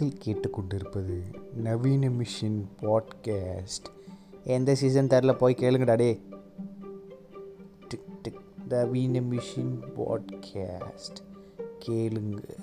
நீங்கள் கேட்டுக்கொண்டிருப்பது நவீன மிஷின் பாட்காஸ்ட். எந்த சீசன் தெரில போய் கேளுங்கடா டே டிக் டிக். நவீன மிஷின் பாட்காஸ்ட். கேளுங்க.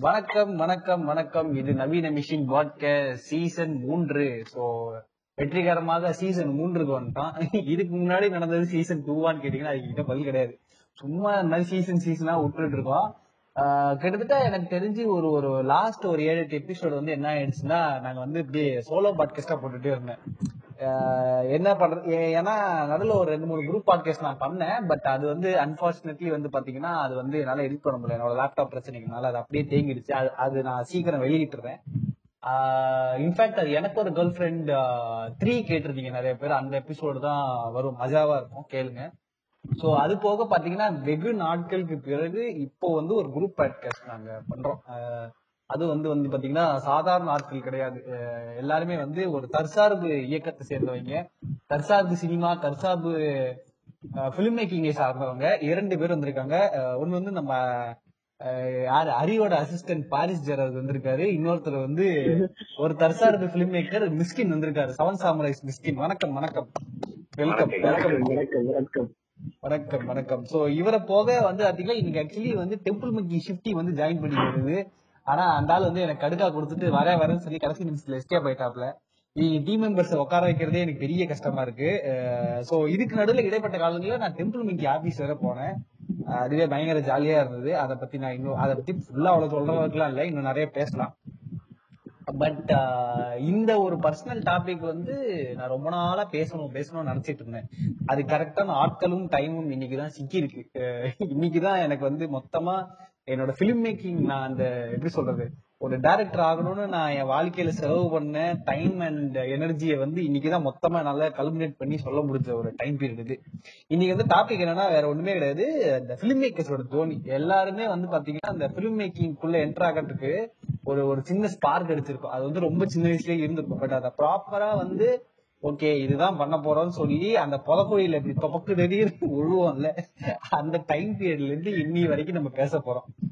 வணக்கம் வணக்கம் வணக்கம். இது நவீன மிஷின் பாட்காஸ்ட் சீசன் மூன்று. சோ வெற்றிகரமாக சீசன் மூன்றுக்கு வந்துட்டோம் இதுக்கு முன்னாடி நடந்தது சீசன் டூவான்னு கேட்டீங்கன்னா அதுக்கிட்ட பதில் கிடையாது. சும்மா இந்த மாதிரி சீசன் சீசனா விட்டுட்டு இருக்கோம். ஆஹ் கிட்டத்தட்ட எனக்கு தெரிஞ்சு ஒரு ஒரு லாஸ்ட் ஒரு ஏழு எட்டு எபிசோடு வந்து என்ன ஆயிடுச்சுன்னா நாங்க வந்து இப்படியே சோலோ பாட்காஸ்டா போட்டுட்டே இருந்தேன். ஆஹ் என்ன பண்றது ஏ- ஏன்னா நடுவில் ஒரு ரெண்டு மூணு குரூப் பாட்காஸ்ட் நான் பண்ணேன். பட் அது வந்து அன்பார்ச்சுனேட்லி வந்து பாத்தீங்கன்னா அது வந்து என்னால எடிட் பண்ண முடியல. என்னோட லேப்டாப் பிரச்சனைக்குனால அது அப்படியே தேங்கிடுச்சு. அது அது நான் சீக்கிரம் வெளியிட்டுறேன் இன்ஃபேக்ட் அது எனக்கு ஒரு கேர்ள் ஃப்ரெண்ட் த்ரீ கேட்டிருந்தீங்க. நிறைய பேர் அந்த எபிசோடு தான் வரும். மஜாவா இருக்கும் கேளுங்க. சோ அது போக பாத்தீங்கன்னா வெகு நாட்களுக்கு பிறகு இப்போ வந்து ஒரு குரூப் பாட்காஸ்ட் நாங்க பண்றோம். அஹ் அது வந்து வந்து பாத்தீங்கன்னா சாதாரண ஆட்கள் கிடையாது. எல்லாருமே வந்து ஒரு தற்சார்பு இயக்கத்தை சேர்ந்தவங்க. தற்சார்பு சினிமா தற்சார்பு பிலிம் மேக்கிங்கை சார்ந்தவங்க. இரண்டு பேர் வந்திருக்காங்க. அஹ் ஒண்ணு வந்து நம்ம யாரு? ஹரியோட அசிஸ்டன்ட் பாரிஸ் ஜெராஜ் வந்திருக்காரு. இன்னொருத்தர் வந்து ஒரு தற்சார்பு பிலிம் மேக்கர் மிஸ்கின் வந்திருக்காரு. Seven samurais Mysskin. வணக்கம் வணக்கம். வெல்கம் வெல்கம் வணக்கம். வணக்கம் வணக்கம் வணக்கம். சோ இவரை போக வந்து பாத்தீங்கன்னா இன்னைக்கு ஆக்சுவலி வந்து டெம்பிள் மக்கி ஷிஃப்டி வந்து ஜாயின் பண்ணி வருது ஆனா அந்த ஆள் வந்து எனக்கு கடுக்கா கொடுத்துட்டு வர வரேன்னு சொல்லி கடைசி நிமிஷத்துல எஸ்கேப் ஆயிட்டாப்ல டீம் மெம்பர்ஸ் உட்கார வைக்கிறதே எனக்கு பெரிய கஷ்டமா இருக்கு. சோ இதுக்கு நடுவுல இடைப்பட்ட காலங்களில் நான் டெம்பிள் மிங்கி ஆபீஸ் வர போனேன். அதுவே பயங்கர ஜாலியா இருந்தது. அதை பத்தி நான் இன்னும் அதை பத்தி ஃபுல்லா அவ்வளவு சொல்ற இல்லை. இல்ல இன்னும் நிறைய பேசலாம். பட் இந்த ஒரு பர்சனல் டாபிக் வந்து நான் ரொம்ப நாளா பேசணும் பேசணும்னு நினைச்சிட்டு இருந்தேன். அது கரெக்டான ஆட்களும் டைமும் இன்னைக்குதான் சிக்கி இருக்கு இன்னைக்குதான் எனக்கு வந்து மொத்தமா என்னோட பிலிம் மேக்கிங் நான் அந்த எப்படி சொல்றது ஒரு டைரக்டர் ஆகணும்னு நான் என் வாழ்க்கையில செலவு பண்ண டைம் அண்ட் எனர்ஜியை வந்து இன்னைக்குதான் மொத்தமா நல்லா கல்மினேட் பண்ணி சொல்ல முடிஞ்ச ஒரு டைம் பீரியட் இது. இன்னைக்கு வந்து டாபிக் என்னன்னா வேற ஒண்ணுமே கிடையாது. இந்த பிலிம் மேக்கர்ஸோட தோனி. எல்லாருமே வந்து பாத்தீங்கன்னா அந்த பிலிம் மேக்கிங்குள்ள என்டர் ஆகிறதுக்கு ஒரு ஒரு சின்ன ஸ்பார்க் அடிச்சிருக்கும் அது வந்து ரொம்ப சின்ன வயசுலயே இருந்திருக்கும். பட் அதை ப்ராப்பரா வந்து ஓகே இதுதான் பண்ண போறோம்னு சொல்லி அந்த புதக்குழியில இப்படி தொப்பக்கு திடீர்னு உழுவோம்ல அந்த டைம் பீரியட்ல இருந்து இன்னி வரைக்கும் நம்ம பேச போறோம்.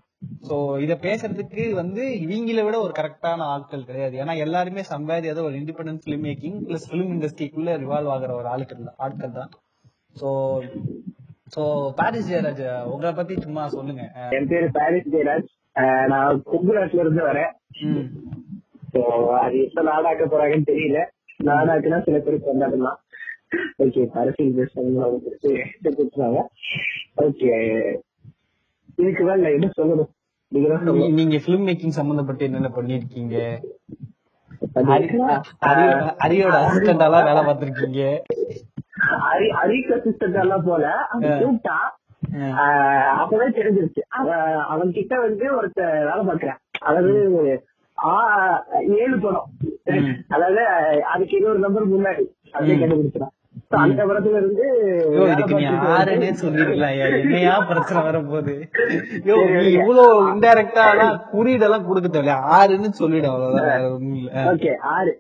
சோ இத பேசுறதுக்கு வந்து இவங்கள விட ஒரு கரெக்டான ஆட்கள் கிடையாது. ஏன்னா எல்லாருமே சம்பாதி ஏதோ ஒரு independent film making plus film இண்டஸ்ட்ரிக்குள்ள revolve ஆகுற ஒரு ஆட்கள் ஆட்கள் தான். சோ சோ பாரிஸ் ஜெயராஜ் உங்களை பத்தி சும்மா சொல்லுங்க. என் பேரு பாரிஸ் ஜெயராஜ் நான் கும்பராட்ல இருந்து வரேன். So, அது எப்ப நாடாக்க போறாங்கன்னு தெரியல. நாடாக்குனா சில பேருக்கு கொண்டாடலாம் ஓகே அரசியல் பேசுறாங்க. ஓகே இதுக்கு மேல என்ன சொல்லணும்? நீங்க பிலிம் மேக்கிங் சம்பந்தப்பட்டு என்னென்ன பண்ணிருக்கீங்க அது ஹரியோட அசிஸ்டண்டாலாம் வேலை பார்த்திருக்கீங்க? ஹரி ஹரிக்கு அசிஸ்டன்ட் எல்லாம் போல. ஆஹ் அப்பதான் தெரிஞ்சிருச்சு. அவன் கிட்ட வந்து ஒருத்த வேலை பாக்குறேன் அதாவது ஏழு படம். அதாவது அதுக்கு இன்னொரு நம்பர் முன்னாடி. அப்படியே கண்டுபிடிச்சிடான் So, அந்த படத்துல இருந்து இதுக்கு நீ ஆறுனே சொல்லிருக்கலாம் ஐயா. என்னையா பிரச்சனை வரப்போகுது ஐயோ, நீ இவ்வளவு இன்டைரக்டா குறியீடெல்லாம் கொடுக்க தேவையில்ல ஆறுன்னு சொல்லிடு அவ்வளவுதான். ஓகே ஆறு.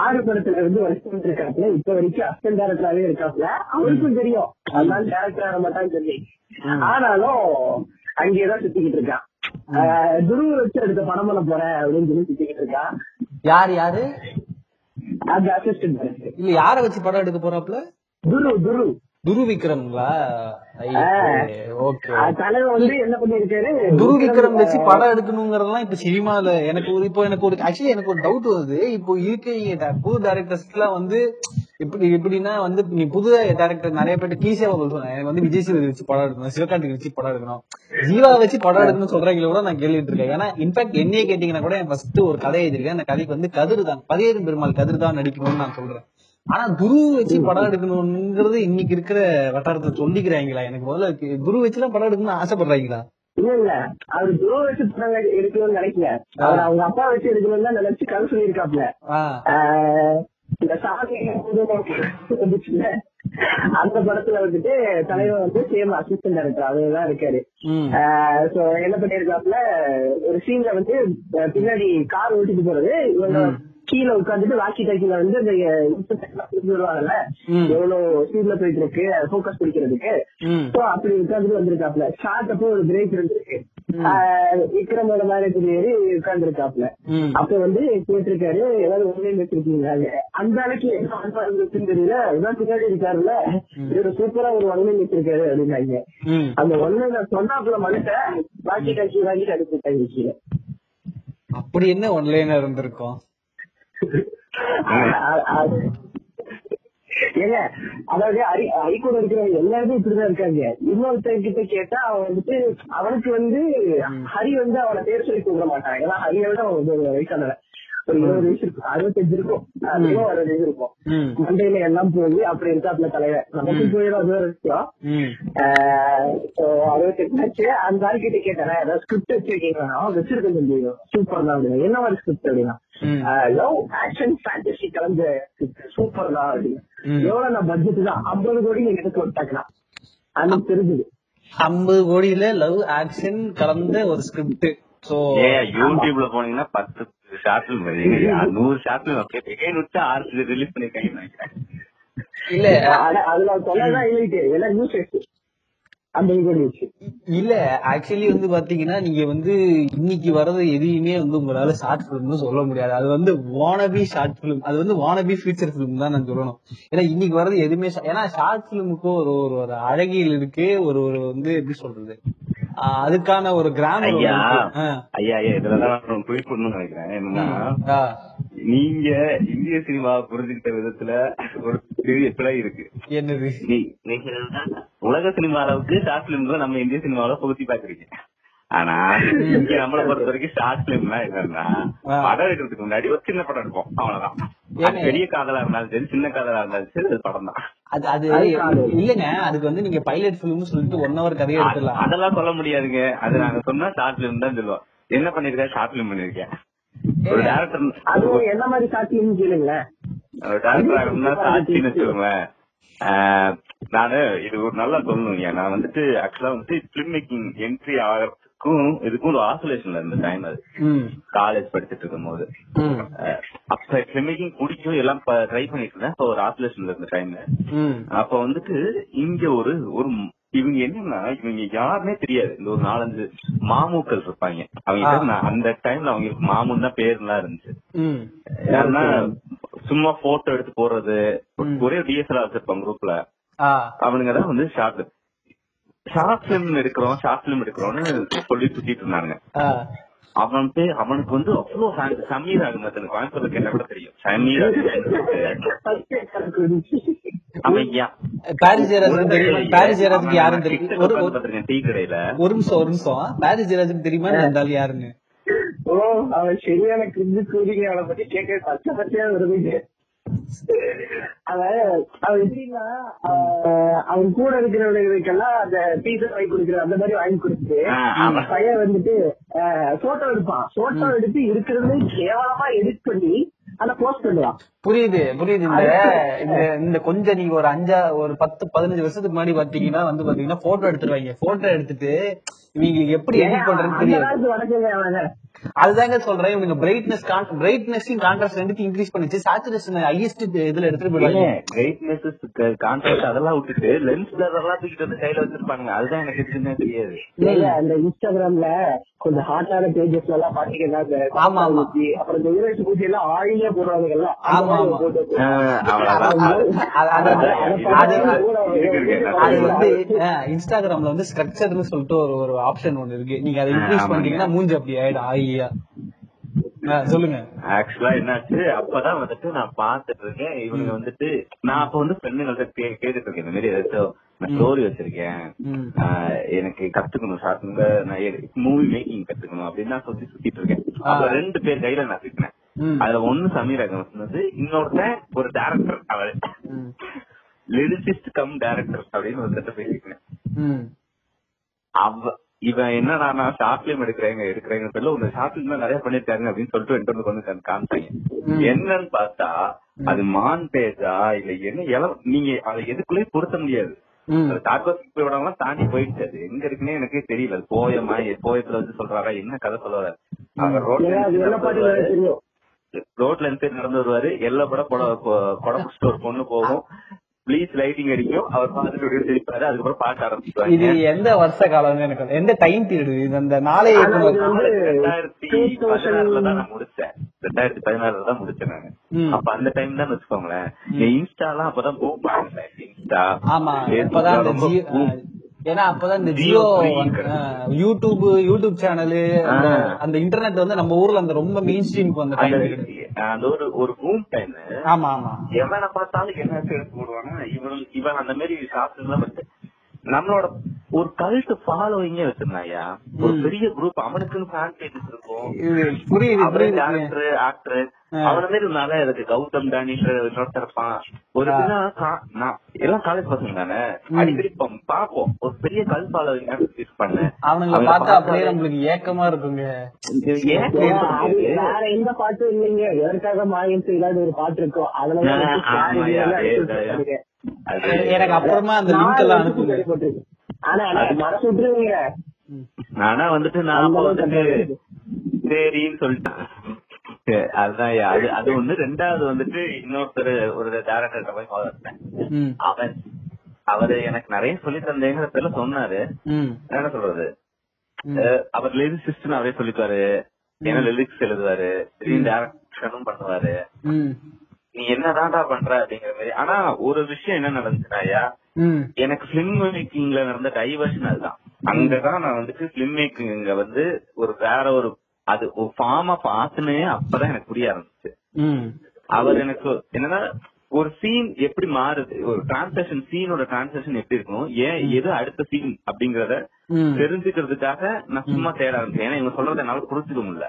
ஆறு படத்துல இருந்து வருஷம் இருக்காப்ல இப்ப வரைக்கும் அசிஸ்டன்ட் டேரக்டராவே இருக்காப்ல அவருக்கும் தெரியும். அதனால டேரக்டர் ஆக மாட்டான்னு தெரியும் ஆனாலும் அங்கேயேதான் சுத்திக்கிட்டு இருக்கான். துருவ வச்சு எடுத்த படம் பண்ண போறேன் அப்படின்னு சொல்லி சுத்திக்கிட்டு இருக்கான். யாரு யாரு? அந்த அசிஸ்டன்ட் டேரக்டர் இல்ல யார வச்சு படம் எடுக்க போறாப்ல துரு துரு. துரு விக்ரம்ங்களா ஓகே. தலைவர் வந்து என்ன பண்ணிருக்காரு துரு விக்ரம் வச்சு படம் எடுக்கணுங்கிறதெல்லாம் இப்ப சினிமால எனக்கு ஒரு இப்போ எனக்கு ஒரு ஆக்சுவலி எனக்கு ஒரு டவுட் வருது. இப்போ இருக்க புது டேரக்டர்ஸ் எல்லாம் வந்து இப்படி எப்படின்னா வந்து நீ புது டேரக்டர் நிறைய பேர் கீசே சொல்றேன் எனக்கு வந்து விஜய் சேதுபதி வச்சு படம் எடுக்கணும் சிவகார்த்திகை வச்சு படம் எடுக்கணும். ஜீவா வச்சு படம் எடுக்கணும்னு சொல்றவங்கள கூட நான் கேள்விட்டு இருக்கேன் ஏன்னா இன்ஃபேக்ட் என்னையே கேட்டீங்கன்னா கூட என் ஃபர்ஸ்ட் ஒரு கதை எழுதிருக்கேன் அந்த கதைக்கு வந்து கதிர் தான் பதியேறும் பெருமாள் கதிர் தான் நடிக்கணும்னு நான் சொல்றேன். ஆனா குரு வச்சு படம் எடுக்கணும்ங்கிறது இன்னைக்கு இருக்கிற வட்டாரத்தை சொல்லிக்கிறாங்களா? எனக்கு முதல்ல குரு வச்சுலாம் படம் எடுக்கணும்னு ஆசைப்படுறாங்களா? இல்ல இல்ல. அவர் துருவ வச்சு படம் எடுக்கணும்னு நினைக்கல. அவர் அவங்க அப்பா வச்சு எடுக்கணும்னு நினைச்சு கதை சொல்லியிருக்காப்ல இந்த சாமி வந்துச்சுல்ல, அந்த படத்துல வந்துட்டு தலைவர் வந்து சேம் அசிஸ்டன்ட் டேரக்டர் அதுதான் இருக்காரு. சோ என்ன பண்ணிருக்காப்ல ஒரு சீன்ல வந்து பின்னாடி கார் ஓட்டிட்டு போறது இவங்க கீழே உட்காந்துட்டு வாக்கி டாக்கில வந்து அந்த சொல்லுவாங்கல்ல ம். எவ்வளவு ஸ்பீட்ல போயிட்டு இருக்கு போக்கஸ் பிடிக்கிறதுக்கு. சோ அப்படி உட்காந்துட்டு வந்திருக்காப்ல ஷார்ட் அப்போ ஒரு பிரேக் இருந்திருக்கு. ஆஹ் விக்ரமோட மேரேஜ் ஏறி உட்கார்ந்துருக்காப்ல. அப்ப வந்து கேட்டிருக்காரு ஏதாவது ஒன்லைன் வச்சிருக்கீங்க அந்த அளவுக்கு என்ன தெரியல. இதான் பின்னாடி இருக்காருல்ல. இவரு சூப்பரா ஒரு ஒன்லைன் வச்சிருக்காரு அப்படின்னாங்க. அந்த ஒன்லைன் சொன்னாப்புல மனுஷன் வாக்கி டாக்கி வாங்கி அனுப்பிட்டாங்க கீழே. அப்படி என்ன ஒன்லைனர் இருந்திருக்கும்? ஏங்க அதாவது ஹரி ஹரி கூட இருக்கிறவங்க எல்லாருமே இப்படிதான் இருக்காங்க. இன்னொருத்தன் கிட்ட கேட்டா அவன் வந்துட்டு அவனுக்கு வந்து ஹரி வந்து அவனை பேர் சொல்லி கூப்பிட மாட்டான். ஏன்னா ஹரியை விட அவன் வயசானவன். இருபது வயசு இருக்கும் அறுபத்தஞ்சு இருக்கும். அதிகம் அறுபது வயசு இருக்கும். மண்டையில எல்லாம் போய் அப்படி இருக்காப்ல தலைவர் நமக்கு போயிடும் அது ஒரு விஷயம். அறுபத்தெட்டு ஆச்சு. அந்த ஆள் கிட்ட கேட்டேன் ஏதாவது ஸ்கிரிப்ட் வச்சிருக்கீங்களா? அவன் வச்சிருக்க முடியும் சூப்பர் தான் அப்படின்னா. என்ன மாதிரி ஸ்கிரிப்ட் அப்படின்னா. லவ் ஆக்ஷன் ஃபேண்டசி கலந்த சூப்பர் தான் அப்படின்னு. எவ்வளவு நான் பட்ஜெட் தான்? ஐம்பது கோடி நீங்க எடுத்து விட்டாக்கலாம் அன்னைக்கு தெரிஞ்சது. ஐம்பது கோடியில லவ் ஆக்ஷன் கலந்த ஒரு ஸ்கிரிப்ட் யூடியூப்ல போனீங்கன்னா பத்து நூறு ஷார்ட் பிலிம் அப்படியே செகண்ட் விட்டு ஆறு ரிலீஸ் பண்ணிருக்காங்கன்னு நினைக்கிறேன் இல்ல ஆனா அதுல சொல்லதான் இல்லைட்டு எல்லாம் நியூஸ் ஐம்பது கோடி வச்சு இல்ல ஆக்சுவலி வந்து பாத்தீங்கன்னா நீங்க வந்து இன்னைக்கு வர்றது எதையுமே வந்து உங்களால ஷார்ட் பிலிம்னு சொல்ல முடியாது. அது வந்து வானபி ஷார்ட் பிலிம் அது வந்து வானபி ஃபியூச்சர் பிலிம் தான் நான் சொல்லணும். ஏன்னா இன்னைக்கு வர்றது எதுவுமே ஏன்னா ஷார்ட் பிலிமுக்கும் ஒரு ஒரு ஒரு அழகியல் இருக்கு. ஒரு ஒரு வந்து எப்படி சொல்றது? அதுக்கான ஒரு கிராமர் ஐயா ஐயா ஐயா இதுலதான் குறிப்பிடணும்னு நினைக்கிறேன். என்னன்னா நீங்க இந்திய சினிமா புரிஞ்சுக்கிட்ட விதத்துல ஒரு பெரிய பிழை இருக்கு. என்னது? உலக சினிமா அளவுக்கு ஷார்ட் பிலிம் நம்ம இந்திய சினிமாவில புகுத்தி பாக்குறீங்க ஆனா இங்க நம்மள பொறுத்த வரைக்கும் ஷார்ட் பிலிம்னா என்னன்னா. படம் எடுக்கிறதுக்கு முன்னாடி ஒரு சின்ன படம் இருக்கும். அவ்வளவுதான்? பெரிய காதலா இருந்தாலும் சரி சின்ன காதலா இருந்தாலும் சரி அது படம் தான் அது அது இல்லங்க. அதுக்கு வந்து நீங்க பைலட் பிலிம்னு சொல்லிட்டு ஒன் ஹவர் கதையை எடுத்துடலாம். அதெல்லாம் சொல்ல முடியாதுங்க. அது நாங்க சொன்னா ஷார்ட் பிலிம் தான் சொல்லுவோம். என்ன பண்ணிருக்கேன்? ஷார்ட் பிலிம் பண்ணிருக்கேன். ஒரு டேரக்டர் அதுவும் என்ன மாதிரி சாத்தியம் கேளுங்களேன். ஒரு டேரக்டர் ஆகணும்னா சாட்சின்னு வச்சுக்கோங்களேன். ஆஹ் நானு இது ஒரு நல்லா சொல்லணுங்க நான் வந்துட்டு ஆக்சுவலா வந்துட்டு பிலிம் மேக்கிங் என்ட்ரி ஆகிறதுக்கும் இதுக்கும் ஒரு ஆசோலேஷன்ல இருந்த டைம் அது. காலேஜ் படிச்சுட்டு இருக்கும் போது அப்ப மேக்கிங் பிடிக்கும் எல்லாம் ட்ரை பண்ணிட்டு இருந்தேன். அப்ப ஒரு ஆசோலேஷன்ல இருந்த டைம்ல அப்ப வந்துட்டு இங்க ஒரு ஒரு இவங்க என்னன்னா இவங்க யாருமே தெரியாது. இந்த ஒரு நாலஞ்சு மாமூக்கள் இருப்பாங்க. அவங்க அந்த டைம்ல அவங்களுக்கு மாமுன்னு தான் பேர்லாம் இருந்துச்சு. ம். யாருன்னா சும்மா போட்டோ எடுத்து போடுறது. ஒரே டிஎஸ்எல்ஆர் வச்சிருப்பாங்க குரூப்ல அவனுங்க தான் வந்து ஷார்ட் ஷார்ட் பிலிம் எடுக்கிறோம் ஷார்ட் பிலிம் எடுக்கிறோம்னு சொல்லி சுத்திட்டு இருந்தாங்க. ஆ. அவன் பேர் அவனுக்கு வந்து அவ்வளவு fan. சமீர் அகமது கோயம்புத்தூர்ல கேட்டா கூட தெரியும். சமீர் அவன் பாரிஸ் ஜெயராஜன் தெரியும்? பாரிஸ் ஜெயராஜுக்கு யாரும் தெரியும்? ஒரு டீ கடையில. ஒரு நிமிஷம் ஒரு நிமிஷம். பாரிஸ் தெரியுமா? இந்த ஆள் யாருன்னு. ஓ அவன் சரியான கிரிஞ்சு கூடிங்க அவனை பத்தி கேட்க பச்சை பச்சையா வருதுங்க அவன் கூட இருக்கிறவங்களுக்கெல்லாம் அந்த பீஸா வாங்கி கொடுக்குற அந்த மாதிரி வாங்கி கொடுத்துட்டு. பையன் வந்துட்டு போட்டோ எடுப்பான். போட்டோ எடுத்து இருக்கிறதுலே கேவலமா எடிட் பண்ணி அதை போஸ்ட் பண்ணுவான். புரியுது புரியுது. இந்த இந்த இந்த கொஞ்சம் நீங்க ஒரு அஞ்சா ஒரு பத்து பதினஞ்சு வருஷத்துக்கு முன்னாடி பாத்தீங்கன்னா வந்து பாத்தீங்கன்னா போட்டோ எடுத்துருவாங்க. போட்டோ எடுத்துட்டு இவங்களுக்கு எப்படி எடிட் பண்றதுன்னு தெரியாது. அதுதாங்க சொல்றேன். இவங்க பிரைட்னஸ் பிரைட்னஸையும் கான்ட்ராஸ்ட் ரெண்டுத்தையும் இன்க்ரீஸ் பண்ணிச்சு. சாச்சுரேஷன் ஹையஸ்ட் இதுல எடுத்துட்டு போயிடுவாங்க. கிரேட்னஸ் கான்ட்ராக்ட் அதெல்லாம் விட்டுட்டு லென்ஸ் அதெல்லாம் தூக்கிட்டு வந்து கையில வச்சிருப்பாங்க அதுதான் எனக்கு எதுக்குன்னே தெரியாது. இல்ல அந்த இன்ஸ்டாகிராம்ல கொஞ்சம் ஹாட்டான பேஜஸ்ல எல்லாம் பாத்தீங்கன்னா ஆமா, அப்புறம் இந்த ஈரேஜ் பூச்சி எல்லாம் ஆயிலே போடுறாங்க எல்லாம். ஆமா, அது- வந்து இன்ஸ்டாகிராம்ல வந்து ஸ்ட்ரக்சர்னு சொல்லிட்டு ஒரு ஒரு ஆப்ஷன் ஒண்ணு இருக்கு. நீங்க அதை இன்க்ரீஸ். பண்ணிட்டீங்கன்னா மூஞ்சி அப்படி ஆயிடும் ஆயியா சொல்லுங்க. ஆக்சுவலா என்னாச்சு? அப்பதான் வந்துட்டு நான் பாத்துட்டு இருக்கேன். இவங்க வந்துட்டு நான் அப்ப வந்து பெண்ணுங்கள்ட்ட கேட்டுட்டு இருக்கேன். இந்த மாதிரி ஏதாச்சும் நான் ஸ்டோரி வச்சிருக்கேன். எனக்கு கத்துக்கணும் ஷார்ட் நான் மூவி மேக்கிங் கத்துக்கணும் அப்படின்னு நான் சொல்லி சுத்திட்டு இருக்கேன். அப்ப ரெண்டு பேர் கையில நான் ம். அதுல ஒண்ணு சமீர் அகமத் சொன்னது இன்னொருத்தன் ஒரு டேரக்டர் அவரு. லிரிசிஸ்ட் கம் டேரக்டர் அப்படின்னு ஒருத்தர் பேசிக்கிறேன் ம். அவ இவன் என்னடா நான் ஷார்ட் பிலிம் எடுக்கிறேங்க எடுக்கிறேங்க சொல்ல உங்க ஷார்ட் பிலிம் நிறைய பண்ணிருக்காங்க அப்படின்னு சொல்லிட்டு என்கிட்ட வந்து காமிச்சாங்க. என்னன்னு பார்த்தா அது மான் பேஜா இல்ல என்ன நீங்க அதை எதுக்குள்ளே பொருத்த முடியாது. தாண்டி போயிடுச்சு அது. எங்க இருக்குன்னே எனக்கே தெரியல. போயமா போயத்துல வந்து சொல்றாரா என்ன கதை சொல்ல ரோட்ல இருந்து நடந்து வருவாரு. எல்லா படம் குடம் ஒரு பொண்ணு போகும். ப்ளீஸ் லைட்டிங் அடிக்கும் அவர் பார்த்துட்டு சிரிப்பாரு. அதுக்கப்புறம் பாட்டு இது ஆரம்பிச்சுவாங்க எந்த வருஷ காலம்னு எனக்கு. எந்த டைம் பீரியட் இது? அந்த நாளே இது ரெண்டாயிரத்தி பதினாறுல தான் நான் முடிச்சேன். ரெண்டாயிரத்தி பதினாறுல தான் முடிச்சேன் நானு. அப்ப அந்த டைம் தான் வச்சுக்கோங்களேன். இன்ஸ்டா எல்லாம் அப்பதான் ஆகுது. இன்ஸ்டா ஆமா. Facebook ஏன்னா அப்பதான் இந்த ஜியோ யூடியூப் யூடியூப் சேனலு அந்த இன்டர்நெட் வந்து நம்ம ஊர்ல அந்த ரொம்ப மெயின் ஸ்ட்ரீமுக்கு வந்த அந்த ஒரு ஒரு பூம் டைம் ஆமா ஆமா. எவனை பார்த்தாலும் என்ன எடுத்து போடுவாங்க இவன் இவன் அந்த மாதிரி சாப்பிட்டு நம்மளோட ஒரு கல்ட் ஃபாலோவிங்கே வச்சிருந்தாயா ஒரு. பெரிய குரூப் அவனுக்குன்னு ஃபேன் பேஜஸ் இருக்கும். புரியுது டேரக்டர் ஆக்டர். அவன மாதிரி இருந்தாலே அதுக்கு கௌதம் டானின்ற இன்னொருத்தர் இருப்பான். ஒரு நான் எல்லாம் காலேஜ் பசங்க தானே. அடிக்கடி பாப்போம் ஒரு பெரிய கல் ஃபாலோவிங் யூஸ் பண்ணு அவனுங்களை அவங்கள பார்த்தா அப்படியே நம்மளுக்கு ஏக்கமா இருக்குங்க. வேற எந்த பாட்டும் இல்லைங்க. எதற்காக மாயின் இல்லாத ஒரு பாட்டு இருக்கும் அதுல எனக்கு அப்புறமா அந்த லிங்க் எல்லாம் அனுப்புங்க. ஆனா வந்துட்டு நான் அளவுக்கு வந்துட்டு. சரின்னு சொல்லிட்டேன். அதுதான். அது அது ஒண்ணு. ரெண்டாவது வந்துட்டு இன்னொருத்தர் ஒரு டேரக்டர் போய் பார்த்தேன் ம். அவன் அவரு எனக்கு நிறைய சொல்லி தந்தேங்கிறதுல சொன்னாரு. ம். என்ன சொல்றது? அவர் லிரிசிஸ்ட் அவரே சொல்லிப்பாரு. ஏன்னா லிரிக்ஸ் எழுதுவாரு. திடீர்னு டேரக்ஷனும் பண்ணுவாரு. ம். நீ என்னதான்டா பண்ற அப்படிங்கிற மாதிரி. ஆனா ஒரு விஷயம் என்ன நடந்துச்சுனாயா எனக்கு பிலிம் மேக்கிங்ல நடந்த டைவர்ஷன் அதுதான். அங்கதான் நான் வந்துட்டு பிலிம் மேக்கிங் வந்து ஒரு வேற ஒரு அது ஒரு ஃபார்மா பாத்துனே அப்பதான் எனக்கு புரிய ஆரம்பிச்சு. அவர் எனக்கு என்னன்னா ஒரு சீன் எப்படி மாறுது? ஒரு டிரான்சாக்ஷன் சீனோட டிரான்சாக்ஷன் எப்படி இருக்கணும் ஏன் எது அடுத்த சீன் அப்படிங்கறத தெரிஞ்சுக்கிறதுக்காக நான் சும்மா தேட ஆரம்பிச்சேன். ஏன்னா இவங்க சொல்றத என்னால புரிஞ்சுக்க முடியல.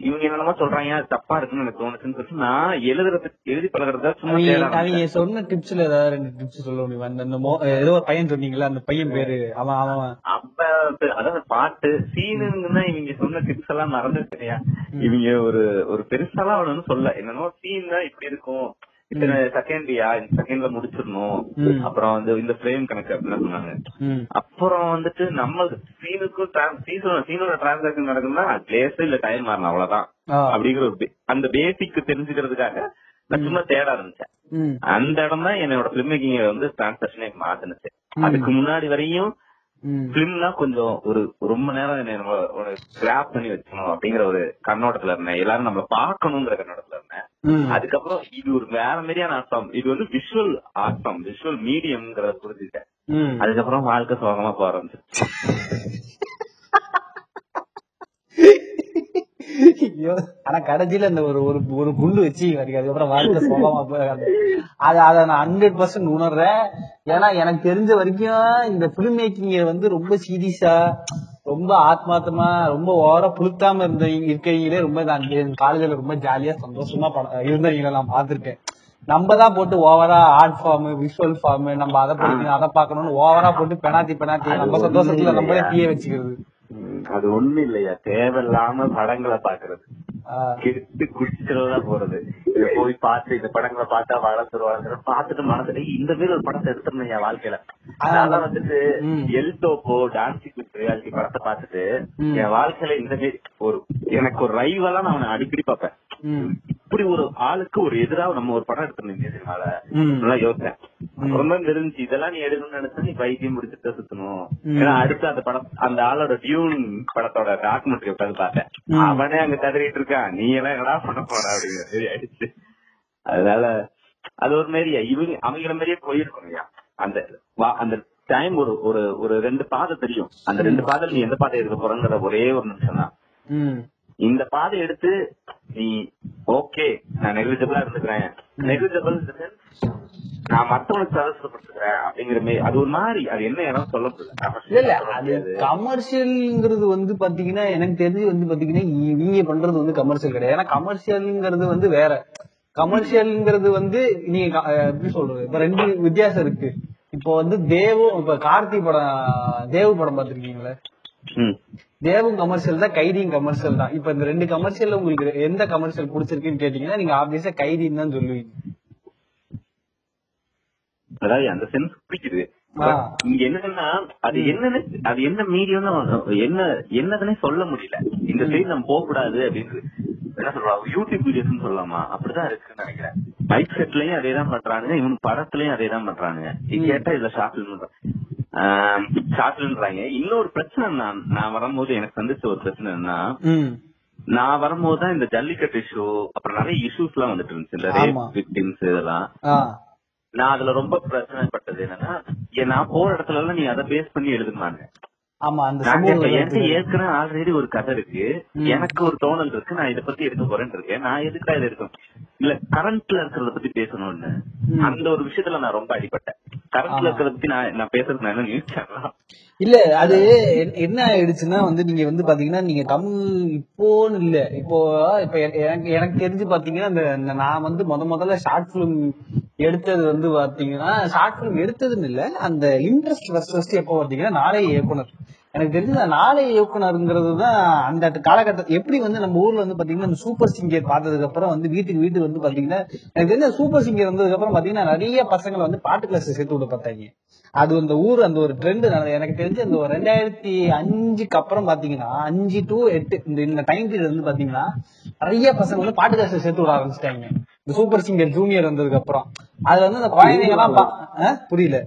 இவங்க என்னென்னமோ சொல்றாங்க தப்பா இருக்குன்னு எனக்கு தோணுச்சுன்னு சொல்லிட்டு நான் எழுதுறது எழுதி பழகிறத அவங்க சொன்ன டிப்ஸ்ல ஏதாவது ரெண்டு டிப்ஸ் சொல்ல முடியுமா? அந்த ஏதோ ஒரு பையன் சொன்னீங்களா அந்த பையன் பேரு. அவன் அவன் அப்ப அதாவது பாட்டு சீனுங்கன்னா இவங்க சொன்ன டிப்ஸ் எல்லாம் மறந்துருக்கையா இவங்க ஒரு ஒரு பெருசாலாம் அவனு சொல்ல. என்னன்னா சீன் தான் இப்படி இருக்கும். இத்தனை செகண்ட்யா இந்த செகண்ட்ல முடிச்சிடணும். அப்புறம் வந்து இந்த ஃப்ரேம் கணக்கு அப்படின்னு சொன்னாங்க. அப்புறம் வந்துட்டு நம்ம சீனுக்கும் சீனோட சீனோட டிரான்சாக்சன் நடக்குதுன்னா பிளேஸ் இல்ல டைம் மாறணும் அவ்வளவுதான். அப்படிங்கிற ஒரு அந்த பேசிக் தெரிஞ்சுக்கிறதுக்காக நான் சும்மா தேட ஆரம்பிச்சேன். அந்த இடம் தான் என்னோட பிலிம் மேக்கிங் வந்து டிரான்சாக்சனே மாத்துனுச்சு. அதுக்கு முன்னாடி வரையும் பிலிம்னா கொஞ்சம் ஒரு ரொம்ப நேரம் என்னை நம்ம ஒரு கிராப் பண்ணி வச்சுக்கணும் அப்படிங்கிற ஒரு கண்ணோட்டத்துல இருந்தேன். எல்லாரும் நம்மள பாக்கணுங்கிற கண்ணோட்டத்துல. அதுக்கப்புறம் இது ஒரு வேற மாதிரியான ஃபார்ம் இது வந்து விஷுவல் ஃபார்ம் விஷுவல் மீடியம்ங்கிறத புரிஞ்சுக்கிட்டேன். ம். அதுக்கப்புறம் வாழ்க்கை சோகமா போக. ஆனா கடைசியில அந்த ஒரு ஒரு ஒரு குண்டு வச்சு அதுக்கப்புறம் வாழ்க்கை சோகமா போய் அது அதை நான் ஹண்ட்ரட் பர்சன்ட் உணர்றேன். ஏன்னா எனக்கு தெரிஞ்ச வரைக்கும் இந்த பிலிம் மேக்கிங் வந்து ரொம்ப சீரியஸா ரொம்ப ஆத்மார்த்தமா ரொம்ப ஓவரா புழுத்தாம இருந்த இருக்கீங்களே ரொம்ப நான் காலேஜ்ல ரொம்ப ஜாலியா சந்தோஷமா இருந்தவங்களை நான் பார்த்திருக்கேன். நம்ம தான் போட்டு ஓவரா ஆர்ட் ஃபார்ம் விஷுவல் ஃபார்ம் நம்ம அதை படிக்கணும் அதை பார்க்கணும்னு ஓவரா போட்டு பெனாத்தி பெனாத்தி நம்ம சந்தோஷத்துல நம்மளே தீய வச்சுக்கிறது. அது ஒண்ணு இல்லையா? தேவையில்லாம படங்களை பாக்குறது கெட்டு குடிச்சுக்கிறதா போறது. போய் பார்த்து இந்த படங்களை பார்த்தா வளர்ந்துரும் வளர்ந்துரும். பார்த்துட்டு மனசுல "ஏய், இந்த மாதிரி ஒரு படத்தை எடுத்துருந்தேன் என் வாழ்க்கையில. அதனால வந்துட்டு. El Topo dancing with reality படத்தை பார்த்துட்டு. என் வாழ்க்கையில இந்த மாதிரி ஒரு எனக்கு ஒரு ரைவலா நான் அவனை அடிக்கடி பார்ப்பேன். ம் இப்படி ஒரு ஆளுக்கு ஒரு எதிரா நம்ம ஒரு படம் சினிமால ம். நல்லா யோசிச்சேன். தான் தெரிஞ்சு இதெல்லாம் நீ எடுக்கணும்னு நினைச்சா நீ பைத்தியம் முடிச்சுட்டு சுத்தணும். ஏன்னா அடுத்து அந்த படம் அந்த ஆளோட டியூன் படத்தோட டாக்குமெண்ட்ரி உட்காந்து பார்த்தேன். அவனே அங்க கதறிட்டு இருக்கான். நீ எல்லாம் என்னடா பண்ண போற அப்படிங்கிற மாதிரி ஆயிடுச்சு. அதனால அது ஒரு மாதிரியா இவங்க அவங்கள மாதிரியே போயிருக்கணும்யா அந்த அந்த டைம் ஒரு ஒரு ஒரு ரெண்டு பாதை தெரியும். அந்த ரெண்டு பாதை நீ எந்த பாதை எடுக்க போறங்கிற ஒரே ஒரு நிமிஷம் தான் இந்த பாதை எடுத்து நீ ஓகே நான் நெக்லிஜபிளா இருந்துக்கிறேன். நெக்லிஜபிள் நான் மத்தவனுக்கு சதசப்படுத்துக்கிறேன் அப்படிங்கிற மாதிரி அது ஒரு மாதிரி அது என்ன இடம் சொல்ல அது முடியாது. கமர்ஷியல்ங்கிறது வந்து பாத்தீங்கன்னா எனக்கு தெரிஞ்சு வந்து பாத்தீங்கன்னா இவங்க பண்றது வந்து கமர்ஷியல் கிடையாது. ஏன்னா கமர்ஷியல்ங்கிறது வந்து வேற. கமர்ஷியல்ங்கிறது வந்து நீங்க எப்படி சொல்றது? இப்ப ரெண்டு வித்தியாசம் இருக்கு. இப்போ வந்து தேவும் இப்ப கார்த்தி படம் தேவு படம் பாத்திருக்கீங்களா. தேவும் கமர்ஷியல் தான் கைதியும் கமர்ஷியல் தான். இப்ப இந்த ரெண்டு கமர்ஷியல்ல உங்களுக்கு எந்த கமர்ஷியல் பிடிச்சிருக்குன்னு கேட்டீங்கன்னா நீங்க ஆப்வியஸா கைதின்னு தான் சொல்லுவீங்க. அதாவது அந்த சென்ஸ் பிடிக்குது. இங்க என்னன்னா அது என்னன்னு அது என்ன மீடியம் என்ன என்னதுன்னே சொல்ல முடியல. இந்த சைடு நம்ம போக கூடாது அப்படின்னு. என்ன சொல்றாங்க யூடியூப் வீடியோஸ் சொல்லலாமா? அப்படிதான் இருக்குன்னு நினைக்கிறேன். மைக் செட்லயும் அதே தான் பண்றானுங்க இவன் படத்துலயும் அதே தான் பண்றானுங்க கேட்டா இதுல ஷார்ட் பிலிம் ஷார்ட் பிலிம்ன்றாங்க இன்னொரு பிரச்சனை நான் நான் வரும்போது எனக்கு சந்திச்ச ஒரு பிரச்சனை என்னன்னா ம். நான் வரும்போது தான் இந்த ஜல்லிக்கட்டு இஷ்யூ அப்புறம் நிறைய இஷ்யூஸ் எல்லாம் வந்துட்டு இருந்துச்சு. இந்த ரேப். விக்டிம்ஸ் இதெல்லாம். நான் அதுல ரொம்ப பிரச்சனைப்பட்டது என்னன்னா நான் போற இடத்துல எல்லாம் நீ அதை பேஸ் பண்ணி எழுதுனாங்க ஆமா அந்த ஏற்கனவே ஆல்ரெடி ஒரு கதை இருக்கு. எனக்கு ஒரு தோணல் இருக்கு. நான் இத பத்தி எடுக்க போறேன்னு இருக்கேன். நான் எதுக்கா இதை எடுக்கணும் இல்ல கரண்ட்ல இருக்கிறத பத்தி பேசணும்னு. அந்த ஒரு விஷயத்துல நான் ரொம்ப அடிபட்டேன் கரண்ட்ல. இருக்கிறத பத்தி நான் நான் பேசுறது நான் என்ன நியூஸ் இல்ல அது என்- என்ன ஆயிடுச்சுன்னா வந்து நீங்க வந்து பாத்தீங்கன்னா நீங்க தமிழ் இப்போன்னு இல்ல. இப்போ இப்ப எனக்கு எனக்கு தெரிஞ்சு பாத்தீங்கன்னா இந்த நான் வந்து முத முதல்ல ஷார்ட் பிலிம் எடுத்தது வந்து பாத்தீங்கன்னா ஷார்ட் பிலிம் எடுத்ததுன்னு இல்ல. அந்த இன்ட்ரெஸ்ட் ஃபர்ஸ்ட் ஃபர்ஸ்ட் எப்போ பாத்தீங்கன்னா நாளைய இயக்குனர். எனக்கு தெரிஞ்சு நாளைய இயக்குனருங்கிறது தான் அந்த காலகட்டம் எப்படி வந்து நம்ம ஊர்ல வந்து பாத்தீங்கன்னா இந்த சூப்பர் சிங்கர் பார்த்ததுக்கு அப்புறம் வந்து வீட்டுக்கு வீட்டுக்கு வந்து பாத்தீங்கன்னா எனக்கு தெரிஞ்ச சூப்பர் சிங்கர் வந்ததுக்கு அப்புறம் பாத்தீங்கன்னா நிறைய பசங்களை வந்து பாட்டு கிளாஸ் சேர்த்து விட பார்த்தாங்க அது அந்த ஊர் அந்த ஒரு ட்ரெண்ட் எனக்கு தெரிஞ்சு அந்த ஒரு ரெண்டாயிரத்தி அஞ்சுக்கு அப்புறம் பாத்தீங்கன்னா அஞ்சு டு எட்டு இந்த இந்த டைம் பீரியட் வந்து பாத்தீங்கன்னா நிறைய பசங்க வந்து பாட்டு கிளாஸ் சேர்த்து விட ஆரம்பிச்சிட்டாங்க. இந்த சூப்பர் சிங்கர் ஜூனியர் வந்ததுக்கு அப்புறம். அது வந்து அந்த குழந்தைங்க எல்லாம் புரியல.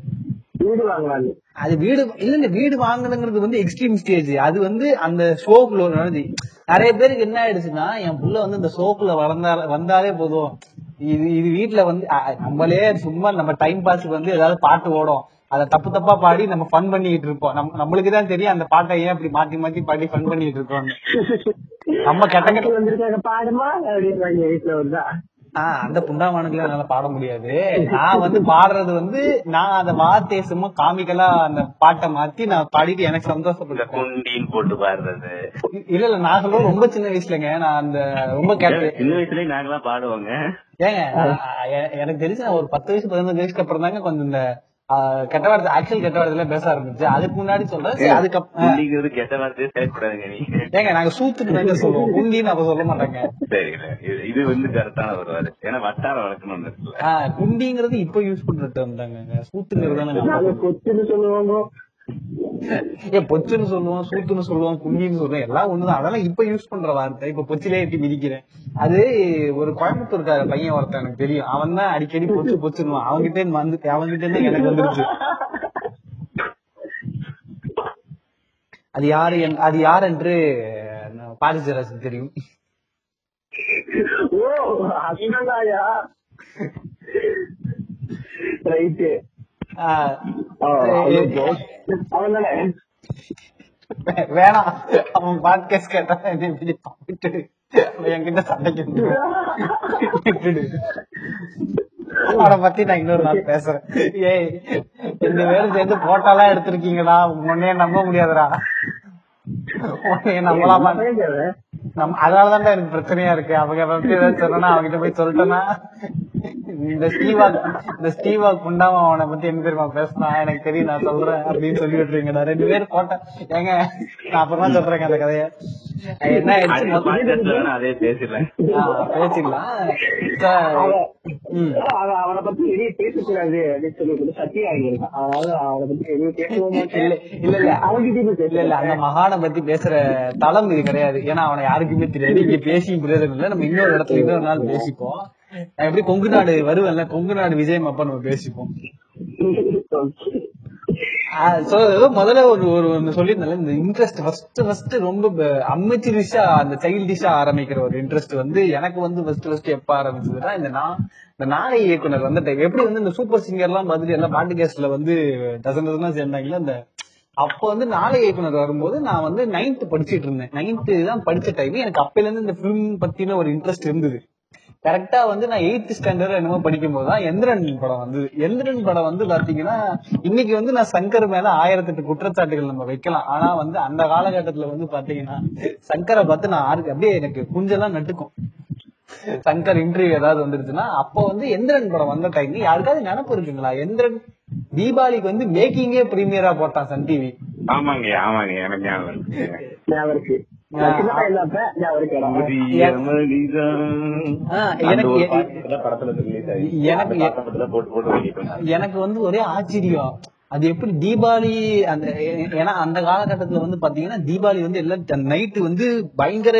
வீடு வாங்கலான்னு அது வீடு இல்ல இந்த வீடு வாங்குறதுங்கிறது வந்து எக்ஸ்ட்ரீம் ஸ்டேஜ் அது வந்து அந்த ஷோக்குள்ள நடந்து நிறைய பேருக்கு என்ன ஆயிடுச்சுன்னா என் புள்ள வந்து இந்த ஷோக்குள்ள வளர்ந்தா வந்தாலே போதும். இது இது வீட்டுல வந்து நம்மளே சும்மா நம்ம டைம் பாஸ்க்கு வந்து ஏதாவது பாட்டு ஓடும். அதை தப்பு தப்பா பாடி நம்ம ஃபன் பண்ணிட்டு இருப்போம். நம்ம நம்மளுக்கு தான் தெரியும் அந்த பாட்டை ஏன் இப்படி மாத்தி மாத்தி பாடி ஃபன் பண்ணிட்டு இருக்கோம் நம்ம கெட்ட கெட்ட வந்திருக்காங்க பாடுமா? அப்படின்னு வீட்டுல வந்தா அந்த புண்டாமானுக்குலாம் என்னால பாட முடியாது. நான் வந்து பாடுறது வந்து நான் அந்த வார்த்தையை சும்மா காமிக்கலா அந்த பாட்டை மாத்தி நான் பாடிட்டு எனக்கு சந்தோஷப்படுறேன். குண்டின்னு போட்டு பாடுறது. இல்ல இல்ல நான் சொல்றது ரொம்ப சின்ன வயசுலங்க. நான் அந்த ரொம்ப கேட்டு சின்ன வயசுலயே நாங்கெல்லாம் பாடுவோங்க. ஏங்க எனக்கு தெரிஞ்சு நான் ஒரு பத்து வயசு பதினஞ்சு வயசுக்கு அப்புறம் தாங்க கொஞ்சம் இந்த கெட்ட வார்த்தை ஆக்சுவல் கெட்ட வார்த்தையில பேச ஆரம்பிச்சு அதுக்கு முன்னாடி சொல்றேன் அதுக்கப்புறம் குண்டிங்கிறது கெட்ட வார்த்தையே சேர்க்கக்கூடாதுங்க நீங்க ஏங்க நாங்க சூத்துக்கு தாங்க சொல்லுவோம் குண்டின்னு அப்ப சொல்ல மாட்டாங்க. சரி இது- வந்து கரெக்டான ஒரு வார்த்தை. ஏன்னா வட்டார வழக்கணும்னு இருக்குல்ல. ஆஹ் குண்டிங்கிறது இப்ப யூஸ் பண்ற டேர்ம் தாங்க சூத்துங்கிறது தானே. சொல்லுவாங்க. ஏன் பொச்சுன்னு சொல்லுவோம் சூத்துன்னு சொல்லுவோம் குண்டின்னு சொல்லுவோம் எல்லாம் ஒண்ணுதான். அதெல்லாம் இப்ப யூஸ் பண்ற வார்த்தை. இப்ப பொச்சிலே ஏற்றி மிதிக்கிறேன். அது ஒரு கோயம்புத்தூர்கார பையன் ஒருத்தன் எனக்கு தெரியும். அவன் தான் அடிக்கடி பொச்சு பொச்சுன்னுவான். அவன்கிட்ட வந்து அவன்கிட்ட இருந்து எனக்கு வந்துருச்சு. அது யாரு அது யார் என்று பாரிசராசன் தெரியும். ஓ ரைட்டு வேணாம். அவன் பாட்காஸ்ட் கேட்டா இப்படி அவன் என்கிட்ட சண்டைக்கு. அவனை பத்தி நான் இன்னொரு நாள் பேசுறேன். ஏய் ரெண்டு பேரும் சேர்ந்து போட்டோலாம் எடுத்திருக்கீங்கடா. உன்னையே நம்ப முடியாதுடா. நம்பலாமா நம்ம அதனாலதான்டா எனக்கு பிரச்சனையா இருக்கு. அவங்க பத்தி ஏதாவது சொன்னா அவங்கிட்ட போய் சொல்லிட்டேன்னா இந்த ஸ்டீவா இந்த ஸ்டீவா குண்டாம அவனை பத்தி என்ன தெரியுமா பேசினா எனக்கு தெரியும் நான் சொல்றேன் அப்படின்னு சொல்லி விட்டுருங்கடா ரெண்டு பேரும் போட்டேன் ஏங்க நான் அப்புறமா சொல்றேங்க அந்த கதைய. என்ன அதே பேசிடலாம் ஆ, பேசிக்கலாம் ச- ம். அவன் பத்தி வெளியே பேசக்கூடாது அப்படின்னு சொல்லி சத்தியா ஆகியிருக்கான் அதனால அவனை பத்தி வெளியே பேசவும் இல்ல இல்ல. இல்ல அவன்கிட்ட இல்ல இல்ல. அந்த மகானை பத்தி பேசுற தளம் இது கிடையாது. ஏன்னா அவனை யாருக்குமே தெரியாது. இங்க பேசி பிரயோஜனம் இல்ல. நம்ம இன்னொரு இடத்துல இன்னொரு நாள் பேசிப்போம். நான் எப்படி கொங்கு நாடு வருவேன்ல? கொங்கு நாடு விஜயம் அப்ப நம்ம பேசிப்போம். முதல்ல ஒரு ஒரு ஒண்ணு சொல்லியிருந்தால இந்த இன்ட்ரெஸ்ட் ஃபர்ஸ்ட் ஃபர்ஸ்ட் ரொம்ப அமெச்சரிஷா அந்த சைல்டிஷா ஆரம்பிக்கிற ஒரு இன்ட்ரெஸ்ட் வந்து எனக்கு வந்து ஃபர்ஸ்ட் ஃபர்ஸ்ட் எப்ப ஆரம்பிச்சதுன்னா இந்த நான் இந்த நாளை இயக்குனர் வந்து எப்படி வந்து இந்த சூப்பர் சிங்கர் எல்லாம் பார்த்துட்டு எல்லாம் பாட்காஸ்ட்ல வந்து டசன் டசனா சேர்ந்தாங்களே அந்த அப்போ வந்து நாளை இயக்குனர் வரும்போது நான் வந்து நைன்த் படிச்சிட்டு இருந்தேன். நைன்த் தான் படிச்ச டைம் எனக்கு அப்பையில இருந்து இந்த பிலிம் பத்தின ஒரு இன்ட்ரெஸ்ட் இருந்தது. கரெக்டா வந்து நான் எயித்து ஸ்டாண்டர்ட் என்னமோ படிக்கும் போதுதான் எந்திரன் படம் வந்து எந்திரன் படம் வந்து பாத்தீங்கன்னா இன்னைக்கு வந்து நான் சங்கர் மேல ஆயிரத்தெட்டு குற்றச்சாட்டுகள் நம்ம வைக்கலாம். ஆனா வந்து அந்த காலகட்டத்துல வந்து பாத்தீங்கன்னா சங்கரை பார்த்து நான் ஆருக்கு அப்படியே எனக்கு குஞ்செல்லாம் நட்டுக்கும். சங்கர் இன்டர்வியூ ஏதாவது வந்துருச்சுன்னா அப்போ வந்து எந்திரன் படம் வந்த டைம் யாருக்காவது நினப்பு இருக்குங்களா? எந்திரன் தீபாவளிக்கு வந்து மேக்கிங்கே பிரீமியரா போட்டான் சன் டிவி ஆமாங்க ஆமாங்க எனக்கு ஞாபகம் இருக்கு. எனக்கு வந்து ஒரே ஆச்சரியம். அது எப்படி தீபாவளி அந்த ஏன்னா அந்த காலகட்டத்துல வந்து பாத்தீங்கன்னா தீபாவளி வந்து எல்லாம் நைட்டு வந்து பயங்கர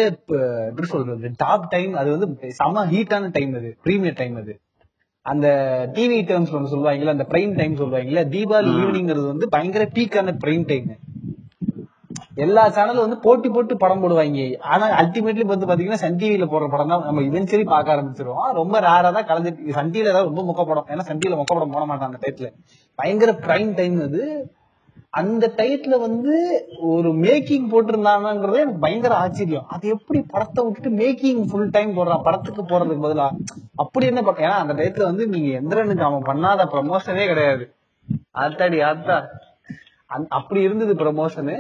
எப்படி சொல்றது டாப் டைம் அது வந்து செம ஹீட்டான டைம் அது பிரீமியர் டைம் அது. அந்த டிவி டேர்ம்ஸ் ஒன்று சொல்லுவாங்கல்ல அந்த பிரைம் டைம் சொல்லுவாங்கல்ல தீபாவளி ஈவினிங்கிறது வந்து பயங்கர பீக்கான பிரைம் டைம் எல்லா சேனலும் வந்து போட்டி போட்டு படம் போடுவாங்க. ஆனா அல்டிமேட்லி வந்து பாத்தீங்கன்னா சன் டிவில போடுற படம் தான் நம்ம இவென்ச்சுவலி பார்க்க ஆரம்பிச்சிருவோம். ரொம்ப ரேரா தான் கலந்து சன் டிவில ஏதாவது ரொம்ப மொக்க படம் ஏன்னா சன் டிவில மொக்க படம் போட மாட்டாங்க அந்த டயத்துல பயங்கர பிரைம் டைம் அது. அந்த டைத்துல வந்து ஒரு மேக்கிங் போட்டிருந்தாங்கன்றதே எனக்கு பயங்கர ஆச்சரியம். அது எப்படி படத்தை விட்டுட்டு மேக்கிங் ஃபுல் டைம் போடுறான்? படத்துக்கு போறதுக்கு பதிலா? அப்படி என்ன பண்ண ஏன்னா அந்த டைத்துல வந்து நீங்க எந்திரனுக்கு அவன் பண்ணாத ப்ரமோஷனே கிடையாது. அத்தாடி அத்தா அப்படி இருந்தது ப்ரமோஷனு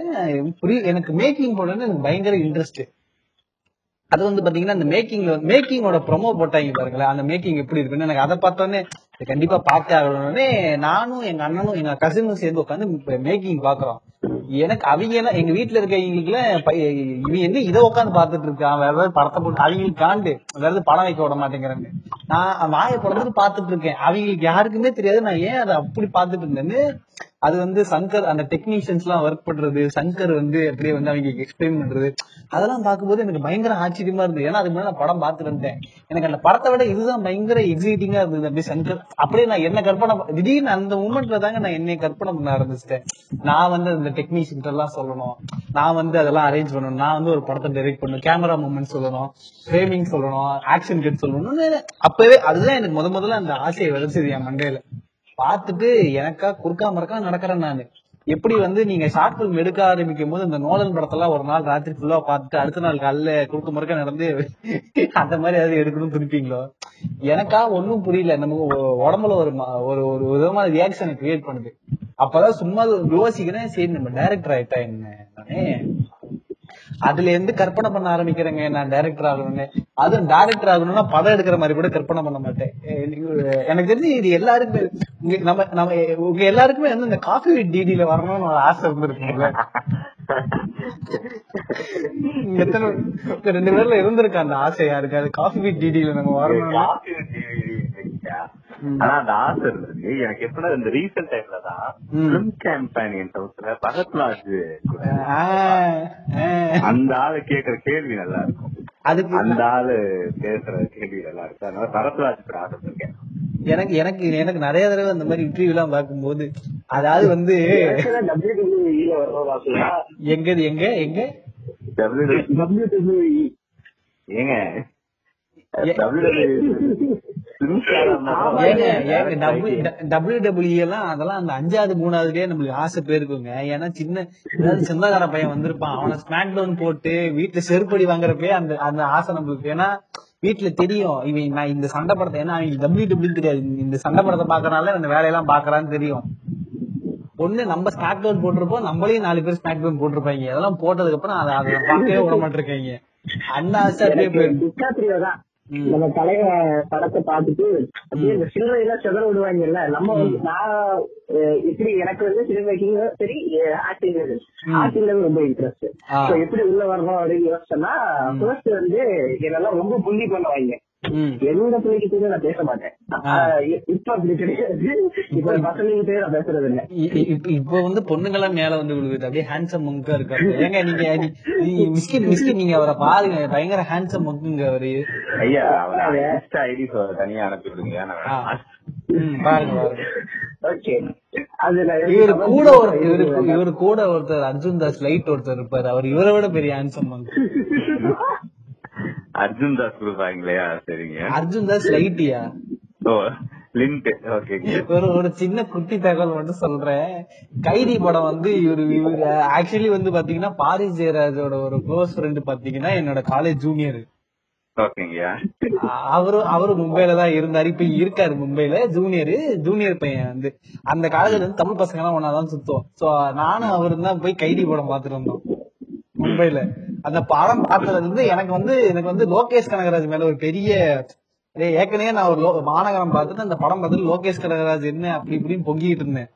எனக்கு மேக்கிங் போடணும்னு எனக்கு பயங்கர இன்ட்ரெஸ்ட் அது வந்து பாத்தீங்கன்னா அந்த மேக்கிங்ல மேக்கிங்கோட ப்ரொமோ போட்டாங்க பாருங்களேன். அந்த மேக்கிங் எப்படி இருக்குன்னு எனக்கு அதை பார்த்தோன்னே கண்டிப்பா பார்த்தே ஆகணும்னே நானும் எங்க அண்ணனும் எங்க கசினும் சேர்ந்து உட்காந்து மேக்கிங் பாக்குறோம் எனக்கு அவங்க எல்லாம் எங்க வீட்டுல இருக்கவங்களுக்கு இவன் என்ன இதை உட்காந்து பாத்துட்டு இருக்கான்? வேற ஏதாவது படத்தை போட்டு அவங்களுக்கு காண்டு. வேற ஏதாவது படம் வைக்க விட மாட்டேங்கிறேன்னு நான் வாயை பிறந்து பாத்துட்டு இருக்கேன். அவங்களுக்கு யாருக்குமே தெரியாது. நான் ஏன் அதை அப்படி பாத்துட்டு இருந்தேன்னு அது வந்து சங்கர் அந்த டெக்னீஷியன்ஸ் எல்லாம் ஒர்க் பண்றது சங்கர் வந்து அப்படியே வந்து அவங்க எக்ஸ்பிளைன் பண்றது அதெல்லாம் பார்க்கும்போது எனக்கு பயங்கர ஆச்சரியமா இருந்தது. ஏன்னா அதுக்கு முன்னாடி நான் படம் பார்த்துட்டு இருந்தேன் எனக்கு அந்த படத்தை விட இதுதான் பயங்கர எக்ஸைட்டிங்கா இருந்தது. அப்படியே சங்கர் அப்படியே நான் என்ன கற்பனை திடீர்னு அந்த மூமெண்ட்ல தாங்க நான் என்னை கற்பனை பண்ண ஆரம்பிச்சிட்டேன். நான் வந்து அந்த டெக்னீஷியன் எல்லாம் சொல்லணும். நான் வந்து அதெல்லாம் அரேஞ்ச் பண்ணணும். நான் வந்து ஒரு படத்தை டைரக்ட் பண்ணணும். கேமரா மூமெண்ட் சொல்லணும். ஃப்ரேமிங் சொல்லணும். ஆக்ஷன் கட் சொல்லணும்னு அப்பவே அதுதான் எனக்கு முத முதல்ல அந்த ஆசையை விதைச்சது என் மண்டையில. பார்த்துட்டு எனக்கா குறுக்கா மறக்கா நடக்கிறேன் நானு. எப்படி வந்து நீங்க ஷார்ட் பிலிம் எடுக்க ஆரம்பிக்கும் போது இந்த நோலன் படத்தெல்லாம் ஒரு நாள் ராத்திரி ஃபுல்லா பார்த்துட்டு அடுத்த நாள் காலைல குறுக்க மறுக்க நடந்து அந்த மாதிரி ஏதாவது எடுக்கணும்னு திருப்பீங்களோ எனக்கா ஒண்ணும் புரியல. நம்ம உடம்புல ஒரு ஒரு ஒரு விதமான ரியாக்ஷனை கிரியேட் பண்ணுது. அப்பதான் சும்மா யோசிக்கிறேன் சரி நம்ம டைரக்டர் ஆயிட்டா என்ன? அதுல இருந்து கற்பனை பண்ண ஆரம்பிக்கிறேங்க நான் டைரக்டர் ஆகணும்னு. அதுவும் டைரக்டர் ஆகணும்னா படம் எடுக்கிற மாதிரி கூட கற்பனை பண்ண மாட்டேன். எனக்கு தெரிஞ்சு இது எல்லாருக்குமே நம்ம நம்ம உங்க எல்லாருக்குமே வந்து இந்த காஃபி டிடில வரணும்னு ஒரு ஆசை இருந்திருக்கும்ல எத்தனை ரெண்டு பேர்ல இருந்திருக்கு அந்த ஆசை யாருக்கு அது காஃபி வீட் டிடில நம்ம வரணும் காஃபி ஆனா அந்த ஆசை இருந்தது. எனக்கு எப்படின்னா இந்த ரீசெண்ட் டைம்ல தான். பிலிம் கேம்பெயின் ஹவுஸ்ல பகத்ராஜ் கூட அந்த ஆளு கேக்குற கேள்வி நல்லா இருக்கும். அதுக்கு அந்த ஆளு பேசுற கேள்வி நல்லா இருக்கும். அதனால பரத்ராஜ் கூட ஆசைப்பட்டிருக்கேன் எனக்கு எனக்கு எனக்கு நிறைய தடவை அந்த மாதிரி இன்டர்வியூ எல்லாம் பார்க்கும்போது அதாவது வந்து எங்க எங்க? எங்க டபிள்யூடபிள்யூஇ ஏங்க டபிள்யூ டபிள்யூ எல்லாம் அதெல்லாம் அந்த அஞ்சாவது மூணாவதுலயே நம்மளுக்கு ஆசை போயிருக்குங்க. ஏன்னா சின்ன ஏதாவது சொந்தக்கார பையன் வந்திருப்பான். அவனை ஸ்மாக் டவுன் போட்டு வீட்டுல செருப்படி வாங்குறப்பே அந்த அந்த ஆசை நம்மளுக்கு. ஏன்னா வீட்டுல தெரியும் இவன் நான் இந்த சண்டை படத்தை ஏன்னா அவங்க டபிள்யூ டபிள்யூ தெரியாது. இந்த சண்டை படத்தை பாக்கறனால இந்த வேலையெல்லாம் பாக்குறான்னு தெரியும். ஒண்ணு நம்ம ஸ்மாக் டவுன் போட்டிருப்போம் நம்மளையும் நாலு பேர் ஸ்மாக் டவுன் போட்டிருப்பாங்க. அதெல்லாம் போட்டதுக்கு அப்புறம் அதை அதை பார்க்கவே விட மாட்டிருக்காங்க. அந்த ஆசை அப்படியே நம்ம தலைய படத்தை பார்த்துட்டு அப்படியே இந்த சில்லறை எல்லாம் செதற விடுவாங்கல்ல நம்ம வந்து நான் எப்படி எனக்கு வந்து சினிமா மேக்கிங் சரி ஆக்டிங் ஆக்டிங்ல ரொம்ப இன்ட்ரெஸ்ட். எப்படி உள்ள வரணும் அப்படின்னு யோசிச்சேன்னா ஃபர்ஸ்ட் வந்து என்னெல்லாம் ரொம்ப புள்ளி பண்ணுவாங்க. ம். எந்த பிள்ளைகிட்டயும் நான் பேச மாட்டேன். இப்ப அப்படி கிடையாது. இப்ப பசங்ககிட்டயே நான் பேசுறது இல்ல இப்ப வந்து பொண்ணுங்கெல்லாம் மேல வந்து விழுகுது. அப்படியே ஹேண்ட்ஸம் மங்கா இருக்காரு ஏங்க நீங்க மிஸ்கின் மிஸ்கின் நீங்க அவரை பாருங்க. பயங்கர ஹேண்ட்ஸம் மங்குங்க அவரு. ஐயா அவரை ஐடி தனியா அனுப்பி விடுங்க. பாருங்க பாருங்க. ஓகே. இவரு கூட ஒரு இவரு கூட ஒருத்தர் அர்ஜுன் தாஸ் லைட் ஒருத்தர் இருப்பாரு. அவர் இவரை விட பெரிய ஹேண்ட்ஸம் மங்கு அர்ஜுன் தாஸ் கொடுப்பாங்களே சரிங்க. அர்ஜுன் தாஸ் லைட்டியா? ஓ லிங்க் ஒரு ஒரு சின்ன குட்டி தகவல் மட்டும் சொல்றேன். கைதி படம் வந்து இவரு இவரு ஆக்சுவலி வந்து பாத்தீங்கன்னா பாரிஸ் ஜெயராஜோட ஒரு க்ளோஸ் ஃப்ரெண்ட் பாத்தீங்கன்னா என்னோட காலேஜ் ஜூனியர் அவரு அவரு மும்பைல தான் இருந்தாரு. இப்ப இருக்காரு மும்பைல ஜூனியர் ஜூனியர் பையன் வந்து. அந்த காலேஜ்ல வந்து தமிழ் பசங்க எல்லாம் ஒன்னாதான் சுத்தம் சோ நானும் அவரும் தான் போய் கைதி படம் பாத்துட்டு வந்தோம். மும்பைல அந்த படம் பார்த்ததுல இருந்து எனக்கு வந்து எனக்கு வந்து லோகேஷ் கனகராஜ் மேல ஒரு பெரிய ஏற்கனவே நான் ஒரு மாநகரம் பார்த்துட்டு அந்த படம் பார்த்துட்டு லோகேஷ் கனகராஜ் என்ன அப்படி இப்படின்னு பொங்கிட்டு இருந்தேன்.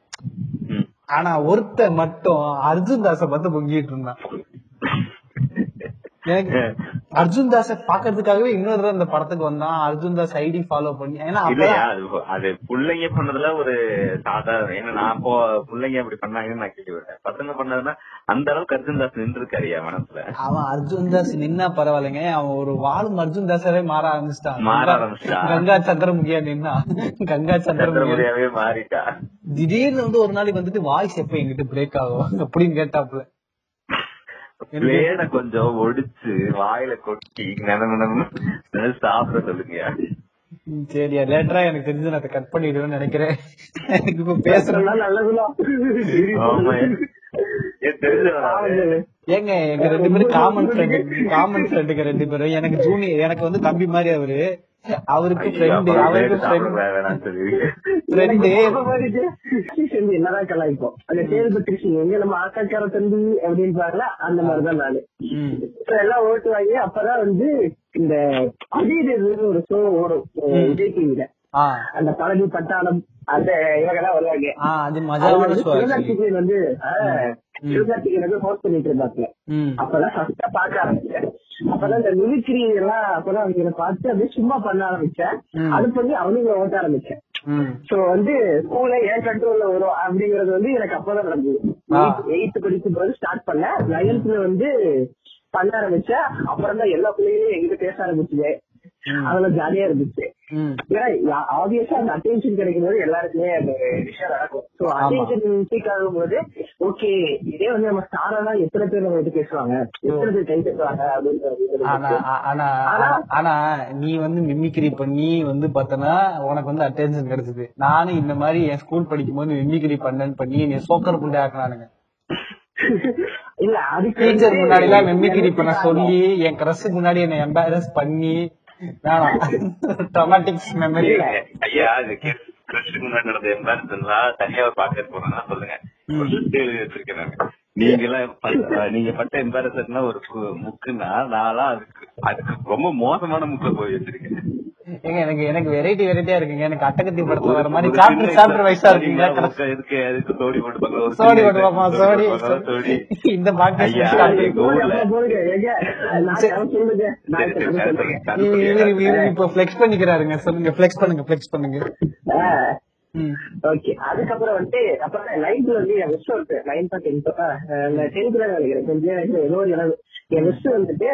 ஆனா ஒருத்தன் மட்டும் அர்ஜுன் தாஸ பார்த்து பொங்கிட்டு இருந்தான் எனக்கு அர்ஜுன் தாஸ பாக்குறதுக்காகவே இன்னொரு இந்த படத்துக்கு வந்தான். அர்ஜுன் தாஸ் ஐடி ஃபாலோ பண்ணி. ஏன்னா அது அது பிள்ளைங்க பண்ணதுல ஒரு சாதாரண ஏன்னா நான் இப்போ பிள்ளைங்க அப்படி பண்ணாங்கன்னு நான் கேள்விப்பட்டேன். பசங்க பண்ணதுன்னா அந்த அளவுக்கு அர்ஜுன் தாஸ் நின்று இருக்காருயா மனசுல? அவன் அர்ஜுன் தாஸ் நின்னா பரவாயில்லைங்க. அவன் ஒரு வாழும் அர்ஜுன் தாஸாவே மாற ஆரம்பிச்சிட்டான். மாற ஆரம்பிச்சிட்டான். கங்கா சந்திரமுகியா நின்னா. கங்கா சந்திரமுகியா. சந்திரமுடியாவே மாறிட்டா. திடீர்னு வந்து ஒரு நாளைக்கு வந்துட்டு வாய்ஸ் எப்ப எங்கிட்ட பிரேக் ஆகும்? அப்படின்னு கேட்டாப்ல பிளேட கொஞ்சம் ஒடிச்சு வாயில கொட்டி சாப்பிட சொல்லுங்க சரியா லேட்டரா எனக்கு தெரிஞ்சு நான் கட் பண்ணிடுவேன்னு நினைக்கிறேன். எனக்கு இப்ப பேசுறேன்னா பேசுறதுலாம் நல்லதுதான்? ஏங்க எங்க ரெண்டு பேரும் காமன் ஃப்ரெண்ட் காமன் ஃப்ரெண்டுங்க ரெண்டு பேரும். எனக்கு ஜூனியர் எனக்கு வந்து தம்பி மாதிரி அவரு. அவருக்கு ஃப்ரெண்டு அவருக்கு ஃப்ரெண்ட் என்னதான் கலாய்ப்போம்? அந்த தேர்வு கிருஷ்ணி எங்க நம்ம ஆக்காக்கார தம்பி அப்படின்னு பாருல அந்த மாதிரிதான் நானு. இப்ப எல்லாம் ஓட்டு வாங்கி அப்பதான் வந்து இந்த அடியில் ஒரு ஷோ ஓடும் விஜய் டிவில அந்த பழனி பட்டாளம் அந்த இவங்கெல்லாம் வருவாங்க. சிவகார்த்திகேயன் வந்து சிவகார்த்திகேயன் வந்து ஹோஸ்ட் பண்ணிட்டு இருந்தாங்க அப்பதான் ஃபர்ஸ்டா பார்க்க ஆரம்பிச்சேன். அப்பதான் இந்த மிமிக்ரி எல்லாம் அப்பதான் அவங்க பார்த்து அப்படியே சும்மா பண்ண ஆரம்பிச்சேன். அது பண்ணி அவனுங்க ஓட்ட ஆரம்பிச்சேன். சோ வந்து ஸ்கூல்ல ஏன் கண்ட்ரோல்ல வரும் அப்படிங்கறது வந்து எனக்கு அப்பதான் நடந்தது. எயித்து படிக்கும் போது ஸ்டார்ட் பண்ணேன் நைன்த்ல வந்து பண்ண ஆரம்பிச்சேன். அப்புறம் தான் எல்லா பிள்ளைகளும் எங்கிட்ட பேச ஆரம்பிச்சுது. அதெல்லாம் ஜாலியா இருந்துச்சு. ஆப்வியஸா அந்த அட்டென்ஷன் கிடைக்கும் போது எல்லாருக்குமே அந்த விஷயம் நடக்கும். சோ அட்டென்ஷன் சீக் ஆகும் போது ஓகே இதே வந்து நம்ம ஸ்டாரா தான் எத்தனை பேர் நம்ம வந்து பேசுவாங்க? எத்தனை பேர் கை அப்படின்றது ஆ- ஆனா ஆனா- நீ வந்து மிமிக்ரி பண்ணி வந்து பார்த்தனா உனக்கு வந்து அட்டென்ஷன் கிடைச்சது. நானும் இந்த மாதிரி என் ஸ்கூல் படிக்கும் போது மிமிக்ரி பண்ணேன்னு பண்ணி என்னை சோக்கர் புண்டை ஆக்குனானுங்க. இல்ல அதுக்கு டீச்சர் முன்னாடி எல்லாம் மிமிக்ரி பண்ண சொல்லி என் கிரஸ் முன்னாடி என்ன எம்பாரஸ் பண்ணி மெமரி ஐயா அது கிறிஸ்துக்கு முன்னாடி நடந்த எம்பாரன்ஸ் தனியா ஒரு பாக்கெட் போறேன்னா சொல்லுங்க. வச்சிருக்கேன். நீங்க எல்லாம் நீங்க பட்ட எம்பாரன்ஸ்னா ஒரு முக்குன்னா நான்லாம் அதுக்கு அதுக்கு ரொம்ப மோசமான முக்கில் போய் வச்சிருக்கேன். ஏங்க எனக்கு எனக்கு வெரைட்டி வெரைட்டியா இருக்குங்க. எனக்கு அட்டகத்தி படத்துல வர மாதிரி சாப்டர் சாப்டர் வைஸா இருக்குங்க எதுக்கு எதுக்கு சோடி போட்டுப்பாங்க ஒரு சோடி சின்ன போட்டுப்பாமா சோடி சோடி இந்த பாட்டு நான் நான் இவரு இப்ப பிளெக்ஸ் பண்ணிக்கிறாருங்க. சொல்லுங்க பிளெக்ஸ் பண்ணுங்க பிளெக்ஸ் பண்ணுங்க. ம். ஓகே அதுக்கப்புறம் வந்து அப்புறம் நைன்த்ல வந்து என் வந்து நைன்த் டென்த் டென்த்ல நினைக்கிறேன். ஏதோ ஒரு இடம் மிஸ் வந்துட்டு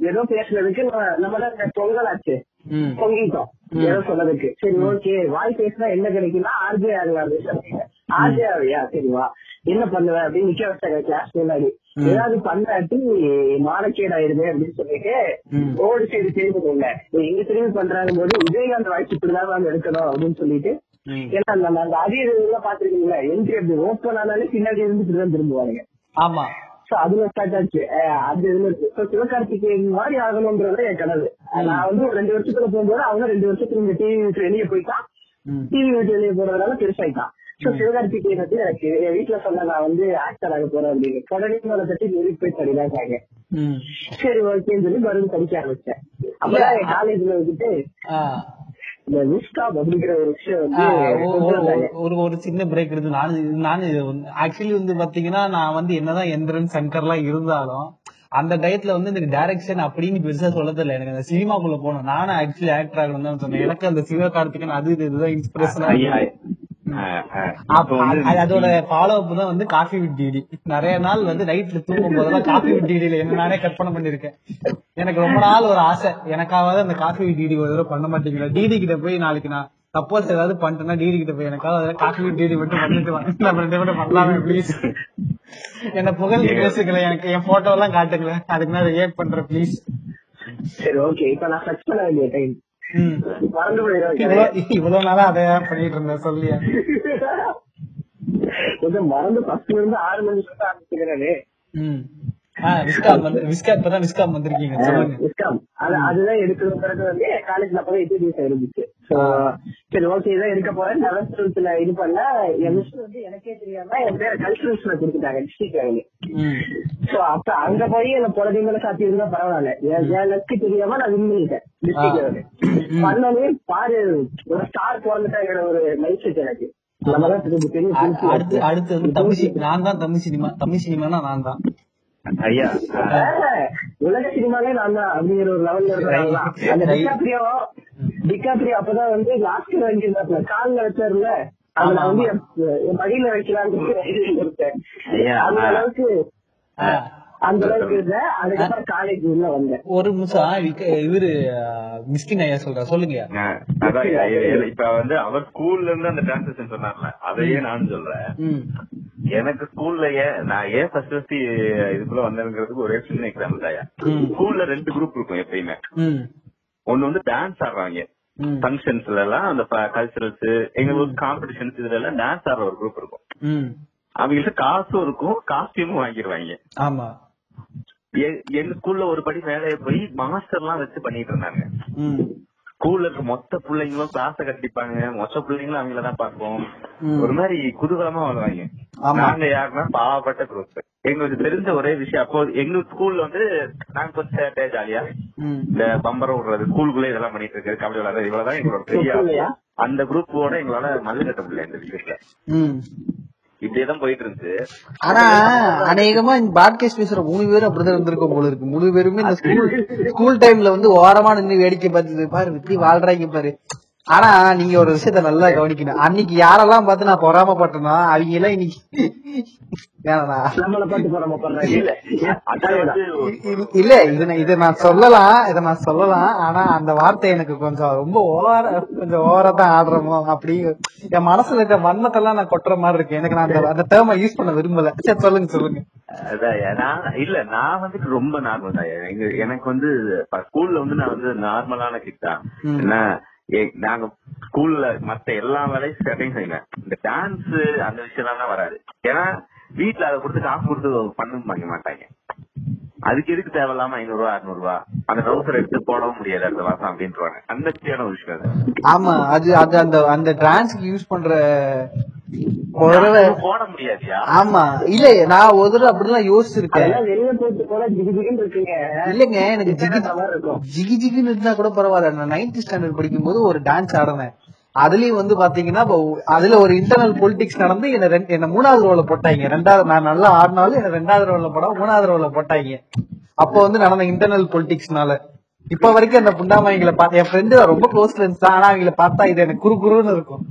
ஏதோ பேசுனதுக்கு நம்ம- தான் பொங்கல் ஆச்சு. பொங்கிட்டோம். ஏதோ சொன்னதுக்கு. சரி ஓகே. வாய் பேசினா என்ன கிடைக்கும்னா ஆர்ஜே ஆகலாம் ஆர்ஜே ஆவியா சரி வா. என்ன பண்ணுவ அப்படின்னு நிக்க வச்சாங்க கிளாஸ் முன்னாடி. ஏதாவது பண்ணாட்டி மானக்கேடு ஆயிருமே அப்படின்னு சொல்லிட்டு. ஓடு சைடு திரும்பி போங்க. எங்க திரும்பி பண்றாங்க போது விஜயகாந்த் வாய்ஸ் இப்படிதான் மேம் எடுக்கணும் அப்படின்னு சொல்லிட்டு. ஏன்னா நம்ம அந்த எல்லாம் பாத்துருக்கீங்களா என்ட்ரி அப்படி ஓப்பன் ஆனாலே பின்னாடி இருந்து தான் திரும்புவாங்க ஆமா. அதுல ஸ்டார்ட் ஆச்சு. அது இதுல இருக்கு சிவகார்த்திகேயன் மாதிரி ஆகணும்ன்றது என் கனவு. நான் வந்து ஒரு ரெண்டு வருஷத்துல போகும்போது அவங்க ரெண்டு வருஷத்துக்கு இந்த டிவி விட்டு வெளியே போயிட்டான். டிவி விட்டு வெளியே போறதுனால பெருசாயிட்டான். சோ சிவகார்த்திகேயன் வந்து எனக்கு என் வீட்டுல சொன்ன நான் வந்து ஆக்டர் ஆக போறேன் அப்படின்னு. உடனே மேல தட்டி நெருங்கி போய் படிதாங்க. சரி ஓகேன்னு சொல்லி மறுபடியும் படிக்க ஆரம்பிச்சேன். அப்பதான் என் காலேஜ்ல வந்துட்டு. இந்த அப்படிங்கிற ஒரு விஷயம் ஒரு- சின்ன பிரேக் இருக்கு நானு நானு ஆக்சுவலி வந்து பாத்தீங்கன்னா நான் வந்து என்னதான் எந்திரன் சங்கர் எல்லாம் இருந்தாலும் அந்த டயத்துல வந்து எனக்கு டைரக்ஷன் அப்படின்னு பெருசா சொல்ல தெரியல எனக்கு அந்த சினிமாக்குள்ள போகணும். நானும் ஆக்சுவலி ஆக்டர் ஆகணும் தான் சொன்னேன். எனக்கு அந்த சிவகார்த்திகன் அது இது இதுதான் இன்ஸ்பிரேஷனா வந்து அதோட ஃபாலோ அப் தான் வந்து காஃபி வித் டிடி நிறைய நாள் வந்து நைட்ல தூங்கும் போதெல்லாம் காஃபி வித் என்ன நானே கற்பனை பண்ணிருக்கேன் எனக்கு ரொம்ப நாள் ஒரு ஆசை. எனக்காவது அந்த காஃபி வித் டிடி ஒரு தடவை பண்ண மாட்டீங்களா டிடி கிட்ட போய் நாளைக்கு நான் சப்போஸ் ஏதாவது பண்ணிட்டேன்னா டிடி கிட்ட போய் எனக்காவது காஃபி வித் டிடி மட்டும் பண்ணிட்டு வாங்க நம்ம ரெண்டு பேரும் பண்ணலாமே ப்ளீஸ் என்ன புகழ் பேசுங்களேன் எனக்கு என் போட்டோ எல்லாம் காட்டுங்களேன். அதுக்கு நான் ரியாக்ட் பண்றேன் ப்ளீஸ் சரி ஓகே இப்ப நான் சர்ச் பண்ண வேண்டிய டைம் மறந்து போயிடுவேன் இவ்வளவு நாளா அதை பண்ணிட்டு இருந்தேன் சொல்லியா. மறந்து ஃபர்ஸ்ட்ல இருந்து ஆறு மணி ஆரம்பிச்சுக்கிறேன் விஸ்காம் வந்து விஸ்காம் இப்பதான் விஸ்காம் வந்திருக்கீங்க சொல்லுங்க. விஸ்காம். அது அதுதான் எடுக்கணும் பிறகு வந்து காலேஜ்ல அப்பதான் இருந்துச்சு. சரி ஓகே இதான் எடுக்க போறேன். இது பண்ண என் வந்து எனக்கே தெரியாம என் பேர் கல்ச்சுரல்ஸ்ல கொடுத்துட்டாங்க டிஸ்ட்ரிக்ட் சோ அப்ப அங்க போய் என்ன மேல சாத்தி இருந்தா பரவாயில்ல. என் லக்கு தெரியாம நான் வின் பண்ணிட்டேன் டிஸ்ட்ரிக்ட் பண்ணவே பாரு ஒரு ஸ்டார் பிறந்துட்டாங்கிற ஒரு மைண்ட் செட் எனக்கு. அடுத்து அடுத்து வந்து தமிழ் நான் தான் தமிழ் சினிமா தமிழ் சினிமானா நான் தான். ஐயா. உலக சினிமாலே நான் தான். அப்படிங்கிற ஒரு லெவல்ல இருக்கிறாங்க அந்த டிகாப்ரியோ டிகாப்ரியோ அப்பதான் வந்து லாஸ்ட் வாங்கியிருந்தாப்ல கால்ல வச்சாருல அதுல வந்து என் மடியில ஐயா, அந்த. அளவுக்கு. அந்த அளவுக்கு இருந்தேன் அதுக்கப்புறம் காலேஜ் உள்ள வந்தேன். ஒரு நிமிஷம் இவரு மிஸ்கின் ஐயா சொல்ற சொல்லுங்க. அதான் இப்ப வந்து அவர் ஸ்கூல்ல இருந்து அந்த டிரான்சிஷன் சொன்னார்ல. அதையே நானும் சொல்றேன். எனக்கு ஸ்கூல்ல ஏன் நான் ஏன் ஃபர்ஸ்ட் ஃபர்ஸ்ட் இதுக்குள்ள வந்தேங்கிறதுக்கு ஒரே சின்ன எக்ஸாம்பிள் தாயா. ஸ்கூல்ல ரெண்டு குரூப் இருக்கும் எப்பயுமே. ஒண்ணு வந்து டான்ஸ் ஆடுறாங்க ஃபங்க்ஷன்ஸ்ல எல்லாம் அந்த கல்ச்சரல்ஸ் எங்களுக்கு காம்படிஷன்ஸ் இதுல எல்லாம் டான்ஸ் ஆடுற ஒரு குரூப் இருக்கும். ம். அவங்களுக்கு காசும் இருக்கும் காஸ்டியூமும் வாங்கிடுவாங்க ஆமா. எங்க ஸ்கூல்ல ஒரு படி மேலே போய் மாஸ்டர் எல்லாம் வச்சு பண்ணிட்டு இருந்தாங்க. ஸ்கூல்ல இருக்க மொத்த பிள்ளைங்களும் கிளாஸ கட்டிப்பாங்க. மொத்த பிள்ளைங்களும் அவங்கள தான் பார்ப்போம். ஒரு மாதிரி குதூகலமா வருவாங்க. நாங்க யாருன்னா பாவப்பட்ட குரூப் எங்களுக்கு தெரிஞ்ச ஒரே விஷயம் அப்போ எங்க ஸ்கூல்ல வந்து நாங்க கொஞ்சம் சேட்டை ஜாலியா இந்த பம்பரம் விடுறது ஸ்கூலுக்குள்ளே இதெல்லாம் பண்ணிட்டு இருக்கு கபடி விளையாடுறது இவ்வளவுதான் எங்களோட பெரிய? அந்த குரூப்போட எங்களால மல்லு கட்ட முடியல இந்த விஷயத்துல இப்படியேதான் போயிட்டு இருந்துச்சு ஆனா அநேகமா இந்த பாட்காஸ்ட் பேசுற மூணு பேரும் அப்படிதான் இருந்திருக்கும் போல இருக்கு. மூணு பேருமே இந்த ஸ்கூல் ஸ்கூல் டைம்ல வந்து ஓரமா நின்று வேடிக்கை பார்த்தது பாரு இப்படி வாழ்றாங்க பாரு. ஆனா நீங்க ஒரு விஷயத்த நல்லா கவனிக்கணும். அன்னைக்கு யாரெல்லாம் பார்த்து நான் பொறாமப்பட்டேன்னா அவங்க எல்லாம் இன்னைக்கு இல்ல. இது இதை நான் சொல்லலாம் இதை நான் சொல்லலாம். ஆனா அந்த வார்த்தை எனக்கு கொஞ்சம் ரொம்ப ஓவர கொஞ்சம் ஓவரா தான் ஆடுறோமோ அப்படி என் மனசுல இருக்க வன்மத்தெல்லாம் நான் கொட்டுற மாதிரி இருக்கு. எனக்கு நான் அந்த அந்த டேர்மை யூஸ் பண்ண விரும்பல. சரி சொல்லுங்க சொல்லுங்க. இல்ல நான் வந்துட்டு ரொம்ப நார்மல் தான். எங்க எனக்கு வந்து ஸ்கூல்ல வந்து நான் வந்து நார்மலான கிட் தான். நாங்க ஸ்கூல்ல மத்த எல்லா வேலையும் ஸ்டார்டிங் செய்வேன் இந்த டான்ஸ் அந்த விஷயம் வராது. ஏன்னா வீட்டுல அதை கொடுத்து காசு கொடுத்து பண்ண வைக்க மாட்டாங்க. அதுக்கு எதுக்கு தேவையில்லாம ஐநூறு ரூபா அறுநூறு ரூபா அந்த ரவுசர் எடுத்து போடவும் முடியாது அடுத்த மாசம் அப்படின்ட்டுருவாங்க அந்த விஷயம் அது. ஆமா அது அது அந்த அந்த டிரான்ஸ்க்கு யூஸ் பண்ற போட முடியாதியா? ஆமா இல்ல நான் ஒரு தடவை அப்படிலாம் யோசிச்சிருக்கேன். வெளிய இருக்குங்க. இல்லங்க எனக்கு அந்த ஜிகி ஜிகின்னு இருந்தா கூட பரவாயில்ல. நான் நைன்த் ஸ்டாண்டர்ட் படிக்கும் போது ஒரு டான்ஸ் ஆடினேன். அதுலயும் வந்து பாத்தீங்கன்னா அதுல ஒரு இன்டர்னல் பொலிட்டிக்ஸ் நடந்து என்ன என்ன மூணாவது ரோல போட்டாங்க. ரெண்டாவது நான் நல்லா ஆடினாலும் என்ன ரெண்டாவது ரோல போட மூணாவது ரோல போட்டாங்க. அப்போ வந்து நடந்த இன்டர்னல் பொலிட்டிக்ஸ்னால இப்ப வரைக்கும் அந்த புண்டாமாய்களை பார்த்து என் ஃப்ரெண்டு ரொம்ப க்ளோஸ் ஃப்ரெண்ட்ஸ் தான். ஆனா அவங்கள பார்த்தா இது எனக்கு குறு குறுன்னு இருக்கும்.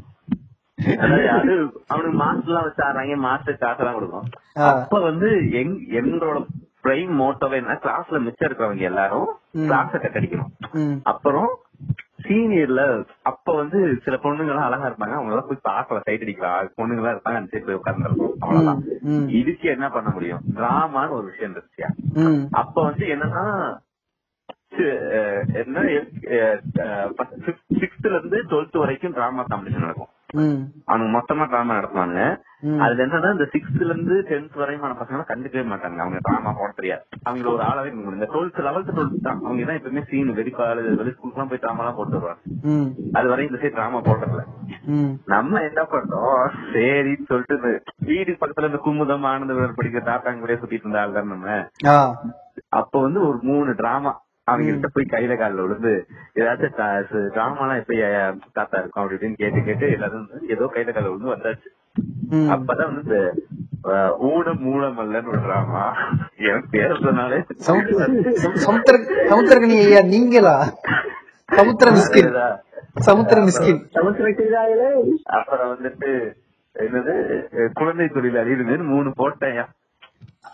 அவனுக்கு மாஸ்டர் எல்லாம் வச்சு ஆடுறாங்க மாஸ்டர் காசு எல்லாம் கொடுக்கும். அப்ப வந்து எங் எங்களோட பிரைம் மோட்டோவே என்ன? கிளாஸ்ல மிச்சம் இருக்கிறவங்க எல்லாரும் ம். கிளாஸ கட்டடிக்கணும் ம். அப்புறம் சீனியர்ல அப்ப வந்து சில பொண்ணுங்க எல்லாம் அழகா இருப்பாங்க. அவங்க எல்லாம் போய் பார்க்கல சைட் அடிக்கலாம் பொண்ணுங்க எல்லாம் இருப்பாங்க அந்த சைட் போய் உட்கார்ந்துருக்கும் அவ்வளவுதான். இதுக்கு என்ன பண்ண முடியும்? டிராமான்னு ஒரு விஷயம் இருந்துச்சு. அப்ப வந்து என்னன்னா என்ன சிக்ஸ்த்ல இருந்து டுவெல்த் வரைக்கும் டிராமா காம்படிஷன் நடக்கும். ம். அவனுங்க மொத்தமா டிராமா நடத்துவாங்க. அதுல என்னன்னா இந்த சிக்ஸ்த்ல இருந்து டென்த் வரையுமான பசங்க கண்டுக்கவே மாட்டாங்க அவங்க டிராமா போட தெரியாது அவங்க ஒரு ஆளாவே. இந்த டுவெல்த் லெவல்த் டுவெல்த் தான் அவங்க தான் எப்பவுமே சீன் வெளி காலேஜ் வெளி ஸ்கூலுக்கு போய் டிராமா எல்லாம் போட்டு வருவாங்க. அது வரையும் இந்த சைடு டிராமா போடுறதுல. நம்ம என்ன பண்றோம் சரின்னு சொல்லிட்டு வீடு பக்கத்துல இந்த குமுதம் ஆனந்த படிக்கிற தாத்தாங்க கூட சுத்திட்டு இருந்த நம்ம. அப்ப வந்து ஒரு மூணு டிராமா அவங்க கிட்ட போய் கையில காலில் விழுந்து ஏதாச்சும் டிராமாலாம் எப்ப அஹ், தாத்தா இருக்கும்? அப்படி இப்படின்னு கேட்டு கேட்டு எல்லாரும் ஏதோ கையில காலில் விழுந்து வந்தாச்சு. அப்பதான் வந்து இந்த ஊனம் மூலமல்லன்னு ஒரு டிராமா எனக்கு பேர் சொன்னாலே சமுத்திர- சமுத்திர சமுத்திரகனி ஐயா நீங்களா? சமுத்திர மிஸ்கின். சமுத்திர மிஸ்கின். அப்புறம் வந்துட்டு என்னது குழந்தை தொழிலாளி இதுன்னு மூணு போட்டேன் என்னன்னா நான் அதுல ஒண்ணு நடிச்சேன்.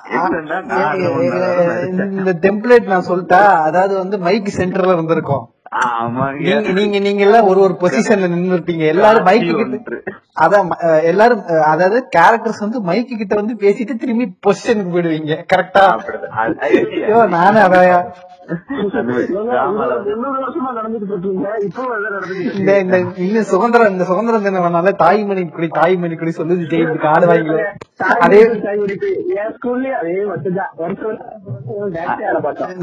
இந்த டெம்ப்ளேட் நான் சொல்லிட்டா அதாவது வந்து மைக் சென்டர்ல இருந்திருக்கும். நீங்க நீங்க நீங்க எல்லாம் ஒரு ஒரு பொசிஷன்ல நின்னு இருப்பீங்க எல்லாரும் மைக்கு கிட்ட அதான் எல்லாரும் அதாவது கேரக்டர்ஸ் வந்து மைக்கு கிட்ட வந்து பேசிட்டு திரும்பி பொசிஷனுக்கு போயிடுவீங்க. கரெக்டா நானே அதாயா இந்த சுதந்திரம் இந்த சுதந்திரம் தினம் தாய்மணி குடி தாய்மணி குடி சொல்லுது ஜெயிலுக்கு என் ஸ்கூல்லயே அதே ஆட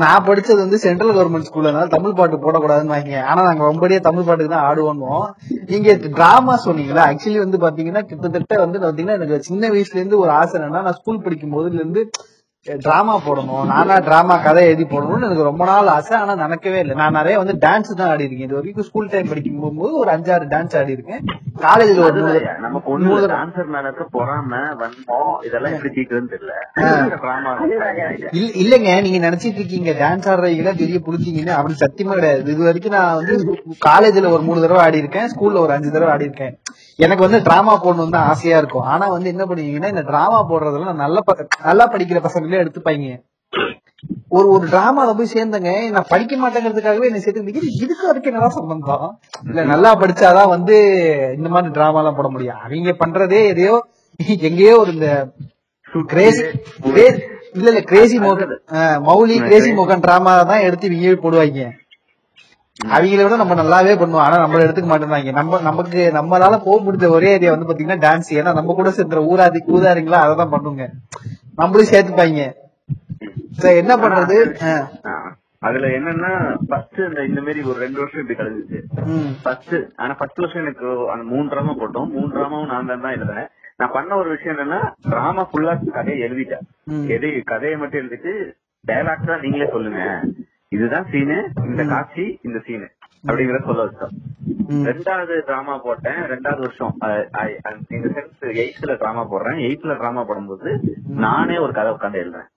நான் படிச்சது வந்து சென்ட்ரல் கவர்மெண்ட் ஸ்கூல்னால தமிழ் பாட்டு போடக்கூடாதுன்னு வாங்க ஆனா நாங்க ரொம்படியே தமிழ் பாட்டுக்கு தான் ஆடுவோம் நீங்க டிராமா சொன்னீங்களா ஆக்சுவலி வந்து பாத்தீங்கன்னா கிட்டத்தட்ட வந்து பாத்தீங்கன்னா எனக்கு சின்ன வயசுல இருந்து ஒரு ஆசை என்னன்னா நான் ஸ்கூல் படிக்கும் போதுல இருந்து டிராமா போடணும். நானா டிராமா கதை எழுதி போடணும்னு எனக்கு ரொம்ப நாள் ஆசை. ஆனா நடக்கவே இல்லை. நான் நிறைய வந்து டான்ஸ் தான் ஆடி இருக்கேன் இது வரைக்கும் ஸ்கூல் டைம் படிக்கும் போகும்போது ஒரு அஞ்சாறு டான்ஸ் ஆடி இருக்கேன் காலேஜ்ல ஒரு நமக்கு ஒண்ணு டான்சர் மேல இருக்க பொறாம வன்மம் இதெல்லாம் எப்படி தீக்குறதுன்னு தெரியல. இல்லங்க. நீங்க நினைச்சிட்டு இருக்கீங்க டான்ஸ் ஆடுறீங்களா பெரிய புடிச்சீங்கன்னு. அப்படி சத்தியமா கிடையாது. இது வரைக்கும் நான் வந்து காலேஜ்ல ஒரு மூணு தடவை ஆடி இருக்கேன் ஸ்கூல்ல ஒரு அஞ்சு தடவை ஆடி இருக்கேன் எனக்கு வந்து டிராமா போடணும் தான் ஆசையா இருக்கும். ஆனா வந்து என்ன பண்ணுவீங்கன்னா இந்த டிராமா போடுறதெல்லாம் நல்ல நல்லா படிக்கிற பசங்களே எடுத்துப்பாங்க ஒரு ஒரு டிராமால போய் சேர்ந்தங்க. நான் படிக்க மாட்டேங்கிறதுக்காகவே என்ன சேர்த்து இதுக்கு அதுக்கு என்னதான் சம்பந்தம்? இல்ல நல்லா படிச்சாதான் வந்து இந்த மாதிரி டிராமா எல்லாம் போட முடியும். அவங்க பண்றதே எதையோ எங்கேயோ ஒரு இந்த கிரேசி இல்ல இல்ல கிரேசி மோகன் மௌலி கிரேசி மோகன் டிராமா தான் எடுத்து இவங்க போடுவாங்க அவங்கள விட நம்ம நல்லாவே பண்ணுவோம். ஆனா நம்மள எடுத்துக்க மாட்டேங்கிறாங்க நம்ம நமக்கு நம்மளால போக முடிஞ்ச ஒரே ஏரியா வந்து பாத்தீங்கன்னா டான்ஸ் ஏன்னா நம்ம கூட சேர்ந்த ஊராதி ஊதாரிங்களா அதை தான் பண்ணுங்க. நம்மளும் சேர்த்துப்பாங்க. சரி என்ன பண்றது. அதுல என்னன்னா ஃபர்ஸ்ட் இந்த இந்த மாதிரி ஒரு ரெண்டு வருஷம் இப்படி கழிஞ்சிச்சு. ம், ஃபர்ஸ்ட் ஆனா ஃபர்ஸ்ட் வருஷம் எனக்கு அந்த மூணு டிராமா போட்டோம். மூணு டிராமாவும் நான் தான் தான் எழுதுனேன். நான் பண்ண ஒரு விஷயம் என்னன்னா டிராமா ஃபுல்லா கதையை எழுதிட்டேன். எது கதையை மட்டும் எழுதிட்டு டைலாக்ஸ் தான் நீங்களே சொல்லுங்க. இதுதான் சீனு இந்த காட்சி இந்த சீனு. அப்படிங்கறத சொல்ல வச்சோம். ரெண்டாவது டிராமா போட்டேன். ரெண்டாவது வருஷம் இந்த சென்ஸ் எயித்துல டிராமா போடுறேன். எயித்துல டிராமா போடும்போது நானே ஒரு கதை உட்காந்து எழுதுறேன்.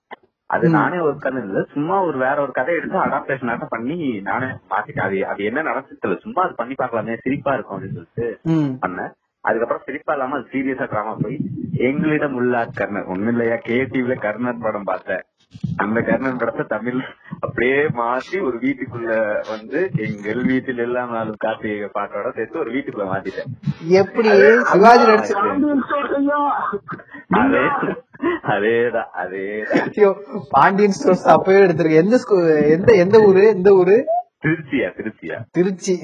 அது நானே ஒரு கதை இல்ல. சும்மா ஒரு வேற ஒரு கதை எடுத்து அடாப்டேஷன் ஆட்டம் பண்ணி நானே மாத்திட்டேன் அது அது என்ன நடந்துச்சு சும்மா அது பண்ணி பார்க்கலாமே சிரிப்பா இருக்கும் அப்படின்னு சொல்லிட்டு. பண்ணேன். அதுக்கப்புறம் சிரிப்பா இல்லாம அது சீரியஸா டிராமா போய் எங்களிடம் உள்ள கர்ணர் ஒண்ணும் இல்லையா கேடிவில கர்ணர் படம் பார்த்தேன். அந்த கர்ணன் படத்தை தமிழ் அப்படியே மாத்தி ஒரு வீட்டுக்குள்ள வந்து எங்கள் வீட்டில் எல்லாம் நாளும் கார்த்திகை பாட்டோட சேர்த்து ஒரு வீட்டுக்குள்ள மாத்திட்டேன். எப்படி சிவாஜி நடிச்ச அதே அதேதான் அதேதான். ஐயோ, பாண்டியன் ஸ்டோர்ஸ் அப்பவே எடுத்திருக்க எந்த எந்த எந்த ஊரு எந்த ஊரு? திருச்சியா திருச்சியா. திருச்சி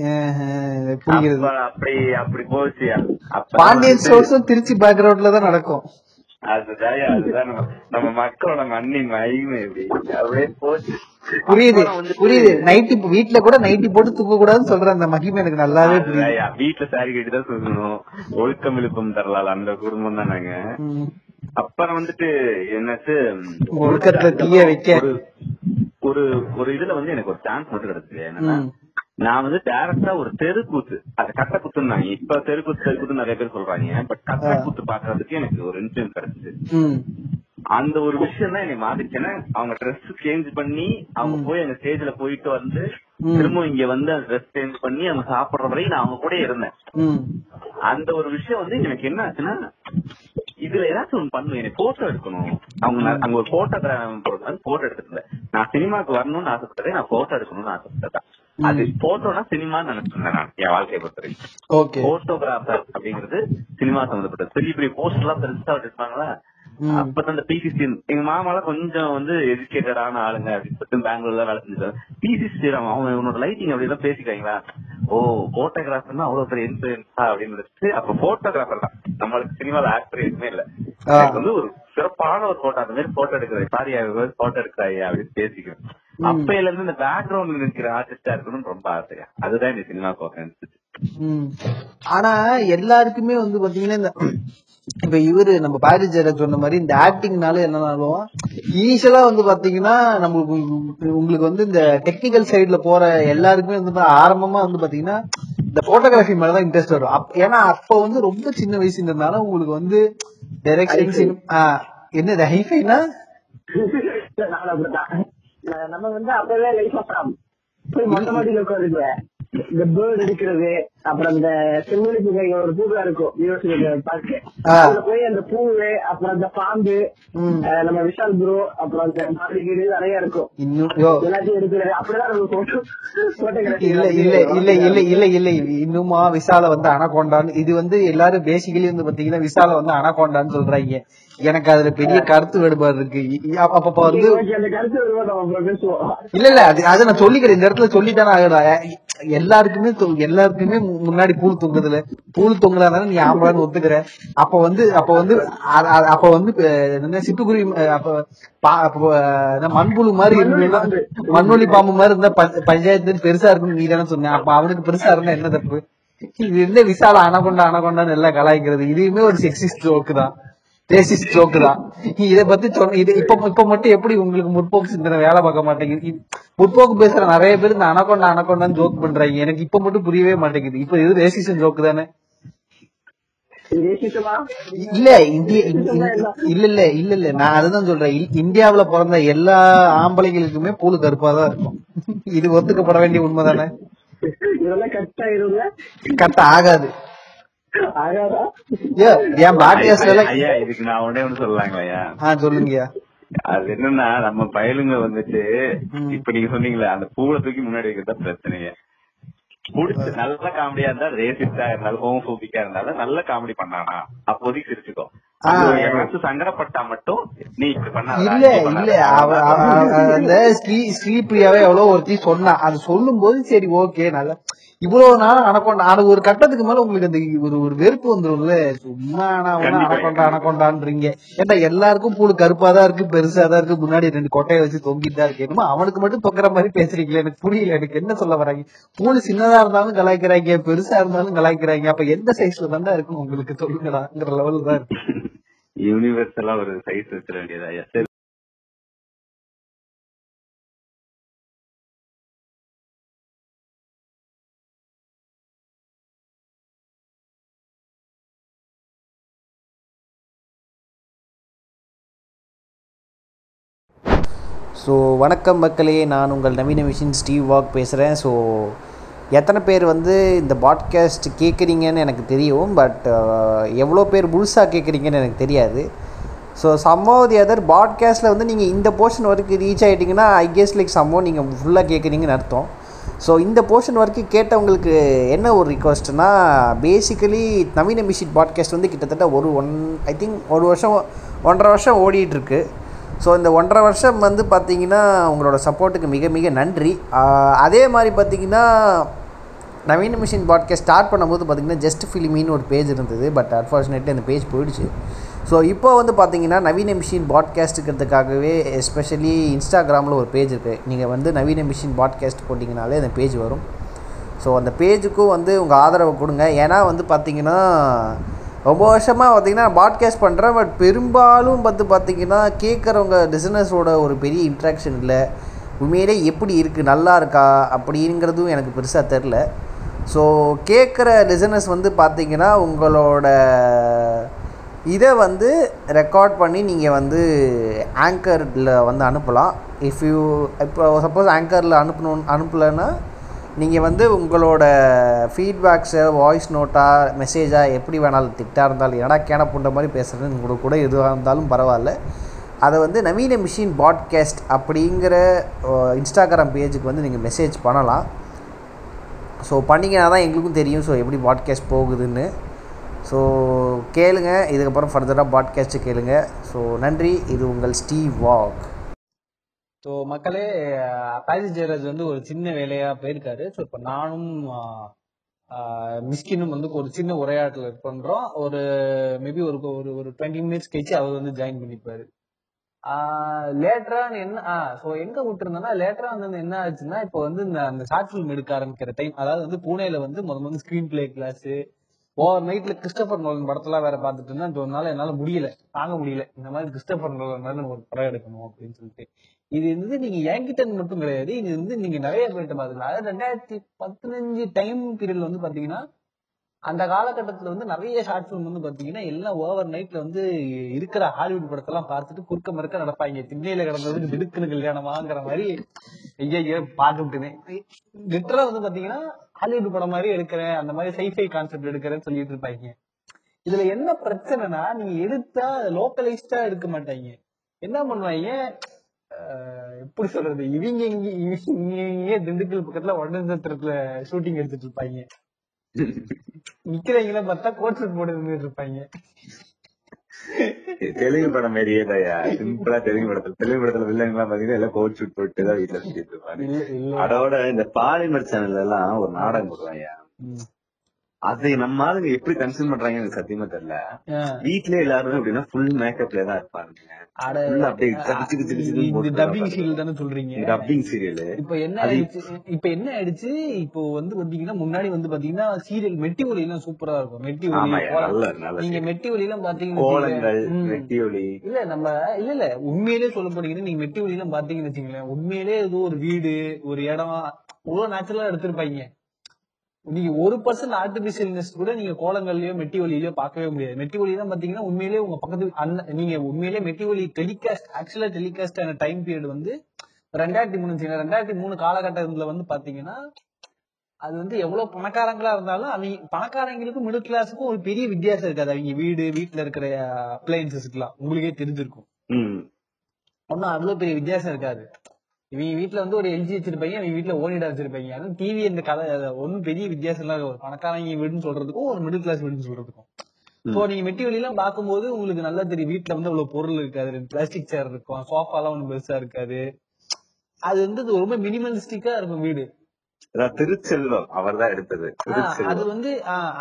புரிகிறது. அப்ப அப்படி அப்படி போச்சியா பாண்டியன் ஸ்டோர்ஸும் திருச்சி பேக்ரவுண்ட்ல தான் நடக்கும். அதுதான் அதுதான் நம்ம நம்ம மக்களோட மண்ணின் மகிமை அப்படியே போச்சு. புரியுது புரியுது. நைட்டி வீட்ல கூட நைட்டி போட்டு தூங்க கூடாதுன்னு சொல்ற அந்த மகிமை எனக்கு நல்லாவே புரியுது. வீட்டுல சாரி கட்டிதான் சொல்லணும் ஒழுக்கம் இழுப்பம் தரலாம் அந்த குடும்பம் தான் நாங்க. அப்புறம் வந்துட்டு என்னாச்சு ஒழுக்கத்துல தீய வைக்க. ஒரு- ஒரு இதுல வந்து எனக்கு ஒரு சான்ஸ் மட்டும் கிடைச்சது. என்னன்னா. நான் வந்து டைரக்டா ஒரு தெருக்கூத்து அது கட்ட குத்துனாங்க இப்ப தெருக்கூத்து தெருக்கூத்து நிறைய பேர் சொல்றாங்க பட் கட்ட கூத்து பாக்குறதுக்கு எனக்கு ஒரு இன்சிடென்ட் கிடைச்சது. அந்த ஒரு விஷயம் தான் என்னை மாத்திச்சுன்னா அவங்க ட்ரெஸ் சேஞ்ச் பண்ணி அவங்க போய் அந்த ஸ்டேஜ்ல போயிட்டு வந்து. திரும்ப இங்க வந்து அந்த ட்ரெஸ் சேஞ்ச் பண்ணி அவங்க சாப்பிடுற வரையும் நான் அவங்க கூட இருந்தேன். அந்த ஒரு விஷயம் வந்து எனக்கு என்ன ஆச்சுன்னா இதுல ஏதாச்சும் ஒண்ணு பண்ணுவேன் எனக்கு போட்டோ எடுக்கணும். அவங்க அங்க ஒரு போட்டோகிராஃபர் போட்டோ எடுத்துருந்தேன் நான் சினிமாக்கு வரணும்னு ஆசைப்பட்டதே நான் போட்டோ எடுக்கணும்னு ஆசைப்பட்டேன் அது போட்டோனா சினிமான்னு நினைச்சிருந்தேன் நான் என் வாழ்க்கையை பொறுத்த வரைக்கும் ஓகே. போட்டோகிராஃபர் அப்படிங்கிறது சினிமா சம்பந்தப்பட்டது. பெரிய பெரிய போஸ்ட் எல்லாம் பெருசா எடுப்பாங்களா ம். அப்பதான் அந்த பிசிசி எங்க மாமாலாம் கொஞ்சம் வந்து எஜுகேட்டடான ஆளுங்க. அப்படின்னு சொல்லிட்டு பெங்களூர்ல வேலை செஞ்சாங்க பிசி ஸ்ரீராம் அவங்க இவனோட லைட்டிங் அப்படி எல்லாம் பேசிக்காங்களா ஓ போட்டோகிராஃபர்னா அவ்வளவு பெரிய இன்ஃபுளுன்ஸா அப்படின்னு நினைச்சு அப்ப போட்டோகிராஃபர் தான். நம்மளுக்கு சினிமால ஆக்டர் எதுவுமே இல்ல. வந்து ஒரு சிறப்பான ஒரு போட்டோ அந்த மாதிரி போட்டோ எடுக்கிறேன். சாரி போட்டோ எடுக்கிறாய் அப்படின்னு பேசிக்கிறேன். அப்பையில இருந்து இந்த பேக்ரவுண்ட்ல இருக்கிற ஆர்டிஸ்டா இருக்கணும்னு ரொம்ப ஆசையா. அதுதான் இந்த சினிமா ம். ஆனா எல்லாருக்குமே வந்து பாத்தீங்கன்னா இந்த இப்ப இவரு நம்ம பாரதி ஜெயராஜ் சொன்ன மாதிரி இந்த ஆக்டிங்னால என்னன்னாலும் இனிஷியலா வந்து பாத்தீங்கன்னா நம்மளுக்கு உங்க- உங்களுக்கு வந்து இந்த டெக்னிக்கல் சைடுல போற எல்லாருக்குமே வந்து ஆரம்பமா வந்து பாத்தீங்கன்னா இந்த போட்டோகிராஃபி மேலதான் இன்ட்ரெஸ்ட் வரும். ஏன்னா அப்ப வந்து ரொம்ப சின்ன வயசுன்றதுனால உங்களுக்கு வந்து டைரக்ஷன் என்னது ஹைஃபைனா நம்ம வந்து அப்பவே லைஃப் போய் மொட்டை மாடியில உட்காருங்க இந்த பேர்ட் எடுக்கிறது அப்புறம் இந்த செம்மொழி பூங்கா இங்க ஒரு பூங்கா இருக்கும். University park. அதுல போய் அந்த பூவு அப்புறம் அந்த பாம்பு நம்ம விஷால் ப்ரோ அப்புறம் அந்த மாதிரி நிறைய இருக்கும். எல்லாத்தையும் எடுக்கிறது. அப்படிதான் நம்ம போட்டோ இல்ல இல்ல இல்ல இல்ல இல்ல இல்ல. இன்னுமா விசால வந்து அனகொண்டான்னு. இது வந்து எல்லாரும் பேசிக்கலி வந்து பாத்தீங்கன்னா விசால வந்து அனகொண்டான்னு சொல்றாங்க. எனக்கு அதுல பெரிய கருத்து வேறுபாடு இருக்கு. அப்ப வந்து இல்ல இல்ல அது அதை நான் சொல்லிக்கிறேன். இந்த இடத்துல சொல்லித்தானே ஆகுறேன் எல்லாருக்குமே எல்லாருக்குமே முன்னாடி பூல் தொங்குதுல பூல் தொங்குறாதானே நீ ஆம்பளான்னு ஒத்துக்கிற. அப்ப வந்து அப்ப வந்து அப்ப வந்து என்ன சிட்டுக்குருவி அப்ப என்ன மண்புழு மாதிரி இருந்தா மண்வெளி பாம்பு மாதிரி இருந்தா பஞ்ச- பஞ்சாயத்து பெருசா இருக்குன்னு நீ தானே சொன்ன. அப்ப அவனுக்கு பெருசா இருந்தா என்ன தப்பு? இது இருந்த விசால அனகொண்டா அனகொண்டான்னு எல்லாம் கலாய்க்கிறது. இதுவுமே ஒரு செக்ஸிஸ்ட் ஜோக்கு தான். ரேசிஸ்ட் ஜோக்கு தான். இத பத்தி சொன்ன இது இப்ப இப்ப மட்டும் எப்படி உங்களுக்கு முற்போக்கு சிந்தனை வேலை பார்க்க மாட்டேங்குது? முற்போக்கு பேசுற நிறைய பேர் இந்த அனகொண்டா அனகொண்டான்னு ஜோக் பண்றாங்க. எனக்கு இப்ப மட்டும் புரியவே மாட்டேங்குது. இப்ப இது ரேசிஸ்ட் ஜோக்கு தானே? ரேசிசமா இல்ல இந்திய இந்- இந்- இல்ல இல்ல இல்ல இல்ல. நான் அதுதான் சொல்றேன். இந்தியாவுல பிறந்த எல்லா ஆம்பளைங்களுக்குமே பூலு கருப்பா தான் இருக்கும். இது ஒத்துக்கப்பட வேண்டிய உண்மைதானே இதெல்லாம் கட் ஆகாது. என் பாட்டியாஸ்ல எல்லாம் ஐயா இதுக்கு நான் உடனே ஒண்ணு சொல்லலாங்களா ஐயா ஆ சொல்லுங்கய்யா அது என்னன்னா நம்ம பயலுங்க வந்துட்டு இப்ப நீங்க சொன்னீங்களே அந்த பூவை தூக்கி முன்னாடி வைக்கிறது தான் பிரச்சனையே புடிச்சு நல்ல காமெடியா இருந்தா ரேசிஸ்டா இருந்தாலும் ஹோமோபோபிக்கா இருந்தாலும் நல்ல காமெடி பண்ணானா அப்போதைக்கு சிரிச்சுக்கோ சங்கடப்பட்டா மட்டும் நீ இப்படி பண்ணாத இல்ல இல்ல அந்த ஸ்ரீ ஸ்ரீபிரியாவே எவ்வளவு ஒருத்தி சொன்னா அது சொல்லும் போது சரி ஓகே நல்ல இவ்வளவு நாள் அனக்கொண்டா அது ஒரு கட்டத்துக்கு மேல உங்களுக்கு அந்த ஒரு ஒரு வெறுப்பு வந்துரும்ல? சும்மா ஆனா. அனக்கொண்டா அனக்கொண்டான்றீங்க. ஏன்டா எல்லாருக்கும் பூடு கருப்பா தான் இருக்கு பெருசா தான் இருக்கு முன்னாடி ரெண்டு கொட்டையை வச்சு தொங்கிட்டு தான் இருக்கு. என்னமோ அவனுக்கு மட்டும் தொங்குற மாதிரி பேசுறீங்களே எனக்கு புரியல எனக்கு என்ன சொல்ல வராங்க பூடு சின்னதா இருந்தாலும் கலாய்க்கிறாங்க பெருசா இருந்தாலும் கலாய்க்கிறாங்க அப்ப எந்த சைஸ்ல தான்டா இருக்கும் உங்களுக்கு சொல்லுங்கடாங்கிற லெவல் தான் இருக்கு? யூனிவர்ஸ் எல்லாம் ஒரு சைஸ் வச்சிட வேண்டியதா? ஸோ வணக்கம் மக்களே நான் உங்கள் நவீன மிஷின் ஸ்டீவ் வாக் பேசுகிறேன் ஸோ எத்தனை பேர் வந்து இந்த பாட்காஸ்ட் கேட்குறீங்கன்னு எனக்கு தெரியும். பட் uh, எவ்வளோ பேர் முழுசாக கேட்குறீங்கன்னு எனக்கு தெரியாது. ஸோ சம்மோ தி அதர் பாட்காஸ்ட்டில் வந்து நீங்கள் இந்த போர்ஷன் வரைக்கும் ரீச் ஆகிட்டிங்கன்னா ஐ கெஸ் லைக் சம்மோ நீங்கள் ஃபுல்லாக கேட்குறீங்கன்னு அர்த்தம். ஸோ இந்த போர்ஷன் வரைக்கும் கேட்டவங்களுக்கு என்ன ஒரு ரிக்வஸ்ட்னா பேசிக்கலி நவீன மிஷின் பாட்காஸ்ட் வந்து கிட்டத்தட்ட ஒரு ஒன் ஐ திங்க் ஒரு வருஷம் ஒன்றரை வருஷம் ஓடிட்டுருக்கு ஸோ இந்த ஒன்றரை வருஷம் வந்து பார்த்தீங்கன்னா உங்களோட சப்போர்ட்டுக்கு மிக மிக நன்றி. அதே மாதிரி பார்த்தீங்கன்னா நவீன மிஷின் பாட்காஸ்ட் ஸ்டார்ட் பண்ணும்போது பார்த்தீங்கன்னா ஜஸ்ட் ஃபிலிமின்னு ஒரு பேஜ் இருந்தது. பட் அன்ஃபார்ச்சுனேட்லி அந்த பேஜ் போயிடுச்சு. ஸோ இப்போ வந்து பார்த்தீங்கன்னா நவீன மிஷின் பாட்காஸ்ட்டுக்கிறதுக்காகவே எஸ்பெஷலி இன்ஸ்டாகிராமில் ஒரு பேஜ் இருக்குது நீங்கள் வந்து நவீன மிஷின் பாட்காஸ்ட் போட்டிங்கனாலே அந்த பேஜ் வரும். ஸோ அந்த பேஜுக்கும் வந்து உங்கள் ஆதரவை கொடுங்க. ஏன்னா வந்து பார்த்திங்கன்னா ரொம்ப வருஷமாக பார்த்தீங்கன்னா பாட்காஸ்ட் பண்ணுறேன் பட் பெரும்பாலும் வந்து பார்த்தீங்கன்னா கேட்குறவங்க லிசனர்ஸோட ஒரு பெரிய இன்ட்ராக்ஷன் இல்லை. உண்மையிலே எப்படி இருக்குது நல்லா இருக்கா? அப்படிங்கிறதும் எனக்கு பெருசாக தெரில ஸோ கேட்குற லிசனர்ஸ் வந்து பார்த்தீங்கன்னா உங்களோட இதை வந்து ரெக்கார்ட் பண்ணி நீங்கள் வந்து ஆங்கரில் வந்து அனுப்பலாம். இஃப் யூ இப்போ சப்போஸ் ஆங்கரில் அனுப்பணும் அனுப்பலைன்னா நீங்கள் வந்து உங்களோட ஃபீட்பேக்ஸை வாய்ஸ் நோட்டாக மெசேஜாக எப்படி வேணாலும் திட்டாக இருந்தாலும் என்னடா கேன புண்ட மாதிரி பேசுகிறேன்னு உங்களுக்கு கூட எதுவாக இருந்தாலும் பரவாயில்ல. அதை வந்து நவீன மிஷின் பாட்காஸ்ட் அப்படிங்கிற இன்ஸ்டாகிராம் பேஜுக்கு வந்து நீங்கள் மெசேஜ் பண்ணலாம். ஸோ பண்ணிங்கன்னா தான் எங்களுக்கும் தெரியும். ஸோ எப்படி பாட்காஸ்ட் போகுதுன்னு. ஸோ கேளுங்க. இதுக்கப்புறம் ஃபர்தராக பாட்காஸ்ட்டு கேளுங்க. ஸோ நன்றி. இது உங்கள் ஸ்டீவ் வாக். ஸோ மக்களே பாரிஸ் ஜெயராஜ் வந்து ஒரு சின்ன வேலையா போயிருக்காரு. ஸோ இப்போ நானும் மிஸ்கினும் வந்து ஒரு சின்ன உரையாடல் பண்றோம். ஒரு மேபி ஒரு ஒரு ஒரு டுவெண்ட்டி மினிட்ஸ் கழிச்சு அவர் வந்து ஜாயின் பண்ணிப்பாரு. லேட்டரா என்ன ஸோ எங்க விட்டுருந்தோம்னா லேட்டரா வந்து என்ன ஆச்சுன்னா இப்போ வந்து இந்த அந்த ஷார்ட் ஃபிலிம் எடுக்க ஆரம்பிக்கிற டைம் அதாவது வந்து பூனேல வந்து முத முதல்ல ஸ்கிரீன் பிளே கிளாஸ் ஓவர் நைட்ல கிறிஸ்டபர் நோலன் படத்தெல்லாம் வேற பார்த்துட்டு இருந்தேன். அந்த ஒரு நாள் என்னால முடியல. தாங்க முடியல. இந்த மாதிரி கிறிஸ்டபர் நோலன் மாதிரி நம்ம ஒரு படம் எடுக்கணும் அப்படின்னு சொல்லிட்டு. இது வந்து நீங்க என்கிட்ட மட்டும் கிடையாது. இது வந்து நீங்க நிறைய பேர்கிட்ட பாத்துக்கலாம் அதாவது ரெண்டாயிரத்தி பதினஞ்சு டைம் பீரியட்ல வந்து பாத்தீங்கன்னா அந்த காலகட்டத்துல வந்து நிறைய ஷார்ட் ஃபிலிம் வந்து பாத்தீங்கன்னா எல்லாம் ஓவர் நைட்ல வந்து இருக்கிற ஹாலிவுட் படத்தெல்லாம் பார்த்துட்டு குறுக்க மறுக்க நடப்பாங்க. திண்ணையில கிடந்ததுக்கு திடுக்குன்னு கல்யாணமாங்கிற மாதிரி ஐயா பாத்துட்டேனே லிட்டரா வந்து பாத்தீங்கன்னா ஹாலிவுட் படம் மாதிரி எடுக்கிறேன் அந்த மாதிரி சைஃபை கான்செப்ட் எடுக்கிறேன்னு சொல்லிட்டு இருப்பாங்க. இதுல என்ன பிரச்சனைனா நீங்க எடுத்தா லோக்கலைஸ்டா எடுக்க மாட்டாங்க. என்ன பண்ணுவாங்க? எப்படி சொல்றது? இவங்க இங்க இங்கே திண்டுக்கல் பக்கத்துல வடநட்சத்திரத்துல ஷூட்டிங் எடுத்துட்டு இருப்பாங்க. நிக்கிறவங்கள பார்த்தா கோட் சூட் போட்டு இருப்பாங்க. தெலுங்கு படம் மாதிரியே தான்யா சிம்பிளா தெலுங்கு படத்துல தெலுங்கு படத்துல வில்லங்க எல்லாம் பாத்தீங்கன்னா எல்லாம் கோட் ஷூட் போட்டு தான் வீட்டுல சுத்திட்டு இருப்பாங்க. அதோட இந்த பாலிமர் சேனல்ல எல்லாம் ஒரு நாடகம் போடுவாங்க. அதை நம்ம ஆளுங்க எப்படி கன்சியூம் பண்றாங்கன்னு எனக்கு சத்தியமா தெரியல. வீட்லயே எல்லாரும் எப்படின்னா ஃபுல் மேக்கப்ல தான் இருப்பாங்க. டப்பிங். சீரியல் தானே சொல்றீங்க? டப்பிங் சீரியல் இப்ப என்ன ஆயிடுச்சு? இப்ப என்ன ஆயிடுச்சு? இப்போ வந்து பாத்தீங்கன்னா முன்னாடி வந்து பாத்தீங்கன்னா சீரியல் மெட்டி ஒலி எல்லாம் சூப்பரா இருக்கும். மெட்டி ஒலி நீங்க. மெட்டி ஒலி எல்லாம் பாத்தீங்கன்னு கோலங்கள் வச்சுக்கோங்களேன். ம். வெட்டி ஒளி இல்ல நம்ம இல்ல இல்ல. உண்மையிலேயே சொல்ல போனீங்கன்னா நீங்க மெட்டி ஒலி எல்லாம் பாத்தீங்கன்னு வச்சுங்களேன் உண்மையிலேயே ஏதோ ஒரு வீடு ஒரு இடம் அவ்வளவு நேச்சுரலா எடுத்திருப்பாங்க. நீங்க ஒரு பர்சன்ட் ஆர்டிபிஷியல்னஸ் கூட நீங்க கோலங்கள்லயோ மெட்டி ஒலியிலயோ பார்க்கவே முடியாது. மெட்டி ஒலி தான் பாத்தீங்கன்னா உண்மையிலேயே உங்க பக்கத்து அந்த நீங்க உண்மையிலேயே மெட்டி ஒலி டெலிகாஸ்ட் ஆக்சுவலா டெலிகாஸ்ட் ஆன டைம் பீரியட் வந்து ரெண்டாயிரத்தி மூணு. ரெண்டாயிரத்தி மூணு காலகட்டத்துல வந்து பாத்தீங்கன்னா அது வந்து எவ்வளவு பணக்காரங்களா இருந்தாலும் அவங்க பணக்காரங்களுக்கும் மிடில் கிளாஸுக்கும் ஒரு பெரிய வித்தியாசம் இருக்காது. அவங்க வீடு வீட்டுல இருக்கிற அப்ளையன்சஸ்க்குலாம் உங்களுக்கே தெரிஞ்சிருக்கும். ஒன்னும் அவ்வளவு பெரிய வித்தியாசம் இருக்காது. இவங்க வீட்டுல வந்து ஒரு எல்ஜி வச்சிருப்பாங்க அவங்க வீட்டுல ஓனிடா வச்சிருப்பாங்க. அதுவும் டிவி இந்த கதை ஒன்னும் பெரிய வித்தியாசம் எல்லாம் இருக்காது. ஒரு பணக்காரங்க வீடுன்னு சொல்றதுக்கும் ஒரு மிடில் கிளாஸ் வீடுன்னு சொல்றதுக்கும். இப்போ நீங்க மெட்டி வெளியெல்லாம் பார்க்கும்போது உங்களுக்கு நல்லா தெரியும் வீட்டுல வந்து அவ்வளவு பொருள் இருக்காது. பிளாஸ்டிக் சேர் இருக்கும் சோஃபா எல்லாம் ஒண்ணும் பெருசா இருக்காது. அது வந்து ரொம்ப மினிமலிஸ்டிக்கா இருக்கும் வீடு. திருச்செல்வம் அவர் தான் எடுத்தது அது வந்து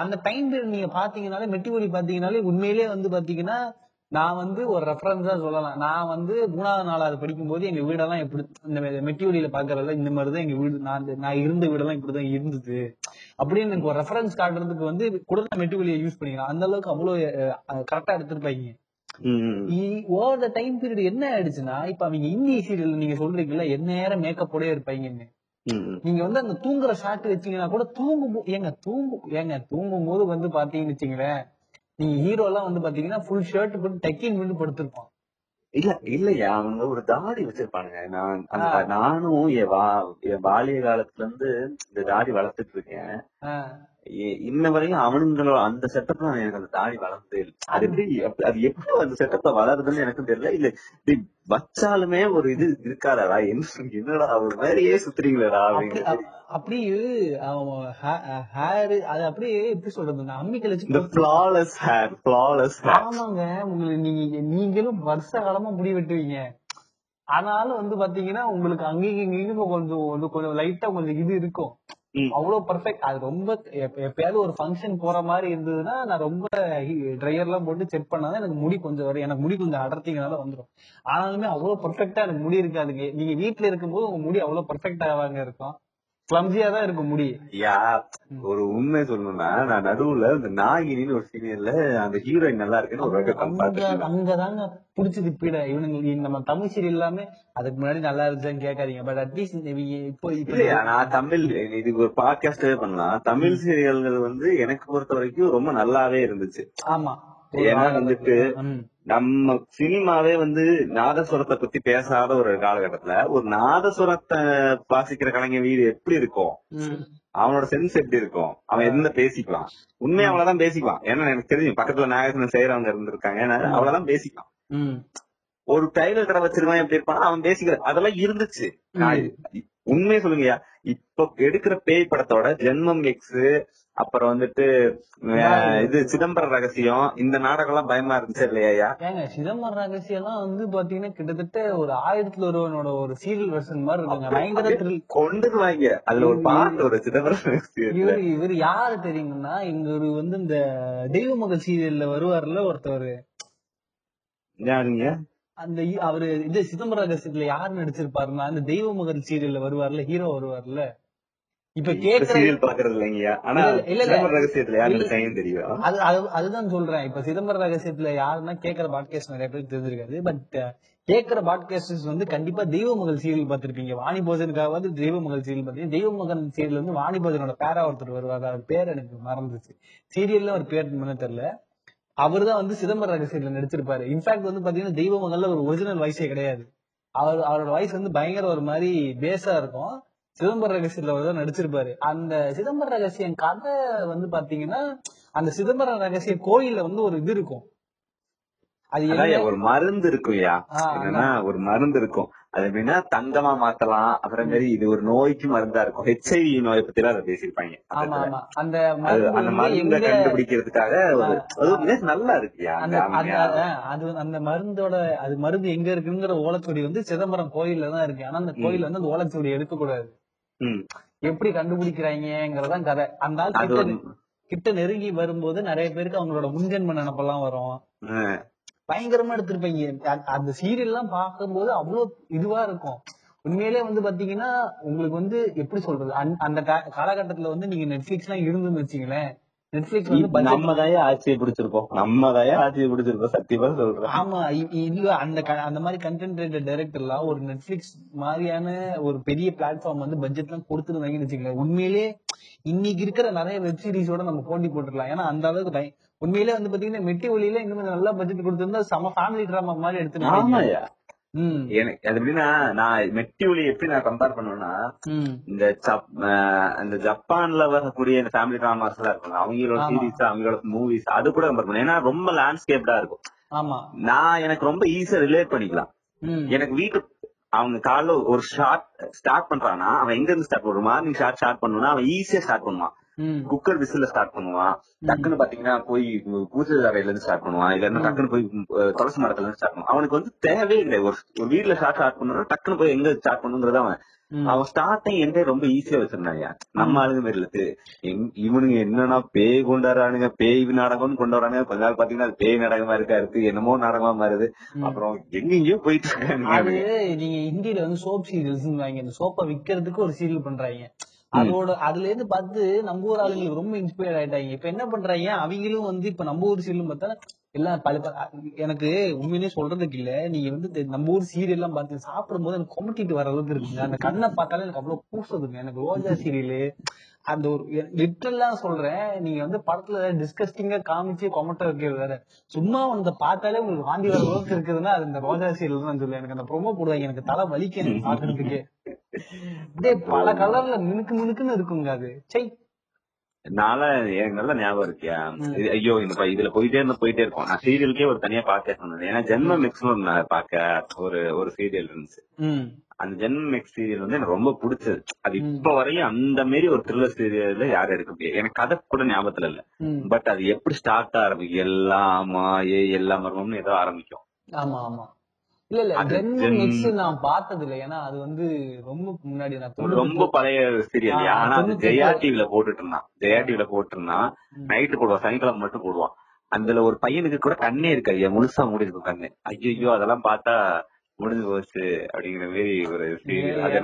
அந்த டைம் பீரியட் நீங்க பாத்தீங்கன்னாலே மெட்டி ஒலி பாத்தீங்கன்னாலே உண்மையிலேயே வந்து பாத்தீங்கன்னா நான் வந்து ஒரு ரெஃபரன்ஸா சொல்லலாம். நான் வந்து மூணாவது நாலாவது படிக்கும் போது எங்க வீடெல்லாம் எப்படி இந்த மெட்டி ஒலியில பாக்குறதுல இந்த மாதிரிதான் எங்க வீடு நான் நான் இருந்த வீடெல்லாம் இப்படிதான் இருந்தது. அப்படின்னு எனக்கு ஒரு ரெஃபரன்ஸ் காட்டுறதுக்கு வந்து கூட நான் மெட்டி ஒலியை யூஸ் பண்ணிக்கலாம். அந்த அளவுக்கு அவ்வளவு கரெக்டா எடுத்திருப்பாங்க ஓவர் த டைம் பீரியட் என்ன ஆயிடுச்சுன்னா இப்ப அவங்க இந்திய சீரியல் நீங்க சொல்றீங்கல்ல என்ன நேரம் மேக்கப்போடே இருப்பாங்கன்னு ம் நீங்க வந்து அந்த தூங்குற ஷாட் வச்சீங்கன்னா கூட தூங்கும் ஏங்க தூங்கும் ஏங்க தூங்கும் போது வந்து பாத்தீங்கன்னு வச்சுங்களேன் நீங்க ஹீரோ எல்லாம் வந்து பாத்தீங்கன்னா ஃபுல் ஷர்ட் போட்டு டக்கின் பண்ணி படுத்திருப்பான் இல்ல இல்லையா? அவங்க ஒரு தாடி வச்சிருப்பானுங்க. நான் நானும் என் வா என் பாலிய காலத்துல இருந்து இந்த தாடி வளர்த்துட்டு இருக்கேன். இன்ன வரையும் அவனுங்களோட அந்த செட்டப்ல எனக்கு அந்த தாடி வளர்ந்தே அது அது எப்படி அந்த செட்டப்ல வளருதுன்னு எனக்கும் தெரியல. இல்ல வச்சாலுமே ஒரு இது இருக்காதடா. என்ன என்னடா ஒரு மாதிரியே சுத்துறீங்களடா அப்படியே ஹேர் அது அப்படியே எப்படி சொல்றது அம்மிக்கல் இந்த வச்சு ஃபிளாலஸ் ஹேர் ஃபிளாலஸ் ஹேர் ஆமாங்க உங்களுக்கு நீங்க நீங்களும் வருஷ காலமா முடி வெட்டுவீங்க. ஆனாலும் வந்து பாத்தீங்கன்னா உங்களுக்கு அங்கேயும் இங்கேயும் கொஞ்சம் கொஞ்சம் லைட்டா கொஞ்சம் இது இருக்கும். அவ்வளவு பெர்ஃபெக்ட் அது ரொம்ப எப்ப- எப்பயாவது ஒரு ஃபங்க்ஷன் போற மாதிரி இருந்ததுன்னா நான் ரொம்ப ட்ரையர் எல்லாம் போட்டு செக் பண்ணாதான் எனக்கு முடி கொஞ்சம் வரும். எனக்கு முடி கொஞ்சம் அடர்த்திங்கனால வந்துரும். ஆனாலுமே அவ்வளவு பெர்ஃபெக்டா எனக்கு முடி இருக்காதுங்க. நீங்க வீட்ல இருக்கும்போது உங்க முடி அவ்வளவு பெர்ஃபெக்டா ஆவாங்க இருக்கும். கிளம்சியா தான் இருக்கும் முடி. யா ஒரு உண்மை சொல்லணும்னா நான் நடுவுல இந்த நாகினின்னு ஒரு சீரியல்ல அந்த ஹீரோயின் நல்லா இருக்குன்னு ஒரு அங்கதாங்க புடிச்சது பீட. இவனுங்க நம்ம தமிழ் சீரியல் எல்லாமே அதுக்கு முன்னாடி நல்லா இருந்துச்சான்னு கேட்காதீங்க. பட் அட்லீஸ்ட் இப்போ இல்லையா நான் தமிழ் இது ஒரு பாட்காஸ்டே பண்ணலாம். தமிழ் சீரியல்கள் வந்து எனக்கு பொறுத்த வரைக்கும் ரொம்ப நல்லாவே இருந்துச்சு. ஆமா. ஏன்னா வந்துட்டு. நம்ம சினிமாவே வந்து நாதஸ்வரத்தை பத்தி பேசாத ஒரு காலகட்டத்துல ஒரு நாதஸ்வரத்தை வாசிக்கிற கலைஞர் வீடு எப்படி இருக்கும். அவனோட சென்ஸ் எப்படி இருக்கும்? அவன் என்ன பேசிக்கலாம் உண்மையா அவ்வளவுதான் பேசிக்கலாம் ஏன்னா எனக்கு தெரியும் பக்கத்துல நாகேசன் செய்யறவங்க இருந்திருக்காங்க. ஏன்னா அவ்வளவுதான் பேசிக்கலாம். ஒரு டைலர் கடை வச்சிருக்கான் எப்படி இருப்பான் அவன் பேசிக்கிற அதெல்லாம் இருந்துச்சு. உண்மையை சொல்லுங்கய்யா. இப்ப எடுக்கிற பேய் படத்தோட ஜென்மம் எக்ஸ் அப்புறம் வந்துட்டு இது சிதம்பர ரகசியம். இந்த நாடகம் எல்லாம் பயமா இருந்துச்சு இல்லையா ஏங்க சிதம்பரம் ரகசியம் எல்லாம் வந்து பாத்தீங்கன்னா கிட்டத்தட்ட ஒரு ஆயிரத்துல ஒருவனோட ஒரு சீரியல் வெர்ஷன் மாதிரி இருக்குங்க. பயங்கர. கொண்டுருவாங்க அதுல ஒரு பாட்டு ஒரு சிதம்பர இவரு இவர் யாரு தெரியுங்கன்னா இங்க ஒரு வந்து இந்த தெய்வ மகள் சீரியல்ல வருவார்ல ஒருத்தவர். யாருங்க? அந்த அவரு இது சிதம்பர ரகசியத்துல யாரு நடிச்சிருப்பாருன்னா அந்த தெய்வ மகள் சீரியல்ல வருவார்ல ஹீரோ வருவார்ல. இப்ப கேக்குற பாக்குறது இல்லைங்கய்யா. ஆனா. சிதம்பர ரகசியத்துல யாரு. நடிச்சாங்கன்னு தெரியும் அது அது- அதுதான் சொல்றேன். இப்ப சிதம்பர ரகசியத்துல யாருன்னா கேக்குற பாட்காஸ்ட் நிறைய பேருக்கு தெரிஞ்சிருக்காது. பட் கேக்குற பாட்காஸ்டர்ஸ் வந்து கண்டிப்பா தெய்வ மகள் சீரியல் பார்த்திருப்பீங்க. வாணி போஜனுக்காவது தெய்வ மகள் சீரியல் பாத்தீங்க தெய்வ மகன் சீரியல் வந்து வாணி போஜனோட பேரா ஒருத்தர் வருவார். அவர் பேர் எனக்கு மறந்துச்சு. சீரியல்ல ஒரு பேர் என்ன தெரியல. அவர்தான் வந்து சிதம்பர ரகசியத்துல நடிச்சிருப்பாரு. இன்ஃபேக்ட் வந்து பாத்தீங்கன்னா தெய்வ மகள்ல ஒரு ஒரிஜினல் வாய்ஸே கிடையாது. அவர் அவரோட வாய்ஸ் வந்து பயங்கர ஒரு மாதிரி பேஸா இருக்கும். சிதம்பர ரகசியத்துல தான் நடிச்சிருப்பாரு. அந்த சிதம்பர ரகசியம் கதை வந்து பாத்தீங்கன்னா அந்த சிதம்பர ரகசிய கோயில்ல வந்து ஒரு இது இருக்கும். அது ஒரு மருந்து இருக்கும்யா என்னன்னா ஒரு மருந்து இருக்கும். அது எப்படின்னா தங்கமா மாத்தலாம். அப்புறம் மாதிரி இது ஒரு நோய்க்கு மருந்தா இருக்கும். ஹெச்ஐவி நோயை பத்தி எல்லாம் அதை பேசியிருப்பாங்க. ஆமா ஆமா. அந்த அந்த மருந்தை கண்டுபிடிக்கிறதுக்காக ஒரு நல்லா இருக்குயா அது அந்த மருந்தோட அது மருந்து எங்க இருக்குங்கிற ஓலைச்சுவடி வந்து சிதம்பரம் கோயில்ல தான் இருக்கு. ஆனா அந்த கோயில்ல வந்து அந்த ஓலைச்சுவடி எடுக்க கூடாது. எப்படி கண்டுபிடிக்கிறாங்கிறதான் கதை. அந்த ஆள் ஒரு கிட்ட நெருங்கி வரும்போது நிறைய பேருக்கு அவங்களோட முன்ஜென்ம நினப்பெல்லாம் வரும். பயங்கரமா எடுத்திருப்பீங்க. அந்த சீரியல் எல்லாம் பார்க்கும்போது அவ்வளவு இதுவா இருக்கும். உண்மையிலே வந்து பாத்தீங்கன்னா உங்களுக்கு வந்து எப்படி சொல்றது? அந்த- காலகட்டத்துல வந்து நீங்க நெட்ஃபிளிக்ஸ் எல்லாம் இருந்துன்னு வச்சீங்களேன் நெட்ஃபிளிக்ஸ் வந்து நம்ம தயா ஆட்சியை பிடிச்சிருப்போம் நம்ம தயா ஆட்சியை பிடிச்சிருப்போம் சத்தியமா சொல்றேன். ஆமா இ- இ- இல்ல அந்த அந்த மாதிரி கண்டென்ட் ரைட்டர் டைரக்டர்லாம் ஒரு நெட்ஃபிளிக்ஸ் மாதிரியான ஒரு பெரிய பிளாட்ஃபார்ம் வந்து பட்ஜெட் எல்லாம் கொடுத்துருந்தாங்கன்னு வச்சுக்கோங்களேன். உண்மையிலே இன்னைக்கு இருக்கிற நிறைய வெப் சீரிஸோட நம்ம போட்டி போட்டுடலாம் ஏன்னா அந்த அளவுக்கு உண்மையிலே வந்து பாத்தீங்கன்னா மெட்டி ஒளியில இன்னும் நல்லா பட்ஜெட் கொடுத்திருந்தா செம ஃபேமிலி டிராமா மாதிரி ம் எனக்கு அது எப்படின்னா நான் மெட்டி ஒலி எப்படி நான் கம்பேர் பண்ணுவேன்னா இந்த ஜப்பான்ல வரக்கூடிய இந்த ஃபேமிலி டிராமாஸ் எல்லாம் இருக்கும் அவங்களோட. சீரீஸ் அவங்களோட மூவிஸ் அது கூட கம்பேர் பண்ணுவேன். ஏன்னா ரொம்ப லேண்ட்ஸ்கேப்டா இருக்கும். நான் எனக்கு ரொம்ப ஈஸியா ரிலேட் பண்ணிக்கலாம். எனக்கு வீட்டு அவங்க காலைல ஒரு ஷார்ட் ஸ்டார்ட் பண்றான்னா அவன் எங்க இருந்து ஸ்டார்ட் பண்ணுவான் மார்னிங் ஷார்ட் ஸ்டார்ட் பண்ணுவான் அவன் ஈஸியா ஸ்டார்ட் பண்ணுவான். குக்கர் விசில்ல ஸ்டார்ட் பண்ணுவான். டக்குன்னு பாத்தீங்கன்னா போய் பூஜை அறையில இருந்து ஸ்டார்ட் பண்ணுவான். இல்லன்னா டக்குன்னு போய் துளசி மரத்துல இருந்து ஸ்டார்ட் பண்ணுவான். அவனுக்கு வந்து தேவையே இல்லை. ஒரு வீட்ல ஷார்ட் ஸ்டார்ட் பண்ணணும் டக்குன்னு போய் எங்க ஸ்டார்ட் பண்ணுங்கிறத அவன். அவன் ஸ்டார்டிங் எண்டே ரொம்ப ஈஸியா வச்சிருந்தாங்க நம்ம ஆளுங்க மாதிரி இல்ல இவனுங்க என்னன்னா பேய் கொண்டாடுறானுங்க பேய் நாடகம்னு கொண்டு வரானுங்க. கொஞ்ச நாள் பாத்தீங்கன்னா அது பேய் நாடகமா இருக்கா இருக்கு என்னமோ நாடகமா மாறுது. அப்புறம் எங்கெங்கயோ போயிட்டு அவனுங்க. நீங்க இந்தியில வந்து சோப் சீரியல்ஸ் வாங்க இந்த சோப்பை விக்கிறதுக்கு ஒரு சீரியல் பண்றாங்க. அதோட அதுல இருந்து பார்த்து நம்ம ஊர் ஆளுங்களுக்கு ரொம்ப இன்ஸ்பயர் ஆயிட்டாங்க. இப்ப என்ன பண்றாங்க? அவங்களும் வந்து இப்ப நம்ம ஊர் சீரியல் பார்த்தா எல்லாம் பல எனக்கு உண்மையிலேயே சொல்றதுக்கு இல்ல. நீங்க வந்து நம்ம ஊர் சீரியல் எல்லாம் பார்த்து சாப்பிடும் போது எனக்கு கொமட்டிட்டு வர அளவுக்கு இருக்குங்க. அந்த கண்ணை பார்த்தாலே எனக்கு அவ்வளவு கூசுதுங்க எனக்கு ரோஜா சீரியலு அந்த ஒரு லிட்டரலா சொல்றேன். நீங்க வந்து படத்துல டிஸ்கஸ்டிங்கா காமிச்சு கொமட்ட வைக்கிறது வேற. சும்மா அந்த பார்த்தாலே உங்களுக்கு வாந்தி வர அளவுக்கு இருக்குதுன்னா அது இந்த ரோஜா சீரியல் தான் சொல்லுவேன். எனக்கு அந்த ப்ரொமோ போடுவாங்க. எனக்கு தலை வலிக்கு எனக்கு பாக்குறதுக்கே அப்படியே பல கலர்ல மினுக்கு மினுக்குன்னு இருக்குங்க அது. சை நாள எனக்கு நல்ல ஞாபகம் இருக்கியா ஐயோ இந்த இதுல போயிட்டே இருந்தா போயிட்டே இருக்கும். நான் சீரியலுக்கே ஒரு தனியா பாக்க சொன்னது ஏன்னா ஜென்ம மேக்ஸிமம் நான் பார்க்க ஒரு ஒரு சீரியல் இருந்துச்சு. அந்த ஜென்ம மேக்ஸ் சீரியல் வந்து எனக்கு ரொம்ப பிடிச்சது. அது இப்ப வரையும் அந்த மாரி ஒரு த்ரில்லர் சீரியல்ல யாரும் எடுக்க முடியாது. எனக்கு கதை கூட ஞாபகத்துல இல்ல. பட் அது எப்படி ஸ்டார்ட் ஆரம்பிக்கும் எல்லாமா ஏ எல்லா மர்மம்னு ஏதோ ஆரம்பிக்கும். ஆமா ஆமா. இல்ல இல்ல. அது ஜென்மம் ஜென்- நெக்ஸ்ட் நான் பார்த்தது இல்ல ஏன்னா அது வந்து ரொம்ப முன்னாடி நான் ரொம்ப பழைய சீரியல் ஆனா அது ஜெயா. டிவில போட்டுட்டு இருந்தான். ஜெயா டிவில போட்டு இருந்தான். நைட்டு போடுவான். சனிக்கிழமை மட்டும் போடுவான். அதுல ஒரு பையனுக்கு கூட கண்ணே இருக்காது. முழுசா மூடி இருக்கும் கண்ணு. ஐயோ அதெல்லாம் பார்த்தா முடிஞ்சு போச்சு அப்படிங்கிற மாதிரி ஒரு சீரியல்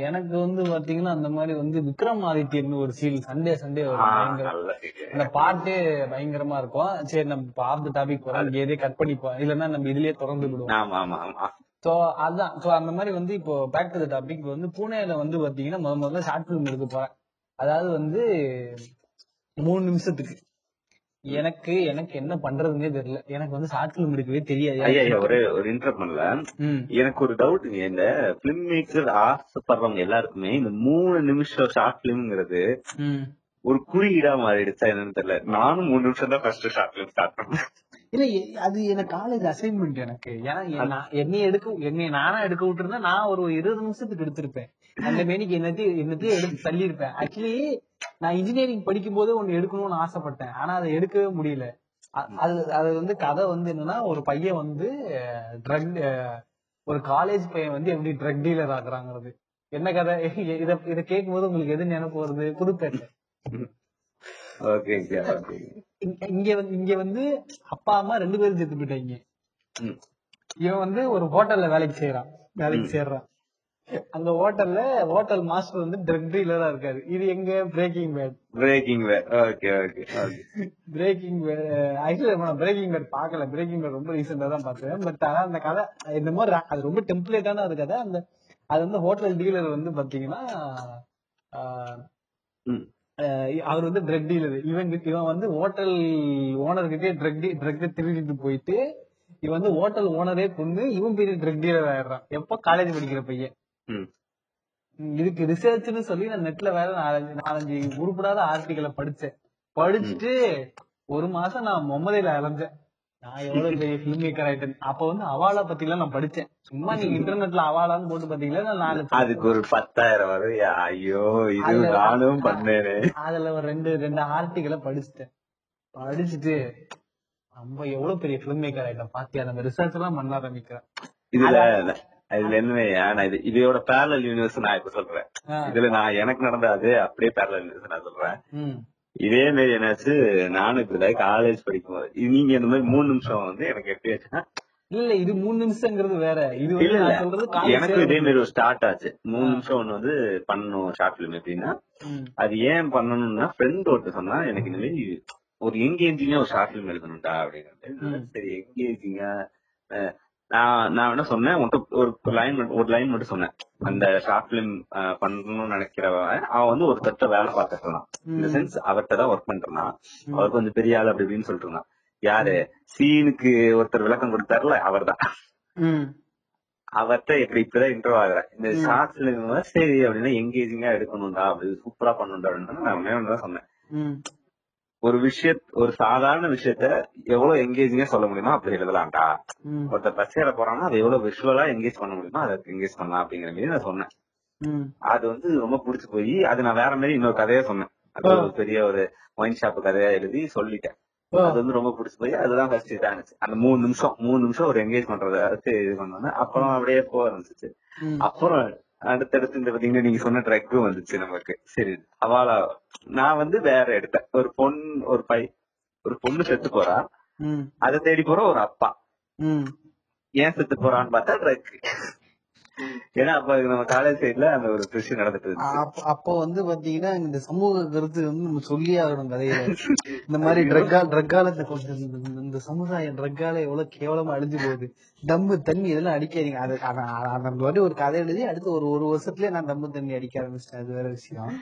எனக்கு வந்து பாத்தீங்கன்னா அந்த மாதிரி வந்து விக்ரமாதித்யன்னு ஒரு சீல் சண்டே சண்டே வரும். அந்த பாட்டே பயங்கரமா இருக்கும். சரி நம்ம ஆஃப் த டாபிக் போறோம் இங்க எதே கட் பண்ணிப்போம். இல்லன்னா நம்ம இதுலயே திறந்து விடுவோம். ஆமா ஆமா ஆமா. சோ அதான். சோ அந்த மாதிரி வந்து இப்போ பேக் டு த டாபிக் வந்து பூனேல வந்து பாத்தீங்கன்னா முத முதல்ல ஷார்ட் பிலிம் எடுக்க போறேன். அதாவது வந்து மூணு நிமிஷத்துக்கு. எனக்கு எனக்கு என்ன பண்றதுன்னே தெரியல. எனக்கு வந்து ஷார்ட் எடுக்கவே தெரியாது. ஒரு ஒரு இன்டர் பண்ணல. எனக்கு ஒரு டவுட்டுங்க இந்த பிலிம் மேக்கர் ஆசைப்படுறவங்க எல்லாருக்குமே இந்த மூணு நிமிஷம் ஷார்ட் பிலிம்ங்கிறது ஒரு குறியீடா மாறிடுச்சா என்னன்னு தெரியல. நானும் மூணு நிமிஷம் தான் ஃபர்ஸ்ட் ஷார்ட் பிலிம் ஸ்டார்ட் பண்ணேன். இல்ல அது எனக்கு காலேஜ் அசைன்மெண்ட் எனக்கு. ஏன்னா என்னைய எடுக்க என்னைய நானா எடுக்க விட்டுருந்தா நான் ஒரு இருபது நிமிஷத்துக்கு எடுத்திருப்பேன். அந்த மேனிக்கு என்னத்தையும் என்னத்தையும் எடுத்து தள்ளியிருப்பேன். ஆக்சுவலி நான் இன்ஜினியரிங் படிக்கும் போது ஒண்ணு எடுக்கணும்னு ஆசைப்பட்டேன். ஆனா அதை எடுக்கவே முடியல. அது அது வந்து கதை வந்து என்னன்னா ஒரு பையன் வந்து ட்ரக் ஒரு காலேஜ் பையன் வந்து எப்படி ட்ரக் டீலர் ஆகுறாங்கிறது என்ன கதை? இத இத கேட்கும் போது உங்களுக்கு எது நினைப்பு வருது? புதுப்பேட்டை இங்க வந்து இங்க வந்து அப்பா அம்மா ரெண்டு பேரும் செத்து போயிட்டாங்க. இவன் வந்து ஒரு ஹோட்டல்ல வேலைக்கு செய்யறான் வேலைக்கு சேர்றான். அந்த ஹோட்டல்ல ஹோட்டல் மாஸ்டர் வந்து ட்ரக் டீலரா இருக்காரு. இது எங்க? Breaking bad breaking okay okay okay breaking actually நான் பிரேக்கிங் பேட் பார்க்கல. பிரேக்கிங் பேட் ரொம்ப ரீசெண்டா தான் பார்த்தேன் பட் ஆனா அந்த கதை இந்த மாதிரி அது ரொம்ப டெம்ப்ளேட்டான ஒரு கதை. அந்த அது வந்து ஹோட்டல் டீலர் வந்து பாத்தீங்கன்னா அவர் வந்து ட்ரக் டீலர் இவன் இவன் வந்து ஹோட்டல் ஓனர் கிட்டே ட்ரக் ட்ரக் திருடிட்டு போயிட்டு இவன் வந்து ஹோட்டல் ஓனரே கொண்டு இவன் பெரிய ட்ரக் டீலர் ஆயிடுறான். எப்ப காலேஜ் படிக்கிற பையன். இதுக்கு ரிசர்ச்னு சொல்லி நான் நெட்ல வேற நாலஞ்சு நாலஞ்சு உருப்படாத ஆர்டிகளை படிச்சேன். படிச்சுட்டு ஒரு மாசம் நான் மும்மதையில அலைஞ்சேன். நான் எவ்வளவு பெரிய பிலிம் மேக்கர் ஆயிட்டேன். அப்ப வந்து அவாலா பத்தி எல்லாம் நான் படிச்சேன். சும்மா நீங்க இன்டர்நெட்ல அவாலான்னு போட்டு பாத்தீங்களா? நான் நாலு அதுக்கு ஒரு பத்தாயிரம் வரும். ஐயோ இது நானும் பண்ணேனே. அதுல ஒரு ரெண்டு ரெண்டு ஆர்டிகளை படிச்சுட்டேன். படிச்சுட்டு நம்ம எவ்வளவு பெரிய பிலிம் மேக்கர் ஆயிட்டோம் பாத்தியா நம்ம ரிசர்ச் எல்லாம் பண்ண ஆரம்பிக்கிறேன். இதுல இதுல என்னவையா நான் இது இதோட பேரலல் யூனிவர்ஸ் நான் இப்ப சொல்றேன். இதுல நான் எனக்கு நடந்த அது அப்படியே பேரலல் யூனிவர்ஸ் நான் சொல்றேன். இதே மாதிரி என்னாச்சு நானும் இப்ப காலேஜ் படிக்கும்போது இது நீங்க இந்த மாதிரி மூணு நிமிஷம் வந்து எனக்கு எப்படி ஆச்சுன்னா இல்ல இது மூணு நிமிஷங்கிறது வேற. இது இல்ல எனக்கு இதே மாதிரி ஒரு ஸ்டார்ட் ஆச்சு. மூணு நிமிஷம் ஒண்ணு வந்து பண்ணணும் ஷார்ட் பிலிம் எப்படின்னா. அது ஏன் பண்ணணும்னா ஃப்ரெண்ட் ஒருத்தர் சொன்னா எனக்கு இந்த மாதிரி ஒரு எங்கேஜிங்கா ஒரு ஷார்ட் பிலிம் எழுதணும்டா அப்படிங்கிறது. சரி எங்கேஜிங்கா நான் நான் என்ன சொன்னேன் ஒரு லைன் ஒரு லைன் மட்டும் சொன்னேன். அந்த ஷார்ட் பிலிம் பண்ணணும்னு நினைக்கிறவன் அவன் வந்து ஒரு தட்ட வேலை பார்த்துட்டு இருந்தான். இந்த சென்ஸ் அவர்கிட்ட தான் ஒர்க் பண்றான் அவர் கொஞ்சம் பெரிய ஆள் அப்படி இப்படின்னு சொல்லிட்டு இருந்தான். யாரு? சீனுக்கு ஒருத்தர் விளக்கம் கொடுத்தாருல அவர்தான். ம். அவர்கிட்ட இப்படி இப்பதான் இன்ட்ரோ ஆகுறேன். இந்த ஷார்ட் பிலிம் சரி அப்படின்னா எங்கேஜிங்கா எடுக்கணும்டா அப்படி சூப்பரா பண்ணணும்டா அப்படின்னு நான் சொன்னேன். ஒரு விஷய ஒரு சாதாரண விஷயத்த எவ்வளவு எங்கேஜிங்கா சொல்ல முடியுமோ அப்படி எழுதலாம்டா. ஒருத்தர் பஸ் ஏற போறான்னா அதை எவ்வளவு விஷுவலா எங்கேஜ் பண்ண முடியுமோ அதை எங்கேஜ் பண்ணலாம் அப்படிங்கிற மாதிரி நான் சொன்னேன். அது வந்து ரொம்ப பிடிச்சு போய் அது நான் வேற மாதிரி இன்னொரு கதையா சொன்னேன் அது ஒரு பெரிய ஒரு ஒயின் ஷாப் கதையா எழுதி சொல்லிட்டேன். அது வந்து ரொம்ப பிடிச்சு போய் அதுதான் ஃபர்ஸ்ட் இதானுச்சு அந்த மூணு நிமிஷம் மூணு நிமிஷம் ஒரு எங்கேஜ் பண்றத இது பண்ணோன்னே அப்புறம் அப்படியே போக ம். அப்புறம் அடுத்தடுத்து இந்த பாத்தீங்கன்னா நீங்க சொன்ன ட்ரக்கும் வந்துச்சு நமக்கு. சரி. அவளா நான் வந்து வேற எடுத்தேன். ஒரு பொண்ணு ஒரு பை ஒரு பொண்ணு செத்து போறா. அதை தேடி போற ஒரு அப்பா. ஏன் செத்து போறான்னு பார்த்தா ட்ரக் ஏன்னா அப்ப நம்ம காலேஜ் சைட்ல அந்த ஒரு விஷயம் நடந்துட்டு அப்ப- வந்து பாத்தீங்கன்னா இந்த சமூக கருத்து வந்து நம்ம சொல்லியே ஆகணும் கதையில. இந்த மாதிரி ட்ரக்கா ட்ரக்கால இந்த சமுதாயம் ட்ரக்கால எவ்வளவு கேவலமா அழிஞ்சு போகுது. தம்பு தண்ணி இதெல்லாம் அடிக்காதீங்க. அது அந்த மாதிரி ஒரு கதை எழுதி அடுத்து ஒரு ஒரு வருஷத்துலயே நான் தம்பு தண்ணி அடிக்க ஆரம்பிச்சிட்டேன். அது வேற விஷயம்.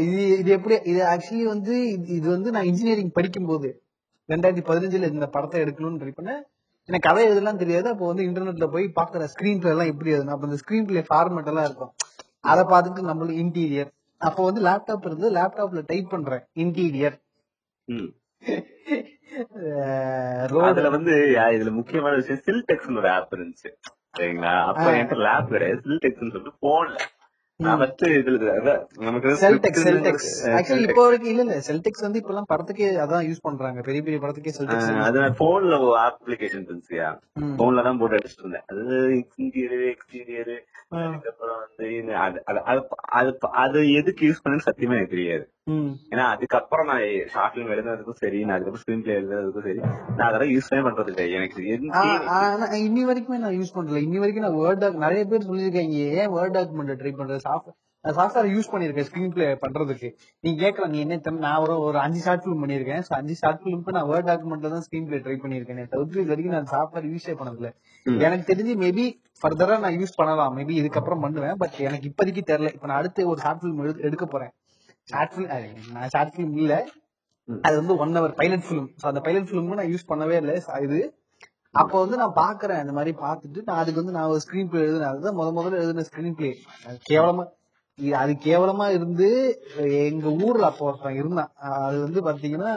இது இது எப்படி இது ஆக்சுவலி வந்து இது- இது வந்து நான் இன்ஜினியரிங் படிக்கும் போது ரெண்டாயிரத்தி பதினஞ்சுல இந்த படத்தை எடுக்கணும்னு ட்ரை பண்ணேன் எனக்கு கதை எதுலாம் தெரியாது. அப்போ வந்து இன்டர்நெட்ல போய் பாக்குற ஸ்கிரீன் பிளே எல்லாம் எப்படி எழுதணும் அப்ப இந்த ஸ்கிரீன் பிளே ஃபார்மேட் எல்லாம் இருக்கும். அதை பார்த்துட்டு நம்மளுக்கு இன்டீரியர் அப்போ வந்து லேப்டாப் இருந்து லேப்டாப்ல டைப் பண்றேன் இன்டீரியர். அதுல வந்து இதுல முக்கியமான விஷயம் சில்டெக்ஸ் ஒரு ஆப் இருந்துச்சு. சரிங்களா? அப்ப என்கிட்ட லேப் கிடையாது. சில்டெக்ஸ் சொல்லிட்டு போன்ல இப்போ வரைக்கும் இல்ல இல்ல செல்டெக்ஸ் வந்து இப்ப எல்லாம் படத்துக்கே அதான் யூஸ் பண்றாங்க. பெரிய பெரிய படத்துக்கே செல்டெக்ஸ் அது போன்ல அப்ளிகேஷன் இருந்துச்சுயா? போன்ல தான் போட்டு அடிச்சுட்டு இருந்தேன். அது இன்டீரியர் எக்ஸ்டீரியர் அதுக்கப்புறம் வந்து அது அது அது- அது அது எதுக்கு யூஸ் பண்ணு சத்தியமா எனக்கு தெரியாது. ஏன்னா அதுக்கப்புறம் நான் ஷார்ட் பிலிம் எழுதுறதுக்கும் சரி நான் அதுக்கப்புறம் ஸ்கிரீன் பிளே எழுதுறதுக்கும் சரி நான் அதெல்லாம் யூஸ்மே பண்றது இல்லை எனக்கு இன்னி வரைக்குமே நான் யூஸ் பண்றல இன்னி வரைக்கும் நான் வேர்ட் டாக் நிறைய பேர் சொல்லியிருக்காங்க ஏன் வேர்ட் டாக்குமெண்ட் ட்ரை பண்றது? சாஃப்ட் சாஃப்ட்வேர் யூஸ் பண்ணிருக்கேன் ஸ்கிரீன் பிளே பண்றதுக்கு. நீங்க கேட்கலாம் நீ என்ன நான் ஒரு ஒரு அஞ்சு ஷார்ட் ஃபிலிம் பண்ணிருக்கேன் அஞ்சு ஷார்ட் ஃபிலிம்க்கு நான் வேர்ட் டாக்குமெண்ட்ல தான் ஸ்கிரீன் பிளே ட்ரை பண்ணிருக்கேன் தவிர்த்து இது வரைக்கும் நான் சாஃப்ட்வேர் யூஸே பண்ணதில்ல. எனக்கு தெரிஞ்சு மேபி ஃபர்தரா நான் யூஸ் பண்ணலாம். மேபி இதுக்கப்புறம் பண்ணுவேன். பட் எனக்கு இப்போதைக்கு தெரியல. இப்ப நான் அடுத்து ஒரு ஷார்ட் ஃபிலிம் எடுக்க போறேன். ஷார்ட் ஃபிலிம் நான் ஷார்ட் ஃபிலிம் இல்ல. அது வந்து ஒன் ஹவர் பைலட் ஃபிலிம் அந்த பைலட் ஃபிலிம் நான் யூஸ் பண்ணவே இல்லை. இது அப்போ வந்து நான் பாக்குறேன் இந்த மாதிரி பாத்துட்டு நான் அதுக்கு வந்து நான் ஒரு ஸ்கிரீன் பிளே எழுதினேன். அதுதான் முத முதல்ல எழுதின ஸ்கிரீன் பிளே கேவலமா அது கேவலமா இருந்து எங்க ஊர்ல அப்போ ஒருத்தன் இருந்தான். அது வந்து பாத்தீங்கன்னா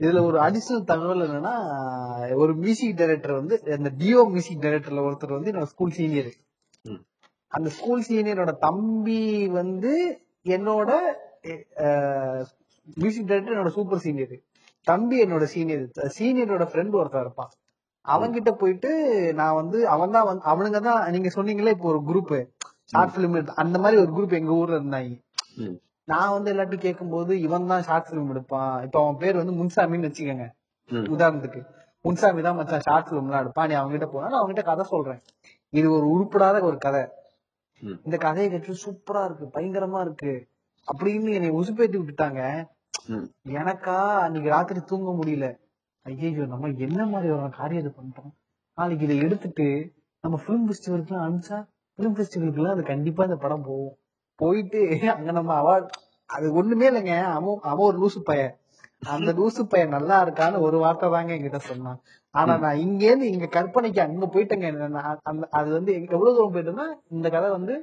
இதுல ஒரு அடிஷனல் தகவல் என்னன்னா ஒரு மியூசிக் டைரக்டர் வந்து இந்த டியோ மியூசிக் டைரக்டர்ல ஒருத்தர் வந்து என்னோட ஸ்கூல் சீனியர். அந்த ஸ்கூல் சீனியரோட தம்பி வந்து என்னோட மியூசிக் டைரக்டர் என்னோட சூப்பர் சீனியர் தம்பி என்னோட சீனியர் சீனியரோட ஃப்ரெண்ட் ஒருத்தன் இருப்பான். அவன்கிட்ட போயிட்டு நான் வந்து அவன் தான் வந்து அவனுங்க தான் நீங்க சொன்னீங்களே இப்போ ஒரு குரூப் ஷார்ட் பிலிம் அந்த மாதிரி ஒரு குரூப் எங்க ஊர்ல இருந்தாங்க. நான் வந்து எல்லாத்தையும் கேட்கும்போது இவன் தான் ஷார்ட் பிலிம் எடுப்பான். இப்ப அவன் பேர் வந்து முன்சாமின்னு வச்சுக்கோங்க. உதாரணத்துக்கு முன்சாமி தான் மச்சான் ஷார்ட் பிலிம் எல்லாம் எடுப்பான். நீ அவங்க கிட்ட போனா நான் அவங்க கிட்ட கதை சொல்றேன். இது ஒரு உருப்படாத ஒரு கதை. இந்த கதையை கேட்டு சூப்பரா இருக்கு பயங்கரமா இருக்கு. அப்படின்னு என்னை உசுப்பேத்தி விட்டுட்டாங்க. எனக்கா அன்னைக்கு ராத்திரி தூங்க முடியல. ஐயோ நம்ம என்ன மாதிரி ஒரு காரியத்தை பண்ணிட்டோம் நாளைக்கு இதை எடுத்துட்டு நம்ம பிலிம் ஃபெஸ்டிவலுக்கு எல்லாம் அனுப்பிச்சா பிலிம் ஃபெஸ்டிவலுக்கு எல்லாம் அது கண்டிப்பா இந்த படம் போகும். போயிட்டு அங்க நம்ம அவார்ட் அது ஒண்ணுமே இல்லைங்க. அவன் அவன் ஒரு லூசு பையன். அந்த லூசு பையன் நல்லா இருக்கான்னு ஒரு வார்த்தை தாங்க என்கிட்ட சொன்னான். ஆனா நான் இங்க இருந்து இங்க கற்பனைக்கு அங்க போயிட்டேங்க. அந்த அது வந்து எவ்வளவு தூரம் போயிட்டேன்னா இந்த கதை வந்து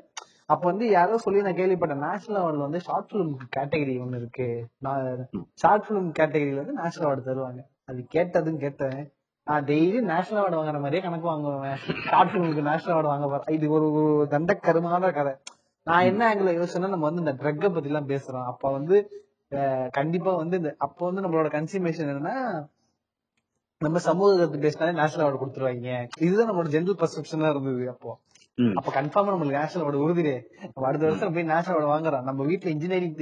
அப்ப வந்து யாரோ சொல்லி நான் கேள்விப்பட்டேன் நேஷனல் அவார்டுல வந்து ஷார்ட் பிலிம் கேட்டகரி ஒண்ணு இருக்கு. நான் ஷார்ட் பிலிம் கேட்டகரியில வந்து நேஷனல் அவார்டு தருவாங்க. அது கேட்டதுன்னு கேட்டேன். நான் டெய்லி நேஷனல் அவார்டு வாங்குற மாதிரியே கணக்கு வாங்குவேன். ஷார்ட் பிலிமுக்கு நேஷனல் அவார்டு வாங்க போறேன். இது ஒரு ஒரு தண்டக்கருமான கதை. நான் என்ன ஆங்கில யோசனை நம்ம வந்து இந்த ட்ரக்கை பத்தி எல்லாம் பேசுறோம். அப்ப வந்து கண்டிப்பா வந்து இந்த அப்ப வந்து நம்மளோட கன்சியூமேஷன் என்னன்னா நம்ம சமூகத்தை பேசினாலே நேஷனல் அவார்டு கொடுத்துருவாங்க. இதுதான் நம்மளோட ஜென்ரல் பர்செப்ஷனா இருந்தது அப்போ. அப்ப கன்ஃபார்மா நம்மளுக்கு நேஷனல் அவார்டு உறுதிரே நம்ம அடுத்த வருஷம் போய் நேஷனல் அவார்டு வாங்குறோம். நம்ம வீட்டுல இன்ஜினியரிங்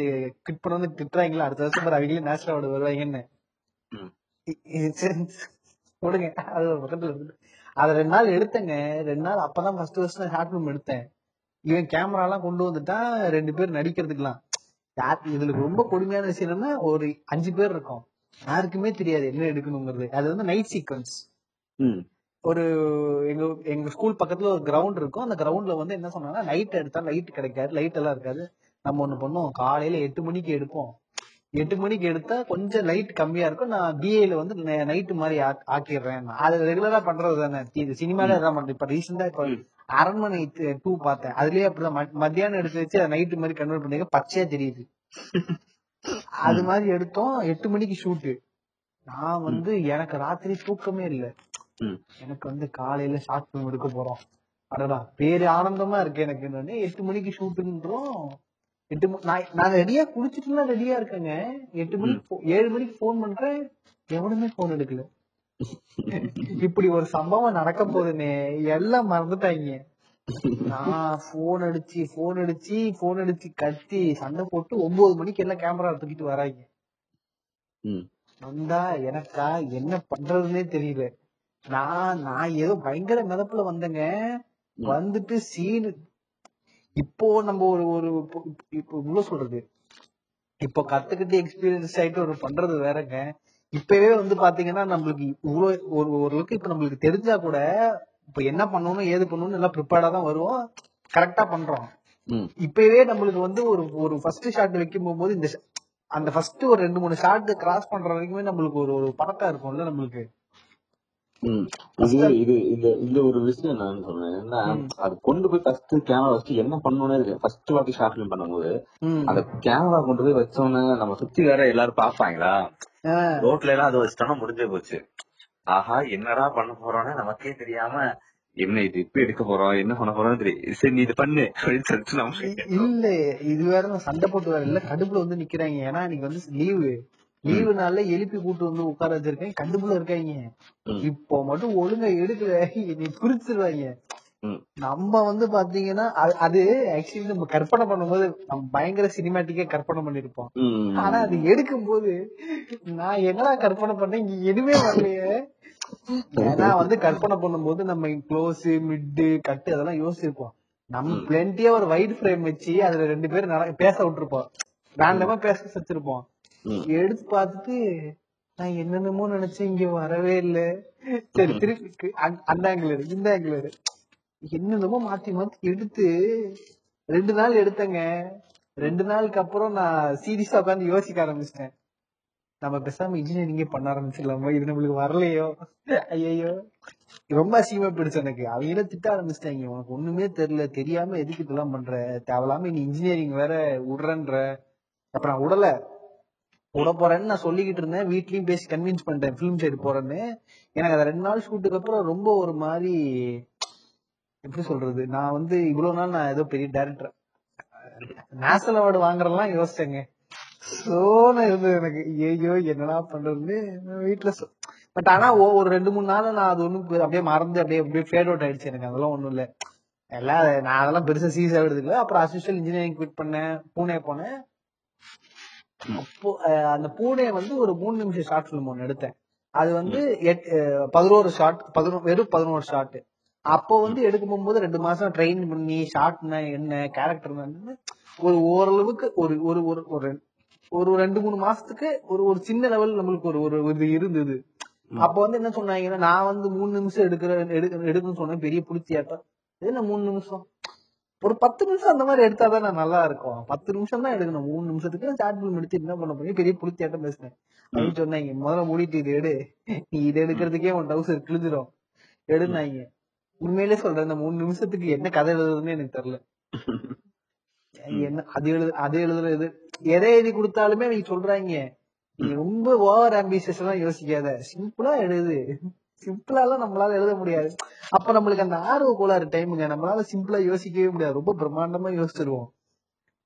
கிட் பண்ண வந்து திட்டுறாங்களா அடுத்த வருஷம் பாரு அவங்களே நேஷனல் அவார்டு வருவாங்கன்னு. விடுங்க. அது பக்கத்துல இருக்கு அத ரெண்டு நாள் எடுத்தேங்க. ரெண்டு நாள் அப்பதான் ஃபர்ஸ்ட் வருஷம் ஷார்ட் ஃபிலிம் எடுத்தேன். இவன் கேமரா எல்லாம் கொண்டு வந்துட்டான் ரெண்டு பேர் நடிக்கிறதுக்குலாம் யார் இதுல ரொம்ப கொடுமையான விஷயம் என்னன்னா ஒரு அஞ்சு பேர் இருக்கோம். யாருக்குமே தெரியாது என்ன எடுக்கணுங்கிறது. அது வந்து நைட் சீக்வன்ஸ் ஒரு எங்க எங்க ஸ்கூல் பக்கத்துல ஒரு கிரவுண்ட் இருக்கும். அந்த கிரவுண்ட்ல வந்து என்ன சொன்னாங்கன்னா நைட் எடுத்தா லைட் கிடைக்காது. லைட் எல்லாம் இருக்காது. நம்ம ஒண்ணு பண்ணுவோம். காலையில எட்டு மணிக்கு எடுப்போம். எட்டு மணிக்கு எடுத்தா கொஞ்சம் லைட் கம்மியா இருக்கும். நான் பிஏல வந்து நைட் மாதிரி ஆக்- ஆக்கிடுறேன். அது ரெகுலரா பண்றது தானே. இது சினிமால எல்லாம் பண்றேன். இப்ப ரீசெண்டா இப்ப அரண்மனை டூ பார்த்தேன். அதுலயே அப்படிதான். மத்தியானம் எடுத்து வச்சு நைட்டு மாதிரி கன்வெர்ட் பண்ணி பச்சையா தெரியுது. அது மாதிரி எடுத்தோம். எட்டு மணிக்கு ஷூட்டு நான் வந்து எனக்கு ராத்திரி தூக்கமே இல்ல. எனக்கு வந்து காலையில ஷார்ட் பிலிம் எடுக்க போறோம். அடடா பேரு ஆனந்தமா இருக்கு எனக்கு என்னன்னு எட்டு மணிக்கு ஷூட்டுன்றோம் எட்டு நான் ரெடியா குளிச்சுட்டுலாம் ரெடியா இருக்கேங்க. எட்டு மணிக்கு ஏழு மணிக்கு போன் பண்றேன். எவனுமே போன் எடுக்கல. இப்படி ஒரு சம்பவம் நடக்க போகுதுன்னு எல்லாம் மறந்துட்டாங்க. நான் போன் அடிச்சு போன் அடிச்சு போன் அடிச்சு கத்தி சண்டை போட்டு ஒன்பது மணிக்கு எல்லாம் கேமரா தூக்கிட்டு வராங்க. வந்தா எனக்கா என்ன பண்றதுன்னே தெரியல. நான் நான் ஏதோ பயங்கர மிதப்புல வந்தேங்க. வந்துட்டு சீனு இப்போ நம்ம ஒரு ஒரு இப்போ இவ்வளவு சொல்றது. இப்போ கத்துக்கிட்டு எக்ஸ்பீரியன்ஸ் ஆயிட்டு ஒரு பண்றது வேறங்க. இப்பவே வந்து பாத்தீங்கன்னா நம்மளுக்கு இவ்வளவு ஒரு ஓரளவுக்கு இப்ப நம்மளுக்கு தெரிஞ்சா கூட இப்ப என்ன பண்ணணும் ஏது பண்ணணும்னு எல்லாம் ப்ரிப்பேர்டா தான் வருவோம். கரெக்டா பண்றோம். இப்பவே நம்மளுக்கு வந்து ஒரு ஒரு ஃபர்ஸ்ட் ஷாட் வைக்கும் போது இந்த அந்த ஃபர்ஸ்ட் ஒரு ரெண்டு மூணு ஷாட் கிராஸ் பண்ற வரைக்குமே நம்மளுக்கு ஒரு ஒரு பழக்கம் இருக்கும்ல நம்மளுக்கு. இது இது இந்த இந்த ஒரு விஷயம் நான் சொல்றேன் என்ன அது கொண்டு போய் ஃபர்ஸ்ட் கேமரா வச்சு என்ன பண்ணணும்னே ஃபர்ஸ்ட் வாட்டி ஷார்ட் ஃபிலிம் பண்ணும்போது. அந்த கேமரா கொண்டு போய் வச்சோன்னே நம்ம சுத்தி வேற எல்லாரும் பாப்பாங்களா ரோட்ல எல்லாம் அது வச்சுட்டோம்னா முடிஞ்சே போச்சு. ஆஹா என்னடா பண்ண போறோம்னு நமக்கே தெரியாம என்ன இது இப்ப எடுக்க போறோம்? என்ன பண்ண போறோம்னு தெரியும் சரி நீ இது பண்ணு அப்படின்னு சொல்லிட்டு நம்ம இல்ல இது வேற சண்டை போட்டு வேற இல்ல கடுப்புல வந்து நிக்கிறாங்க. ஏன்னா இன்னைக்கு வந்து லீவு லீவு நாள்ல எழுப்பி கூட்டு வந்து உட்கார வச்சிருக்கேன். கடுப்புல இருக்காங்க. இப்போ மட்டும் ஒழுங்கா எடுக்கல. நீ குறிச்சிருவாங்க. நம்ம வந்து பாத்தீங்கன்னா அது- ஆக்சுவலி நம்ம கற்பனை பண்ணும்போது நம்ம பயங்கர சினிமாட்டிக்கா கற்பனை பண்ணிருப்போம். ஆனா அது எடுக்கும் போது நான் என்னடா கற்பனை பண்ணேன்? இங்க எதுவுமே வரலையே. ஏன்னா வந்து கற்பனை பண்ணும்போது நம்ம க்ளோஸ் மிட்டு கட்டு அதெல்லாம் யோசிச்சிருப்போம். நம்ம பிளென்டியா ஒரு வைட் ஃப்ரேம் வச்சு அதுல ரெண்டு பேரும் பேச விட்டுருப்போம். ரேண்டமா பேச வச்சிருப்போம். எடுத்து பார்த்துட்டு நான் என்னென்னமோ நினைச்சேன் இங்க வரவே இல்ல. சரி திருப்பி அந்த ஆங்கிள் எடு இந்த ஆங்கிள் எடு. என்னென்னமோ மாத்தி மாத்தி எடுத்து ரெண்டு நாள் எடுத்தேங்க. ரெண்டு நாளுக்கு அப்புறம் நான் சீரியஸா உட்காந்து யோசிக்க ஆரம்பிச்சிட்டேன். நம்ம பேசாம இன்ஜினியரிங்கே பண்ண ஆரம்பிச்சிடலாமா? இது நம்மளுக்கு வரலையோ? ஐயோ ரொம்ப அசிங்கமா போயிடுச்சு எனக்கு. அவங்கள திட்ட ஆரம்பிச்சிட்டாங்க. உனக்கு ஒண்ணுமே தெரியல. தெரியாம எதுக்கு இதெல்லாம் பண்ற? தேவையில்லாம நீ இன்ஜினியரிங் வேற விடுறன்ற. அப்ப நான் விடல போறேன்னு நான் சொல்லிக்கிட்டு இருந்தேன். வீட்லயும் பேசி கன்வின்ஸ் பண்ணிட்டேன். ஃபிலிம் சைடு போறேன்னு. எனக்கு அந்த ரெண்டு நாள் ஷூட்டுக்கு அப்புறம் ரொம்ப ஒரு மாதிரி எப்படி சொல்றது? நான் வந்து இவ்வளவு நாள் நான் ஏதோ பெரிய டேரக்டர் நேஷனல் அவார்டு வாங்குறதெல்லாம் யோசிச்சேங்க. சோன இருந்தது எனக்கு. ஐயோ என்னடா பண்றதுன்னு வீட்டுல பட் ஆனா ஒரு ரெண்டு மூணு நாள் நான் அது ஒண்ணும் அப்படியே மறந்து அப்படியே அப்படியே ஃபேட் அவுட் ஆயிடுச்சு எனக்கு. அதெல்லாம் ஒண்ணும் இல்ல. எல்லாம் நான் அதெல்லாம் பெருசா சீஸ் எடுத்துக்கல. இல்லை அப்புறம் அசிஸ்டல் இன்ஜினியரிங் குவிட் பண்ணேன். பூனே போனேன். அந்த பூனே வந்து ஒரு மூணு நிமிஷம் ஷார்ட் ஃபிலிம் ஒன்னு எடுத்தேன். அது வந்து பதினோரு ஷார்ட் பதினோரு வெறும் பதினோரு ஷார்ட் அப்போ வந்து எடுக்க போகும்போது ரெண்டு மாசம் ட்ரெயின் பண்ணி ஷார்ட்னா என்ன கேரக்டர் ஒரு ஓரளவுக்கு ஒரு ஒரு ஒரு ஒரு ஒரு ரெண்டு மூணு மாசத்துக்கு ஒரு ஒரு சின்ன லெவல் நம்மளுக்கு ஒரு ஒரு இது இருந்தது. அப்ப வந்து என்ன சொன்னாங்கன்னா நான் வந்து மூணு நிமிஷம் எடுக்கிற எடுக்க எடுக்கணும்னு சொன்னேன் பெரிய புடிச்சியாட்டம். என்ன மூணு நிமிஷம்? ஒரு பத்து நிமிஷம் அந்த மாதிரி எடுத்தாதான் நல்லா இருக்கும். பத்து நிமிஷம் தான் எடுக்கணும். மூணு நிமிஷத்துக்கு ஷார்ட் ஃபிலிம் எடுத்து என்ன பண்ண போறீங்க? பெரிய புடிச்சியாட்டம் பேசினேன். அப்படின்னு சொன்னாங்க. முதல்ல மூடிட்டு இது எடு. நீ இது எடுக்கிறதுக்கே உன் டவுசர் கிழிஞ்சிரும். எடுனாங்க. உண்மையிலே சொல்றேன் இந்த மூணு நிமிஷத்துக்கு என்ன கதை எழுதுறதுன்னு எனக்கு தெரியல. என்ன அது எழுது அது எழுதுறது. எதை எழுதி கொடுத்தாலுமே நீங்க சொல்றாங்க. நீ ரொம்ப ஓவர் ஆம்பிஷியஸ் எல்லாம் யோசிக்காத. சிம்பிளா எழுது சிம்பிளா எல்லாம் நம்மளால எழுத முடியாது. அப்ப நம்மளுக்கு அந்த ஆர்வ கோளாறு டைமுங்க நம்மளால சிம்பிளா யோசிக்கவே முடியாது. ரொம்ப பிரம்மாண்டமா யோசிச்சிருவோம்.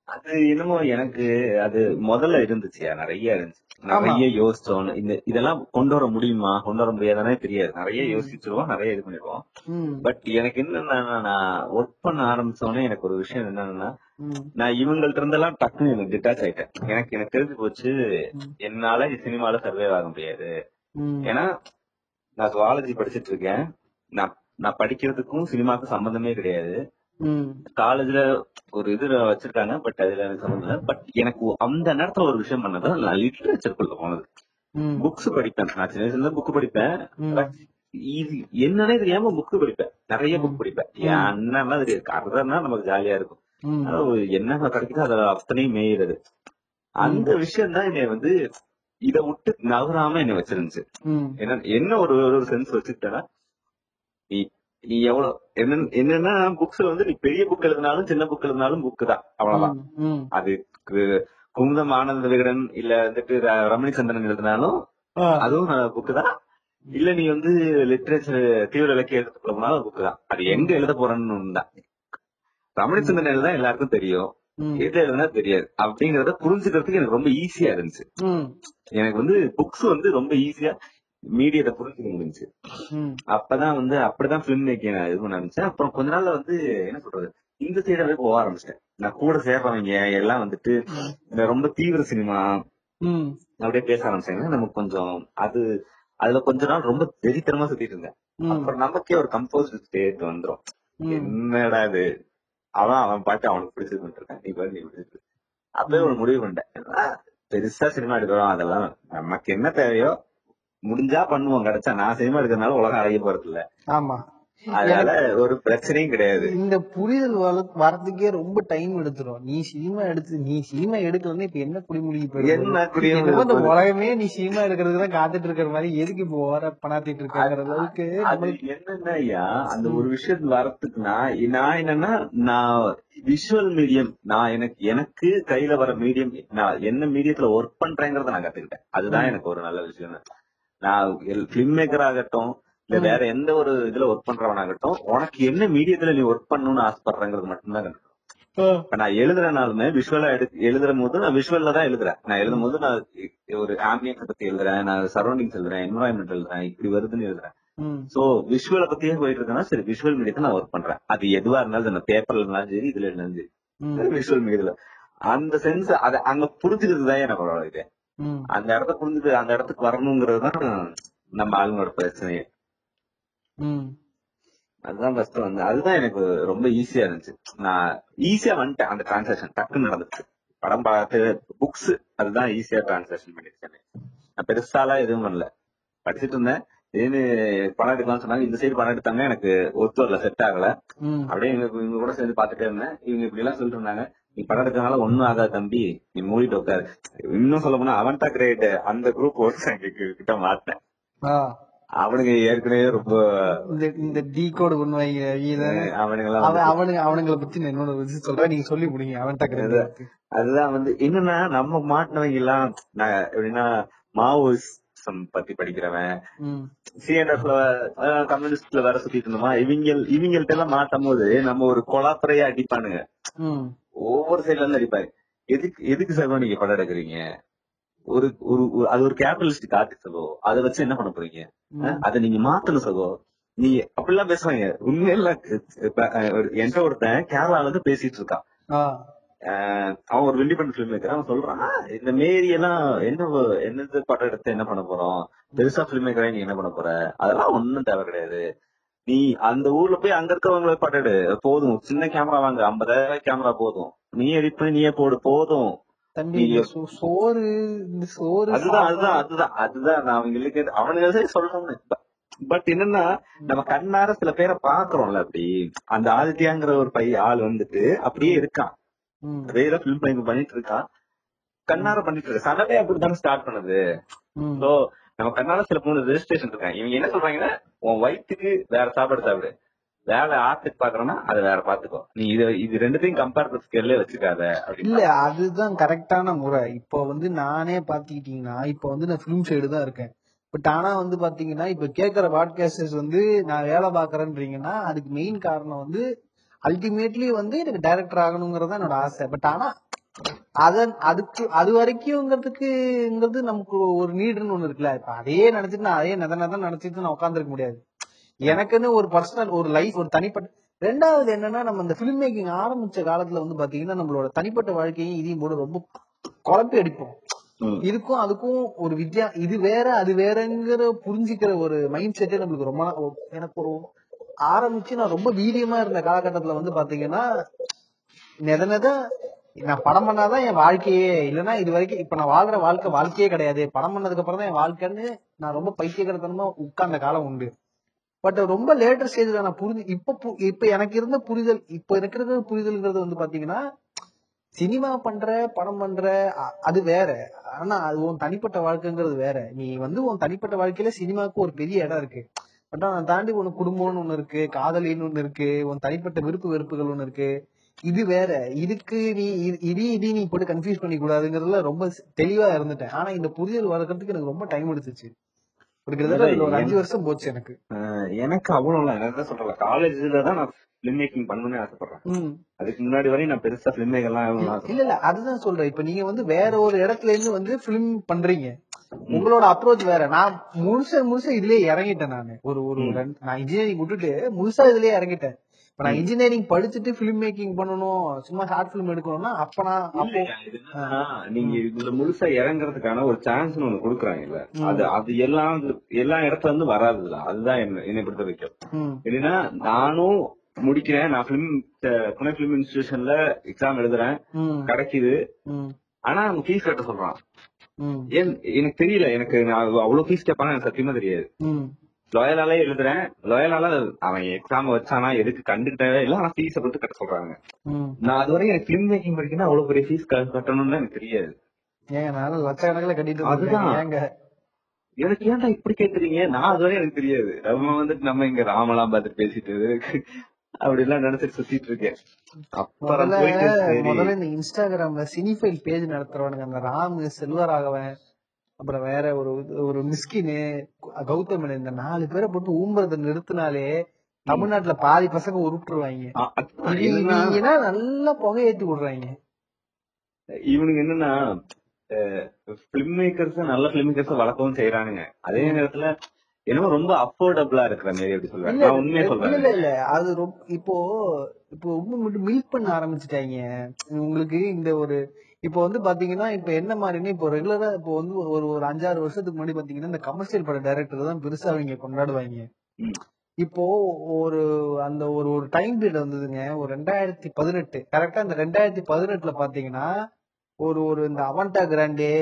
அது என்னமோ எனக்கு அது முதல்ல இருந்துச்சுயா நிறைய இருந்துச்சு. நிறைய யோசிச்சோம். இந்த இதெல்லாம் கொண்டு வர முடியுமா? கொண்டு வர முடியாதானே தெரியாது. நிறைய யோசிச்சிருவோம். நிறைய இது பண்ணிருவோம். பட் எனக்கு என்னன்னா நான் ஒர்க் பண்ண ஆரம்பிச்சோடனே எனக்கு ஒரு விஷயம் என்னன்னா நான் இவங்கள்ட்ட இருந்தெல்லாம் டக்குன்னு எனக்கு டிட்டாச் ஆயிட்டேன். எனக்கு எனக்கு தெரிஞ்சு போச்சு. என்னால சினிமால சர்வே ஆக முடியாது. ஏன்னா நான் சுவாலஜி படிச்சிட்டு இருக்கேன் நான் நான் படிக்கிறதுக்கும் சினிமாவுக்கும் சம்பந்தமே கிடையாது. காலேஜ்ல ஒரு இது வச்சிருக்காங்க பட் அதுல எனக்கு சம்பந்தம் இல்லை. பட் எனக்கு அந்த நேரத்துல ஒரு விஷயம் பண்ணது நான் லிட்ரேச்சருக்குள்ள போனது. புக்ஸ் படிப்பேன். நான் சின்ன வயசுல புக் படிப்பேன். இது என்னன்னே தெரியாம புக் படிப்பேன். நிறைய புக் படிப்பேன். என் அண்ணன்லாம் தெரியாது கருதுன்னா நமக்கு ஜாலியா இருக்கும். என்ன கிடைக்குதோ அதை அத்தனையும் மேயிறது. அந்த விஷயம் தான் என்னை வந்து இத விட்டு நகராம என்னை வச்சிருந்துச்சு. என்ன என்ன ஒரு ஒரு சென்ஸ் வச்சுக்கிட்டேன்னா நீ நீ எவ்வளவு என்ன என்னன்னா புக்ஸ்ல வந்து நீ பெரிய புக் எழுதினாலும் சின்ன புக் எழுதினாலும் புக் தான் அவ்வளவுதான். அது குமுதம் ஆனந்த விகடன் இல்ல வந்துட்டு ரமணி சந்திரன் எழுதினாலும் அதுவும் புக் தான். இல்ல நீ வந்து லிட்ரேச்சர் தீவிர இலக்கிய எழுத போனாலும் புக் தான். அது எங்க எழுத போறன்னு தான் ரமணி சந்திரன் எழுதா எல்லாருக்கும் தெரியும். ம், எது எழுதுனா தெரியாது. அப்படிங்கறத புரிஞ்சுக்கிறதுக்கு எனக்கு ரொம்ப ஈஸியா இருந்துச்சு. எனக்கு வந்து புக்ஸ் வந்து ரொம்ப ஈஸியா மீடியத்தை புரிஞ்சுக்க முடிஞ்சுச்சு. ம், அப்பதான் வந்து அப்படிதான் பிலிம் மேக்கிங் நான் இது பண்ண ஆரம்பிச்சேன் அப்புறம் கொஞ்ச நாள்ல வந்து என்ன சொல்றது? இந்த சைடாவே போக ஆரம்பிச்சிட்டேன். நான் கூட சேர்றவங்க எல்லாம் வந்துட்டு இந்த ரொம்ப தீவிர சினிமா அப்படியே பேச ஆரம்பிச்சாங்க நமக்கு கொஞ்சம் அது அதுல கொஞ்ச நாள் ரொம்ப வெறித்தனமா சுத்திட்டு இருந்தேன். அப்புறம் நமக்கே ஒரு கம்போஸ்ட் ஸ்டேட் வந்துரும். என்னடா இது? அவன் அவன் பாட்டு அவனுக்கு பிடிச்சது பண்ணிருக்கான் நீ பாட்டு நீ பிடிச்சது அப்பவே ஒரு முடிவு பண்ணிட்டேன். பெருசா சினிமா எடுக்கிறோம். அதெல்லாம் நமக்கு என்ன தேவையோ முடிஞ்சா பண்ணுவோம். கிடைச்சா நான் சினிமா எடுக்கிறதுனால உலகம் அழகி போறது இல்ல ஆமா. அதனால ஒரு பிரச்சனையும் கிடையாது. இந்த புரிதல் வர- வரதுக்கே ரொம்ப டைம் எடுத்துரும். நீ சினிமா எடுத்து நீ சினிமா எடுக்கலன்னா இப்ப என்ன போயிடும் என்ன? உலகமே நீ சினிமா எடுக்கிறதுக்கு தான் காத்துட்டு இருக்கிற மாதிரி எதுக்கு இப்போ ஓர பணாத்திட்டு இருக்காங்கிற அளவுக்கு என்னன்னா ஐயா அந்த ஒரு விஷயம் வரத்துக்குன்னா நான் என்னன்னா நான் விஷுவல் மீடியம் நான் எனக்கு எனக்கு கையில வர மீடியம் நான் என்ன மீடியத்துல ஒர்க் பண்றேங்கிறத நான் கத்துக்கிட்டேன். அதுதான் எனக்கு ஒரு நல்ல விஷயம் நான் பிலிம் மேக்கர் ஆகட்டும் இல்ல வேற எந்த ஒரு இதுல ஒர்க் பண்றவனாகட்டும் உனக்கு என்ன மீடியத்துல நீ ஒர்க் பண்ணணும்னு ஆசைப்படுறேங்கிறது மட்டும்தான் நான் எழுதுறனாலுமே விஷுவலா எடுத்து எழுதுற போது நான் விஷுவல்ல தான் எழுதுறேன். நான் எழுதும் போது நான் ஒரு ஆம்பியன்ஸ் பத்தி எழுதுறேன் நான் சரௌண்டிங்ஸ் எழுதுறேன் என்வரான்மெண்ட் எழுதுறேன் இப்படி வருதுன்னு எழுதுறேன். சோ விஷுவலை பத்தியே போயிட்டு இருக்கேன்னா சரி விஷுவல் மீடியத்தை நான் ஒர்க் பண்றேன். அது எதுவா இருந்தாலும் பேப்பர்ல இருந்தாலும் சரி இதுல இருந்தாலும் சரி. விஷுவல் மீடியத்துல அந்த சென்ஸ் அத அங்க புரிஞ்சுக்கிறது தான் எனக்கு இது அந்த இடத்த புரிஞ்சுட்டு அந்த இடத்துக்கு வரணுங்கிறது தான் நம்ம ஆளுங்களோட பிரச்சனையே. அதுதான் ஃபர்ஸ்ட் வந்து. அதுதான் எனக்கு ரொம்ப ஈஸியா இருந்துச்சு. நான் ஈஸியா வந்துட்டேன் அந்த டிரான்சாக்ஷன் டக்குன்னு நடந்துச்சு. படம் பார்த்து புக்ஸ் அதுதான் ஈஸியா டிரான்சாக்ஷன் பண்ணிருக்கேன். நான் பெருசாலாம் எதுவும் பண்ணல. படிச்சுட்டு இருந்தேன். திடீர்னு படம் எடுக்கலாம்னு சொன்னாங்க. இந்த சைடு படம் எடுத்தாங்க. எனக்கு ஒத்து வரல செட் ஆகல அப்படியே இவங்க இவங்க கூட சேர்ந்து பாத்துட்டே இருந்தேன். இவங்க இப்படி எல்லாம் சொல்லிட்டு இருந்தாங்க. நீ படம் எடுக்கறதுனால ஒண்ணும் ஆகாது தம்பி. நீ மூடிட்டு உட்காரு. இன்னும் சொல்ல போனா அவன்டா கிரேட் அந்த குரூப் ஓட்டு கிட்ட மாட்டேன் அவனுங்க ஏற்கனவே ரொம்ப இந்த டீ கோடு பண்ணுவாங்க இத அவனுங்க எல்லாம் அவன் அவனுங்க அவனுங்கள பத்தி என்னோட சொல்றேன். நீங்க சொல்லி முடிங்க. அவன் டக்குறது அதுதான் வந்து என்னன்னா நம்ம மாட்டினவங்க எல்லாம் எப்படின்னா மாவோயிசம் பத்தி படிக்கிறவன். சிஎன்எஃப்ல கம்யூனிஸ்ட்ல வேற சுத்திட்டு இருந்தோமா இவங்க இவங்கள்ட்ட எல்லாம் மாட்டும் போது நம்ம ஒரு கொலாப்பறையா அடிப்பானுங்க. ஒவ்வொரு சைடுல இருந்து அடிப்பாரு. எதுக்கு எதுக்கு சார் நீங்க படம் எடுக்கிறீங்க ஒரு ஒரு அது ஒரு கேபிட்டலிஸ்டிக் ஆர்டிஸ்ட் சகோ. அதை வச்சு என்ன பண்ண போறீங்க? அதை நீங்க மாத்தணும் சகோ. நீ அப்படிலாம் பேசுவாங்க உண்மையில என்கிட்ட ஒருத்தன் கேரளால இருந்து பேசிட்டு இருக்கான். அவன் ஒரு இண்டிபெண்ட் ஃபிலிம் மேக்கர் அவன் சொல்றான் இந்த மாரி எல்லாம் என்ன என்னது படம் எடுத்து என்ன பண்ண போறோம்? பெருசா ஃபிலிம் மேக்கரா நீ என்ன பண்ண போற? அதெல்லாம் ஒண்ணும் தேவை கிடையாது. நீ அந்த ஊர்ல போய் அங்க இருக்கவங்கள படம் எடு. போதும். சின்ன கேமரா வாங்க. ஐம்பதாயிரம் கேமரா போதும். நீ எடிட் பண்ணி நீயே போடு. போதும். தம்பி சோறு இந்த சோறு அதுதான் அதுதான் அதுதான் அதுதான் நான் அவங்களுக்கு அவனுங்க சொல்றேன்னு பட் என்னன்னா நம்ம கண்ணார சில பேரை பாக்குறோம்ல அப்படி. அந்த ஆதித்யாங்கிற ஒரு பை ஆள் வந்துட்டு அப்படியே இருக்கான். ம், வேற ஃபிலிம் மேக்கிங் பண்ணிட்டு இருக்கான். கண்ணார பண்ணிட்டு இருக்க சடனே அப்படித்தானே ஸ்டார்ட் பண்ணுது. சோ நம்ம கண்ணால சில மூணு ரெஜிஸ்ட்ரேஷன் இருக்காங்க. இவங்க என்ன சொல்றாங்கன்னா உன் வயிற்றுக்கு வேற சாப்பாடு சாப்பிடு. வேலை ஆர்ட்டுக்கு பாக்குறோம்னா அதை வேற பாத்துக்கோ நீ இது இது ரெண்டுத்தையும் கம்பேர் ஸ்கேல்ல வச்சுக்காத இல்ல அதுதான் கரெக்டான முறை. இப்போ வந்து நானே பாத்துக்கிட்டீங்கன்னா இப்போ வந்து நான் ஃபிலிம் சைடு தான் இருக்கேன். பட் ஆனா வந்து பாத்தீங்கன்னா இப்ப கேக்குற பாட்காஸ்டர்ஸ் வந்து நான் வேலை பாக்குறேன்றீங்கன்னா அதுக்கு மெயின் காரணம் வந்து அல்டிமேட்லி வந்து எனக்கு டைரக்டர் ஆகணுங்கிறது என்னோட ஆசை. பட் ஆனா அதன் அதுக்கு அது வரைக்கும்ங்கிறதுக்குங்கிறது நமக்கு ஒரு நீடுன்னு ஒண்ணு இருக்குல்ல. இப்ப அதையே நினைச்சிட்டு நான் அதே நத நதான் நினைச்சிட்டு நான் உட்காந்துருக்க முடியாது. எனக்குன்னு ஒரு பர்சனல் ஒரு லைஃப் ஒரு தனிப்பட்ட ரெண்டாவது என்னன்னா நம்ம இந்த பிலிம் மேக்கிங் ஆரம்பிச்ச காலத்துல வந்து பாத்தீங்கன்னா நம்மளோட தனிப்பட்ட வாழ்க்கையும் இதையும் போட ரொம்ப குழப்பி அடிப்போம். இதுக்கும் அதுக்கும் ஒரு வித்தியா இது வேற அது வேறங்கிற புரிஞ்சுக்கிற ஒரு மைண்ட் செட்டே நம்மளுக்கு ரொம்ப எனக்கு ஒரு ஆரம்பிச்சு நான் ரொம்ப வீரியமா இருந்த காலகட்டத்துல வந்து பாத்தீங்கன்னா நெத நெத நான் படம் பண்ணாதான் என் வாழ்க்கையே இல்லைன்னா இது வரைக்கும் இப்ப நான் வாழ்ற வாழ்க்கை வாழ்க்கையே கிடையாது. படம் பண்ணதுக்கு அப்புறம் தான் என் வாழ்க்கைன்னு நான் ரொம்ப பைத்தியகரத்தனமா உட்கார்ந்த காலம் உண்டு. பட் ரொம்ப லேட்டர் ஸ்டேஜ்ல நான் புரிஞ்சு இப்ப பு- இப்ப எனக்கு இருந்த புரிதல் இப்ப இருக்கிறது புரிதல்ங்கிறது வந்து பாத்தீங்கன்னா சினிமா பண்ற படம் பண்ற அது வேற. ஆனா அது உன் தனிப்பட்ட வாழ்க்கைங்கிறது வேற. நீ வந்து உன் தனிப்பட்ட வாழ்க்கையில சினிமாவுக்கு ஒரு பெரிய இடம் இருக்கு. பட் அதை தாண்டி உனக்கு குடும்பம்னு ஒண்ணு இருக்கு காதலின்னு ஒண்ணு இருக்கு உன் தனிப்பட்ட விருப்பு வெறுப்புகள் ஒண்ணு இருக்கு. இது வேற. இதுக்கு நீ இது- இடி இடி நீ போட்டு கன்ஃபியூஸ் பண்ணி கூடாதுங்கிறதுல ரொம்ப தெளிவா இருந்துட்டேன். ஆனா இந்த புரிதல் வளர்க்கறதுக்கு எனக்கு ரொம்ப டைம் எடுத்துச்சு. ஒரு அஞ்சு வருஷம் போச்சு எனக்கு. எனக்கு அவ்வளவு சொல்றேன் காலேஜ்ல தான் நான் பிலிம் மேக்கிங் பண்ணணும்னு ஆசைப்படுறேன். அதுக்கு முன்னாடி வரையும் நான் பெருசா பிலிம் மேக்கர்லாம் இல்ல இல்ல அதுதான் சொல்றேன். இப்ப நீங்க வந்து வேற ஒரு இடத்துல இருந்து வந்து பிலிம் பண்றீங்க. உங்களோட அப்ரோச் வேற. நான் முழுச முழுச இதுலயே இறங்கிட்டேன் நானு. ஒரு ஒரு நான் இன்ஜினியரிங் விட்டுட்டு முழுசா இதுலயே இறங்கிட்டேன். இப்ப நான் இன்ஜினியரிங் படிச்சுட்டு பிலிம் மேக்கிங் பண்ணணும் சும்மா ஷார்ட் பிலிம் எடுக்கணும்னா அப்ப நான் என்னன்னா, நீங்க இதுல முழுசா இறங்குறதுக்கான ஒரு சான்ஸ் ஒண்ணு கொடுக்குறாங்கல்ல. அது அது எல்லாம் எல்லா இடத்துல இருந்து வராதுல அதுதான் என்ன என்னை பொறுத்த வரைக்கும். எப்படின்னா நானும் முடிக்கிறேன். நான் பிலிம் புனே பிலிம் இன்ஸ்டிடியூஷன்ல எக்ஸாம் எழுதுறேன். கிடைக்குது. ஆனா அவங்க ஃபீஸ் கட்ட சொல்றான். ஏன் எனக்கு தெரியல. எனக்கு நான் அவ்வளவு ஃபீஸ் கேட்பாங்க எனக்கு சத்தியமா தெரியாது. லோயலாலே எழுதுறேன். லோயலால அவன் எக்ஸாம் வச்சானா எதுக்கு கண்டுக்கிட்டவே இல்ல ஆனா ஃபீஸ கொடுத்து கட்ட சொல்றாங்க. நான் அது வரைக்கும் எனக்கு பிலிம் மேக்கிங் படிக்கணும் அவ்வளவு பெரிய ஃபீஸ் கட்டணும்னு எனக்கு தெரியாது. ஏங்க நான் லட்சக்கணக்கில் கட்டிட்டு அதுதான். எனக்கு ஏன்டா இப்படி கேக்குறீங்க? நான் அது வரையும் எனக்கு தெரியாது. நம்ம வந்துட்டு நம்ம இங்க ராமலாம் பார்த்து பேசிட்டு அப்படி எல்லாம் நினைச்சிட்டு சுத்திட்டு இருக்கேன். அப்புறம். முதல்ல இந்த இன்ஸ்டாகிராம்ல சினிஃபைல் பேஜ் நடத்துறவனுங்க அந்த ராமு செல்வராகவன் அப்புறம் வேற ஒரு ஒரு மிஸ்கின்னு கௌதமன் இந்த நாலு பேரை போட்டு ஊம்புறத நிறுத்தினாலே தமிழ்நாட்டுல பாதி பசங்க உருட்டுருவாங்க. நல்லா புகையேத்தி விடுறாங்க. இவனுங்க என்னன்னா பிலிம் மேக்கர்ஸ் நல்ல பிலிம் மேக்கர்ஸ் வளர்க்கவும் செய்யறானுங்க அதே நேரத்துல என்னமோ ரொம்ப அஃபோர்டபுளா இருக்கிற மாதிரி அப்படி சொல்றேன் நான் உண்மையை சொல்றேன். இல்ல இல்ல அது ரொம்ப இப்போ இப்போ ரொம்ப மட்டும் மில்க் பண்ண ஆரம்பிச்சுட்டாங்க. உங்களுக்கு இந்த ஒரு இப்போ வந்து பாத்தீங்கன்னா இப்ப என்ன மாதிரின்னு இப்போ ரெகுலரா இப்போ வந்து ஒரு ஒரு அஞ்சாறு வருஷத்துக்கு முன்னாடி பாத்தீங்கன்னா இந்த கமர்ஷியல் பட டைரக்டர் தான் பெருசா அவங்க கொண்டாடுவாங்க. இப்போ ஒரு அந்த ஒரு ஒரு டைம் பீரியட் வந்ததுங்க ஒரு ரெண்டாயிரத்தி பதினெட்டு கரெக்டா இந்த ரெண்டாயிரத்தி பதினெட்டுல பாத்தீங்கன்னா ஒரு ஒரு இந்த அவன்டா கிராண்டே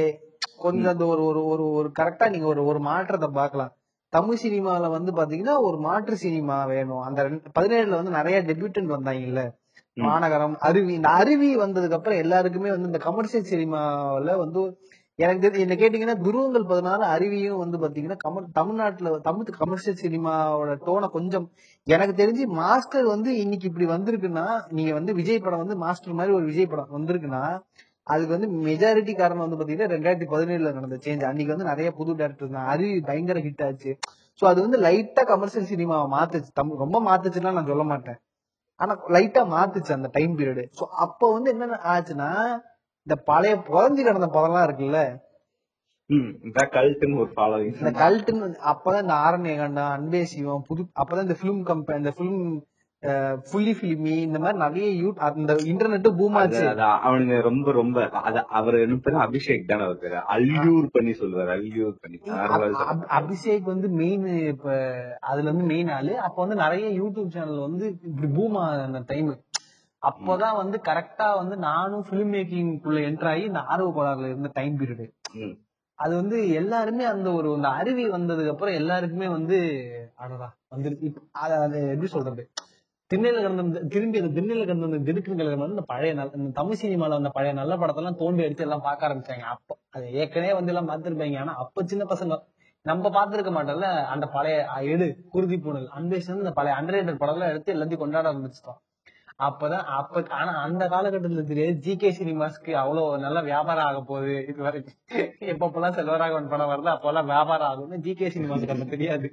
கொஞ்சம் அந்த ஒரு ஒரு ஒரு ஒரு கரெக்டா நீங்க ஒரு ஒரு மாற்றத்தை பார்க்கலாம் தமிழ் சினிமால வந்து பாத்தீங்கன்னா ஒரு மாற்று சினிமா வேணும் அந்த பதினேழுல வந்து நிறைய டெபியூட்டன்ட் வந்தாங்கல்ல. மாநகரம் அருவி இந்த அருவி வந்ததுக்கு அப்புறம் எல்லாருக்குமே வந்து இந்த கமர்ஷியல் சினிமாவுல வந்து எனக்கு தெரிஞ்சு என்ன கேட்டீங்கன்னா துருவங்கள் பதினாறு அருவியும் வந்து பாத்தீங்கன்னா கமர் தமிழ்நாட்டுல தமிழ் கமர்ஷியல் சினிமாவோட டோனை கொஞ்சம் எனக்கு தெரிஞ்சு மாஸ்டர் வந்து இன்னைக்கு இப்படி வந்திருக்குன்னா நீங்க வந்து விஜய் படம் வந்து மாஸ்டர் மாதிரி ஒரு விஜய் படம் வந்திருக்குன்னா அதுக்கு வந்து மெஜாரிட்டி காரணம் வந்து பாத்தீங்கன்னா ரெண்டாயிரத்தி பதினேழுல நடந்த சேஞ்ச் அன்னைக்கு வந்து நிறைய புது டேரக்டர் இருந்தாங்க. அருவி பயங்கர ஹிட் ஆச்சு. சோ அது வந்து லைட்டா கமர்ஷியல் சினிமாவை மாத்துச்சு. தமிழ் ரொம்ப மாத்துச்சுன்னா நான் சொல்ல மாட்டேன். ஆனா லைட்டா மாத்துச்சு அந்த டைம் பீரியடு சோ அப்ப வந்து என்ன ஆச்சுன்னா இந்த பழைய புதஞ்சு கிடந்த படம்லாம் இருக்குல்ல? இதான் கல்ட்டுன்னு ஒரு ஃபாலோவிங் இந்த கல்ட்டுன்னு அப்பதான் இந்த ஆரண்ய கண்டம் அன்பே சிவம் புது அப்பதான் இந்த பிலிம் கம்பெனி இந்த பிலிம் ஃபுல்லி பிலிமி இந்த மாதிரி நிறைய யூ அந்த இன்டர்நெட் பூம் ஆச்சு. அவனுங்க ரொம்ப ரொம்ப அத அவர் என்ன பேரு? அபிஷேக் தானே அவர் பேரு? அல்யூர் பண்ணி சொல்லுவாரு அல்யூர் பண்ணி. அப்- அப்- அபிஷேக் வந்து மெயின் இப்ப அதுல வந்து மெயின் ஆளு. அப்ப வந்து நிறைய யூடியூப் சேனல் வந்து இப்படி பூம் அந்த டைம் அப்போதான் வந்து கரெக்டா வந்து நானும் பிலிம் மேக்கிங் குள்ள என்டர் ஆகி இந்த ஆர்வ கோளாறுல இருந்த டைம் பீரியடு. அது வந்து எல்லாருமே அந்த ஒரு இந்த அருவி வந்ததுக்கு அப்புறம் எல்லாருக்குமே வந்து அடடா அது அது எப்படி சொல்றது? திண்ணையில கிடந்த திரும்பி அந்த திண்ணையில கிடந்த அந்த திடுக்குகள் வந்து இந்த பழைய நல்ல இந்த தமிழ் சினிமால வந்த பழைய நல்ல படத்தெல்லாம் தோண்டி எடுத்து எல்லாம் பார்க்க ஆரம்பிச்சாங்க. அப்ப அது ஏற்கனவே வந்து எல்லாம் பார்த்துருப்பாங்க. ஆனா அப்ப சின்ன பசங்க நம்ம பார்த்திருக்க மாட்டோம்ல அந்த பழைய எடு குருதி பூனல் அந்த இந்த பழைய அண்டர் படம் எல்லாம் எடுத்து எல்லாத்தையும் கொண்டாட ஆரம்பிச்சிட்டோம். அப்பதான் அப்ப ஆனா அந்த காலகட்டத்துல தெரியாது ஜி கே சினிமாஸ்க்கு அவ்வளவு நல்ல வியாபாரம் ஆக போகுது. இது வரைக்கும் எப்பப்பெல்லாம் செல்வராகவன் படம் வருது அப்பெல்லாம் வியாபாரம் ஆகும்னு ஜி கே சினிமாஸ்க்கு அந்த தெரியாது.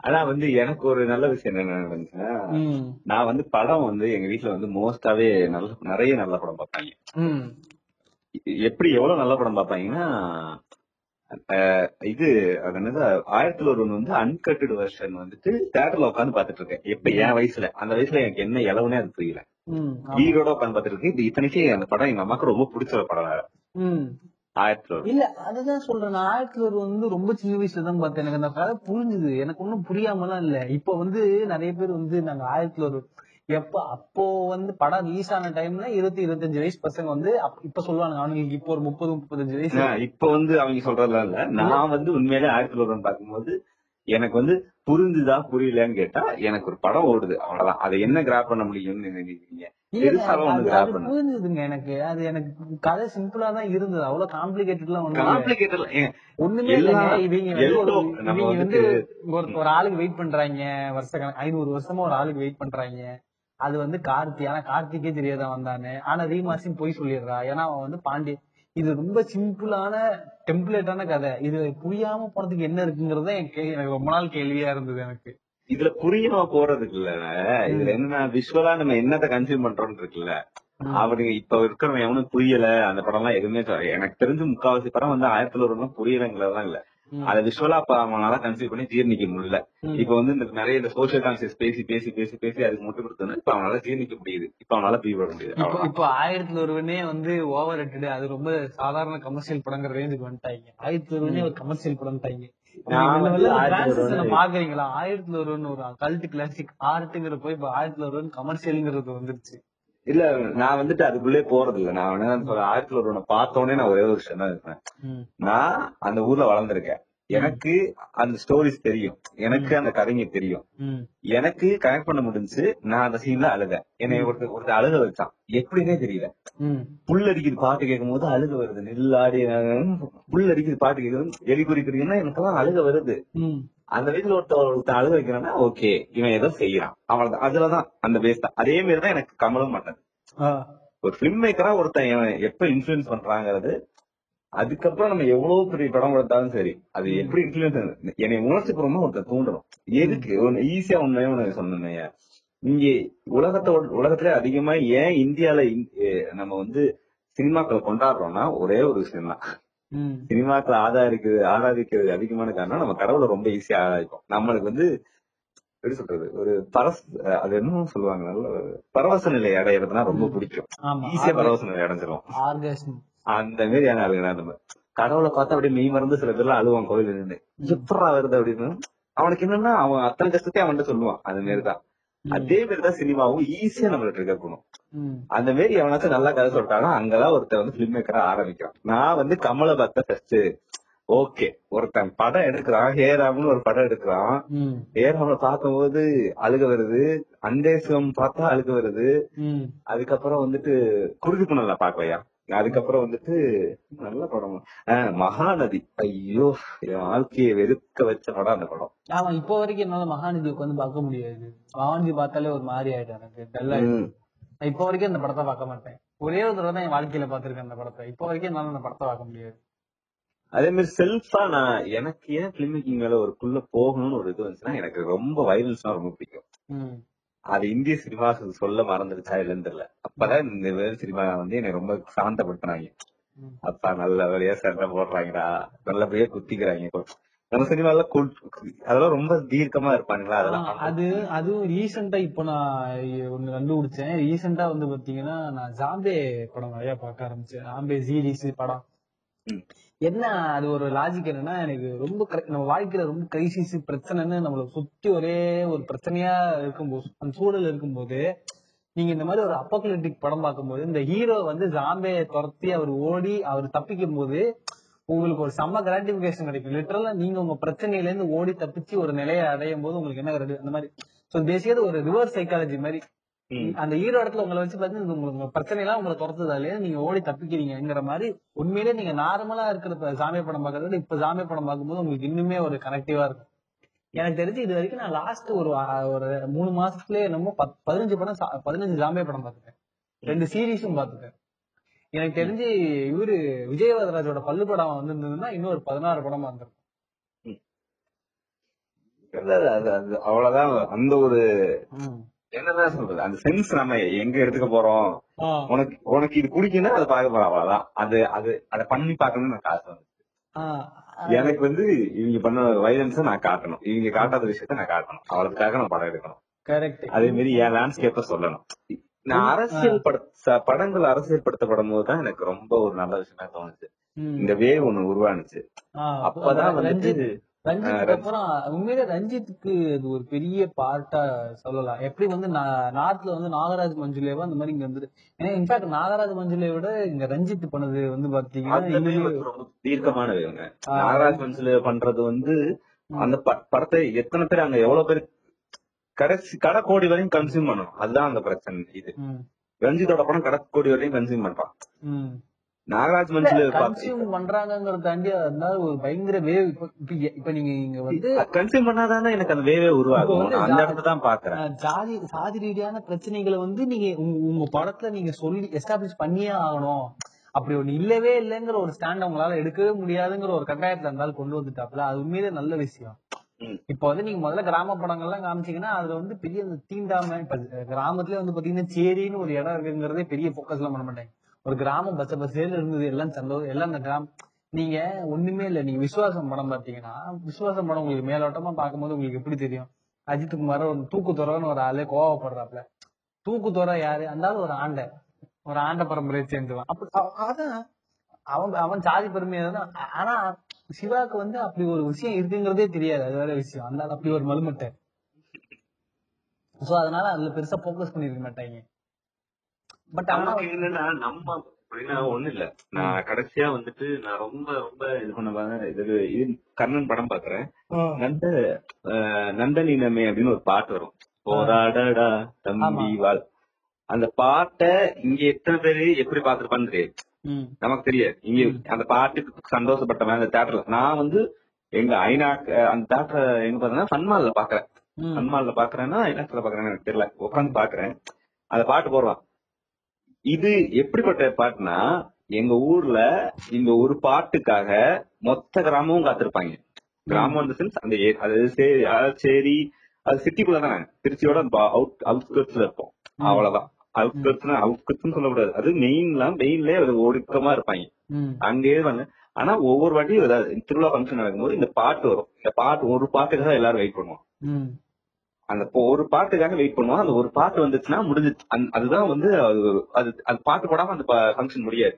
ஆனா வந்து எனக்கு ஒரு நல்ல விஷயம் என்ன நடந்துச்சுன்னா நான் வந்து படம் வந்து எங்க வீட்ல வந்து மோஸ்டாவே நல்ல நிறைய நல்ல படம் பார்ப்பாங்க. எப்படி எவ்வளவு நல்ல படம் பார்ப்பாங்கன்னா இது அது என்னது ஆயிரத்துல ஒரு ஒண்ணு வந்து அன்கட்டட் வெர்ஷன் வந்துட்டு தேட்டர்ல உட்காந்து பாத்துட்டு இருக்கேன். இப்ப என் வயசுல? அந்த வயசுல எனக்கு என்ன இளவுனே அது புரியல. ஈரோட உட்காந்து பாத்துட்டு இருக்கேன். இது இத்தனைக்கு அந்த படம் எங்க அம்மாக்கு ரொம்ப பிடிச்ச ஒரு படம். ஒரு. இல்ல அதுதான் சொல்றேன். ஆயிரத்தி ஒரு வந்து ரொம்ப சின்ன வயசுல தான் பார்த்தேன். எனக்கு அந்த கதை புரிஞ்சுது. எனக்கு ஒண்ணும் புரியாமலாம் இல்ல. இப்ப வந்து நிறைய பேர் வந்து நாங்க ஆயிரத்தி ஒரு எப்ப அப்போ வந்து படம் ரிலீஸ் ஆன டைம்ல இருபத்தி இருபத்தஞ்சு வயசு பசங்க வந்து இப்ப சொல்லுவாங்க அவனுங்களுக்கு இப்போ ஒரு முப்பது முப்பத்தஞ்சு வயசு. இப்ப வந்து அவங்க சொல்றதெல்லாம் இல்ல. நான் வந்து உண்மையிலே ஆயிரத்தி தொள்ளாயிரம் பார்க்கும்போது எனக்கு வந்து புரிஞ்சுதா புரியலன்னு கேட்டா எனக்கு ஒரு படம் ஓடுது. அவ்வளவுதான். அதை என்ன கிராப் பண்ண முடியும்னு நினைக்கிறீங்க? ஒண்ணு புரிஞ்சுதுங்க எனக்கு. அது எனக்கு கதை சிம்பிளா தான் இருந்தது. அவ்வளவு காம்ப்ளிகேட்டட்லாம் இல்ல. காம்ப்ளிகேட்டட் ஒண்ணுமே இல்லைங்க. இவங்க வந்து ஒரு ஆளுக்கு வெயிட் பண்றாங்க. வருஷ கணக்கு ஐநூறு வருஷமா ஒரு ஆளுக்கு வெயிட் பண்றாங்க. அது வந்து கார்த்தி. ஆனா கார்த்திக்கே தெரியாத வந்தானே ஆனா ரீமாசின் போய் சொல்லிடுறா. ஏன்னா அவன் வந்து பாண்டி இது ரொம்ப சிம்பிளான டெம்ப்ளேட்டான கதை. இது புரியாம போனதுக்கு என்ன இருக்குங்கிறது எனக்கு ரொம்ப நாள் கேள்வியா இருந்தது எனக்கு. இதுல புரியாம போறதுக்கு இல்ல இதுல என்ன விஷுவலா நம்ம என்னத்த கன்சியூம் பண்றோம்னு இருக்குல்ல. அவனுக்கு இப்ப இருக்கிறவன் எவனும் புரியல. அந்த படம் எல்லாம் எதுவுமே எனக்கு தெரிஞ்சு முக்காவாசி படம் வந்து ஆயிரத்துல ஒரு புரியலங்கிறதெல்லாம் இல்ல. அத விஷுவலா அவனால கன்சியூம் பண்ணி ஜீர்ணிக்க முடியல. இப்ப வந்து இந்த நிறைய இந்த சோசியல் கான்சியஸ் பேசி பேசி பேசி பேசி அதுக்கு முட்டு கொடுத்தோன்னு இப்ப அவனால ஜீர்ணிக்க முடியுது. இப்ப அவனால பீ விட முடியுது. இப்போ ஆயிரத்துல ஒருவனே வந்து ஓவர் ரேட்டட் அது ரொம்ப சாதாரண கமர்ஷியல் படங்கிற ரேஞ்சுக்கு வந்துட்டாங்க. ஆயிரத்துல ஒருவனே ஒரு கமர்ஷியல் படம்ட்டாங்க பாக்குறீங்களா? ஆயிரத்துல ஒருவன் ஒரு கல்ட் கிளாசிக் ஆர்ட்டுங்கிற போய் இப்ப ஆயிரத்துல ஒருவன் கமர்ஷியல்ங்கிறது வந்துருச்சு. இல்ல நான் வந்துட்டு அதுக்குள்ளே போறது இல்ல நான் என்ன ஆயிரத்துல ஒரு பார்த்தோன்னே நான் ஒரே ஒரு விஷயம் தான் இருப்பேன். நான் அந்த ஊர்ல வளர்ந்திருக்கேன். எனக்கு அந்த ஸ்டோரிஸ் தெரியும். எனக்கு அந்த கதைங்க தெரியும். எனக்கு கனெக்ட் பண்ண முடிஞ்சு நான் அந்த சீன்ல அழுதேன். என்னை ஒருத்தர் ஒருத்தர் அழுக வச்சான். எப்படின்னே தெரியல. ம். புல் அடிக்குது பாட்டு கேட்கும் போது அழுக வருது. நில்லாடி புல் அடிக்குது பாட்டு கேட்குது எலி குறிக்கிறீங்கன்னா எனக்கு எல்லாம் அழுக வருது. அந்த வயசுல ஒருத்தர் ஒருத்தர் அழுக வைக்கிறான்னா ஓகே இவன் ஏதோ செய்யறான். அவ்வளவுதான். அதுலதான் அந்த பேஸ் தான். அதே மாதிரி தான் எனக்கு கமலும் பண்ணது. ஒரு பிலிம் மேக்கரா ஒருத்தன் இவன் எப்ப இன்ஃபுளுன்ஸ் பண்றாங்கிறது அதுக்கப்புறம் நம்ம எவ்வளவு பெரிய படம் கொடுத்தாலும் சரி அது எப்படி இன்ஃபுளுன்ஸ் என்னை உணர்ச்சி பூர்வமா ஒருத்தர் தூண்டணும் எதுக்கு? ஒன்னு ஈஸியா உண்மையா ஒண்ணு சொன்னேன் இங்க உலகத்தோட உலகத்துல அதிகமா ஏன் இந்தியால நம்ம வந்து சினிமாக்களை கொண்டாடுறோம்னா ஒரே ஒரு விஷயம் தான். சினிமாக்களை ஆதாரிக்கிறது ஆராதிக்கிறது அதிகமான காரணம் நம்ம கடவுளை ரொம்ப ஈஸியா ஆராதிப்போம். நம்மளுக்கு வந்து எப்படி சொல்றது ஒரு பரஸ் அது என்ன சொல்லுவாங்க நல்ல பரவச நிலை அடையிறதுனா ரொம்ப பிடிக்கும். ஈஸியா பரவச நிலை அடைஞ்சிரும். அந்த மாதிரி ஆனா அழுகுனா நம்ம கடவுளை பார்த்தா அப்படியே மெய் மறந்து சில பேர்லாம் அழுவான் கோயில் நின்று எப்படா வருது அப்படின்னு. அவனுக்கு என்னன்னா அவன் அத்தனை கஷ்டத்தையும் அவன்கிட்ட சொல்லுவான். அந்த மாதிரிதான் அதே மாதிரிதான் சினிமாவும் ஈஸியா நம்மள ட்ரிகர் பண்ணும் ம். அந்த மாதிரி எவனாச்சும் நல்லா கதை சொல்லிட்டாங்க அங்கதான் ஒருத்தன் வந்து பிலிம் மேக்கரா ஆரம்பிக்கிறான் நான் வந்து கமலை பார்த்த ஃபர்ஸ்ட் ஓகே ஒருத்தன் படம் எடுக்கிறான் ஹேராம்னு ஒரு படம் எடுக்கிறான். ஹேராம்ல பார்க்கும்போது அழுக வருது அண்டேசுவம் பார்த்தா அழுக வருது. அதுக்கப்புறம் வந்துட்டு குருதி புனல்ல பாக்கலையா அதுக்கப்புறம் வந்துட்டு நல்ல படம். மகாநதி. ஐயோ என் வாழ்க்கையை வெறுக்க வச்ச படம் அந்த படம். ஆமா இப்போ வரைக்கும் என்னால மகாநிதி உட்காந்து பார்க்க முடியாது. மகாநிதி பார்த்தாலே ஒரு மாதிரி ஆயிடும் எனக்கு டல்லா இப்போ வரைக்கும் அந்த படத்தை பார்க்க மாட்டேன். ஒரே ஒரு தடவை தான் என் வாழ்க்கையில பார்த்திருக்கேன் அந்த படத்தை. இப்போ வரைக்கும் என்னால அந்த படத்தை பார்க்க முடியாது. அதே மாதிரி செல்ஃபா நான் எனக்கு ஏன் பிலிம் மேக்கிங் மேல ஒரு குள்ள போகணும்னு ஒரு இது வந்துச்சுன்னா எனக்கு ரொம்ப வைலன்ஸ்னா ரொம்ப பிடிக்கும். அது இந்திய சினிமா சொல்ல மறந்துருச்சா இல்லைன்னு தெரியல. அப்பதான் இந்த வேறு சினிமா வந்து என்னை ரொம்ப சாந்தப்படுத்தினாங்க. அப்பா நல்லபடியா சண்டை போடுறாங்கடா நல்லபடியா குத்திக்கிறாங்க நம்ம சினிமால அதெல்லாம் ரொம்ப தீர்க்கமா இருப்பானுங்களா ஆ, அதெல்லாம் அது அதுவும் ரீசெண்டா இப்போ நான் ஒண்ணு கண்டுபிடிச்சேன். ரீசெண்டா வந்து பாத்தீங்கன்னா நான் ஜாம்பே படம் நிறைய பார்க்க ஆரம்பிச்சேன். ஜாம்பே சீரிஸ் படம். என்ன அது ஒரு லாஜிக் என்னன்னா எனக்கு ரொம்ப நம்ம வாழ்க்கையில ரொம்ப கிரைசிஸ் பிரச்சனைன்னு நம்மளை சுத்தி ஒரே ஒரு பிரச்சனையா இருக்கும்போது அந்த சூழல் இருக்கும்போது நீங்க இந்த மாதிரி ஒரு அப்போகலிப்டிக் படம் பார்க்கும்போது இந்த ஹீரோ வந்து ஜாம்பேயை துரத்தி அவர் ஓடி அவர் தப்பிக்கும் போது உங்களுக்கு ஒரு செம்ம கிராட்டிபிகேஷன் கிடைக்கும். லிட்டரலா நீங்க உங்க பிரச்சனையில இருந்து ஓடி தப்பிச்சு ஒரு நிலையை அடையும் போது உங்களுக்கு என்ன கிடைக்கும் அந்த மாதிரி. சோ பேசிக்கா ஒரு ரிவர்ஸ் சைக்காலஜி மாதிரி அந்த ஹீரோ இடத்துல உங்களை வச்சு பாத்தீங்கன்னா உங்களுக்கு உங்க பிரச்சனை எல்லாம் உங்களை துரத்துதாலே நீங்க ஓடி தப்பிக்கிறீங்கிற மாதிரி உண்மையிலே நீங்க நார்மலா இருக்கிற சாமி படம் பாக்குறத இப்ப சாமி படம் பார்க்கும்போது உங்களுக்கு இன்னுமே ஒரு கனெக்டிவா இருக்கும். எனக்கு தெரிஞ்சு இது வரைக்கும் நான் லாஸ்ட் ஒரு ஒரு மூணு மாசத்துலயே என்னமோ பத்- பதினஞ்சு படம் பதினஞ்சு ஜாம்பிய படம் பார்த்துட்டேன். ரெண்டு சீரீஸும் பார்த்துட்டேன். எனக்கு தெரிஞ்சு இவரு விஜயவதராஜோட பல்லு படம் வந்திருந்ததுன்னா இன்னும் ஒரு பதினாறு படமா அது அவ்வளவுதான். அந்த ஒரு. என்னதான் சொல்றது? அந்த சென்ஸ் நம்ம எங்க எடுத்துக்க போறோம். உனக்கு உனக்கு இது பிடிக்குன்னா அதை பார்க்க போறோம் அவ்வளவுதான். அது அது அதை பண்ணி பார்க்கணும்னு எனக்கு ஆசை வந்து ஆ. எனக்கு வந்து இவங்க பண்ண வைலன்ஸ நான் காட்டணும். இவங்க காட்டாத விஷயத்த நான் காட்டணும். அவ்வளவுக்காக நான் படம் எடுக்கணும். கரெக்ட் அதே மாதிரி என் லேண்ட்ஸ்கேப்ப சொல்லணும். நான் அரசியல் பட படங்கள் அரசியல் படுத்தப்படும் போதுதான் எனக்கு ரொம்ப ஒரு நல்ல விஷயமா தோணுச்சு. இந்த வேவ் ஒண்ணு உருவானுச்சு. அப்பதான் வந்துட்டு ரஞ்சித்துக்கு அப்புறம் உண்மையிலே ரஞ்சித்துக்கு இது ஒரு பெரிய பார்ட்டா சொல்லலாம். எப்படி வந்து நார்த்ல வந்து நாகராஜ் மஞ்சுளேவா அந்த மாதிரி இங்க வந்து ஏன்னா இன்ஃபேக்ட் நாகராஜ் மஞ்சுளே விட இங்க ரஞ்சித் பண்ணது வந்து பாத்தீங்கன்னா அந்த இன்னுமே- wave வந்து ரொம்ப தீர்க்கமான வேவுங்க ஆ. நாகராஜ் மன்சுல பண்றது வந்து அந்த படத்தை எத்தனை பேர் அங்க எவ்வளவு பேர் கடைசி கடை கோடி வரையும் கன்சியூம் பண்ணணும். அதுதான் அந்த பிரச்சனை இது. ரஞ்சித்தோட படம் கடை கோடி வரையும் கன்சியூம் பண்றான். நாகராஜ் மன்சுல கன்சியூம் பண்றாங்கிறத தாண்டி அதனால ஒரு பயங்கர வேவ். இப்ப நீங்க இங்க வந்து கன்சியூம் பண்ணாதானே எனக்கு அந்த வேவே உருவாகும். அந்த இடத்துல தான் பாக்குறேன் ஜாதி சாதி ரீதியான பிரச்சனைகளை வந்து நீங்க உங்க- படத்துல நீங்க சொல்லி எஸ்டாப்ளிஷ் பண்ணியே ஆகணும். அப்படி ஒண்ணு இல்லவே இல்லைங்கிற ஒரு ஸ்டாண்ட் அவங்களால எடுக்கவே முடியாதுங்கிற ஒரு கட்டாயத்துல இருந்தாலும் கொண்டு வந்துட்டாப்ல அது உண்மையிலே நல்ல விஷயம். இப்ப வந்து நீங்க முதல்ல கிராம படங்கள்லாம் காமிச்சீங்கன்னா அதுல வந்து பெரிய தீண்டாம இப்ப கிராமத்துல வந்து பாத்தீங்கன்னா சேரின்னு ஒரு இடம் இருக்குங்கிறதே பெரிய போக்கஸ்லாம் பண்ண மாட்டாங்க ஒரு கிராமம் பச்சை பசேல இருந்தது எல்லாம் சந்தோஷம் எல்லாம் அந்த கிராமம். நீங்க ஒண்ணுமே இல்ல நீங்க விசுவாசம் படம் பாத்தீங்கன்னா விசுவாசம் படம் உங்களுக்கு மேலோட்டமா பார்க்கும்போது உங்களுக்கு எப்படி தெரியும்? அஜித் குமார் ஒரு தூக்குத்துறன்னு ஒரு ஆளு கோவப்படுறாப்ல தூக்குத்துறை யாரு? அந்த ஒரு ஆண்டை. ஒரு ஆண்ட பரம்பரையை சேர்ந்துவான். அப்ப அதான் அவன் அவன் சாதி பெருமையா தான் ஆனா சிவாக்கு வந்து அப்படி ஒரு விஷயம் இருக்குங்கிறதே தெரியாது. அது வேற விஷயம். அந்த அப்படி ஒரு மலுமட்டை. சோ அதனால அதுல பெருசா போக்கஸ் பண்ணிருக்க மாட்டாங்க. பட் நமக்கு என்னன்னா நம்ம அப்படின்னா ஒண்ணு இல்ல. நான் கடைசியா வந்துட்டு நான் ரொம்ப ரொம்ப இது பண்ண இது இது கர்ணன் படம் பாக்குறேன். நந்த அஹ், நந்தனினமே அப்படின்னு ஒரு பாட்டு வரும். போராடடா தம்பி வாழ். அந்த பாட்டை இங்க எத்தனை பேரு எப்படி பாத்துருப்பான்னு தெரியாது. நமக்கு தெரியாது. இங்க அந்த பாட்டுக்கு சந்தோஷப்பட்டவன் அந்த தேட்டர்ல நான் வந்து எங்க ஐநா அந்த தேட்டர் எங்க பாத்தீங்கன்னா சன்மால்ல பாக்குறேன். சன்மால்ல பாக்குறேன்னா ஐநாக்ஸ்ல பாக்குறேன்னு எனக்கு தெரியல. உட்காந்து பாக்குறேன். அந்த பாட்டு போடுறான் இது எப்படிப்பட்ட பாட்டுனா எங்க ஊர்ல இந்த ஒரு பாட்டுக்காக மொத்த கிராமமும் காத்திருப்பாங்க. கிராமம் இந்த சென்ஸ் அந்த அதாவது சரி அது சிட்டிக்குள்ள தானே. திருச்சியோட அவுட் அவுட்ஸ்கர்ட்ஸ்ல இருப்போம். அவ்வளவுதான். அவுட்ஸ்கர்ட்ஸ்னா அவுட்ஸ்கர்ட்ஸ் சொல்லக்கூடாது. அது மெயின்லாம் மெயின்லயே அது ஒடுக்கமா இருப்பாங்க. அங்கேயே வந்து ஆனா ஒவ்வொரு வாட்டியும் திருவிழா ஃபங்க்ஷன் நடக்கும்போது இந்த பாட்டு வரும். இந்த பாட்டு ஒரு பாட்டுக்காக எல்லாரும் வெயிட் பண்ணுவோம். அந்த ஒரு பாட்டுக்காக வெயிட் பண்ணுவோம். அந்த ஒரு பாட்டு வந்துச்சுன்னா முடிஞ்சு அதுதான் வந்து அது அது பாட்டு போடாம அந்த ஃபங்க்ஷன் முடியாது.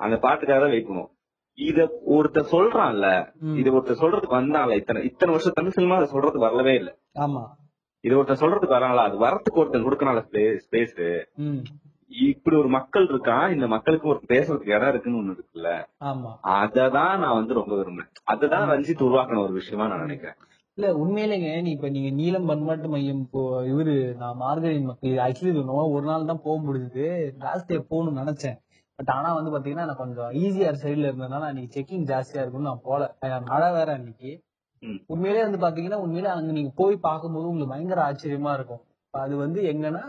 அந்த பாட்டுக்காக தான் வெயிட் பண்ணுவோம். இத ஒருத்தர் சொல்றான்ல. இது ஒருத்தர் சொல்றதுக்கு வந்தான்ல இத்தனை இத்தனை வருஷம் தமிழ் சினிமா அதை சொல்றதுக்கு வரவே இல்ல. ஆமா. இது ஒருத்தர் சொல்றதுக்கு வராங்களா அது வரத்துக்கு ஒருத்தன் கொடுக்கறான்ல ஸ்பேஸ் இப்படி ஒரு மக்கள் இருக்கான் இந்த மக்களுக்கு ஒரு பேசுறதுக்கு இடம் இருக்குன்னு ஒண்ணு இருக்குல்ல. அததான் நான் வந்து ரொம்ப விரும்புறேன். அதுதான் ரஞ்சித் உருவாக்கின ஒரு விஷயமா நான் நினைக்கிறேன். இல்ல உண்மையிலேங்க நீ இப்ப நீங்க நீலம் பண்பாட்டு மையம் இப்போ இவரு நான் மார்கழி மக்கள் ஆக்சுவலி ஒரு நாள் தான் போக முடிஞ்சது. லாஸ்ட் டே போகணும்னு நினைச்சேன். பட் ஆனா வந்து பாத்தீங்கன்னா நான் கொஞ்சம் ஈஸியார் சைடுல இருந்ததுனால அன்னைக்கு செக்கிங் ஜாஸ்தியா இருக்கும்னு நான் போல. மழை வேற அன்னைக்கு. உண்மையிலே வந்து பாத்தீங்கன்னா உண்மையிலே அங்க நீங்க போய் பார்க்கும்போது உங்களுக்கு பயங்கர ஆச்சரியமா இருக்கும். அது வந்து எங்கன்னா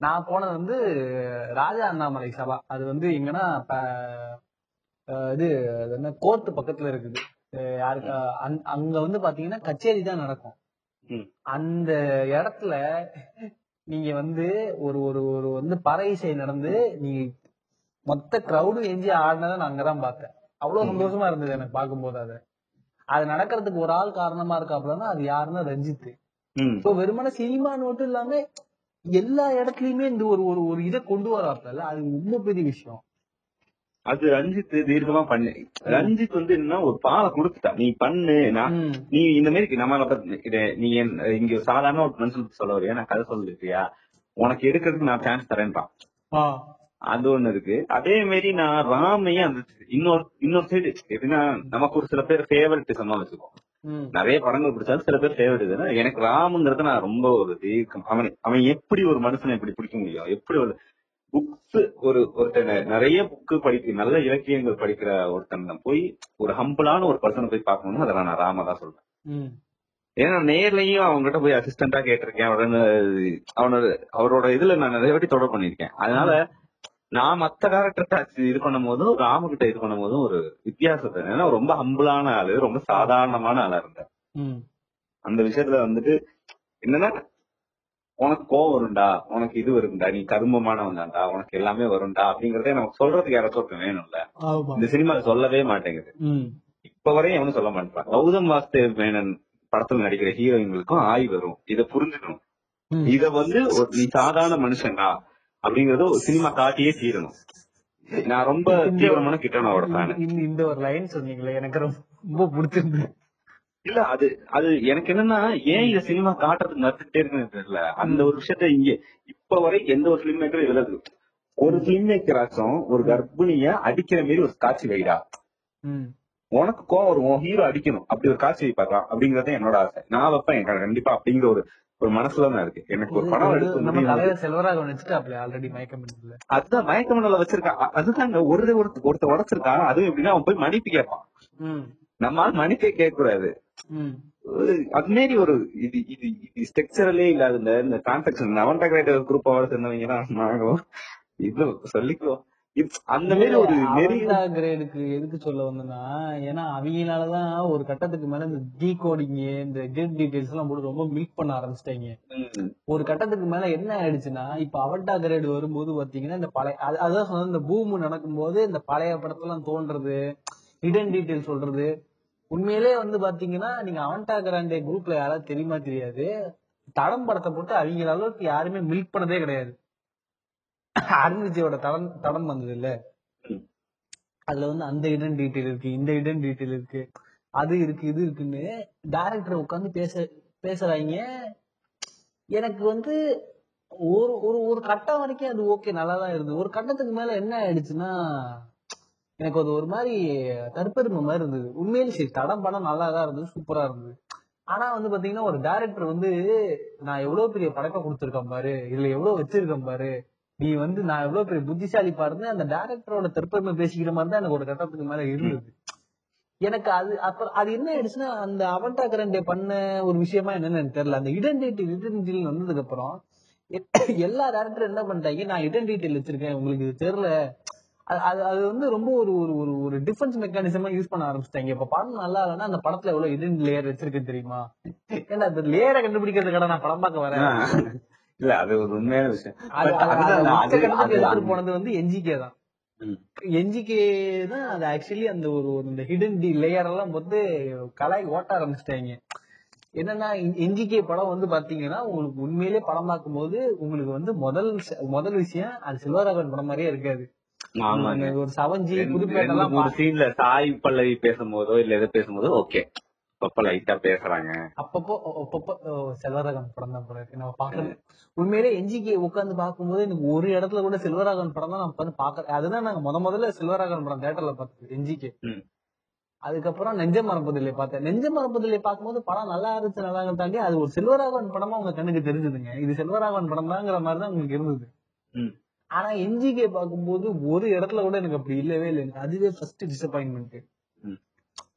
நான் போனது வந்து ராஜா அண்ணாமலை சபா. அது வந்து எங்கன்னா இது என்ன கோர்ட் பக்கத்துல இருக்குது. யாருக்கு அங்க- வந்து பாத்தீங்கன்னா கச்சேரி தான் நடக்கும். அந்த இடத்துல நீங்க வந்து ஒரு ஒரு ஒரு வந்து பறை இசை நடந்து நீங்க மொத்த கிரௌடும் எஞ்சி ஆடினதை நான் அங்கதான் பார்த்தேன். அவ்வளவு சந்தோஷமா இருந்தது எனக்கு பார்க்கும்போது அது. அது நடக்கிறதுக்கு ஒரு ஆள் காரணமா இருக்காப்லன்னா அது யாருன்னா ரஞ்சித். இப்போ வெறுமனே சினிமான்னு மட்டும் இல்லாம எல்லா இடத்துலயுமே இந்த ஒரு ஒரு ஒரு இதை கொண்டு வராப்ல அது ரொம்ப பெரிய விஷயம். அது ரஞ்சித் தீர்க்கமா பண்ணு. ரஞ்சித் வந்து என்ன ஒரு பாலை கொடுத்துட்டா. நீ பண்ணு நான். நீ இந்த மாதிரி நம்மள பத்தி நீ இங்க சாதாரண ஒரு மனுஷன் சொல்ல வரியா? நான் கதை சொல்லிருக்கியா? உனக்கு எடுக்கிறதுக்கு நான் சான்ஸ் தரேன்றான். அது ஒண்ணு இருக்கு. அதே மாதிரி நான் ராமையும் அந்த இன்னொரு இன்னொரு சைடு எப்படின்னா நமக்கு ஒரு சில பேர் ஃபேவரட்டிசமா வச்சுக்கோம். நிறைய படங்கள் பிடிச்சாலும் சில பேர் ஃபேவரட் எனக்கு ராமுங்கிறத நான் ரொம்ப ஒரு தீர்க்கம் அவன் அவன் எப்படி ஒரு மனுஷனை எப்படி பிடிக்க முடியும்? எப்படி ஒரு புக்ஸ் ஒரு ஒருத்தன் நிறைய புக்கு படிக்க நல்ல இலக்கியங்கள் படிக்கிற ஒருத்தன் போய் ஒரு ஹம்பிளான ஒரு பர்சனை போய் பார்க்கணும்னு அதை நான் ராம தான் சொல்றேன். ஏன்னா நேர்லயும் அவங்ககிட்ட போய் அசிஸ்டண்டா கேட்டிருக்கேன். அவரோட அவனோட அவரோட இதுல நான் நிறைய வாட்டி தொடர் பண்ணிருக்கேன் அதனால நான் மத்த கேரக்டர் இது பண்ணும் போதும் ராமகிட்ட இது பண்ணும் போதும் ஒரு வித்தியாசத்தை. ஏன்னா ரொம்ப ஹம்பிளான ஆளு ரொம்ப சாதாரணமான ஆளா இருந்தார். ம். அந்த விஷயத்துல வந்துட்டு என்னன்னா உனக்கு கோவம் வரும்டா உனக்கு இது வரும்டா நீ கருமமானவன் தான்டா உனக்கு எல்லாமே வரும்டா அப்படிங்கறதே நமக்கு சொல்றதுக்கு யாராச்சும் ஒருத்தன் வேணும்ல. இந்த சினிமா சொல்லவே மாட்டேங்குது. இப்ப வரையும் எவனும் சொல்ல மாட்டான் கௌதம் வாசுதேவ் மேனன் படத்துல நடிக்கிற ஹீரோயின்களுக்கும் ஆய் வரும். இத புரிஞ்சுக்கணும். இத வந்து ஒரு நீ சாதாரண மனுஷன்டா அப்படிங்கறத ஒரு சினிமா காட்டியே தீரணும். நான் ரொம்ப தீவிரமான கிட்டனோட ஃபேன் இந்த இந்த ஒரு லைன் சொன்னீங்களே எனக்கு ரொம்ப பிடிச்சிருந்து இல்ல அது அது எனக்கு என்னன்னா ஏன் இந்த சினிமா காட்டுறதுக்கு மறுத்துட்டே இருக்குன்னு தெரியல. அந்த ஒரு விஷயத்த இங்க இப்ப வரை எந்த ஒரு பிலிம் மேக்கரும் எழுது ஒரு பிலிம் மேக்கராச்சும் ஒரு கர்ப்பிணிய அடிக்கிற மாதிரி ஒரு காட்சி வைடா. உனக்கு கோவம் வரும் ஹீரோ அடிக்கணும். அப்படி ஒரு காட்சி வைப்பாரலாம். அப்படிங்கறது என்னோட ஆசை. நான் வைப்பேன் கண்டிப்பா அப்படிங்கிற ஒரு ஒரு மனசுல தான் இருக்கு. எனக்கு ஒரு படம் வச்சுட்டாப்ல ஆல்ரெடி மயக்கம் அதுதான் மயக்கமண்டல வச்சிருக்கான் அ- அதுதாங்க ஒரு ஒருத்த உடச்சிருக்கான். அதுவும் எப்படின்னா அவன் போய் மன்னிப்பு கேட்பான். ம். நம்ம ஆள் மன்னிப்பே கேட்க கூடாது அது மாரி ஒரு இது இது இது ஸ்ட்ரக்சரலே இல்லாத இந்த டிரான்சாக்சன் நவன்டகிரேட்டர் குரூப் அவர் இருந்தவங்க தான் நாங்களும் இது சொல்லிக்கிறோம் இது- அந்த மாரி ஒரு நெறிய கிரேடுக்கு எதுக்கு சொல்ல வந்தேன்னா ஏன்னா அவங்களாலதான் ஒரு கட்டத்துக்கு மேல இந்த டீ கோடிங் இந்த கேட் டீடைல்ஸ் எல்லாம் போட்டு ரொம்ப மீட் பண்ண ஆரம்பிச்சிட்டாங்க. ஒரு கட்டத்துக்கு மேல என்ன ஆயிடுச்சுன்னா இப்ப அவட்டா கிரேடு வரும்போது பாத்தீங்கன்னா இந்த பழைய அது- அதான் சொன்ன இந்த பூமு நடக்கும்போது இந்த பழைய படத்தெல்லாம் தோன்றது ஹிடன் டீடைல் சொல்றது உண்மையிலே வந்து பாத்தீங்கன்னா நீங்க அவன்டா கிராண்டே குரூப்ல யாராவது தெரியுமா தெரியாது. தடம் படத்தை போட்டு அவங்க அளவுக்கு யாருமே மில்க் பண்ணதே கிடையாது. அருண்விஜயோட தடம் தடம் வந்தது இல்ல அதுல வந்து அந்த இடன் டீட்டெயில் இருக்கு இந்த இடன் டீட்டெயில் இருக்கு அது இருக்கு இது இருக்குன்னு டைரக்டர் உட்காந்து பேச பேசுறாங்க. எனக்கு வந்து ஒரு ஒரு ஒரு கட்டம் வரைக்கும் அது ஓகே நல்லா தான் இருந்தது. ஒரு கட்டத்துக்கு மேல என்ன ஆயிடுச்சுன்னா எனக்கு அது ஒரு மாதிரி தற்பெருமை மாதிரி இருந்தது. உண்மையிலே சரி தடம் படம் நல்லா தான் இருந்தது சூப்பரா இருந்தது. ஆனா வந்து பாத்தீங்கன்னா ஒரு டைரக்டர் வந்து நான் எவ்வளவு பெரிய படைப்பை கொடுத்துருக்கேன் பாரு இதுல எவ்வளவு வச்சிருக்கேன் பாரு நீ வந்து நான் எவ்வளவு பெரிய புத்திசாலி பாருன்னு அந்த டைரக்டரோட தற்பெருமை பேசிக்கிற மாதிரி தான் எனக்கு ஒரு கட்டத்துக்கு மேல இருந்தது. எனக்கு அது அப்புறம் அது என்ன ஆயிடுச்சுன்னா அந்த அவன்டா கரண்டே பண்ண ஒரு விஷயமா என்னன்னு எனக்கு தெரியல. அந்த இடென்டிட்டி இடென்டிட்டி வந்ததுக்கு அப்புறம் எல்லா டேரக்டரும் என்ன பண்ணிட்டாங்க நான் இடென்டிட்டி வச்சிருக்கேன் உங்களுக்கு இது தெரியல அது- அது வந்து ரொம்ப ஒரு ஒரு ஒரு ஒரு டிஃபென்ஸ் மெக்கானிசமா யூஸ் பண்ண ஆரம்பிச்சிட்டாங்க. இப்ப படம் நல்லா இல்லைன்னா அந்த படத்துல எவ்வளவு இடன் லேயர் வச்சிருக்கு தெரியுமா? ஏன்னா அந்த லேயரை கண்டுபிடிக்கிறதுக்காக நான் படம் பார்க்க வரேன். இல்ல அது ஒரு உண்மையான விஷயம். போனது வந்து என்ஜிகே தான். என்ஜிகே தான் அது ஆக்சுவலி அந்த ஒரு இந்த ஹிடன் டி லேயர் எல்லாம் வந்து கலாய் ஓட்ட ஆரம்பிச்சிட்டாங்க. என்னன்னா என்ஜிகே படம் வந்து பாத்தீங்கன்னா உங்களுக்கு உண்மையிலே படம் பார்க்கும்போது உங்களுக்கு வந்து முதல் முதல் விஷயம் அது சில்வராகவன் படம் மாதிரியே இருக்காது. ஒரு சவஞ்சி புதுப்பேட்டை சாய் பல்லவி பேசும்போதோ இல்ல எதை பேசும்போதோ ஓகே லைட்டா பேசுறாங்க. அப்பப்போ அப்பப்போ செல்வராகவன் படம் தான் போல இருக்கு நம்ம பாக்கணும் உண்மையிலே என்ஜிகே உட்காந்து பார்க்கும்போது எனக்கு ஒரு இடத்துல கூட செல்வராகவன் படம் தான் நான் உட்காந்து பாக்க அதுதான் நாங்க முத முதல்ல செல்வராகவன் படம் தேட்டர்ல பார்த்தது ம். அதுக்கப்புறம் நெஞ்ச மரப்பதில்லை பார்த்தேன். நெஞ்ச மரப்பதில்லை பார்க்கும்போது படம் நல்லா இருந்துச்சு நல்லா தாண்டி அது ஒரு செல்வராகவன் படமா உங்க கண்ணுக்கு தெரிஞ்சதுங்க. இது செல்வராகவன் படம் தாங்கிற மாதிரி தான் உங்களுக்கு இருந்தது. ஆனா என்ஜிகே பார்க்கும்போது ஒரு இடத்துல கூட எனக்கு அப்படி இல்லவே இல்லை. எனக்கு அதுவே ஃபர்ஸ்ட் டிசப்பாயின்மெண்ட்.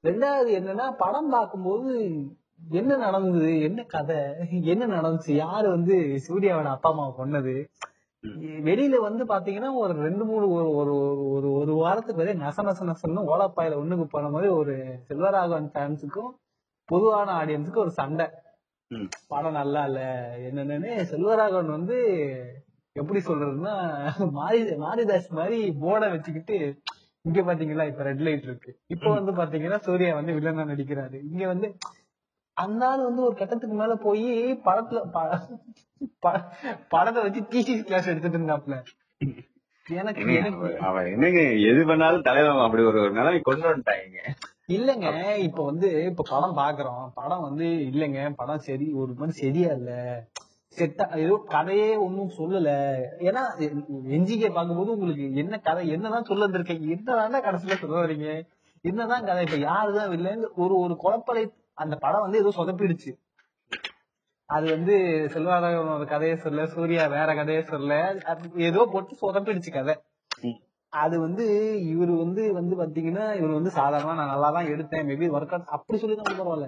ரெண்டாவது என்னன்னா படம் பார்க்கும்போது என்ன நடந்தது? என்ன கதை? என்ன நடந்துச்சு? யாரு வந்து சூர்யாவோட அப்பா அம்மாவை கொன்னது? வெளியில வந்து பாத்தீங்கன்னா ஒரு ரெண்டு மூணு ஒரு ஒரு ஒரு ஒரு வாரத்துக்கு வரை நச நச நசன்னு ஓலப்பாயில ஒண்ணுக்கு போன மாதிரி ஒரு செல்வராகவன் ஃபேன்ஸுக்கும் பொதுவான ஆடியன்ஸுக்கும் ஒரு சண்டை. படம் நல்லா இல்ல என்னன்னு செல்வராகவன் வந்து எப்படி சொல்றதுன்னா மாரி மாரிதாஸ் மாதிரி போர்டை வச்சுக்கிட்டு இங்க பாத்தீங்களா இப்ப ரெட் லைட் இருக்கு. இப்ப வந்து பாத்தீங்கன்னா சூர்யா வந்து வில்லனா நடிக்கிறாரு. இங்க வந்து அந்த ஆள் வந்து ஒரு கட்டத்துக்கு மேல போய் படத்துல படத்தை வச்சு டிசி கிளாஸ் எடுத்துட்டு இருந்தாப்ல. அவன் என்னங்க எது பண்ணாலும் தலைவன் அப்படி ஒரு ஒரு நிலைமை கொண்டு வந்துட்டாங்க. இல்லங்க இப்ப வந்து இப்ப படம் பாக்குறோம். படம் வந்து இல்லங்க படம் சரி ஒரு மாதிரி சரியா இல்ல. செட்டா ஏதோ கதையே ஒன்னும் சொல்லல. ஏன்னா எஞ்சிகே பார்க்கும்போது உங்களுக்கு என்ன கதை என்னதான் சொல்ல வந்திருக்கீங்க என்னதான் கடைசியில சொல்ல வரீங்க என்னதான் கதை இப்ப யாருதான் இல்லைன்னு ஒரு ஒரு குழப்பலை அந்த படம் வந்து ஏதோ சொதப்பிடுச்சு. அது வந்து செல்வராகவனோட கதையை சொல்ல சூர்யா வேற கதையை சொல்ல ஏதோ போட்டு சொதப்பிடுச்சு கதை. அது வந்து இவரு வந்து வந்து பாத்தீங்கன்னா இவர் வந்து சாதாரணமா நான் நல்லா தான் எடுத்தேன் மேபி ஒர்க் அவுட் அப்படி சொல்லி தான் பரவாயில்ல.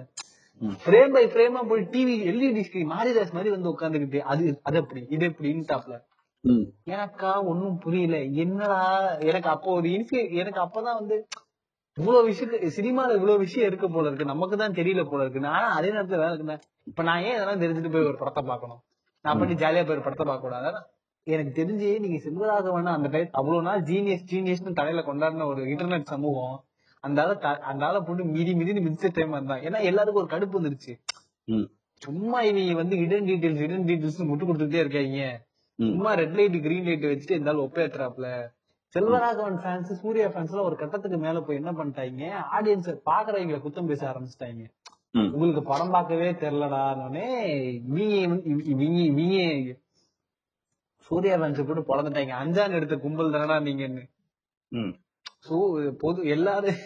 ம். ஃப்ரேம் பை ஃப்ரேமா போய் டிவி எல்இடி ஸ்கிரீன் மாரிதாஸ் மாதிரி வந்து உட்காந்துக்கிட்டு அது அது எப்படி இது எப்படின்னு டாப்ல. எனக்கா ஒண்ணும் புரியல. என்னடா எனக்கு அப்போ ஒரு இன்ஃபி எனக்கு அப்பதான் வந்து இவ்வளவு விஷயத்து சினிமால இவ்வளவு விஷயம் இருக்கு போல இருக்கு. நமக்கு தான் தெரியல போல இருக்கு. ஆனா அதே நேரத்துல வேலை இருக்குண்ணா இப்ப நான் ஏன் இதெல்லாம் தெரிஞ்சுட்டு போய் ஒரு படத்தை பார்க்கணும்? நான் பண்ணி ஜாலியா போய் ஒரு படத்தை பார்க்க கூடாது எனக்கு தெரிஞ்சு நீங்க செல்வராகவன் அந்த டைம் அவ்வளவு நாள் ஜீனியஸ் ஜீனியஸ்னு தலையில கொண்டாடின ஒரு இன்டர்நெட் சமூகம் அந்த ஆளை அந்த ஆளை போட்டு மிதி மிதின்னு மிதிச்ச டைம் இருந்தான் ஏன்னா எல்லாருக்கும் ஒரு கடுப்பு வந்துருச்சு. சும்மா இவங்க வந்து இடன் டீடைல்ஸ் இடன் டீடைல்ஸ் முட்டு கொடுத்துட்டே இருக்காங்க. சும்மா ரெட் லைட் கிரீன் லைட் வச்சுட்டு இருந்தாலும் ஒப்பேத்துறாப்ல. செல்வராகவன் ஃபேன்ஸ் சூர்யா ஃபேன்ஸ்ல ஒரு கட்டத்துக்கு மேல போய் என்ன பண்ணிட்டாங்க ஆடியன்ஸ் பாக்குறவங்களை குத்தம் பேச ஆரம்பிச்சிட்டாங்க. உங்களுக்கு படம் பார்க்கவே இவங்க சூர்யா ஃபேன்ஸ் போட்டு பிறந்துட்டாங்க அஞ்சான் எடுத்த கும்பல் தானடா நீங்கன்னு. பொது எல்லாரும்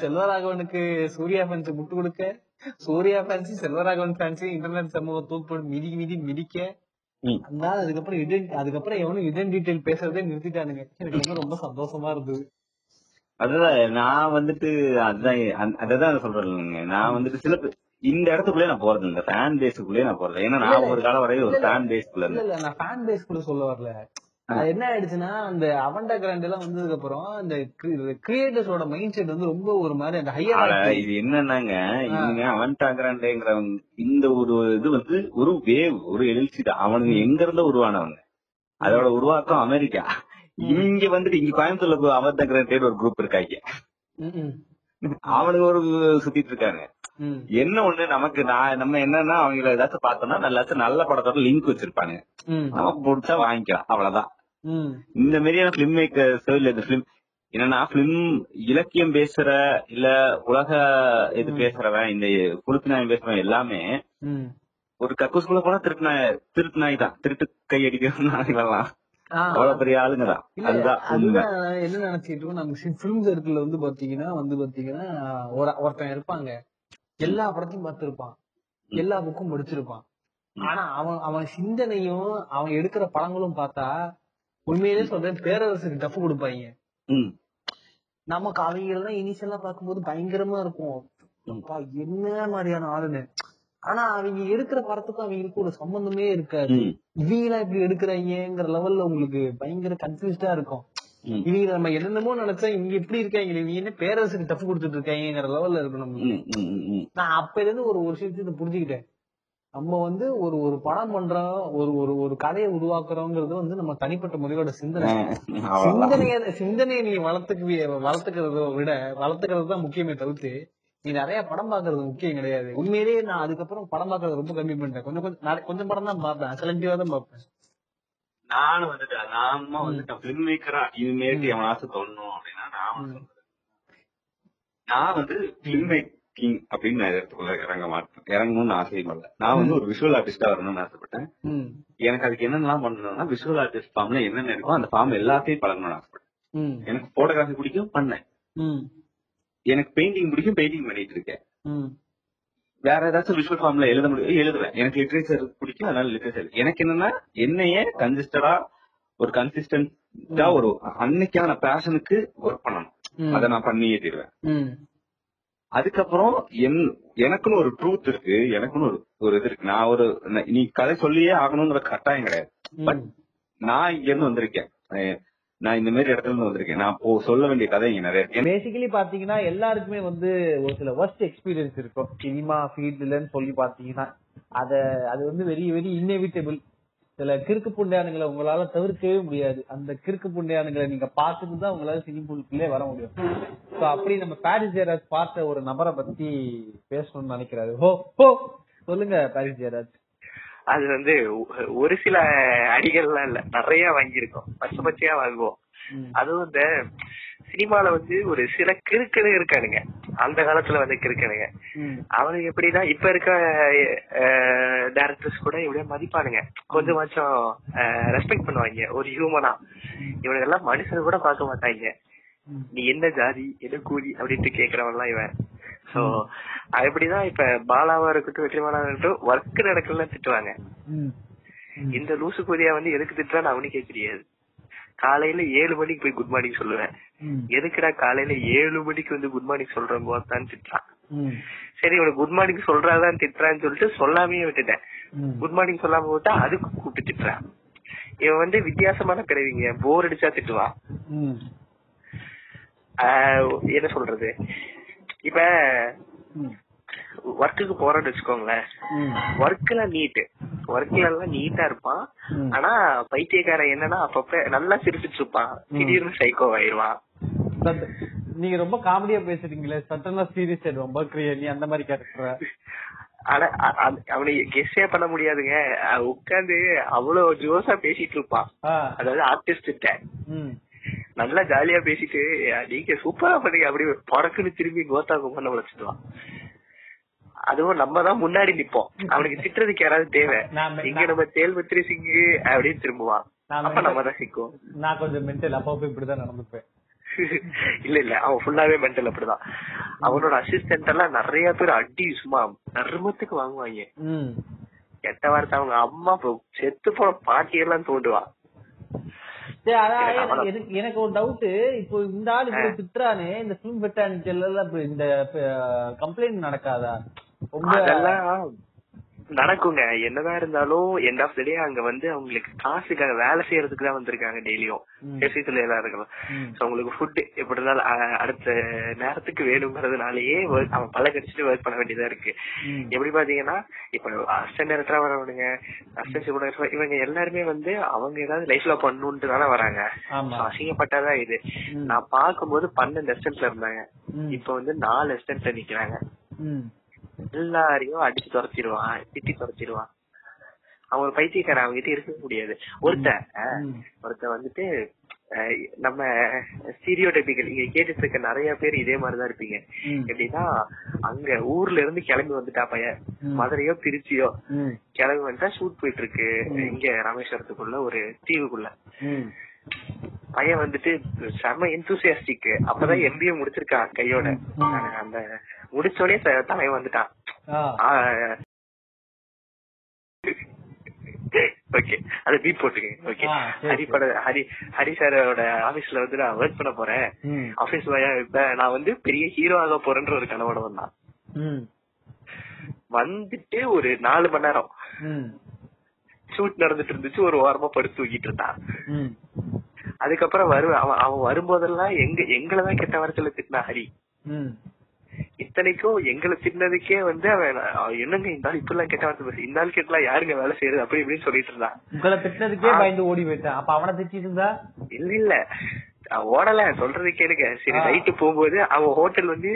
செல்வராகவனுக்கு சூர்யா ஃபேன்ஸ் முட்டு கொடுக்க. Suriya fans Selvaraghavan fans internet சமூகம் தூக்கு மிதி மிதி மிதிக்க. அதனால அதுக்கப்புறம் இடன் அதுக்கப்புறம் எவனும் இடன் டீடைல் பேசுறதே நிறுத்திட்டானுங்க. எனக்கு ரொம்ப சந்தோஷமா இருந்தது. அதுதான் நான் வந்துட்டு அதுதான் அததான் சொல்றேன் நான் வந்துட்டு சில இந்த இடத்துக்குள்ளே நான் போறது இந்த ஃபேன் பேஸுக்குள்ளே நான் போறது ஏன்னா நான் ஒரு காலம் வரையும் ஒரு ஃபேன் பேஸ்க்குள்ள இல்ல நான் ஃபேன் பேஸ் கூட சொல்ல வரல. என்ன ஆயிடுச்சுன்னா அந்த அவன்டா கிராண்ட் எல்லாம் வந்ததுக்கு அப்புறம் இந்த கிரியேட்டர்ஸோட மைண்ட் செட் வந்து ரொம்ப ஒரு மாதிரி அந்த ஹையர் இது என்னன்னாங்க இவங்க அவன் டாக்குறாண்டேங்கிறவங்க இந்த ஒரு இது வந்து ஒரு வேவ் ஒரு எழுச்சி தான். அவனுங்க எங்க இருந்தோ உருவானவங்க? அதோட உருவாக்கம் அமெரிக்கா. இங்க வந்துட்டு இங்க கோயம்புத்தூர்ல அவன் டாக்குறாண்டே ஒரு குரூப் இருக்காங்க. அவனுக்கு ஒரு சுத்திட்டு இருக்காங்க. என்ன ஒண்ணு? நமக்கு நான் நம்ம என்னன்னா அவங்கள ஏதாச்சும் பார்த்தோம்னா நல்லாச்சும் நல்ல படத்தோட லிங்க் வச்சிருப்பாங்க. நமக்கு பிடிச்சா வாங்கிக்கலாம். அவ்வளவுதான். இந்த மாதிரியான பிலிம் மேக்கர்ஸ் இல்ல இந்த பிலிம் என்னன்னா பிலிம் இலக்கியம் பேசுற இல்ல உலக இது பேசுறவன் இந்த குழுத்து நாயம் பேசுறவன் எல்லாமே ஒரு கக்கூஸ்குள்ள போனா திருட்டு நாய் திருட்டு நாய் தான். திருட்டு கை அடிக்கிற நாய்கள்லாம் அவ்வளவு பெரிய ஆளுங்க தான். என்ன நினைச்சிட்டு நம்ம பிலிம் சர்க்கிள் வந்து பாத்தீங்கன்னா வந்து பாத்தீங்கன்னா ஒருத்தன் இருப்பாங்க. எல்லா படத்தையும் பார்த்திருப்பான். எல்லா புக்கும் படிச்சிருப்பான். ஆனா அவன் அவன் சிந்தனையும் அவன் எடுக்கிற படங்களும் பார்த்தா உண்மையிலே சொல்றேன் பேரரசுக்கு டஃப் கொடுப்பாங்க. நமக்கு அவங்க எல்லாம் இனிஷியலா பார்க்கும்போது பயங்கரமா இருக்கும். அப்பா, என்ன மாதிரியான ஆளுன்னு. ஆனா அவங்க எடுக்கிற படத்துக்கும் அவங்களுக்கு ஒரு சம்பந்தமே இருக்காது. இவங்களா இப்படி எடுக்கிறாங்கிற லெவல்ல உங்களுக்கு பயங்கர கன்ஃபியூஸ்டா இருக்கும். இவங்க நம்ம என்னென்னமோ நினைச்சா இவங்க இப்படி இருக்காங்க இவங்க என்ன பேரரசுக்கு டஃப் கொடுத்துட்டு இருக்காங்கிற லெவல்ல இருக்கும் நம்ம. நான் அப்ப இருந்து ஒரு ஒரு விஷயத்தை புரிஞ்சுக்கிட்டேன். நம்ம வந்து ஒரு ஒரு படம் பண்றோம் ஒரு ஒரு ஒரு கதையை உருவாக்குறோங்கிறது வந்து நம்ம தனிப்பட்ட முறையோட சிந்தனை. சிந்தனைய சிந்தனையை நீ வளர்த்துக்கு வளர்த்துக்கிறத விட வளர்த்துக்கிறது தான் முக்கியமே தவிர்த்து நீ நிறைய படம் பாக்குறது முக்கியம் கிடையாது. உண்மையிலேயே நான் அதுக்கப்புறம் படம் பாக்குறது ரொம்ப கம்மி பண்ணிட்டேன். கொஞ்சம் கொஞ்சம் படம் தான் பார்ப்பேன். செலக்டிவா தான் பார்ப்பேன். நானும் வந்துட்டு நாம வந்துட்டு பிலிம் மேக்கரா இது மாரி எவனாச்சும் தோணும் அப்படின்னா நான். நான் வந்து பிலிம் மேக்கிங் அப்படின்னு நான் இடத்துக்குள்ள இறங்க மாட்டேன். இறங்கணும்னு ஆசையும் இல்லை. நான் வந்து ஒரு விஷுவல் ஆர்டிஸ்டா வரணும்னு ஆசைப்பட்டேன். எனக்கு அதுக்கு என்னென்னலாம் பண்ணணும்னா விஷுவல் ஆர்டிஸ்ட் ஃபார்ம்ல என்னென்ன இருக்கோ அந்த ஃபார்ம் எல்லாத்தையும் பழகணும்னு ஆசைப்பட்டேன். எனக்கு போட்டோகிராஃபி பிடிக்கும் பண்ணேன். எனக்கு பெயிண்டிங் பிடிக்கும் பெயிண்டிங் பண்ணிட்டு இருக்கேன். வேற ஏதாச்சும் விஷுவல் ஃபார்ம்ல எழுத முடியும். எழுதுவேன். எனக்கு லிட்ரேச்சர் பிடிக்கும் அதனால லிட்ரேச்சர் எனக்கு என்னன்னா என்னையே கன்சிஸ்டடா ஒரு கன்சிஸ்டன்டா ஒரு அன்னைக்கான பேஷனுக்கு ஒர்க் பண்ணணும். அதை நான் பண்ணியே தீருவேன். அதுக்கப்புறம் என் எனக்குன்னு ஒரு ட்ரூத் இருக்கு. எனக்குன்னு ஒரு ஒரு இது இருக்கு. நான் ஒரு ந- கதை சொல்லியே ஆகணுங்கிற கட்டாயம் கிடையாது. பட் நான் இங்க இருந்து வந்திருக்கேன். நான் இந்த மாதிரி இடத்துல இருந்து வந்திருக்கேன். நான் போ சொல்ல வேண்டிய கதை இங்க நிறைய பேசிக்கலி பாத்தீங்கன்னா எல்லாருக்குமே வந்து ஒரு சில ஒர்ஸ்ட் எக்ஸ்பீரியன்ஸ் இருக்கும். சினிமா ஃபீல்டுலன்னு சொல்லி பாத்தீங்கன்னா அத அது வந்து வெரி வெரி இன்னெவிட்டபிள் சில கிறுக்கு புண்டையானுங்களை உங்களால தவிர்க்கவே முடியாது. அந்த கிறுக்கு புண்டையானுங்களை நீங்க பார்த்துட்டு தான் உங்களால சினிமுக்குள்ளே வர முடியும். சோ அப்படி நம்ம பாரிஸ் ஜெயராஜ் பார்த்த ஒரு நபரை பத்தி பேசணும்னு நினைக்கிறாரு. ஹோ ஹோ சொல்லுங்க பாரிஸ் ஜெயராஜ் அது வந்து ஒரு சில அடிகள்லாம் இல்ல. நிறைய வாங்கியிருக்கோம். பச்சை பச்சையா வாங்குவோம். அதுவும் இந்த சினிமால வந்து ஒரு சில கிறுக்கனு இருக்கானுங்க. அந்த காலத்துல வந்து கிறுக்கனுங்க. அவனுக்கு எப்படின்னா இப்ப இருக்க டேரக்டர்ஸ் கூட இப்படியே மதிப்பானுங்க. கொஞ்சமாச்சும் ரெஸ்பெக்ட் பண்ணுவாங்க. ஒரு ஹியூமனா எல்லாம் மனுஷன் கூட பார்க்க மாட்டாங்க. நீ என்ன ஜாதி என்ன கூலி அப்படின்ட்டு கேக்குறவன் எல்லாம் இவன். சோ எப்படிதான் இப்ப பாலாவா இருக்கட்டும் வெற்றிமாலாவா இருக்கட்டும் ஒர்க் நடக்கல திட்டுவாங்க. இந்த லூசு கூதியா வந்து எதுக்கு திட்டுறான்னு அவனுக்கே தெரியாது. காலையில ஏழு மணிக்கு போய் குட் மார்னிங் சொல்லுவேன். எதுக்குடா காலையில ஏழு மணிக்கு வந்து குட் மார்னிங் சொல்றேன் போத்தான் திட்டுறான். சரி இவனுக்கு குட் மார்னிங் சொல்றாதான் திட்டுறான்னு சொல்லிட்டு சொல்லாமே விட்டுட்டேன். குட் மார்னிங் சொல்லாம விட்டா அதுக்கு கூப்பிட்டு திட்டுறான் இவன் வந்து வித்தியாசமான பிறவிங்க. போர் அடிச்சா திட்டுவான். என்ன சொல்றது? இப்ப. ஒர்க்குக்கு போறோம்னு வச்சுக்கோங்களேன். ஒர்க்ல நீட் ஒர்க்ல எல்லாம் நீட்டா இருப்பான். ஆனா பைத்தியக்காரன் என்னன்னா அப்பப்ப நல்லா சிரிச்சிட்டு இருப்பான். திடீர்னு சைக்கோ ஆயிருவான் நீங்க ரொம்ப காமெடியா பேசுறீங்களே சட்டனா சீரியஸ் ஆயிடுவான் பக்ரியா நீ அந்த மாதிரி கேரக்டர் ஆனா அவனை கெஸ்டே பண்ண முடியாதுங்க. உட்காந்து அவ்வளவு ஜோஸா பேசிட்டு இருப்பான். அதாவது ஆர்டிஸ்ட் ம். நல்லா ஜாலியா பேசிட்டு நீங்க சூப்பரா பண்ணீங்க அப்படி பறக்குன்னு திரும்பி கோத்தா கும்பல வச்சுடுவான் அதுவும் நம்ம தான் முன்னாடி நிப்போம். அவனுக்கு திட்டுறதுக்கு யாராவது தேவை. இங்க நம்ம தேல்பத்திரி சிங்கு அப்படின்னு திரும்புவான். அப்ப நம்ம தான் சிக்கும். நான் கொஞ்சம் மென்டல் அப்பப்போ இப்படிதான் நடந்துப்பேன். இல்ல இல்ல. அவன் ஃபுல்லாவே மென்டல் அப்படிதான். அவனோட அசிஸ்டன்ட் எல்லாம் நிறைய பேர் அடி சும்மா நர்மத்துக்கு வாங்குவாங்க. கெட்ட வார்த்தை அவங்க அம்மா செத்து போன பாட்டி எல்லாம் தோண்டுவான் எனக்கு ஒரு டவுட் இப்போ இந்த ஆள் இப்படி திட்டுறானே இந்த பிலிம் பெட்டானிட்டி இந்த கம்ப்ளைண்ட் நடக்காதா? நடக்குங்க என்னதான் இருந்தாலும் எண்ட் ஆஃப் த டே அங்க வந்து அவங்களுக்கு காசுக்காக வேலை செய்யறதுக்கு தான் வந்திருக்காங்க டெய்லியும் ம். எஸ்ஐத்துல எல்லாம் இருக்கலாம் ம். சோ உங்களுக்கு ஃபுட் எப்படி இருந்தாலும் அடுத்த நேரத்துக்கு வேணுங்கிறதுனாலயே அவன் பல கடிச்சிட்டு ஒர்க் பண்ண வேண்டியதா இருக்கு. எப்படி பாத்தீங்கன்னா இப்ப அசிஸ்டன்ட் டேரக்டரா வரவனுங்க அசிஸ்டன்ட் கூட இவங்க எல்லாருமே வந்து அவங்க ஏதாவது லைஃப்ல பண்ணணும்ட்டு தானே வராங்க அசிங்கப்பட்டாதான் இது. நான் பார்க்கும்போது பன்னெண்டு அசிஸ்டன்ட்ல இருந்தாங்க. இப்ப வந்து நாலு அசிஸ்டன்ட்ல நிக்கிறாங்க. எல்லாரையும் அடிச்சு துரத்திடுவான் திட்டி துரத்திடுவான் அவன் ஒரு பைத்தியக்காரன் அவங்க கிட்ட இருக்க முடியாது ம். ஒருத்தன் வந்துட்டு நம்ம ஸ்டீரியோ டைப்பிக்கல் இங்க கேட்டுட்டு இருக்க நிறைய பேர் இதே மாதிரிதான் இருப்பீங்க. எப்படின்னா அங்க ஊர்ல இருந்து கிளம்பி வந்துட்டா பையன். மதுரையோ திருச்சியோ. கிளம்பி வந்துட்டா ஷூட் போயிட்டு இருக்கு இங்க ராமேஸ்வரத்துக்குள்ள ஒரு தீவுக்குள்ள. பையன் வந்துட்டு செம எந்தூசியாஸ்டிக் அப்பதான் எம்பிஏ முடிச்சிருக்கான் கையோட. அந்த முடிச்சோடனே தலைவன் வந்துட்டான். ஓகே அத பீட் போட்டுக்கங்க. ஓகே ஹரி பட ஹரி ஹரி சாரோட ஆபீஸ்ல வந்து நான் ஒர்க் பண்ண போறேன். ஆபீஸ் நான் வந்து பெரிய ஹீரோ ஆக போறேன்ற ஒரு கனவோட வந்தான். வந்துட்டு ஒரு நாலு மணி நேரம். ஷூட் நடந்துட்டு இருந்துச்சு ஒரு ஓரமா படுத்து தூக்கிட்டு இருந்தான். அதுக்கப்புறம் வருவேன் அவன் அவன் வரும்போதெல்லாம் எங்க எங்களதான் கெட்ட வாரத்துல திட்டினா ஹரி. இத்தனைக்கும் எங்களை திட்டினதுக்கே வந்து அவன் என்னங்க இந்த ஆள் இப்படி எல்லாம் கெட்ட வார்த்தை பேசு இந்த ஆள் கெட்டலாம் யாருங்க வேலை செய்யறது? அப்படி இப்படின்னு சொல்லிட்டு இருந்தான். உங்களை திட்டினதுக்கே பயந்து ஓடி போயிட்டேன். அப்ப அவனை திட்டிட்டு இருந்தா? இல்ல இல்ல. ஓடல சொல்றது கேளுங்க சரி. நைட்டு போகும்போது அவன் ஹோட்டல் வந்து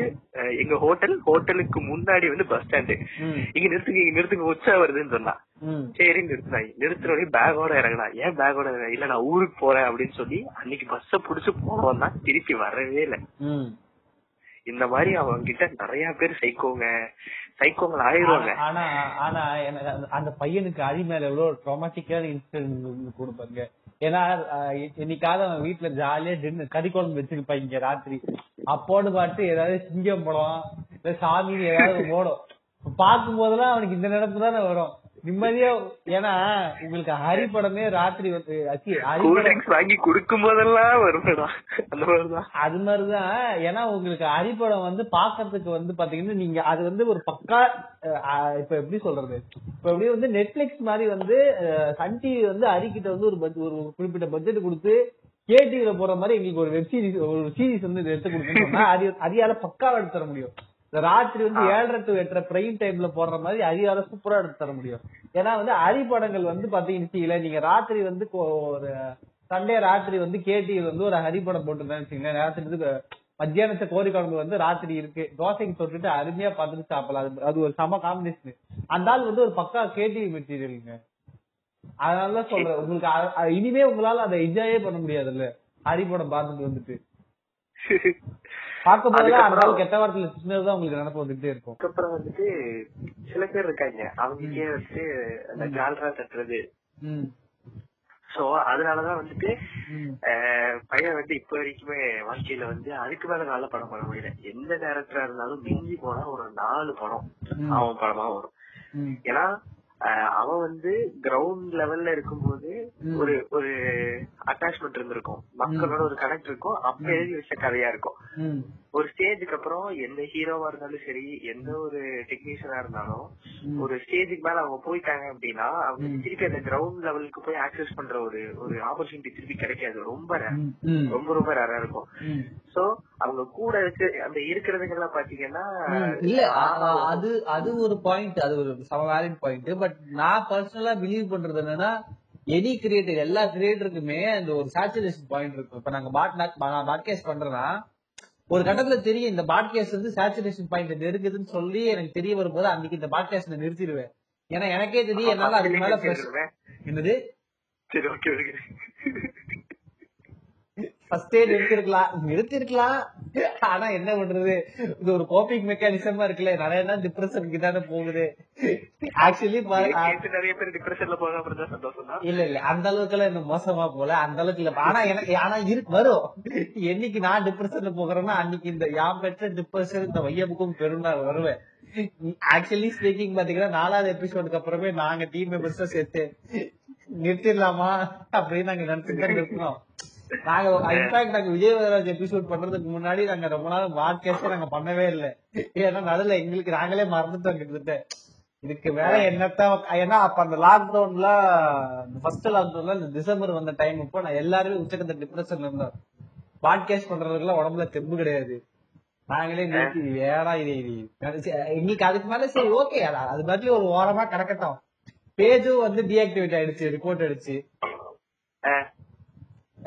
எங்க ஹோட்டல் ஹோட்டலுக்கு முன்னாடி வந்து பஸ் ஸ்டாண்டு. இங்க நிறுத்துங்க இங்க நிறுத்துங்க உச்சா வருதுன்னு சொன்னான் ம். சரி நிறுத்தினாங்க நிறுத்தினோடனே பேக்கோட இறங்கினா ஏன் பேக்கோட இல்ல நான் ஊருக்கு போறேன் அப்படின்னு சொல்லி அன்னைக்கு பஸ்ஸ புடிச்சு போனவன் தான் திருப்பி வரவே இல்ல. இந்த மாதிரி அவங்க கிட்ட நிறைய பேர் சைக்கோங்க சைக்கோங்க ஆயிருவாங்க ஆனா ஆனா எனக்கு அந்த- பையனுக்கு அடி மேல எவ்வளவு ட்ராமாட்டிக்கான இன்சிடென்ட் கொடுப்பாங்க. ஏன்னா இன்னைக்காவது அவன் வீட்டுல ஜாலியா டின்னர் கறி குழம்பு வச்சிருப்பாங்க இங்க ராத்திரி. அப்போன்னு பார்த்து ஏதாவது சிங்கம் படம் இல்ல சாமி ஏதாவது போடும் பார்க்கும் போதெல்லாம் அவனுக்கு இந்த நினைப்பு தானே வரும். நிம்மதியா ஏன்னா உங்களுக்கு ஹரி படமே ராத்திரி வந்து ஹரி படம் வாங்கி குடுக்கும் போதெல்லாம் மாதிரிதான். அது மாதிரிதான். ஏன்னா உங்களுக்கு அரிப்படம் வந்து பாக்குறதுக்கு வந்து பாத்தீங்கன்னா நீங்க அது வந்து ஒரு பக்கா இப்ப எப்படி சொல்றது? இப்ப எப்படி வந்து நெட்ஃபிளிக்ஸ் மாதிரி வந்து சன் டிவி வந்து அரிக்கிட்ட வந்து ஒரு ஒரு குறிப்பிட்ட பட்ஜெட் கொடுத்து கேடிவில போற மாதிரி எங்களுக்கு ஒரு வெப் சீரிஸ் ஒரு சீரிஸ் வந்து எடுத்து கொடுக்கணும்னா அது அரியால பக்காவா எடுத்து தர முடியும். இந்த ராத்திரி வந்து ஏழரை டு எட்டரை பிரைம் டைம்ல போடுற மாதிரி அரியால சூப்பரா எடுத்து தர முடியும். ஏன்னா வந்து அரி படங்கள் வந்து பாத்தீங்கன்னு நீங்க ராத்திரி வந்து ஒரு சண்டே ராத்திரி வந்து கேடிவி வந்து ஒரு ஹரி படம் போட்டுருந்தேன்னு வச்சுக்கோங்களேன். ராத்திரி வந்து மத்தியானத்தை கோரி குழம்பு வந்து ராத்திரி இருக்கு. தோசைக்கு தொட்டுட்டு அருமையா பார்த்துட்டு சாப்பிடலாம். அது அது ஒரு சம காம்பினேஷன் அந்த ஆள் வந்து ஒரு பக்கா கேடிவி மெட்டீரியலுங்க அதனாலதான் சொல்றேன் உங்களுக்கு இனிமே உங்களால அதை என்ஜாயே பண்ண முடியாதுல்ல. ஹரி படம் பார்த்துட்டு வந்துட்டு. பார்க்கும் போதெல்லாம் அந்த கெட்ட வார்த்தையில திட்டினதுதான் உங்களுக்கு நினைப்பு வந்துட்டே இருக்கும். அதுக்கப்புறம் வந்துட்டு சில பேர் இருக்காங்க. அவங்களுக்கே வந்துட்டு அந்த ஜால்ரா தட்டுறது. சோ அதனாலதான் வந்துட்டு பையன் வந்து இப்ப வரைக்குமே வாழ்க்கையில வந்து அதுக்கு மேல நல்ல படம் பண்ண முடியல. எந்த டேரக்டரா இருந்தாலும் மிஞ்சி போனா ஒரு நாலு படம். அவன் படமா வரும். ஏன்னா அவன் வந்து கிரவுண்ட் லெவல்ல இருக்கும்போது. ஒரு ஒரு அட்டாச்மெண்ட் இருந்திருக்கும். மக்களோட ஒரு கனெக்ட் இருக்கும். அப்ப எழுதி வச்ச கதையா இருக்கும். ஒரு ஸ்டேஜுக்கு அப்புறம் எந்த ஹீரோவா இருந்தாலும் சரி எந்த ஒரு டெக்னீஷியனா இருந்தாலும். ஒரு ஸ்டேஜுக்கு மேல அவங்க போயிட்டாங்க அப்படின்னா அவங்க. திருப்பி அந்த கிரவுண்ட் லெவலுக்கு போய் ஆக்சஸ் பண்ற ஒரு ஒரு ஆப்பர்ச்சுனிட்டி திருப்பி கிடைக்காது. ரொம்ப ரொம்ப ரொம்ப ரேரா இருக்கும். சோ அவங்க கூட இருக்கு அந்த இருக்கிறதுங்க எல்லாம் பாத்தீங்கன்னா இல்ல அது அது ஒரு பாயிண்ட் அது ஒரு சம வேலிட் பாயிண்ட் பட் நான் பர்சனலா பிலீவ் பண்றது என்னன்னா எனி கிரியேட்டர் எல்லா கிரியேட்டருக்குமே அந்த ஒரு சேச்சுரேஷன் பாயிண்ட் இருக்கும். இப்ப நாங்க பாட் நான் பாட்காஸ்ட் பண்றேன்னா ஒரு கட்டத்துல தெரியும் இந்த பாட்காஸ்ட் வந்து சேச்சுரேஷன் பாயிண்ட் நெருங்குதுன்னு சொல்லி எனக்கு தெரிய வரும்போது அன்னைக்கு இந்த பாட்காஸ்ட் நிறுத்திடுவேன். ஏன்னா எனக்கே தெரியும் என்னால அதுக்கு மேல என்னது? சரி ஓகே ஃபர்ஸ்டே நிறுத்திருக்கலாம் நிறுத்திருக்கலாம். ஆனா என்ன பண்றது? இது ஒரு கோப்பிங் மெக்கானிசமா இருக்குல்ல. நிறைய நாள் டிப்ரெஷனுக்கு தானே போகுது. ஆக்சுவலி நிறைய பேர் டிப்ரெஷன்ல போகாம இருந்தா சந்தோஷம் தான் இல்ல இல்ல. அந்த அளவுக்கு எல்லாம் இன்னும் மோசமா போல அந்த அளவுக்கு இல்ல. ஆனா எனக்கு ஆனா இருக்கு வரும். என்னைக்கு நான் டிப்ரெஷன்ல போகிறேன்னா அன்னைக்கு இந்த யாம் பெற்ற டிப்ரெஷன் இந்த வையப்புக்கும் பெரும் நான் வருவேன். ஆக்சுவலி ஸ்பீக்கிங் பாத்தீங்கன்னா நாலாவது எபிசோடுக்கு அப்புறமே நாங்க டீம் மெம்பர்ஸ் சேர்த்து நிறுத்திடலாமா? அப்படின்னு நாங்க நினைச்சுட்டு தான் இருக்கோம். நாங்க இன்ஃபேக்ட் நாங்க விஜயவதராஜ் எபிசோட் பண்றதுக்கு முன்னாடி நாங்க ரொம்ப நாள் பாட்காஸ்ட் நாங்க பண்ணவே இல்லை. ஏன்னா நடுல எங்களுக்கு நாங்களே மறந்துட்டோம் கிட்டத்தட்ட. இதுக்கு மேல என்னத்தான் ஏன்னா அப்ப அந்த லாக்டவுன்ல ஃபர்ஸ்ட் லாக்டவுன்ல இந்த டிசம்பர் வந்த டைம் இப்போ நான் எல்லாருமே உச்சக்கத்த டிப்ரெஷன்ல இருந்தோம். பாட்காஸ்ட் பண்றதுக்குலாம் உடம்புல தெம்பு கிடையாது. நாங்களே நிறுத்தி ஏடா இது இது எங்களுக்கு அதுக்கு மேல சரி ஓகே அது மாதிரி ஒரு ஓரமா கிடக்கட்டும். பேஜும் வந்து டீஆக்டிவேட் ஆயிடுச்சு ரிப்போர்ட் அடிச்சு.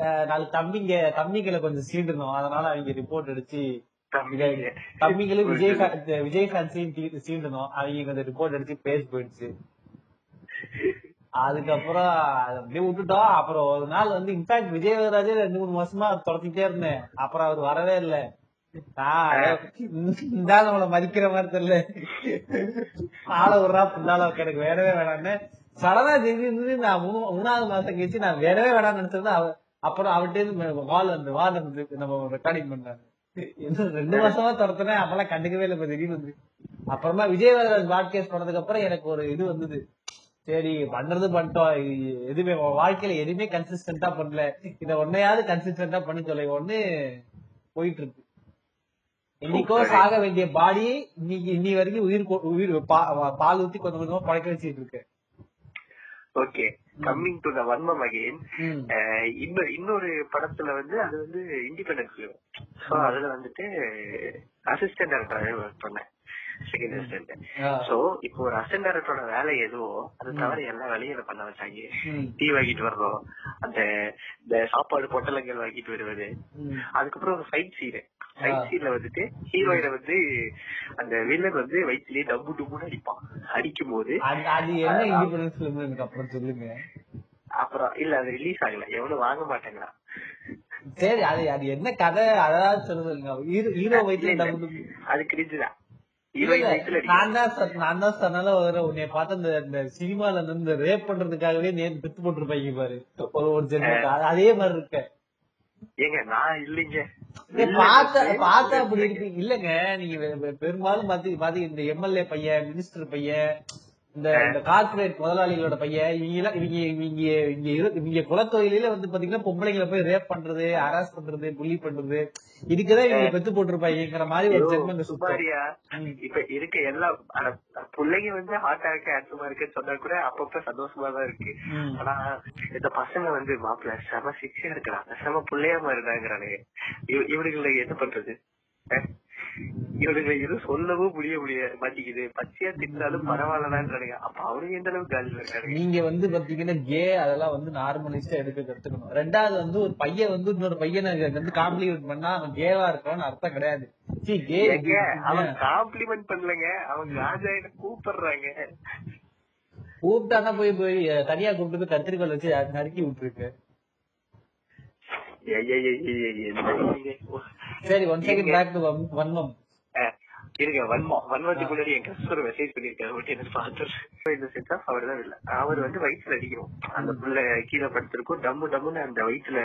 நாலு தம்பிங்க தம்பிகளை கொஞ்சம் சீண்டணும் அதனால அவங்க ரிப்போர்ட் அடிச்சு தம்பிங்க. தம்பிங்களும் விஜய் fan- விஜய் ஃபேன்ஸையும் சீண்டணும் அவங்க கொஞ்சம் ரிப்போர்ட் அடிச்சு பேஜ் போயிடுச்சு. அதுக்கப்புறம் அதை அப்படியே விட்டுட்டோம். அப்புறம் ஒரு நாள் வந்து இன்ஃபேக்ட் விஜயவராஜே ரெண்டு மூணு வருஷமா தொடர்ந்துட்டே இருந்தேன். அப்புறம் அவர் வரவே இல்ல. நான் இந்த ஆள் நம்மள மதிக்கிற மாதிரி தெரியல. ஆள விடுறா புண்டால எனக்கு வேணவே வேணாம்னு. சடனா திடீர்னு நான் மூணு- மூணாவது மாசம் கழிச்சு நான் வேணவே வேணாம்னு நினைச்சது அவ அப்புறம் அவர்கிட்ட வால் வந்து வால் வந்து நம்ம ரெக்கார்டிங் பண்ணாரு. ரெண்டு மாசமா துரத்துனேன். அப்பெல்லாம் கண்டுக்கவே இல்லை திடீர்னு வந்து. அப்புறமா விஜயவராஜ் பாட்காஸ்ட் பண்ணதுக்கு அப்புறம் எனக்கு ஒரு இது வந்தது. சரி பண்றது பண்ணிட்டோம். எதுவுமே வாழ்க்கையில எதுவுமே கன்சிஸ்டன்டா பண்ணல. இத ஒன்னையாவது கன்சிஸ்டன்டா பண்ணி சொல்ல ஒண்ணு போயிட்டு இருக்கு இன்னைக்கோ சாக வேண்டிய பாடி இன்னைக்கு இன்னி வரைக்கும் உயிர் உயிர் பால் ஊத்தி கொஞ்சம் கொஞ்சமா பழக்க வச்சுட்டு இருக்கு okay. Coming to the Vanmam again ம். இன்னொரு இன்னொரு படத்துல வந்து அது வந்து இண்டிபெண்டன்ஸ் அதுல வந்துட்டு அசிஸ்டன்ட் டேரக்டராகவே ஒர்க் பண்ணேன். Second assistant. சோ இப்போ ஒரு அசிஸ்டன்ட் டேரக்டரோட வேலை எதுவோ அது தவிர எல்லா வேலையும் இதை பண்ண வச்சாங்க. டீ வாங்கிட்டு வர்றோம் அந்த இந்த சாப்பாடு பொட்டலங்கள் வாங்கிட்டு வருவது. அதுக்கப்புறம் ஒரு ஃபைட் சீன் ஃபைட் ஆ. சீன்ல வந்துட்டு ஹீரோயினை வந்து அந்த வில்லன் வந்து வயிற்றுலயே டப்பு டுப்புன்னு அடிப்பான். அடிக்கும் போது அது என்ன இண்டிபெண்டன்ஸ் அப்புறம் சொல்லுங்க. அப்புறம் இல்ல அது ரிலீஸ் ஆகல. எவனும் வாங்க மாட்டேங்கிறான் சரி அது அது என்ன கதை? அதாவது சொல்லுங்க. ஹீரோ வயிற்றுல அது கிரிஞ்சுதான் நான் தான் நான் தான் சொன்னால ஒரு உன்னைய பார்த்து இந்த இந்த சினிமால இருந்து ரேப் பண்றதுக்காகவே நேர்ந்து பித்து போட்டிருப்பாங்க பாரு. ஒரு ஒரு ஜென்மத்துக்கு அது- மாதிரி இருக்க. ஏங்க நான் இல்லைங்க. பார்த்த பார்த்த அப்படி இருக்கு. இல்லங்க நீங்க பெரும்பாலும் பாத்தி பாத்தி இந்த எம்எல்ஏ பையன் மினிஸ்டர் பையன் இந்த இந்த கார்பரேட் முதலாளிகளோட பையன் இவங்க இவங்க இவங்க இங்க இவங்க குலத்தொழில வந்து பாத்தீங்கன்னா பொம்பளைங்களை போய் ரேப் பண்றது ஹராஸ் பண்றது புள்ளி பண்றது இதுக்குதான் இவங்க பெத்து போட்டிருப்பாங்கிற மாதிரி ஒரு ஜென்மங்க சுமாரியா இப்ப இருக்க எல்லா பிள்ளைங்க வந்து ஹார்ட் அட்டாக் ஆன்சமா இருக்குன்னு சொன்னா கூட அப்பப்ப சந்தோஷமா தான் இருக்கு. ஆனா இந்த பசங்க வந்து மாப்பிள்ள செம சிக்ஸா இருக்கிறாங்க செம பிள்ளையா மாதிரிதாங்கிறானுங்க இவ- இவனுங்களை என்ன பண்றது? இவனுங்களை எதுவும் சொல்லவும் முடிய முடிய மாட்டேங்குது. பச்சையா திட்டாலும் பரவாயில்லடான்றானுங்க அப்ப அவனுங்க எந்த அளவுக்கு காலில் நீங்க வந்து பாத்தீங்கன்னா கே அதெல்லாம் வந்து நார்மலைஸ்டா எடுக்க கத்துக்கணும். ரெண்டாவது வந்து ஒரு பையன் வந்து இன்னொரு பையனை வந்து காம்ப்ளிமெண்ட் பண்ணா அவன் கேவா இருக்கான்னு அர்த்தம் கிடையாது. சீ கே ஏங்க, அவன் காம்ப்ளிமெண்ட் பண்ணலங்க. அவன் ராஜாயின கூப்பிடுறாங்க? கூப்பிட்டானா போய் போய் தனியா கூப்பிட்டு போய் கத்திரிக்கோல் வச்சு நறுக்கி விட்டுருக்கு. சரி ஒன் செகண்ட். பேக் டு வன்மம் இருங்க வன்மம் வன்மத்துக்கு முன்னாடி என் கஷ்டம் ஒரு மெசேஜ் பண்ணிருக்காரு மட்டும் என்ன பார்த்து இந்த செட் ஆஃப் அவர் தான் இல்ல. அவர் வந்து வயிற்றுல அடிக்கணும் அந்த புள்ள கீழே படுத்திருக்கும். டம்மு டம்முன்னு அந்த வயிற்றுல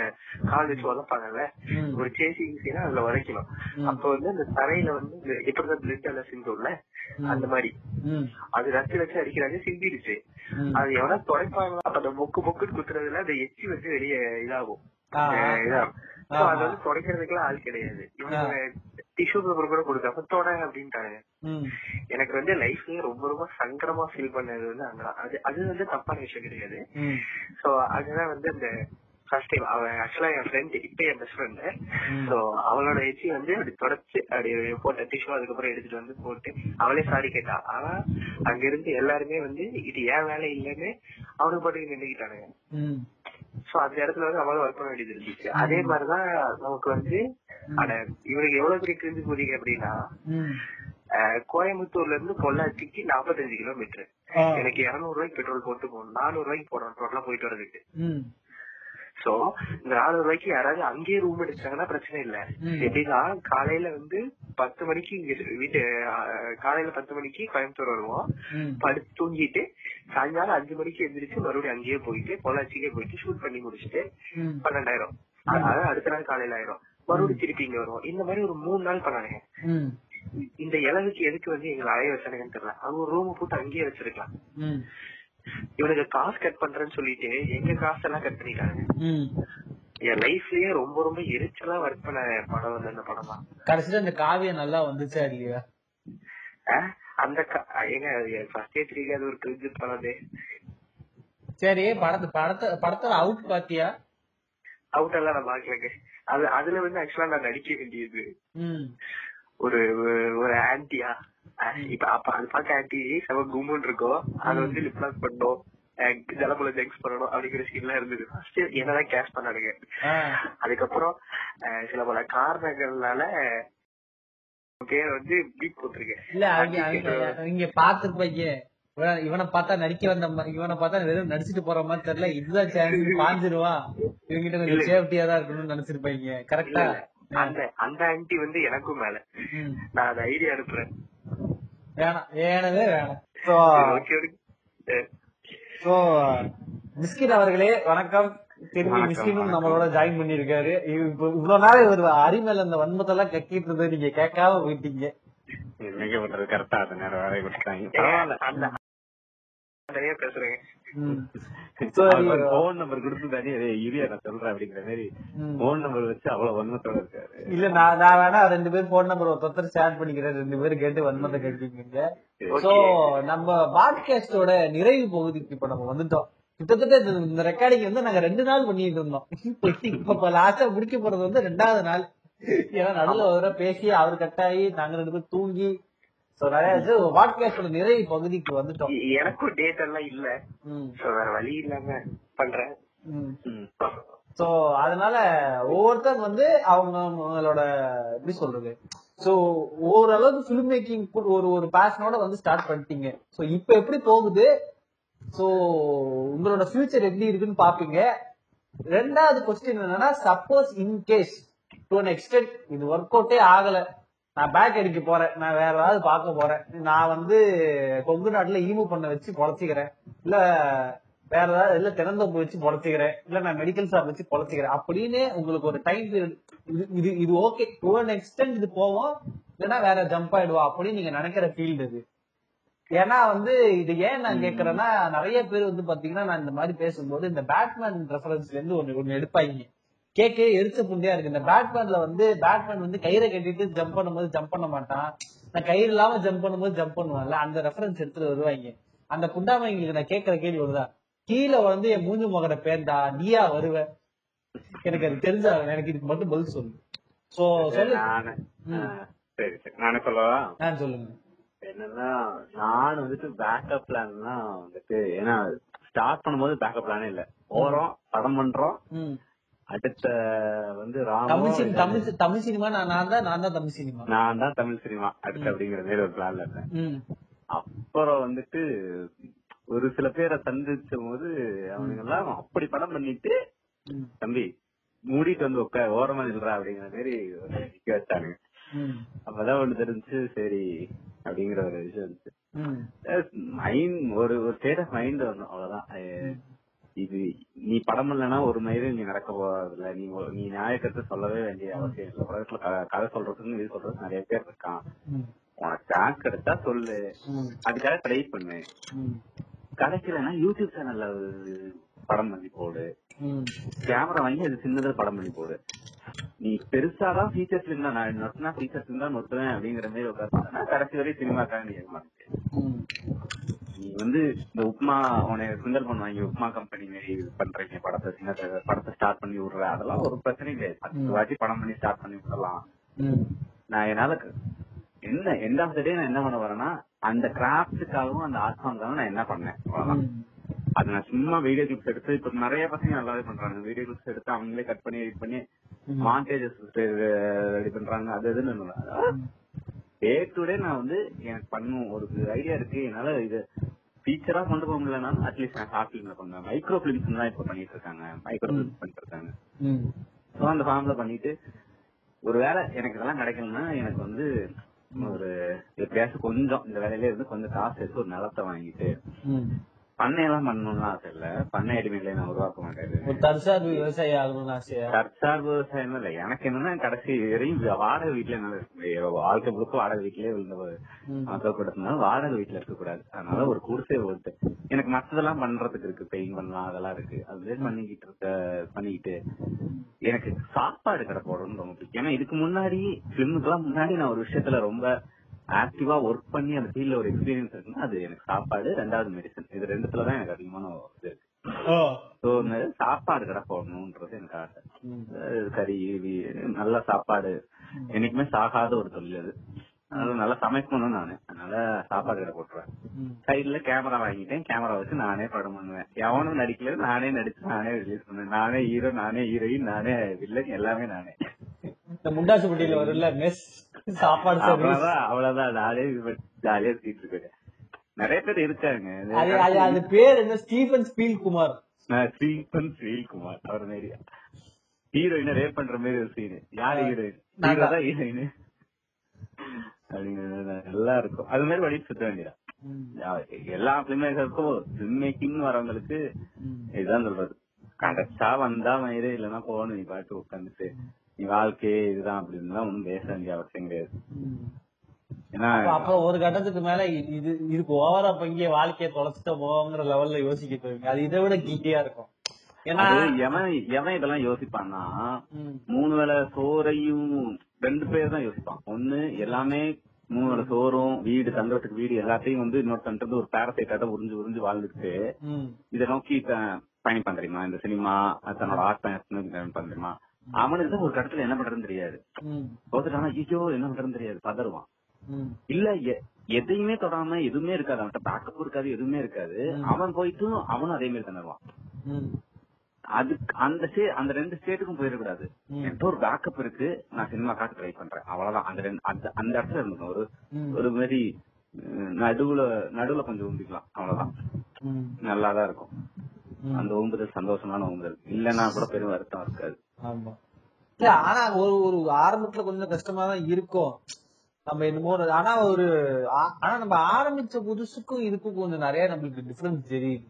கால் வச்சு உதப்பாங்கல்ல. ம். ஒரு சேசிங் சீனா அதுல உதைக்கணும். ம். அப்ப வந்து அந்த தரையில வந்து எப்படிதான் பிளட் எல்லாம் சிந்தும்ல அந்த மாதிரி. அது ரத்து வச்சு அடிக்கிறாங்க சிந்திடுச்சு. அது எவனா துடைப்பாங்களா அப்ப அந்த மொக்கு மொக்குன்னு குத்துறதுல அந்த எச்சி வந்து வெளியே இதாகும். அது வந்து துடைக்கிறதுக்குலாம் ஆள் கிடையாது. இவங்க டிஷ்யூ பேப்பர் கூட கொடுக்காம தொட அப்படின்ட்டாங்க. ம். எனக்கு வந்து லைஃப்லயே ரொம்ப ரொம்ப சங்கடமா ஃபீல் பண்ணது வந்து அங்கதான். அது அது வந்து தப்பான விஷயம் கிடையாது. சோ அதுதான் வந்து அந்த ஃபர்ஸ்ட் டைம் அவன் ஆக்சுவலா என் ஃப்ரெண்ட் இப்ப என் பெஸ்ட் ஃப்ரெண்ட் சோ அவளோட எச்சி வந்து அப்படி தொடச்சு அப்படி போட்ட டிஷ்யூ அதுக்கப்புறம் எடுத்துட்டு வந்து போட்டு அவளே சாரி கேட்டா. ஆனா அங்க இருந்து எல்லாருமே வந்து இது ஏன் வேலை இல்லைன்னு அவனுக்கு பாட்டுக்கு நின்றுக்கிட்டானுங்க. சோ அந்த இடத்துல வந்து அவளும் ஒர்க் பண்ண வேண்டியது இருந்துச்சு. அதே மாதிரிதான் நமக்கு வந்து அட இவனுக்கு எவ்வளவு பெரிய கிரிஞ்சு போதீங்க அப்படின்னா கோயம்புத்தூர்ல இருந்து பொள்ளாச்சிக்கு நாற்பத்தஞ்சு கிலோமீட்டர். எனக்கு இருநூறு ரூபாய்க்கு பெட்ரோல் போட்டு போகணும். நானூறு ரூபாய்க்கு போடணும். டோட்டலா போயிட்டு வரதுக்கு சோ இந்த நானூறு ரூபாய்க்கு யாராவது அங்கேயே ரூம் எடுத்தாங்கன்னா பிரச்சனை இல்ல. எப்படின்னா காலையில வந்து பத்து மணிக்கு இங்க வீட்டு காலையில பத்து மணிக்கு கோயம்புத்தூர் வருவோம். படுத்து தூங்கிட்டு சாயங்காலம் அஞ்சு மணிக்கு எந்திரிச்சு மறுபடியும் அங்கேயே போயிட்டு பொள்ளாச்சிக்கே போயிட்டு ஷூட் பண்ணி முடிச்சுட்டு பன்னெண்டாயிரம். அதாவது அடுத்த நாள் காலையில ஆயிரும். மறுபடியும் திருப்பி இங்க வருவோம். இந்த மாதிரி ஒரு மூணு நாள் பண்ணானுங்க ம். இந்த இளவுக்கு எதுக்கு வந்து எங்களை அலைய வச்சானுங்கன்னு தெரியல. அவங்க ரூம் போட்டு அங்கேயே வச்சிருக்கலாம். இவனுக்கு காசு கட் பண்றேன்னு சொல்லிட்டு எங்க காசெல்லாம் கட் பண்ணிட்டாங்க? என் லைஃப்லயே ரொம்ப ரொம்ப எரிச்சலா ஒர்க் பண்ண படம் வந்து அந்த படம்? தான் கடைசியில இந்த காவியம் நல்லா வந்துச்சா இல்லையா? அந்த ஏங்க ஃபர்ஸ்டே தெரியாது ஒரு கிரிஞ்சு படம் சரி படத்து படத்தை படத்துல அவுட் பாத்தியா? அவுட் எல்லாம் நான் பாக்கலங்க. அது அதுல வந்து ஆக்சுவலா நான் நடிக்க வேண்டியது. ஒரு- ஒரு ஆன்டியா இப்ப அப்ப அது பார்க்க ஆன்டி செவ கும்முன்னு இருக்கும் அது வந்து லிப் லாக் பண்ணணும் ஜலமுல ஜெங்ஸ் பண்ணணும் அப்படிங்கிற சீன் எல்லாம் இருந்தது. ஃபர்ஸ்ட் என்னதான் கேஷ் பண்ணானுங்க. அதுக்கப்புறம் சில பல காரணங்கள்னால பேர் வந்து பீட் போட்டிருக்கேன். இல்ல இங்க. பாத்துருப்பாங்க இவன- பார்த்தா நடிக்க வந்த மா- இவனை பார்த்தா வெறும் நடிச்சிட்டு போற மாதிரி தெரியல. இதுதான் சான்ஸ் பாஞ்சிருவான் இவங்கிட்ட கொஞ்சம் சேஃப்டியா தான் இருக்கணும்னு நினைச்சிருப்பாங்க கரெக்டா. அந்த அந்த ஆன்டி வந்து எனக்கும் மேல. நான் அந்த ஐடியா அனுப்புறேன். வேணாம். வேணவே வேணாம். சோ மிஸ்கின் அவர்களே வணக்கம். திரும்பி மிஸ்கினும். நம்மளோட ஜாயின் பண்ணிருக்காரு இவ்வளவு நாள் ஒரு அரிமேல அந்த வன்மத்தை எல்லாம் கக்கிட்டு இருந்தது. நீங்க கேட்காம போயிட்டீங்க. கரெக்டா அந்த நேரம் வேலையை கொடுத்தாங்க பரவாயில்ல. அந்த ம். சரி. போன் நம்பர் கொடுத்து தானே இரியா நான் சொல்றேன் அப்படிங்கிற மாதிரி. போன் நம்பர் வச்சு அவ்வளவு வன்மத்தோட இருக்காரு. இல்ல நான் நான் வேணா ரெண்டு பேர் போன் நம்பர் ஒருத்தர் ஷேர் பண்ணிக்கிறேன். ரெண்டு பேரும் கேட்டு வன்மத்தை கேட்டீங்க சோ நம்ம பாட்காஸ்டோட நிறைவு பகுதிக்கு இப்ப நம்ம வந்துட்டோம். கிட்டத்தட்ட இந்த ரெக்கார்டிங் வந்து நாங்க ரெண்டு நாள் பண்ணிட்டு இருந்தோம். இப்ப இப்ப லாஸ்டா முடிக்க போறது வந்து ரெண்டாவது நாள். ஏன்னா நடுவுல ஒரு தடவை பேசி அவர் கட்டாயி நாங்க ரெண்டு பேரும் தூங்கி சோ நிறைய பாட்காஸ்டோட நிறைவு பகுதிக்கு வந்துட்டோம். எனக்கும் டேட் எல்லாம் இல்ல. சோ வேற வழி இல்லாம பண்றேன். சோ அதனால ஒவ்வொருத்தர் வந்து அவங்களோட எப்படி சொல்றது? சோ ஓரளவுக்கு பிலிம் மேக்கிங் ஒரு ஒரு பேஷனோட வந்து ஸ்டார்ட் பண்ணிட்டீங்க. சோ இப்ப எப்படி போகுது? சோ உங்களோட ஃபியூச்சர் எப்படி இருக்குன்னு பாப்பீங்க. ரெண்டாவது கொஸ்டின் என்னன்னா suppose in case to an extent இது ஒர்க் அவுட்டே ஆகல. நான் பேக் அடிக்க போறேன். நான் வேற ஏதாவது பார்க்க போறேன். நான் வந்து கொங்கு நாட்டுல ஈமு பண்ண வச்சு பொழைச்சிக்கிறேன் இல்ல வேற ஏதாவது இல்ல திறந்தோப்பு வச்சு பொழைச்சிக்கிறேன் இல்ல நான் மெடிக்கல் ஷாப் வச்சு பொழைச்சிக்கிறேன் அப்படின்னு உங்களுக்கு ஒரு டைம் பீரியட் இது இது இது ஓகே டு அன் எக்ஸ்டென்ட் இது போவோம் இல்லைன்னா வேற ஜம்ப் ஆயிடுவா அப்படின்னு நீங்க நினைக்கிற ஃபீல்டு இது. ஏன்னா வந்து இது ஏன் நான் கேக்குறேன்னா நிறைய பேர் வந்து பாத்தீங்கன்னா நான் இந்த மாதிரி பேசும்போது இந்த பேட்மேன் ரெஃபரன்ஸ்ல இருந்து ஒன்னு ஒன்னு எடுப்பாங்க. கேட்க எரிச்ச புண்டியா இருக்கு. இந்த பேட்மேன்ல வந்து பேட்மேன் வந்து கயிறை கட்டிட்டு ஜம்ப் பண்ணும்போது ஜம்ப் பண்ண மாட்டான். நான் கயிறு இல்லாம ஜம்ப் பண்ணும்போது ஜம்ப் பண்ணுவான்ல. அந்த ரெஃபரன்ஸ் எடுத்துட்டு வருவாங்க. அந்த புண்டாமைங்களுக்கு நான் கேட்கிற கேள்வி வருதா கீழே வந்து என் மூஞ்சு மகனை பேர்ந்தா நீயா வருவ? எனக்கு அது தெரிஞ்சா எனக்கு இதுக்கு மட்டும் பதில் சொல்லு. சோ சொல்லு. சரி சரி. நானே சொல்லவா? நான் சொல்லுங்க. என்னன்னா நான் வந்துட்டு பேக்கப் பிளான்லாம் வந்துட்டு ஏன்னா ஸ்டார்ட் பண்ணும்போது பேக்கப் பிளானே இல்ல. போறோம் படம் பண்றோம். அடுத்த வந்து தமிழ் தமிழ் தமிழ் சினிமா நான் தான் நான் தான் தமிழ் சினிமா. நான் தான் தமிழ் சினிமா அடுத்து அப்படிங்கிற மாதிரி ஒரு பிளான்ல இருந்தேன். அப்புறம் வந்துட்டு ஒரு சில பேரை சந்திச்ச போது அவனுங்க எல்லாம் அப்படி படம் பண்ணிட்டு தம்பி மூடிட்டு வந்து உட்கார் ஓரமா நில்றா அப்படிங்கிற மாதிரி நிக்க வச்சானுங்க. அப்பதான் ஒண்ணு தெரிஞ்சு சரி அப்படிங்கிற ஒரு விஷயம் இருந்துச்சு மைண்ட் ஒரு ஒரு ஸ்டேட் ஆஃப் மைண்ட் வரணும் அவ்வளவுதான். இது நீ படம் இல்லைன்னா ஒரு மயிலும் நீ நடக்க போறதில்ல. நீ நீ நியாயக்கத்தை சொல்லவே வேண்டிய அவசியம் இல்லை. உலகத்துல கதை சொல்றதுன்னு இது சொல்றது நிறைய பேர் இருக்கான். உனக்கு சான்ஸ் கிடைச்சா சொல்லு. அதுக்காக ட்ரை பண்ணு. கிடைக்கலன்னா யூடியூப் சேனல்ல படம் பண்ணி போடு. கேமரா வாங்கி அது சின்னதா படம் பண்ணி போடு. நீ பெருசாதான் ஃபீச்சர்ஸ் இருந்தா நான் நொட்டினா ஃபீச்சர்ஸ் இருந்தா நொட்டுவேன் அப்படிங்கிற மாதிரி உட்காந்துனா கடைசி வரை சினிமாக்காக நீ மாட்டேன் நீ வந்து இந்த உப்மா உன்னை கிண்டல் பண்ணுவாங்க உப்மா கம்பெனி மாரி பண்றீங்க படத்தை சின்னத்தை படத்தை ஸ்டார்ட் பண்ணி விடுற. அதெல்லாம் ஒரு பிரச்சனையும் கிடையாது. பத்து வாட்டி படம் பண்ணி ஸ்டார்ட் பண்ணி விடலாம். நான் என்னால என்ன எண்ட் ஆஃப் த டே நான் என்ன பண்ண வரேன்னா அந்த கிராஃப்டுக்காகவும் அந்த ஆர்ட் ஃபார்முக்காகவும் நான் என்ன பண்ணேன்? அவ்வளவுதான். அது நான் சும்மா வீடியோ கிளிப்ஸ் எடுத்து இப்ப நிறைய பசங்க நல்லாவே பண்றாங்க. வீடியோ கிளிப்ஸ் எடுத்து அவங்களே கட் பண்ணி எடிட் பண்ணி மாண்டேஜஸ் ரெடி பண்றாங்க. அது இதுன்னு டே டு டே நான் வந்து எனக்கு பண்ணும் ஒரு ஐடியா இருக்கு. என்னால இது ஃபீச்சரா கொண்டு போக முடியலனாலும் அட்லீஸ்ட் நான் ஷார்ட் ஃபிலிம்ல பண்ணுவேன். மைக்ரோ பிலிம்ஸ் தான் இப்ப பண்ணிட்டு இருக்காங்க. மைக்ரோ பிலிம்ஸ் பண்ணிட்டு இருக்காங்க. ஸோ அந்த ஃபார்ம்ல பண்ணிட்டு ஒருவேளை எனக்கு இதெல்லாம் கிடைக்கலன்னா எனக்கு வந்து ஒரு எப்படியாச்சும் கொஞ்சம் இந்த வேலையில இருந்து கொஞ்சம் காசு எடுத்து ஒரு நிலத்தை வாங்கிட்டு. பண்ணையெல்லாம் பண்ணணும்னு ஆசை இல்ல. பண்ணை அடிமைகளை நான் உருவாக்க மாட்டேன். தற்சார்பு விவசாயி ஆகணும்னு ஆசையா? தற்சார்பு விவசாயம் இல்ல. எனக்கு என்னன்னா கடைசி வரையும் வாடகை வீட்டுல என்னால. வாழ்க்கை முழுக்க வாடகை வீட்லயே ம். மக்கள் வாடகை வீட்டுல இருக்க கூடாது. அதனால ஒரு குடிசை ஓட்டு எனக்கு மத்ததெல்லாம் பண்றதுக்கு இருக்கு. பெயிண்ட் பண்ணலாம் அதெல்லாம் இருக்கு. அதுவே பண்ணிக்கிட்டு இருக்க பண்ணிக்கிட்டு எனக்கு சாப்பாடு கடை போடணும்னு ரொம்ப பிடிக்கும். ஏன்னா இதுக்கு முன்னாடி பிலிமுக்கெல்லாம் முன்னாடி நான் ஒரு விஷயத்துல ரொம்ப ஆக்டிவா ஒர்க் பண்ணி அந்த ஃபீல்ட்ல ஒரு எக்ஸ்பீரியன்ஸ் இருக்குன்னா அது எனக்கு சாப்பாடு ரெண்டாவது மெடிசன் இது ரெண்டுத்துலதான் எனக்கு அதிகமான இது இருக்கு. ஸோ சாப்பாடு கடை போடணும்ன்றது எனக்கு ஆசை. கறி நல்ல சாப்பாடு. என்னைக்குமே சாகாத ஒரு தொழில் அது. நல்லா சமைக்கணும் நானு. அதனால சாப்பாடு கடை போட்டுருவேன். சைடுல கேமரா வாங்கிட்டேன். கேமரா வச்சு நானே படம் பண்ணுவேன். எவனும் நடிக்கல நானே நடிச்சு நானே ரிலீஸ் பண்ணுவேன். நானே ஹீரோ நானே ஹீரோயின் நானே வில்லன் எல்லாமே நானே. இந்த முண்டாசுப்பட்டியில வரும்ல மெஸ் சாப்பாடு அவ்வளவுதான் நானே ஜாலியா சுத்திட்டு இருக்கேன் நிறைய பேர் இருக்காங்க. அது பேர் என்ன? ஸ்டீபன் ஸ்பீல் குமார் நான் ஸ்ரீபன் ஸ்ரீகுமார் அவர் மாரி. ஹீரோயினை ரேப் பண்ற மாதிரி ஒரு சீன் யாரு ஹீரோயின்? தான் ஹீரோயின். அப்படிங்கிறது எல்லாம் இருக்கும். அது மாதிரி வழி சுத்த வேண்டியதான் எல்லா பிலிம் மேக்கருக்கும் பிலிம் மேக்கிங் வரவங்களுக்கு இதுதான் சொல்றது. கிடைச்சா வந்தா மயிறு இல்லைன்னா போகணும். நீ பாட்டு உட்காந்துட்டு நீ வாழ்க்கையே இதுதான் அப்படின்னு ஒண்ணும் பேச வேண்டிய அவசியம் கிடையாது. ஏன்னா அப்புறம் ஒரு கட்டத்துக்கு மேல இது இதுக்கு ஓவரா அப்ப இங்கே வாழ்க்கையை தொலைச்சிட்டோமோங்கிற லெவல்ல யோசிக்க போவீங்க. அது இதை விட கீட்டியா இருக்கும். ஏன்னா எவன் எவன் இதெல்லாம் யோசிப்பான்னா மூணு வேளை சோறையும் ரெண்டு பேர் தான் யோசிப்பான். ஒண்ணு எல்லாமே மூணு சோறும் வீடு தங்குறதுக்கு வீடு எல்லாத்தையும் வந்து இன்னொருத்தன்ட்டு ஒரு பேரசைட்டாட்ட உறிஞ்சு உறிஞ்சு வாழ்ந்துட்டு இதை நோக்கி பயணிப்பான் தெரியுமா? இந்த சினிமா தன்னோட ஆர்ட் பயணிப்பான் தெரியுமா? அவனுக்கு ஒரு கட்டத்துல என்ன பண்றதுன்னு தெரியாது. தோத்துட்டானா ஐயோ என்ன பண்றதுன்னு தெரியாது. பதறுவான். இல்ல எதையுமே தொடாம எதுவுமே இருக்காது. அவன்கிட்ட பேக்கப் இருக்காது எதுவுமே இருக்காது. அவன் போயிட்டு அவனும் அதே மாதிரி திணறுவான் அது அந்த அந்த ரெண்டு ஸ்டேட்டுக்கும் போயிடக்கூடாது. என்கிட்ட ஒரு பேக்கப் இருக்கு. நான் சினிமா காட்ட ட்ரை பண்றேன். அவ்வளவுதான். அந்த ரெண்டு அந்த இடத்துல இருந்துக்கும் ஒரு. ஒரு மாதிரி நடுவுல நடுவுல கொஞ்சம் உந்திக்கலாம். அவ்வளவுதான். நல்லாதான் இருக்கும். அந்த ஊம்புதல் சந்தோஷமான ஊம்புதல் இல்லன்னா கூட பெரும் வருத்தம் இருக்காது. ஆமா. இல்ல ஆனா ஒரு ஒரு ஆரம்பத்துல கொஞ்சம் கஷ்டமா தான் இருக்கும். நம்ம என்னமோ ஆனா ஒரு ஆனா நம்ம ஆரம்பிச்ச புதுசுக்கும் இதுக்கும் கொஞ்சம் நிறைய நம்மளுக்கு டிஃபரன்ஸ்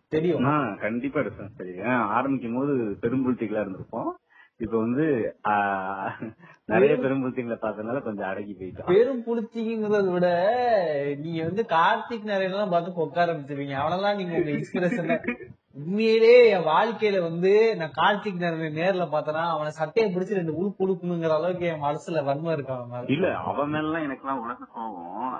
தெரியும். கண்டிப்பா டிஃபரன்ஸ் தெரியும். ஆரம்பிக்கும் போது பெரும்புல்திகளா இருந்திருப்போம். இப்ப வந்து ஆஹ், நிறைய பெரும்புல்திகளை பார்த்ததுனால கொஞ்சம் அடங்கி போயிட்டோம். பெரும் புளிச்சிங்கிறத விட நீங்க வந்து கார்த்திக் நிறைய பார்த்து உட்கார ஆரம்பிச்சிருவீங்க. அவனெல்லாம் நீங்க உங்க இன்ஸ்பிரேஷன் உண்மையிலே என் வாழ்க்கையில வந்து நான் கார்த்திக் நிறைய நேர்ல பார்த்தனா அவனை சட்டையை பிடிச்சு ரெண்டு உழுப்பு உழுப்புங்கிற அளவுக்கு என் மனசுல வன்மம் இருக்கு அவன் மேல. இல்ல அவன் மேலாம் எனக்கு எல்லாம் உலக கோவம்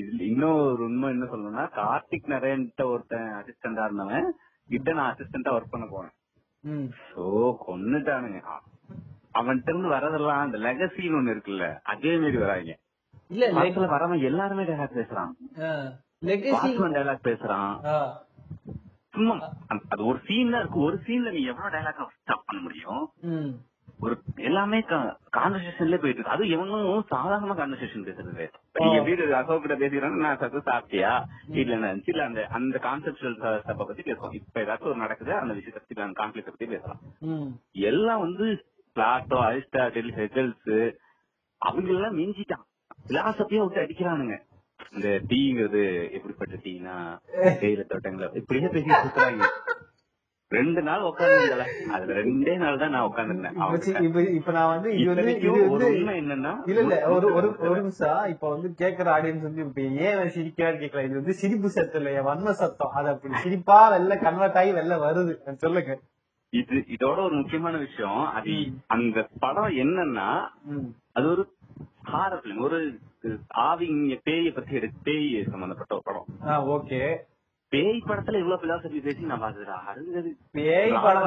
இதுல இன்னும் ஒரு உண்மை என்ன சொல்லணும்னா கார்த்திக் நரேன்ட்ட ஒருத்தன் அசிஸ்டண்டா இருந்தவன். கிட்ட நான் அசிஸ்டண்டா ஒர்க் பண்ண போனேன். சோ கொன்னுட்டானுங்க. அவன்கிட்ட இருந்து வரதெல்லாம் அந்த லெகசின்னு ஒண்ணு இருக்குல்ல அதே மாதிரி வராங்க. இல்ல வரவன் எல்லாருமே டைலாக் பேசுறான். லெகசி டைலாக் பேசுறான். சும்மா அது ஒரு சீன் தான் இருக்கு. ஒரு சீன்ல நீ எவ்வளவு டைலாக் ஸ்டாப் பண்ண முடியும்? ஒரு எல்லாமே கான்வர்சேஷன்ல போயிட்டு இருக்கு. அது எவனும் சாதாரண கான்வர்சேஷன் பேசுறது நீங்க வீடு அசோக் கிட்ட பேசிக்கிறாங்க நான் சத்து சாப்பிட்டியா? என்ன இருந்துச்சு இல்ல அந்த அந்த கான்செப்டுவல் ஸ்டப்ப பத்தி பேசுவோம். இப்ப ஏதாச்சும் ஒரு நடக்குது அந்த விஷயத்தை பத்தி அந்த கான்ஃபிளிக் பத்தி பேசலாம். எல்லாம் வந்து பிளாட்டோ அரிஸ்டாட்டில் ஹெகல்ஸ் அவங்க எல்லாம் மிஞ்சிட்டான். பிலாசபியா விட்டு அடிக்கிறானுங்க. இந்த டீங்கிறது எப்படிப்பட்ட டீனா? தேயில தோட்டங்கள. இப்படியே பேசி சுத்துறாங்க. ரெண்டு நாள் உட்காந்துருந்தல அதுல ரெண்டே நாள் தான் நான் உட்காந்துருந்தேன் இப்ப இப்ப நான் வந்து இது வந்து இது வந்து என்னன்னா இல்ல இல்ல ஒரு ஒரு ஒரு நிமிஷம். இப்ப வந்து கேக்குற ஆடியன்ஸ் வந்து இப்ப ஏன் சிரிக்கிறான்னு கேட்கலாம் இது வந்து சிரிப்பு சத்தம் இல்ல என் வன்ம சத்தம். அது அப்படி சிரிப்பா வெளில கன்வெர்ட் ஆகி வெளில வருது. சொல்லுங்க. இது இதோட ஒரு முக்கியமான விஷயம். அது அந்த படம் என்னன்னா. அது ஒரு ஹாரர் ஒரு ஆவிங்க பேய பத்தி எடுத்து பேய் சம்பந்தப்பட்ட ஒரு படம். ஓகே. பேய் படத்துல இவ்வளவு பிலாசபி பேசி நான் பாத்துறா அருந்தது பேய் படம்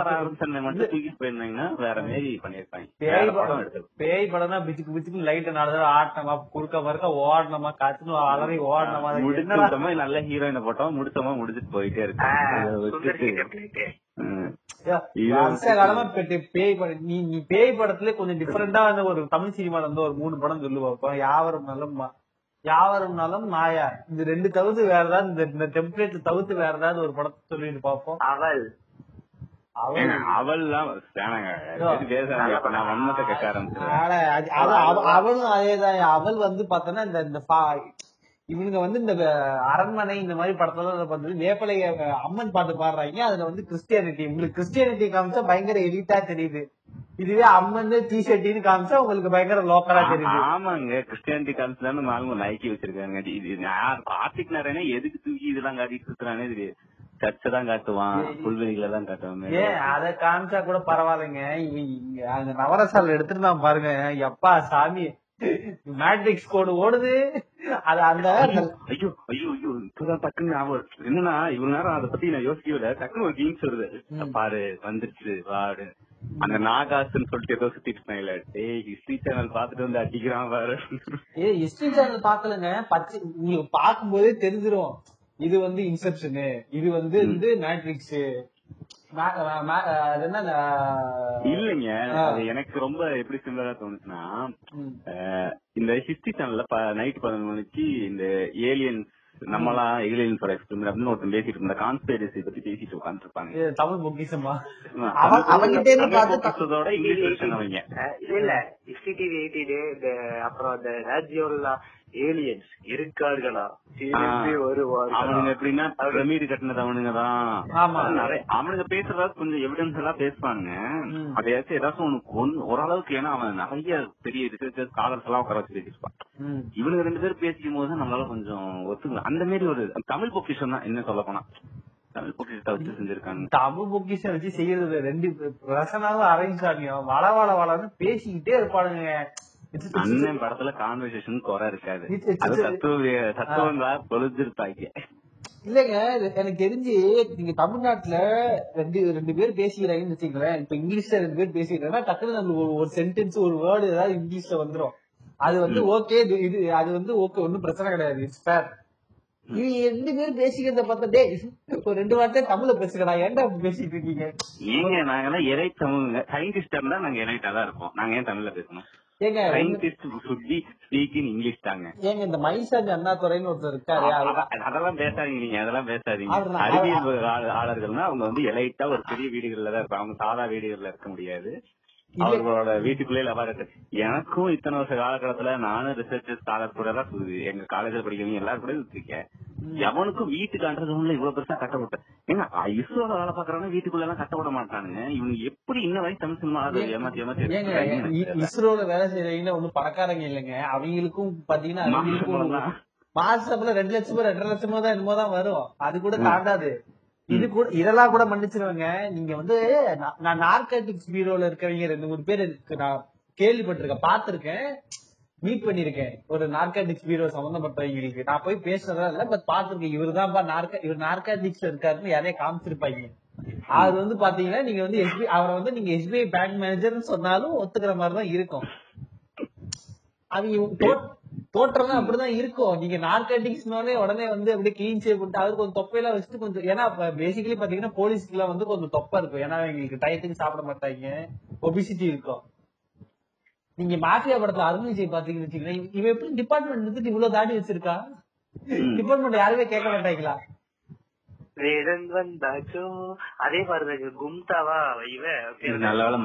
மட்டும் தூக்கிட்டு போயிருந்தாங்கன்னா வேற மாரி பண்ணிருப்பாங்க பேய் படம் பேய் படம்னா பிச்சுக்கு பிச்சுக்கு லைட் நாலு தடவை ஆட்டணுமா குறுக்க மறுக்க ஓடணுமா கத்துன்னு அலறி ஓடணுமா முடிச்சோமா நல்ல ஹீரோயினை போட்டோம். முடிச்சோமா முடிச்சிட்டு போயிட்டே இருக்கு? நீ பேய் படத்துல கொஞ்சம் டிஃபரெண்டா ஒரு தமிழ் சினிமால வந்து ஒரு மூணு படம் சொல்லுவா. இப்போ யாவரும் நலம் மா- யாவரும் நலம் மாயா இந்த ரெண்டு தவிர்த்து வேற ஏதாவது இந்த- இந்த டெம்ப்ளேட் தவிர்த்து வேற ஏதாவது ஒரு படத்தை சொல்லிட்டு பாப்போம் அவள். அவள்லாம் அவளும் அதேதான். அவள் வந்து பார்த்தோன்னா இந்த இந்த இவனுங்க வந்து இந்த அரண்மனை இந்த மாதிரி படத்துல பார்த்தது வேப்பலை அஹ், அம்மன் பாட்டு பாடுறாங்க. அதுல வந்து கிறிஸ்டியானிட்டி. உங்களுக்கு கிறிஸ்டியானிட்டி காமிச்சா பயங்கர எலிட்டா தெரியுது. இதுவே அம்மன் டிஷர்ட்டின்னு காமிச்சா உங்களுக்கு பயங்கர லோக்கலா தெரியுது. ஆமாங்க. கிறிஸ்டியானிட்டி காலத்துல தானே மாலும் நைக்கி வச்சிருக்காங்க. இது கார்த்திக் நாராயணே எதுக்கு தூக்கி இதெல்லாம் காட்டிட்டு இருக்கிறானே தெரியுது. சர்ச்சை தான் காட்டுவான். புல்வெளிகளை தான் காட்டுவான். ஏன் அத காமிச்சா கூட பரவாயில்லைங்க. அந்த நவரசால எடுத்துட்டு நான் பாருங்க. எப்பா சாமி. மேட்ரிக்ஸ் கோடு ஓடுது. அது அந்த ஐயோ ஐயோ ஐயோ இப்பதான் டக்குன்னு ஞாபகம். என்னன்னா இவ்வளவு நேரம் அதை பத்தி நான் யோசிக்கவே இல்லை. டக்குன்னு ஒரு கீம்ஸ் வருது பாரு வந்துருச்சு வாடு. அந்த நாகாசுன்னு சொல்லிட்டு ஏதோ சுத்திட்டு இருந்தாங்கல்ல. டேய் ஹிஸ்டரி சேனல் பாத்துட்டு வந்து அடிக்கிறான் பாரு. ஏ ஹிஸ்டரி சேனல் பாக்கலங்க பச்சை உங்களுக்கு பாக்கும்போதே தெரிஞ்சிரும். இது வந்து இன்செப்ஷனு இது வந்து வந்து மேட்ரிக்ஸ் இல்லைங்க. எனக்கு ரொம்ப எப்படி சிமிலரா தோணுச்சுன்னா இந்த ஹிஸ்டரி சேனல்ல நைட் பதினொன்று மணிக்கு இந்த ஏலியன்ஸ் நம்மளாம் ஏலியன்ஸோட எக்ஸ்பிரிமெண்ட் அப்படின்னு ஒருத்தன் பேசிட்டு இருந்த கான்ஸ்பைரசி பத்தி பேசிட்டு உட்காந்துருப்பாங்க இது தமிழ் பொக்கிசமா புத்தகத்தோட இங்கிலீஷ் அவங்க. இல்ல சிசிடிவி எயிட்டிடு இந்த அப்புறம் அந்த ராஜ்யோல்லா ஏலியன்ஸ் இருக்கார்களா? அவனுங்க எப்படின்னா பிரமிடு கட்டினது அவனுங்க தான். அவனுங்க பேசுறதா கொஞ்சம் எவிடன்ஸ் எல்லாம் பேசுவாங்க. அதையாச்சும் ஏதாச்சும் உனக்கு ஒன்னு ஓரளவுக்கு ஏன்னா அவன் நிறைய பெரிய ரிசர்ச்சர்ஸ் ஸ்காலர்ஸ் எல்லாம் உட்கார வச்சு பேசிருப்பான் ம். இவனுங்க ரெண்டு பேரும் பேசிக்கும் போது தான் நம்மளால கொஞ்சம் ஒத்துக்கலாம். அந்த மாதிரி ஒரு தமிழ் பொக்கிஷன் தான் என்ன சொல்ல போனா. தமிழ் பொக்கிஷத்தை வச்சு செஞ்சிருக்காங்க. தமிழ் பொக்கிஷம் வச்சு செய்யறது ரெண்டு ரசனாவும் அரேஞ்ச் ஆகியும் வள வள வளன்னு பேசிக்கிட்டே இருப்பானுங்க. அண்ணன் படத்துல கான்வர்சேஷன் குறை இருக்காது. அது தத்துவ தத்துவங்களா பொழுதுருப்பாங்க இல்லங்க எனக்கு தெரிஞ்சு நீங்க தமிழ்நாட்டுல ரெண்டு ரெண்டு பேர் பேசிக்கிறாங்கன்னு வச்சுக்கங்களேன். இப்ப இங்கிலீஷ்ல ரெண்டு பேர் பேசிக்கிறாங்கன்னா டக்குனு நம்மளுக்கு ஒரு சென்டென்ஸ் ஒரு வேர்டு ஏதாவது இங்கிலீஷ்ல வந்துரும். அது வந்து ஓகே இது அது வந்து ஓகே ஒன்னும் பிரச்சனை கிடையாது. இட்ஸ் ஃபேர் இது ரெண்டு பேரும் பேசிக்கிறத பார்த்தா டேய் ஒரு ரெண்டு வார்த்தை தமிழ்ல பேசுங்கடா. ஏன்டா அப்படி பேசிட்டு இருக்கீங்க? ஏங்க நாங்கெல்லாம் இறை தமிழ் சயின்டிஸ்ட் இருந்தா நாங்க இறைட்டா தான் இருப்போம். நாங்க ஏன் தமிழ்ல பேசணும்? ஏங்க ரெண்டு- சயின்டிஸ்ட் சுத்தி ஸ்பீக் இன் இங்கிலீஷ் தாங்க. ஏங்க இந்த மயில்சாமி அண்ணாதுரைன்னு ஒருத்தர் இருக்காரு. அதெல்லாம் பேசாதீங்க நீங்க அதெல்லாம் பேசாதீங்க. அறிவியல் ஆள- ஆளர்கள்னா அவங்க வந்து எலைட்டா ஒரு பெரிய வீடுகள்ல தான் இருப்பாங்க. அவங்க சாதா வீடுகள்ல இருக்க முடியாது. அவர்களோட வீட்டுக்குள்ளே லபாரட்டரி எனக்கும் இத்தனை வருஷ காலகட்டத்துல நானும் ரிசர்ச் ஸ்காலர் கூட தான் எங்க காலேஜ்ல படிக்கிறவங்க எல்லாரும் கூட சுத்திருக்கேன் எவனுக்கும் வீட்டுக்கு அண்டர் கிரவுண்ட்ல இவ்வளவு பெருசா கட்ட விட்டேன் ஏங்க இஸ்ரோல வேலை பாக்குறவங்க வீட்டுக்குள்ள எல்லாம் கட்ட விட மாட்டானுங்க. இவனுக்கு எப்படி இன்ன வரைக்கும் தமிழ் சினிமா ஏமாத்தி ஏமாத்தி. இஸ்ரோல வேலை செய்யறவங்க ஒண்ணும் பணக்காரங்க இல்லைங்க. அவங்களுக்கும் பாத்தீங்கன்னா அவங்களுக்கும் மாசத்துல ரெண்டு லட்சமோ ரெண்டரை லட்சமோ தான் என்னமோ தான் வரும். அது கூட தாண்டாது. இது கூட இதெல்லாம் கூட மன்னிச்சிருவாங்க நீங்க வந்து நான்- நார்காட்டிக்ஸ் பீரோல இருக்கவங்க ரெண்டு மூணு பேர் நான் கேள்விப்பட்டிருக்கேன் பாத்திருக்கேன் மீட் பண்ணிருக்கேன் ஒரு நார்காட்டிக்ஸ் பீரோ சம்பந்தப்பட்டவங்களுக்கு. நான் போய் பேசுறதா இல்ல பட் பாத்திருக்கேன் இவர் தான்ப்பா நார்கா இவர் நார்காட்டிக்ஸ்ல இருக்காருன்னு யாரையா காமிச்சிருப்பாங்க. அவர் வந்து பாத்தீங்கன்னா நீங்க வந்து எஸ்பி அவரை வந்து நீங்க எஸ்பிஐ பேங்க் மேனேஜர்னு சொன்னாலும் ஒத்துக்கிற மாதிரி தான் இருக்கும் அவங்க தோற்றம் அப்படிதான் இருக்கும். நீங்க நார்காட்டிக்ஸ்னாலே உடனே வந்து அப்படியே கிளீன் சேவ் பண்ணிட்டு அவர் கொஞ்சம் தொப்பையெல்லாம் வச்சுட்டு கொஞ்சம் ஏன்னா பேசிக்கலி பாத்தீங்கன்னா போலீஸ்க்கு எல்லாம் வந்து கொஞ்சம் தொப்பை இருக்கும். ஏன்னா எங்களுக்கு டயத்துக்கு சாப்பிட மாட்டாங்க. ஒபிசிட்டி இருக்கும். நீங்க மாஃபியா படத்துல அருண் விஜய் பாத்தீங்கன்னு வச்சுக்கோங்களேன் இவன் எப்படி டிபார்ட்மெண்ட் இருந்துட்டு இவ்வளவு தாடி வச்சிருக்கா? டிபார்ட்மெண்ட் யாருமே கேட்க மாட்டாங்களா? வேடன் வந்தாச்சோ? அதே மாதிரிதான் கும்தாவா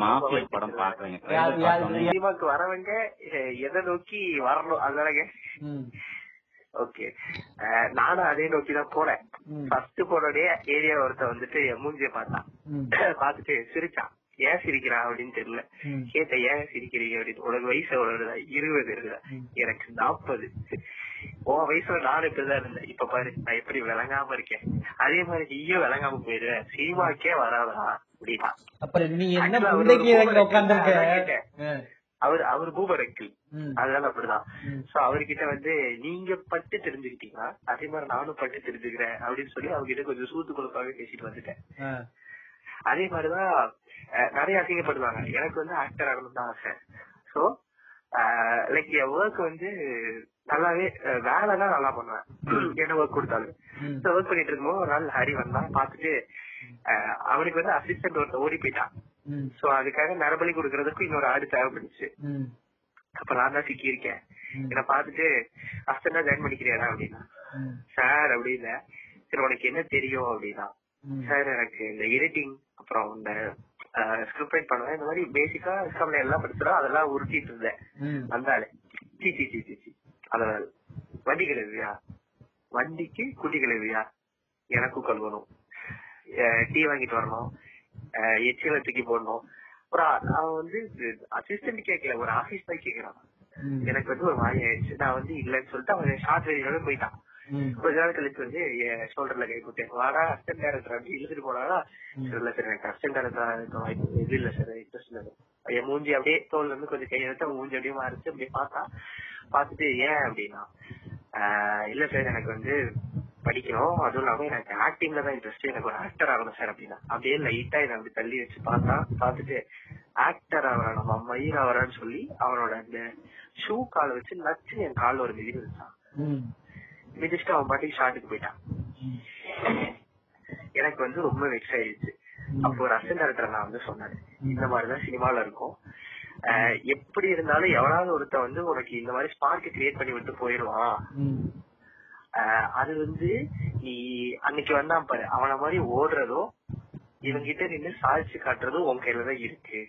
மாஃபியா படம் பாக்குறேங்க வரவங்க எதை நோக்கி வரணும் அதுதானங்க ஓகே. நானும் அதே நோக்கி தான் போனேன் ஃபர்ஸ்ட் போனோடனே ஏரியா ஒருத்த வந்துட்டு மூஞ்சிய பார்த்தான். ம், பார்த்துட்டு சிரிச்சான். ஏன் சிரிக்கிறான் அப்படின்னு தெரியல. கேட்ட ஏன் சிரிக்கிறீங்க? அப்படின்னு. உனக்கு வயசு எவ்வளவு இருபது இருக்குதா எனக்கு நாற்பது உன் வயசுல நானும் இப்படிதான் இருந்தேன். இப்ப பாரு நான் எப்படி விளங்காம இருக்கேன். அதே மாதிரி நீயும் விளங்காம போயிடுவேன் சினிமாக்கே வராதா அப்படின்னா. அவர். அவர் அவர் பூபர் அங்கிள் ம். அதனால அப்படிதான். சோ அவர்கிட்ட வந்து நீங்க பட்டு தெரிஞ்சுக்கிட்டீங்களா? அதே மாதிரி நானும் பட்டு தெரிஞ்சுக்கிறேன். அப்படின்னு சொல்லி அவர்கிட்ட கொஞ்சம் சூத்து கொடுப்பாவே பேசிட்டு வந்துட்டேன். அதே மாதிரிதான் நிறைய அசிங்கப்படுவாங்க எனக்கு வந்து ஆக்டர் ஆகணும் தான் ஆசை சோ லைக் என் ஒர்க் வந்து நல்லாவே அஹ், வேலைலாம் நல்லா பண்ணுவேன் என்ன ஒர்க் கொடுத்தாலும். ஒர்க் பண்ணிட்டு இருக்கும்போது ஒரு நாள் ஹரி வந்தான் பார்த்துட்டு அஹ், அவனுக்கு வந்து அசிஸ்டன்ட் ஒருத்த ஓடி போயிட்டான். சோ அதுக்காக நரபலி கொடுக்கறதுக்கு இன்னொரு ஆடு தேவைப்பட்டுச்சு ம். அப்ப நான் தான் சிக்கி இருக்கேன். என்ன பார்த்துட்டு அசிஸ்டண்டா ஜாயின் பண்ணிக்கிறியாடா அப்படின்னா. சார் அப்படின்னு சரி உனக்கு என்ன தெரியும் அப்படின்னா. சார் எனக்கு இந்த எடிட்டிங் அப்புறம் இந்த ஸ்கிரிப்ட் ரைட் பண்ணுவேன் இந்த மாதிரி பேசிக்கா எக்ஸாம்ல எல்லாம் படிச்சிடும் அதெல்லாம் உருட்டிட்டு இருந்தேன். ஆளு சி சி சி சி சி. அத வண்டி கழுவியா? வண்டிக்கு குட்டி கழுவியா? எனக்கும் கழுவணும். டீ வாங்கிட்டு வரணும். எச்சில தூக்கி போடணும். ஒரு அவன் வந்து அசிஸ்டன்ட் கேட்கல ஒரு ஆபீஸ் பாய் கேக்குறான். எனக்கு வந்து ஒரு வாய் ஆயிடுச்சு. நான் வந்து இல்லைன்னு சொல்லிட்டு அவன் ஷார்ட் ரேடியோட போயிட்டான். கொஞ்ச நாள் கழிச்சு வந்து ஷோல்டர்ல கை கொடுத்தேன் வாடா அசிஸ்டன்ட் டேரக்டர் அப்படி இழுத்துட்டு போனாடா இல்ல சார் எனக்கு அசிஸ்டன்ட் டேரக்டர் வாய்ப்பு இது இல்ல சார் இன்ட்ரெஸ்ட் இல்ல என் மூஞ்சி அப்படியே தோல்ல இருந்து கொஞ்சம் கையை எடுத்து அவன் மூஞ்சி அப்படியே மாறிச்சு அப்படியே பார்த்தா பார்த்துட்டு ஏன் அப்படின்னா இல்ல சார் எனக்கு வந்து படிக்கணும். அதுவும் இல்லாம எனக்கு ஆக்டிங்ல தான் இன்ட்ரெஸ்ட் எனக்கு ஒரு ஆக்டர் ஆகணும் சார் அப்படின்னா. அப்படியே லைட்டா என்ன அப்படி தள்ளி வச்சு பார்த்தா பார்த்துட்டு ஆக்டர் ஆகிறான் நம்ம மயிர் ஆகிறான்னு சொல்லி அவனோட அந்த ஷூ காலை வச்சு நச்சு என் கால்ல ஒரு மிதி வச்சான். ம். மிதிச்சுட்டு அவன் பாட்டுக்கு ஷாட்டுக்கு போயிட்டான். எனக்கு வந்து ரொம்ப வெக்ஸ் ஆயிடுச்சு அப்போ ரசன் டேரக்டர் நான் வந்து சொன்னேன். இந்த மாதிரிதான் சினிமால இருக்கும். எப்படி இருந்தாலும் எவனாவது ஒருத்த வந்து உனக்கு இந்த மாதிரி ஸ்பார்க் கிரியேட் பண்ணி விட்டு போயிடுவான். அது வந்து நீ அன்னைக்கு வந்தான் பாரு. அவன மாதிரி ஓடுறதும் இவங்கிட்ட நின்னு சாதிச்சு காட்டுறதும் உன் கையில தான் இருக்கு.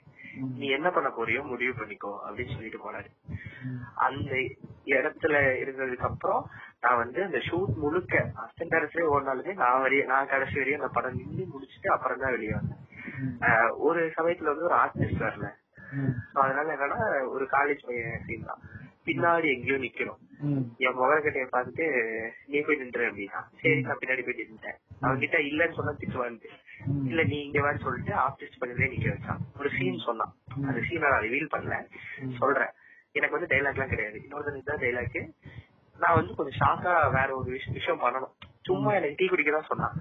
நீ என்ன பண்ண போறியோ முடிவு பண்ணிக்கோ அப்படின்னு சொல்லிட்டு போனாரு. அந்த இடத்துல இருந்ததுக்கு அப்புறம் நான் வந்து அந்த ஷூட் முழுக்க அஸ்டன் டேரக்டரே ஓடினாலுமே நான் வரைய நான் கடைசி வரையும் அந்த படம் நின்று முடிச்சுட்டு அப்புறம் தான் வெளியே வந்தேன். ஒரு சமயத்துல வந்து ஒரு ஆர்டிஸ்ட் வரல. அதனால என்னன்னா ஒரு காலேஜ் பையன் சீன் தான். பின்னாடி எங்கேயோ நிக்கணும். என் முகக்கட்டையை பார்த்துட்டு நீ போய் நின்று அப்படின்னா. சரி நான் பின்னாடி போய் நின்றுட்டேன். அவன் கிட்ட இல்லன்னு சொன்னா திட்டுவான்ட்டு. இல்ல நீ இங்க வான்னு சொல்லிட்டு ஆர்டிஸ்ட் பண்ணதே நிக்க வச்சான். ஒரு சீன் சொன்னான். அந்த சீனை நான் ரிவீல் பண்ணல. சொல்றேன். எனக்கு வந்து டைலாக் எல்லாம் கிடையாது. இன்னொரு தான் டைலாக் நான் வந்து கொஞ்சம் ஷாக்கா வேற ஒரு விஷ- விஷயம் பண்ணணும். சும்மா எனக்கு டீ குடிக்க தான் சொன்னான்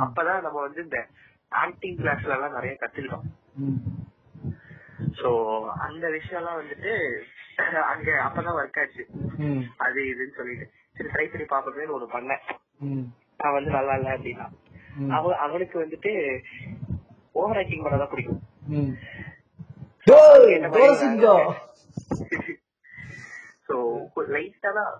அப்பதான் நம்ம வந்து இந்த ஆக்டிங் கிளாஸ்ல எல்லாம் நிறைய கத்துக்கிட்டோம். சோ அந்த விஷயம் எல்லாம் வந்துட்டு அங்க அப்பதான் ஒர்க் ஆச்சு. அது இதுன்னு சொல்லிட்டு. சரி ட்ரை பண்ணி பாப்போமேன்னு ஒண்ணு பண்ணேன். நான் வந்து நல்லா இல்ல அப்படின்னா. அவ அவனுக்கு வந்துட்டு ஓவர் ஆக்டிங் பண்ணதான் பிடிக்கும் ம். என்ன மாதிரி யோசிங்கோ. சோ லைட்டா தான்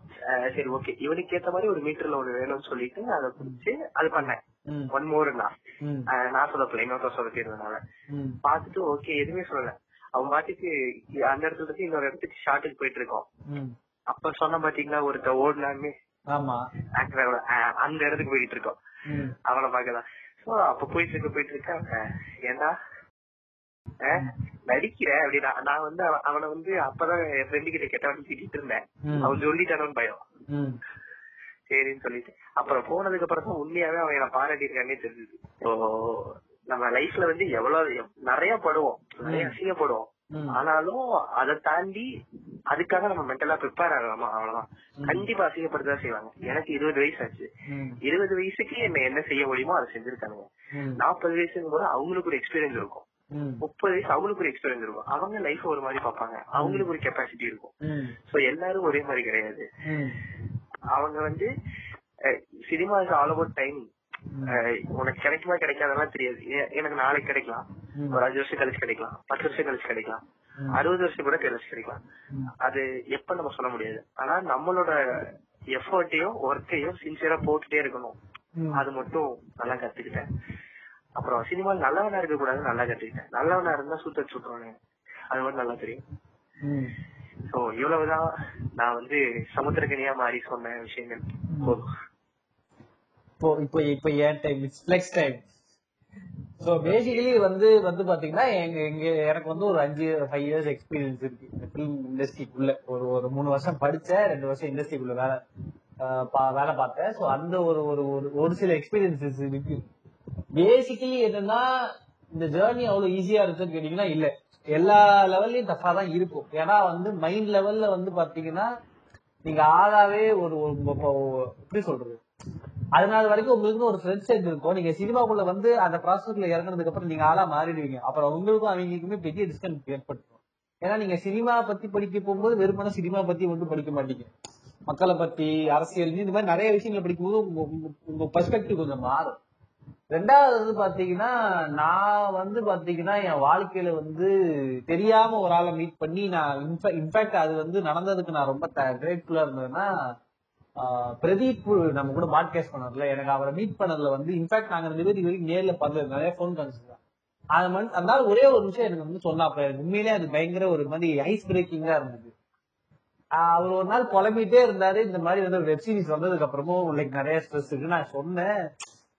சரி ஓகே இவனுக்கு ஏத்த மாதிரி ஒரு மீட்டர்ல ஒண்ணு வேணும்னு சொல்லிட்டு அதை பிடிச்சு அது பண்ணேன். ஒன் மோர்னா ம். நான் சொல்லப்பல இன்னொருத்தர் சொல்ல இருந்தனால ம். பார்த்துட்டு ஓகே எதுவுமே சொல்லல. அவன் பாட்டுக்கு அந்த இடத்துல இருந்து இன்னொரு இடத்துக்கு ஷாட்டுக்கு போயிட்டு இருக்கோம். அப்ப சொன்ன பாத்தீங்களா ஒருத்த ஆமா. அந்த இடத்துக்கு போயிட்டு இருக்கோம். அவனை பாக்கலாம் சோ அப்ப போயிட்டு இருக்க போயிட்டு இருக்க ஏண்டா? நடிக்கிற அப்படின்னா நான் வந்து அவ- அவனை வந்து அப்பதான் என் ஃப்ரெண்டு கிட்ட கேட்டவன் திட்டிட்டு இருந்தேன். அவன் சொல்லிட்டானு பயம். சரின்னு சொல்லிட்டு. அப்புறம் போனதுக்கு அப்புறம் தான் உண்மையாவே அவன் என்ன பாராட்டிருக்கானே தெரிஞ்சது. ஸோ நம்ம லைஃப்ல வந்து எவ்வளவு எவ்- நிறைய படுவோம். நிறைய அசிங்கப்படுவோம். ஆனாலும் அதை தாண்டி அதுக்காக நம்ம மென்டலா ப்ரிப்பேர் ஆகலாமா? அவ்வளவுதான். கண்டிப்பா அசிங்கப்படுத்ததான் செய்வாங்க. எனக்கு இருபது வயசு ஆச்சு. இருபது வயசுக்கு என்ன என்ன செய்ய முடியுமோ அதை செஞ்சிருக்கானுங்க. நாற்பது வயசுக்கும் போது அவங்களுக்கு ஒரு எக்ஸ்பீரியன்ஸ் இருக்கும். முப்பது வயசு அவங்களுக்கு ஒரு எக்ஸ்பீரியன்ஸ் இருக்கும். அவங்க லைஃப் ஒரு மாதிரி பார்ப்பாங்க. அவங்களுக்கு ஒரு கெப்பாசிட்டி இருக்கும். சோ எல்லாரும் ஒரே மாதிரி கிடையாது. அவங்க வந்து cinema is all about time உனக்கு கிடைக்குமா கிடைக்காதெல்லாம் தெரியாது. எனக்கு நாளைக்கு கிடைக்கலாம். ஒரு அஞ்சு வருஷம் கழிச்சு கிடைக்கலாம். பத்து வருஷம் கழிச்சு கிடைக்கலாம். அறுபது வருஷம் கூட கழிச்சு கிடைக்கலாம். அது எப்ப நம்ம சொல்ல முடியாது. ஆனா நம்மளோட எஃபர்ட்டையும் ஒர்க்கையும் சின்சியரா போட்டுட்டே இருக்கணும். அது மட்டும் நல்லா கத்துக்கிட்டேன். அப்புறம் சினிமாவில் நல்லவனா இருக்க கூடாது நல்லா கத்துக்கிட்டேன். நல்லவனா இருந்தா சுத்த சுட்டுவானு அது மட்டும் நல்லா தெரியும். சோ இவ்வளவுதான் நான் வந்து சமுத்திரக்கனியா மாறி சொன்ன விஷயங்கள். போதும். இப்போ இப்போ இப்போ ஏன் time it's flex time so basically வந்து வந்து பாத்தீங்கன்னா எங்க எங்க எனக்கு வந்து ஒரு அஞ்சு ஃபைவ் இயர்ஸ் எக்ஸ்பீரியன்ஸ் இருக்கு. இந்த ஃபிலிம் இண்டஸ்ட்ரிக்குள்ள ஒரு ஒரு மூணு வருஷம் படிச்சேன் ரெண்டு வருஷம் இண்டஸ்ட்ரிக்குள்ள வேலை வேலை பார்த்தேன். ஸோ அந்த ஒரு ஒரு ஒரு ஒரு சில எக்ஸ்பீரியன்சஸ் இருக்கு. பேசிக்கலி என்னன்னா இந்த ஜேர்னி அவ்வளவு ஈஸியா இருக்குன்னு கேட்டீங்கன்னா இல்ல. எல்லா லெவல்லயும் டஃபா தான் இருக்கும். ஏன்னா வந்து மைண்ட் லெவல்ல வந்து பாத்தீங்கன்னா நீங்க ஆளாவே ஒரு எப்படி சொல்றது? அதனால வரைக்கும் உங்களுக்கு ஒரு ஃப்ரெண்ட் செட் இருக்கும். நீங்க சினிமாக்குள்ள வந்து அந்த ப்ராசஸ்ல இறங்குனதுக்கு அப்புறம் நீங்க ஆளா மாறிடுவீங்க. அப்புறம் உங்களுக்கும் அவங்களுக்குமே பெரிய டிஸ்டன்ஸ் ஏற்பட்டுரும். ஏன்னா நீங்க சினிமா பத்தி படிக்க போகும்போது வெறுமன சினிமா பத்தி ஒன்றும் படிக்க மாட்டீங்க. மக்களை பத்தி அரசியல் இந்த மாதிரி நிறைய விஷயங்களை படிக்கும்போது உங்க- உங்க பெர்ஸ்பெக்டிவ் கொஞ்சம் மாறும். ரெண்டாவது பாத்தீங்கன்னா நான் வந்து பாத்தீங்கன்னா என் வாழ்க்கையில வந்து தெரியாம ஒரு ஆளை மீட் பண்ணி நான் இன்ஃபேக்ட் அது வந்து நடந்ததுக்கு நான் ரொம்ப கிரேட்ஃபுல்லா இருந்ததுன்னா பிரதீப் நம்ம கூட பாட்காஸ்ட் பண்ணதுல எனக்கு அவரை மீட் பண்ணதுல வந்து இன்ஃபேக்ட் நாங்க ரெண்டு பேரும் வரைக்கும் நேர்ல பார்த்தது நிறைய போன் கான்ஸ் தான். அது மன் அதனால ஒரே ஒரு விஷயம் எனக்கு வந்து சொன்னாப்ப எனக்கு உண்மையிலே அது பயங்கர ஒரு மாதிரி ஐஸ் பிரேக்கிங்கா இருந்தது. ஆஹ் அவர் ஒரு நாள் புலம்பிட்டே இருந்தாரு. இந்த மாதிரி வந்து வெப் சீரிஸ் வந்ததுக்கு அப்புறமும் லைக் நிறைய ஸ்ட்ரெஸ் இருக்கு நான் சொன்னேன்.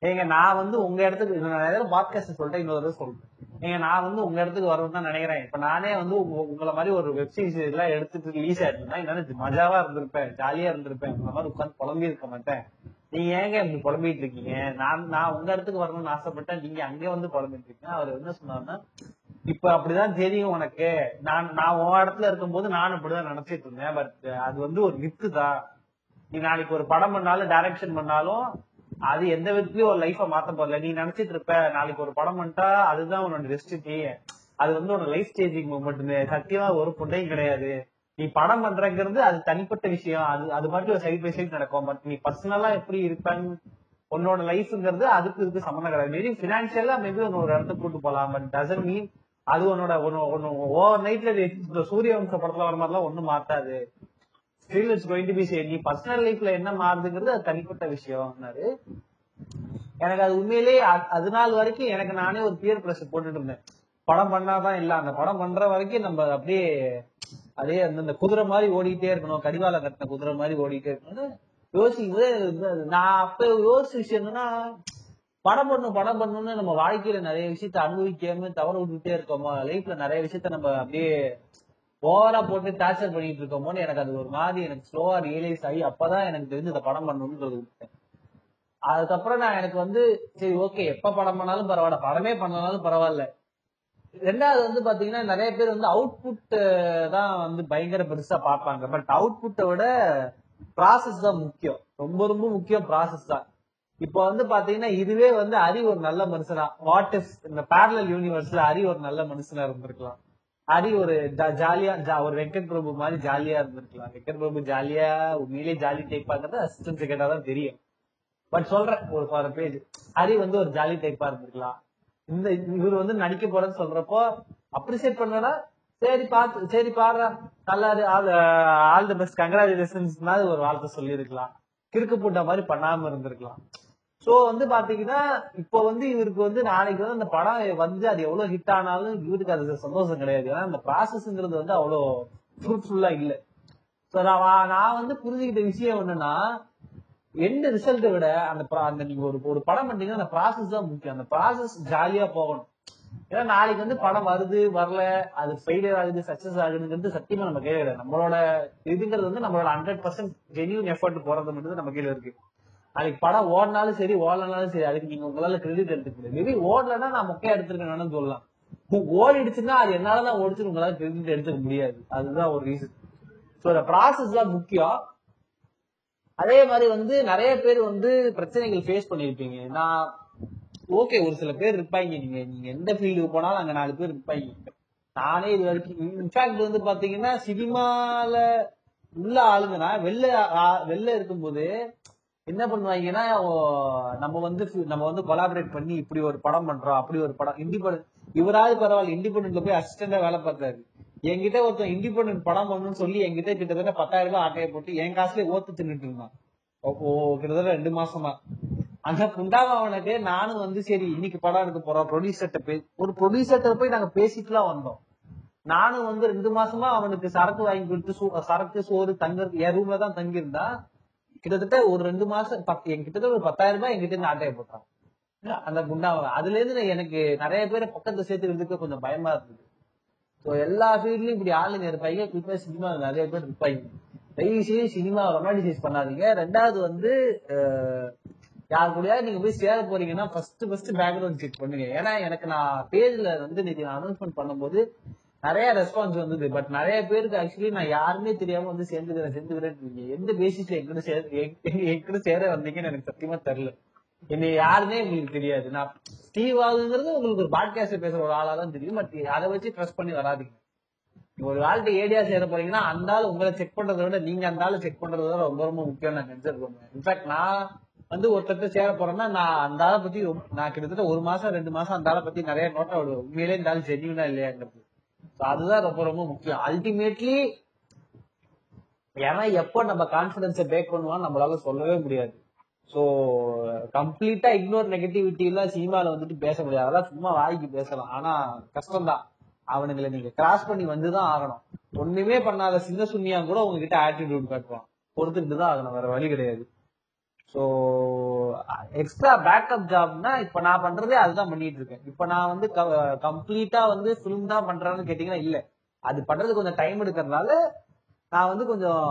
ஏங்க நான் வந்து உங்க இடத்துக்கு நிறைய பாட்காஸ்ட் சொல்லிட்டேன் இன்னொரு தடவை சொல்றேன். ஏங்க நான் வந்து உங்க இடத்துக்கு வரணும்னு தான் நினைக்கிறேன். இப்ப நானே வந்து உங்களை மாதிரி ஒரு வெப் சீரிஸ் எல்லாம் எடுத்துட்டு ரிலீஸ் ஆயிருந்தா என்னால மஜாவா இருந்திருப்பேன் ஜாலியா இருந்திருப்பேன் உங்களை மாதிரி உட்காந்து புலம்பி இருக்க மாட்டேன். நீங்க ஏங்க இப்படி புலம்பிட்டு இருக்கீங்க? நான் நான் உங்க இடத்துக்கு வரணும்னு ஆசைப்பட்டேன் நீங்க அங்கே வந்து புலம்பிட்டு இருக்கீங்க. அவர் என்ன சொன்னாருன்னா இப்ப அப்படிதான் தெரியும் உனக்கு. நான் நான் உன் இடத்துல இருக்கும்போது நானும் அப்படிதான் நினைச்சிட்டு இருந்தேன் பட் அது வந்து ஒரு வித்து தான். நீ நாளைக்கு ஒரு படம் பண்ணாலும் டைரக்ஷன் பண்ணாலும் அது எந்த விதத்துலயும் ஒரு லைஃப மாத்த போறல நீ நினைச்சிட்டு இருப்ப நாளைக்கு ஒரு படம் பண்ணிட்டா அதுதான் உன்னோட டெஸ்டினி அது வந்து உன்னோட லைஃப் ஸ்டேஜிங் மூமெண்ட் சத்தியமா ஒரு புண்டையும் கிடையாது. நீ படம் பண்றங்கிறது அது தனிப்பட்ட விஷயம். அது அது மாதிரி ஒரு சைட் பை சைட் நடக்கும். பட் நீ பர்சனலா எப்படி இருப்பேன்னு உன்னோட லைஃப்ங்கிறது அதுக்கு இதுக்கு சம்மந்தம் கிடையாது. மேபி பினான்சியலா மேபி உன்னை ஒரு இடத்துக்கு கூட்டு போலாம் பட் டசன் மீன் அது உன்னோட ஓவர் நைட்ல சூரிய வம்ச படத்துல வர மாதிரிலாம் ஒண்ணும் மாத்தாது. Still it's going to be say நீ பர்சனல் லைஃப்ல என்ன மாறுதுங்கிறது அது தனிப்பட்ட விஷயம்னாரு எனக்கு அது உண்மையிலேயே அது நாள் வரைக்கும் எனக்கு நானே ஒரு பியர் பிரஷர் போட்டுட்டு இருந்தேன். படம் பண்ணாதான் இல்ல. அந்த படம் பண்ற வரைக்கும் நம்ம அப்படியே அதே அந்த குதிரை மாதிரி ஓடிக்கிட்டே இருக்கணும். கடிவாளம் கட்டின குதிரை மாதிரி ஓடிட்டே இருக்கணும் யோசிக்கும் போது நான் அப்ப யோசிச்ச விஷயம் என்னன்னா படம் பண்ணும் படம் பண்ணணும்னு நம்ம வாழ்க்கையில நிறைய விஷயத்த அனுபவிக்காம தவற விட்டுட்டே இருக்கோமா? லைஃப்ல நிறைய விஷயத்த நம்ம அப்படியே ஓவரா போட்டு டார்ச்சர் பண்ணிட்டு இருக்கோமோன்னு எனக்கு அது ஒரு மாதிரி எனக்கு ஸ்லோவா ரியலைஸ் ஆகி அப்பதான் எனக்கு தெரிஞ்சு இந்த படம் பண்ணணும்ன்றது அதுக்கப்புறம் நான் எனக்கு வந்து சரி ஓகே எப்ப படம் பண்ணாலும் பரவாயில்ல. படமே பண்ணாலும் பரவாயில்ல. ரெண்டாவது வந்து பாத்தீங்கன்னா நிறைய பேர் வந்து அவுட்புட் தான் வந்து பயங்கர பெருசா பார்ப்பாங்க. பட் அவுட்புட்டை விட ப்ராசஸ் தான் முக்கியம். ரொம்ப ரொம்ப முக்கியம் ப்ராசஸ் தான். இப்போ வந்து பாத்தீங்கன்னா இதுவே வந்து ஹரி ஒரு நல்ல மனுஷனா. வாட் இஸ் இந்த பேரலல் யூனிவர்ஸ்ல ஹரி ஒரு நல்ல மனுஷனா இருந்திருக்கலாம். ஹரி ஒரு ஜாலியா ஜா- ஒரு வெங்கட் பிரபு மாதிரி ஜாலியா இருந்திருக்கலாம். வெங்கட் பிரபு ஜாலியா உண்மையிலேயே ஜாலி டைப்பாங்கிறது ஆகிறது அசிஸ்டன்ஸ் தான் தெரியும். பட் சொல்றேன் ஒரு ஃபார் பேஜ் ஹரி வந்து ஒரு ஜாலி டைப்பா இருந்திருக்கலாம். இந்த இவர் வந்து நடிக்க போறேன்னு சொல்றப்போ அப்ரிசியேட் பண்ணனா சரி பாத்து சரி பாடுறா. நல்லா all all the best congratulations ஒரு வார்த்தை சொல்லியிருக்கலாம். கிறுக்கு போட்ட மாதிரி பண்ணாம இருந்திருக்கலாம். சோ வந்து பாத்தீங்கன்னா இப்போ வந்து இவருக்கு வந்து நாளைக்கு வந்து அந்த படம் வந்து அது எவ்வளவு ஹிட் ஆனாலும் இவருக்கு அது சந்தோஷம் கிடையாது. ஏன்னா அந்த ப்ராசஸ்ங்கிறது வந்து அவ்வளவு ஃப்ரூட்ஃபுல்லா இல்ல. சோ நான் நான் வந்து புரிஞ்சுக்கிட்ட விஷயம் என்னன்னா எந்த ரிசல்ட்டை விட அந்த அந்த நீங்க ஒரு ஒரு படம் பண்ணீங்கன்னா அந்த ப்ராசஸ் தான் முக்கியம். அந்த ப்ராசஸ் ஜாலியா போகணும். ஏன்னா நாளைக்கு வந்து படம் வருது வரல அது ஃபெயிலியர் ஆகுது சக்சஸ் ஆகுதுங்கிறது சத்தியமா நம்ம கையில கிடையாது. நம்மளோட இதுங்கிறது வந்து நம்மளோட ஹண்ட்ரட் பர்சன்ட் ஜென்யூன் எஃபர்ட் போறது மட்டும் நம்ம கையில இருக்கு. நாளைக்கு படம் ஓடினாலும் சரி ஓடலனாலும் சரி அதுக்கு நீங்க உங்களால கிரெடிட் எடுத்துக்க மேபி ஓடலன்னா நான் மொக்கையா எடுத்திருக்கேன்னு சொல்லலாம். ஓடிடுச்சுன்னா அது என்னாலதான் ஓடிச்சுன்னு உங்களால கிரெடிட் எடுத்துக்க முடியாது. அதுதான் ஒரு ரீசன் ஸோ இந்த ப்ராசஸ் தான் முக்கியம். அதே மாதிரி வந்து நிறைய பேர் வந்து பிரச்சனைகள் ஃபேஸ் பண்ணிருப்பீங்க நான் ஓகே ஒரு சில பேர் இருப்பாங்க. நீங்க நீங்க எந்த ஃபீல்டுக்கு போனாலும் அங்க நாலு பேர் இருப்பாங்க. நானே இது வரைக்கும் இன்ஃபேக்ட் வந்து பாத்தீங்கன்னா சினிமால உள்ள ஆளுங்கன்னா வெளில வெளில இருக்கும்போது என்ன பண்ணுவாங்கன்னா ஓ, நம்ம வந்து நம்ம வந்து கொலாபரேட் பண்ணி இப்படி ஒரு படம் பண்றோம் அப்படி ஒரு படம் இண்டிபெண்ட் இவராவது பரவாயில்ல இண்டிபெண்டன்ட்ல போய் அசிஸ்டண்டா வேலை பார்த்தாரு என்கிட்ட ஒருத்தன் இண்டிபெண்டன்ட் படம் பண்ணணும்னு சொல்லி என்கிட்ட கிட்டத்தட்ட பத்தாயிரம் ரூபாய் ஆட்டையை போட்டு என் காசுல ஓத்து தின்னுட்டு இருந்தான். ஓ கிட்டத்தட்ட ரெண்டு மாசமா. அந்த புண்டாவனுக்கு நானும் வந்து சரி இன்னைக்கு படம் எடுக்க போறோம் ப்ரொடியூசர்ட்ட போய் ஒரு ப்ரொடியூசர்ட்ட போய் நாங்க பேசிட்டுலாம் வந்தோம். நானும் வந்து ரெண்டு மாசமா அவனுக்கு சரக்கு வாங்கி கொடுத்து சரக்கு சோறு தங்க என் ரூம்ல தான் தங்கியிருந்தான். கிட்டத்தட்ட ஒரு ரெண்டு மாசம் பத்து- கிட்டத்தட்ட ஒரு பத்தாயிரம் ரூபாய் எங்கிட்ட இருந்து ஆட்டையை போட்டான். அந்த குண்டாவை அதுல இருந்து நான் எனக்கு நிறைய பேரை பக்கத்துல சேர்த்துக்கிறதுக்கு கொஞ்சம் பயமா இருந்தது. ஸோ எல்லா ஃபீல்ட்லயும் இப்படி ஆளுங்க இருப்பாங்க. குறிப்பா சினிமா நிறைய பேர் இருப்பாங்க. தயவு செய்து சினிமா ரொமான்டிசைஸ் பண்ணாதீங்க. ரெண்டாவது வந்து யார் கூடயாவது நீங்க போய் சேர போறீங்கன்னா ஃபர்ஸ்ட் ஃபர்ஸ்ட் பேக்ரவுண்ட் செக் பண்ணுங்க. ஏன்னா எனக்கு நான் பேஜ்ல வந்து நீங்க அனௌன்ஸ்மெண்ட் பண்ணும்போது நிறைய ரெஸ்பான்ஸ் வந்தது பட் நிறைய பேருக்கு ஆக்சுவலி நான் யாருமே தெரியாம வந்து சேர்ந்துக்கிறேன் சேர்ந்துக்கிறேன் எந்த பேசிஸ்ல எங்கிட்ட சேர எங்கிட்ட சேர வந்தீங்கன்னு எனக்கு சத்தியமா தெரியல. என்னை யாருமே உங்களுக்கு தெரியாது. நான் ஸ்டீவ் ஆகுங்கிறது உங்களுக்கு ஒரு பாட்காஸ்ட் பேசுற ஒரு ஆளா தான் தெரியும் பட் அதை வச்சு ட்ரஸ்ட் பண்ணி வராதீங்க. நீங்க ஒரு ஆள்கிட்ட ஏடியா சேர போறீங்கன்னா அந்த ஆள் உங்களை செக் பண்றதை விட நீங்க அந்த ஆள் செக் பண்றதை விட ரொம்ப ரொம்ப முக்கியம் நான் கன்சிடர் பண்ணுவேன் இன்ஃபேக்ட் நான் வந்து ஒருத்தர் சேர போறேன்னா நான் அந்த ஆளை பத்தி ரொம்ப- நான் கிட்டத்தட்ட ஒரு மாசம் ரெண்டு மாசம் அந்த ஆளை பத்தி நிறைய நோட்டா விடுவேன். உண்மையிலே இந்த ஆள் ஜென்யூனா இல்லையாங்கிறது. அதுதான் ரொம்ப ரொம்ப முக்கியம். அல்டிமேட்லி ஏன்னா எப்போ நம்ம கான்பிடன்ஸை பேக் பண்ணுவோம் நம்மளால சொல்லவே முடியாது. சோ கம்ப்ளீட்டா இக்னோர் நெகட்டிவிட்டி எல்லாம் சினிமால வந்துட்டு பேச முடியாது. அதெல்லாம் சும்மா வாய்க்கு பேசலாம். ஆனா கஷ்டம்தான். அவனுங்களை நீங்க கிராஸ் பண்ணி வந்துதான் ஆகணும். ஒண்ணுமே பண்ணாத சின்ன சுண்ணியா கூட உங்ககிட்ட ஆட்டிடியூட் காட்டுவான். பொறுத்துக்கிட்டு தான் ஆகணும். வேற வழி கிடையாது. சோ எக்ஸ்ட்ரா பேக்கப் ஜாப்னா இப்ப நான் பண்றதே அதுதான் பண்ணிட்டு இருக்கேன். இப்ப நான் வந்து கம்ப்ளீட்டா வந்து ஃபிலிம் தான் பண்றேன்னு கேட்டீங்கன்னா இல்ல. அது பண்றது கொஞ்சம் டைம் எடுக்கறதுனால நான் வந்து கொஞ்சம்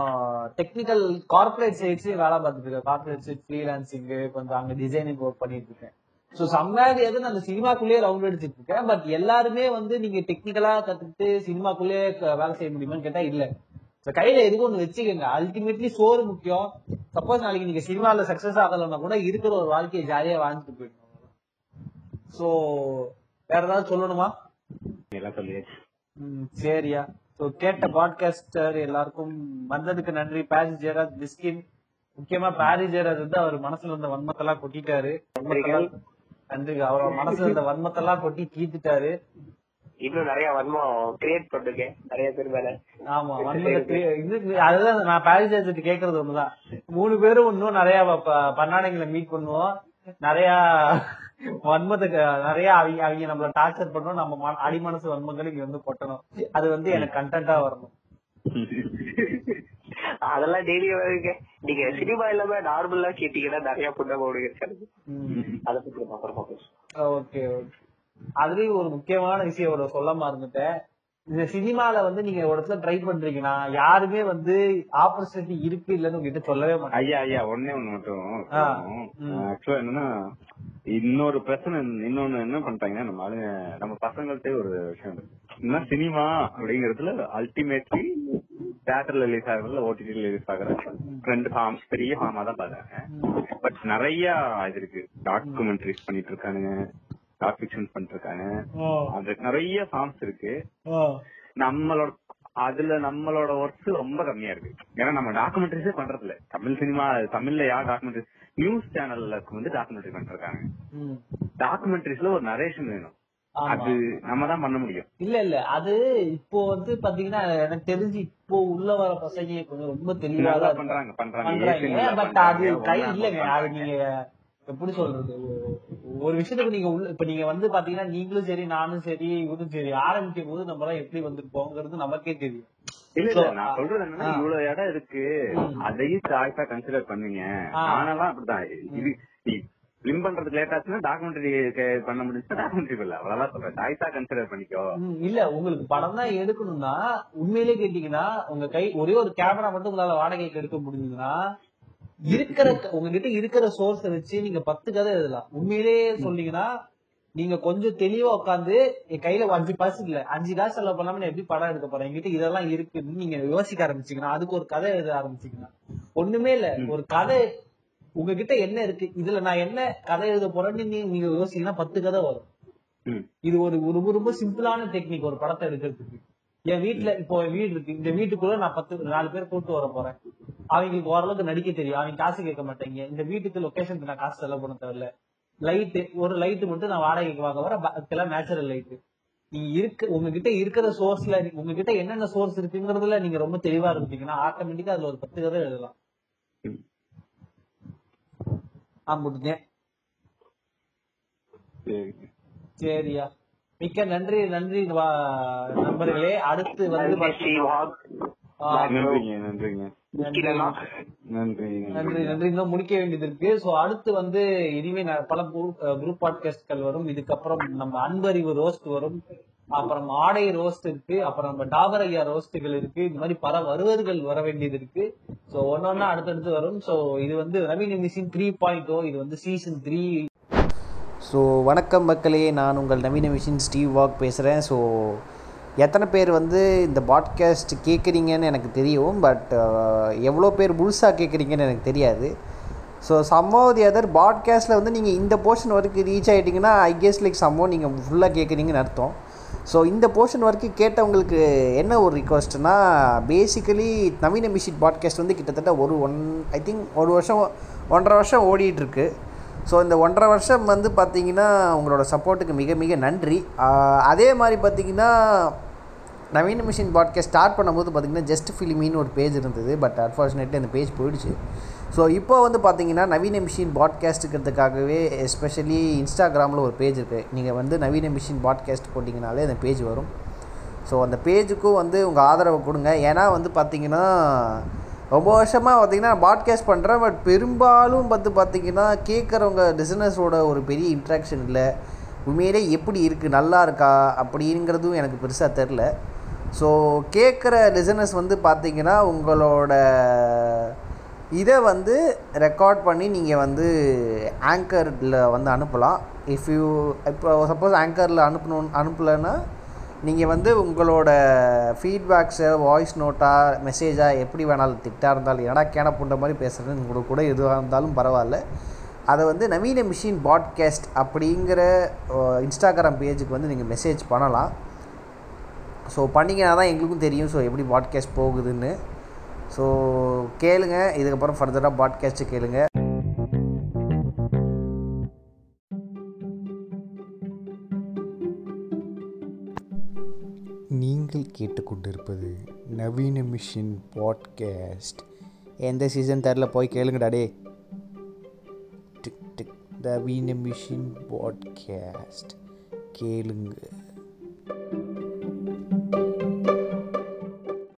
டெக்னிக்கல் கார்பரேட் சைட்ஸ்லயும் வேலை பார்த்துட்டு இருக்கேன். கார்பரேட் சைட் ஃப்ரீலான்சிங் கொஞ்சம் அங்க டிசைனிங் ஒர்க் பண்ணிட்டு இருக்கேன். ஸோ சம்வேர் எது அந்த சினிமாக்குள்ளேயே ரவுண்ட் அடிச்சிட்டு இருக்கேன். பட் எல்லாருமே வந்து நீங்க டெக்னிக்கலா கத்துக்கிட்டு சினிமாக்குள்ளேயே வேலை செய்ய முடியுமான்னு கேட்டா இல்ல. கையில எதுக்கு ஒண்ணு வச்சுக்கோங்க? அல்டிமேட்லி சோறு முக்கியம். சப்போஸ் நாளைக்கு நீங்க சினிமால சக்சஸ் ஆகலைன்னா கூட இருக்கிற ஒரு வாழ்க்கையை ஜாலியா வாழ்ந்துட்டு போயிடணும். சோ வேற ஏதாவது சொல்லணுமா? சரியா. சோ கேட்ட பாட்காஸ்டர் எல்லாருக்கும் வந்ததுக்கு நன்றி. பாரி ஜெயராஜ் பிஸ்கின் முக்கியமா பாரி ஜெயராஜ் வந்து அவர் மனசுல இருந்த வன்மத்தெல்லாம் கொட்டிட்டாரு. நன்றி அவர் மனசுல இருந்த வன்மத்தெல்லாம் கொட்டி தீத்துட்டாரு. இன்னும் நிறைய வன்மம் கிரியேட் பண்ணிருக்கேன். நிறைய பேர் மேல. ஆமா அதுதான் நான் பாரி ஜெயராஜ் கேக்குறது ஒண்ணுதான். மூணு பேரும் இன்னும் நிறைய பண்ணாடைங்களை மீட் பண்ணுவோம். நிறைய வன்மத்துக்கு நிறைய அவங்க அவங்க நம்மள டார்ச்சர் பண்ணணும். நம்ம மன- அடிமனசு வன்மங்கள் இங்க வந்து கொட்டணும். அது வந்து எனக்கு கண்டென்ட்டா வரணும். அதெல்லாம் டெய்லி வருங்க நீங்க சினிமா இல்லாம நார்மலா கேட்டீங்கன்னா நிறைய புண்ணம் ஓடுங்க ம். அதை பத்தி அப்புறமா பேசுவோம். ஓகே ஓகே அதுலயும் ஒரு முக்கியமான விஷயம் ஒரு சொல்ல மறந்துட்டேன். இந்த சினிமால வந்து நீங்க ஒரு இடத்துல ட்ரை பண்றீங்கன்னா யாருமே வந்து ஆப்பர்ச்சுனிட்டி இருக்கு இல்லன்னு உங்ககிட்ட சொல்லவே மாட்டாங்க. ஐயா ஐயா ஒண்ணே ஒண்ணு மட்டும். ஆக்சுவலா என்னன்னா இன்னொரு பிரச்சனை இன்னொன்னு என்ன பண்ணிட்டாங்கன்னா நம்ம ஆளுங்க நம்ம பசங்கள்ட்டே ஒரு விஷயம் என்ன சினிமா அப்படிங்கறதுல அல்டிமேட்லி தியேட்டர்ல ரிலீஸ் ஆகுறதுல ஓடிடி ரிலீஸ் ஆகுற ரெண்டு ஃபார்ம் பெரிய ஃபார்மா தான் பாக்குறாங்க பட் நிறைய இது இருக்கு. டாக்குமெண்ட்ரிஸ் பண்ணிட்டு இருக்கானுங்க. டாக் ஃபிக்ஷன் பண்ணிட்டு இருக்காங்க அது நிறைய ஃபார்ம்ஸ் இருக்கு. நம்மளோட அதுல நம்மளோட ஒர்க் ரொம்ப கம்மியா இருக்கு. ஏன்னா நம்ம டாக்குமெண்ட்ரிஸே பண்றது இல்ல தமிழ் சினிமா தமிழ்ல யார் டாக்குமெண்ட்ரி நியூஸ் சேனல்ல வந்து டாக்குமெண்ட்ரி பண்ணிருக்காங்க ம். டாக்குமெண்ட்ரிஸ்ல ஒரு நரேஷன் வேணும். அது நம்ம தான் பண்ண முடியும். இல்ல இல்ல. அது இப்போ வந்து பாத்தீங்கன்னா எனக்கு தெரிஞ்சு இப்போ உள்ள வர பசங்க கொஞ்சம் ரொம்ப தெளிவா. பண்றாங்க. பண்றாங்க. பண்றாங்க. பட் அது பண்றாங்க, கை இல்லங்க. பண்றாங்க. அது நீங்க எப்படி சொல்றது? ஒரு- விஷயத்துக்கு நீங்க உள்ள இப்ப நீங்க வந்து பாத்தீங்கன்னா நீங்களும் சரி நானும் சரி இவரும் சரி ஆரம்பிக்கும் போது நம்ம எல்லாம் எப்படி வந்திருப்போங்கிறது நமக்கே தெரியும். இல்ல இல்ல நான் சொல்றது என்னன்னா. இவ்வளவு இடம் இருக்கு. அதையும் சாய்ஸா கன்சிடர் பண்ணுங்க. நானெல்லாம் அப்படிதான். இது ஃபிலிம் பண்றதுக்கு லேட் ஆச்சுன்னா டாக்குமெண்ட்ரி பண்ண முடிஞ்சுன்னா டாக்குமெண்ட்ரி இல்ல. அவ்வளவுதான் சொல்றேன். சாய்ஸா கன்சிடர் பண்ணிக்கோ. இல்ல உங்களுக்கு படம் தான் எடுக்கணும்னா உண்மையிலேயே கேட்டீங்கன்னா உங்க கை ஒரே ஒரு கேமரா மட்டும் உங்களால வாடகைக்கு எடுக்க முடிஞ்சதுன்னா இருக்கிற உங்ககிட்ட இருக்கிற சோர்ஸ வச்சு நீங்க பத்து கதை எழுதலாம். உண்மையிலேயே சொன்னீங்கன்னா நீங்க கொஞ்சம் தெளிவா உட்காந்து என் கையில அஞ்சு காசு இல்ல அஞ்சு காசு செலவு பண்ணாம நான் எப்படி படம் எடுக்க போறேன்? என்கிட்ட இதெல்லாம் இருக்குன்னு நீங்க யோசிக்க ஆரம்பிச்சீங்கன்னா அதுக்கு ஒரு கதை எழுத ஆரம்பிச்சீங்கன்னா ஒண்ணுமே இல்ல. ஒரு கதை உங்ககிட்ட என்ன இருக்கு? இதுல நான் என்ன கதை எழுத போறேன்னு நீங்க யோசிச்சீங்கன்னா பத்து கதை வரும். இது ஒரு ரொம்ப ரொம்ப சிம்பிளான டெக்னிக் ஒரு படத்தை எடுக்கிறதுக்கு. என் வீட்ல இப்போ வீடு இருக்கு. இந்த வீட்டுக்குள்ள நான் பத்து நாலு பேர் கூட்டு வர போறேன். அவங்களுக்கு ஓரளவுக்கு நடிக்க தெரியும். அவங்க காசு கேட்க மாட்டாங்க. இந்த வீட்டுக்கு லொகேஷனுக்கு நான் காசு செலவு பண்ண தேவையில்ல. லைட்டு ஒரு லைட் மட்டும் நான் வாடகைக்கு வாங்க வர பாக்கியெல்லாம் நேச்சுரல் லைட்டு நீங்க இருக்க உங்ககிட்ட இருக்கிற சோர்ஸ்ல உங்ககிட்ட என்னென்ன சோர்ஸ் இருக்குங்கிறதுல நீங்க ரொம்ப தெளிவா இருந்தீங்கன்னா ஆட்டோமேட்டிக்கா அதுல ஒரு பத்து கதை எழுதலாம். ஆ முடிஞ்சேன். சரி. சரியா. மிக்க நன்றி நன்றி வா- நண்பர்களே. அடுத்து வந்து நன்றி நன்றி. இன்னும் முடிக்க வேண்டியது இருக்கு சோ அடுத்து வந்து இனிமே பல குரூப் பாட்காஸ்ட்கள் வரும். இதுக்கப்புறம் நம்ம அன்பறிவு ரோஸ்ட் வரும். அப்புறம் ஆடை ரோஸ்ட் இருக்கு. அப்புறம் நம்ம டாபர் ஐயா ரோஸ்ட்டுகள் இருக்கு. இந்த மாதிரி பல வருவர்கள் வர வேண்டியது இருக்கு சோ ஒன்னொன்னா அடுத்தடுத்து வரும். சோ இது வந்து நவீன மிஷின் த்ரீ பாயிண்ட் ஓ இது வந்து சீசன் த்ரீ ஸோ வணக்கம் மக்களே நான் உங்கள் நவீன மிஷின் ஸ்டீவ் வாக் பேசுகிறேன் ஸோ எத்தனை பேர் வந்து இந்த பாட்காஸ்ட் கேட்குறீங்கன்னு எனக்கு தெரியும். பட் uh, எவ்வளோ பேர் முழுசாக கேட்குறீங்கன்னு எனக்கு தெரியாது. ஸோ சம்மோ தி அதர் பாட்காஸ்ட்டில் வந்து நீங்கள் இந்த போர்ஷன் வரைக்கும் ரீச் ஆகிட்டிங்கன்னா ஐ கெஸ் லைக் சம்மோ நீங்கள் ஃபுல்லாக கேட்குறீங்கன்னு அர்த்தம். ஸோ இந்த போர்ஷன் வரைக்கும் கேட்டவங்களுக்கு என்ன ஒரு ரிக்வஸ்ட்னா பேசிக்கலி நவீன மிஷின் பாட்காஸ்ட் வந்து கிட்டத்தட்ட ஒரு ஒன் ஐ திங்க் ஒரு வருஷம் ஒன்றரை வருஷம் ஓடிட்டுருக்கு ஸோ இந்த ஒன்றரை வருஷம் வந்து பார்த்திங்கன்னா உங்களோட சப்போர்ட்டுக்கு மிக மிக நன்றி. அதே மாதிரி பார்த்தீங்கன்னா நவீன மிஷின் பாட்காஸ்ட் ஸ்டார்ட் பண்ணும்போது பார்த்தீங்கன்னா ஜஸ்ட் ஃபிலிமின்னு ஒரு பேஜ் இருந்தது. பட் அன்ஃபார்ச்சுனேட்லி அந்த பேஜ் போயிடுச்சு. ஸோ இப்போ வந்து பார்த்தீங்கன்னா நவீன மிஷின் பாட்காஸ்ட்டுக்கிறதுக்காகவே எஸ்பெஷலி இன்ஸ்டாகிராமில் ஒரு பேஜ் இருக்குது நீங்கள் வந்து நவீன மிஷின் பாட்காஸ்ட் போட்டிங்கனாலே அந்த பேஜ் வரும். ஸோ அந்த பேஜுக்கும் வந்து உங்கள் ஆதரவை கொடுங்க. ஏன்னா வந்து பார்த்திங்கன்னா ரொம்ப வருஷமாக பார்த்தீங்கன்னா பாட்காஸ்ட் பண்ணுறேன் பட் பெரும்பாலும் பார்த்து பார்த்தீங்கன்னா கேட்குறவங்க லிசனர்ஸோட ஒரு பெரிய இன்ட்ராக்ஷன் இல்லை. உண்மையிலே எப்படி இருக்குது நல்லா இருக்கா? அப்படிங்கிறதும் எனக்கு பெருசாக தெரில ஸோ கேட்குற லிசனர்ஸ் வந்து பார்த்தீங்கன்னா உங்களோட இதை வந்து ரெக்கார்ட் பண்ணி நீங்கள் வந்து ஆங்கரில் வந்து அனுப்பலாம். இஃப் யூ இப்போ சப்போஸ் ஆங்கரில் அனுப்பணும் அனுப்பலைன்னா நீங்கள் வந்து உங்களோட ஃபீட்பேக்ஸை வாய்ஸ் நோட்டாக மெசேஜாக எப்படி வேணாலும் திட்டாக இருந்தாலும் ஏன்னா கேன புண்ட மாதிரி பேசுகிறேன்னு உங்களுக்கு கூட எதுவாக இருந்தாலும் பரவாயில்ல. அதை வந்து நவீன மிஷின் பாட்காஸ்ட் அப்படிங்கிற இன்ஸ்டாகிராம் பேஜுக்கு வந்து நீங்கள் மெசேஜ் பண்ணலாம். ஸோ பண்ணிங்கன்னா தான் எங்களுக்கும் தெரியும் ஸோ எப்படி பாட்காஸ்ட் போகுதுன்னு. ஸோ கேளுங்க. இதுக்கப்புறம் ஃபர்தராக பாட்காஸ்ட்டு கேளுங்கள் கேட்டுக்கொண்டிருப்பது நவீன மிஷின் பாட்காஸ்ட். எந்த சீசன் தரல? போய் கேளுங்கடா டே டிக் டிக். நவீன மிஷின் பாட்காஸ்ட். கேளுங்க.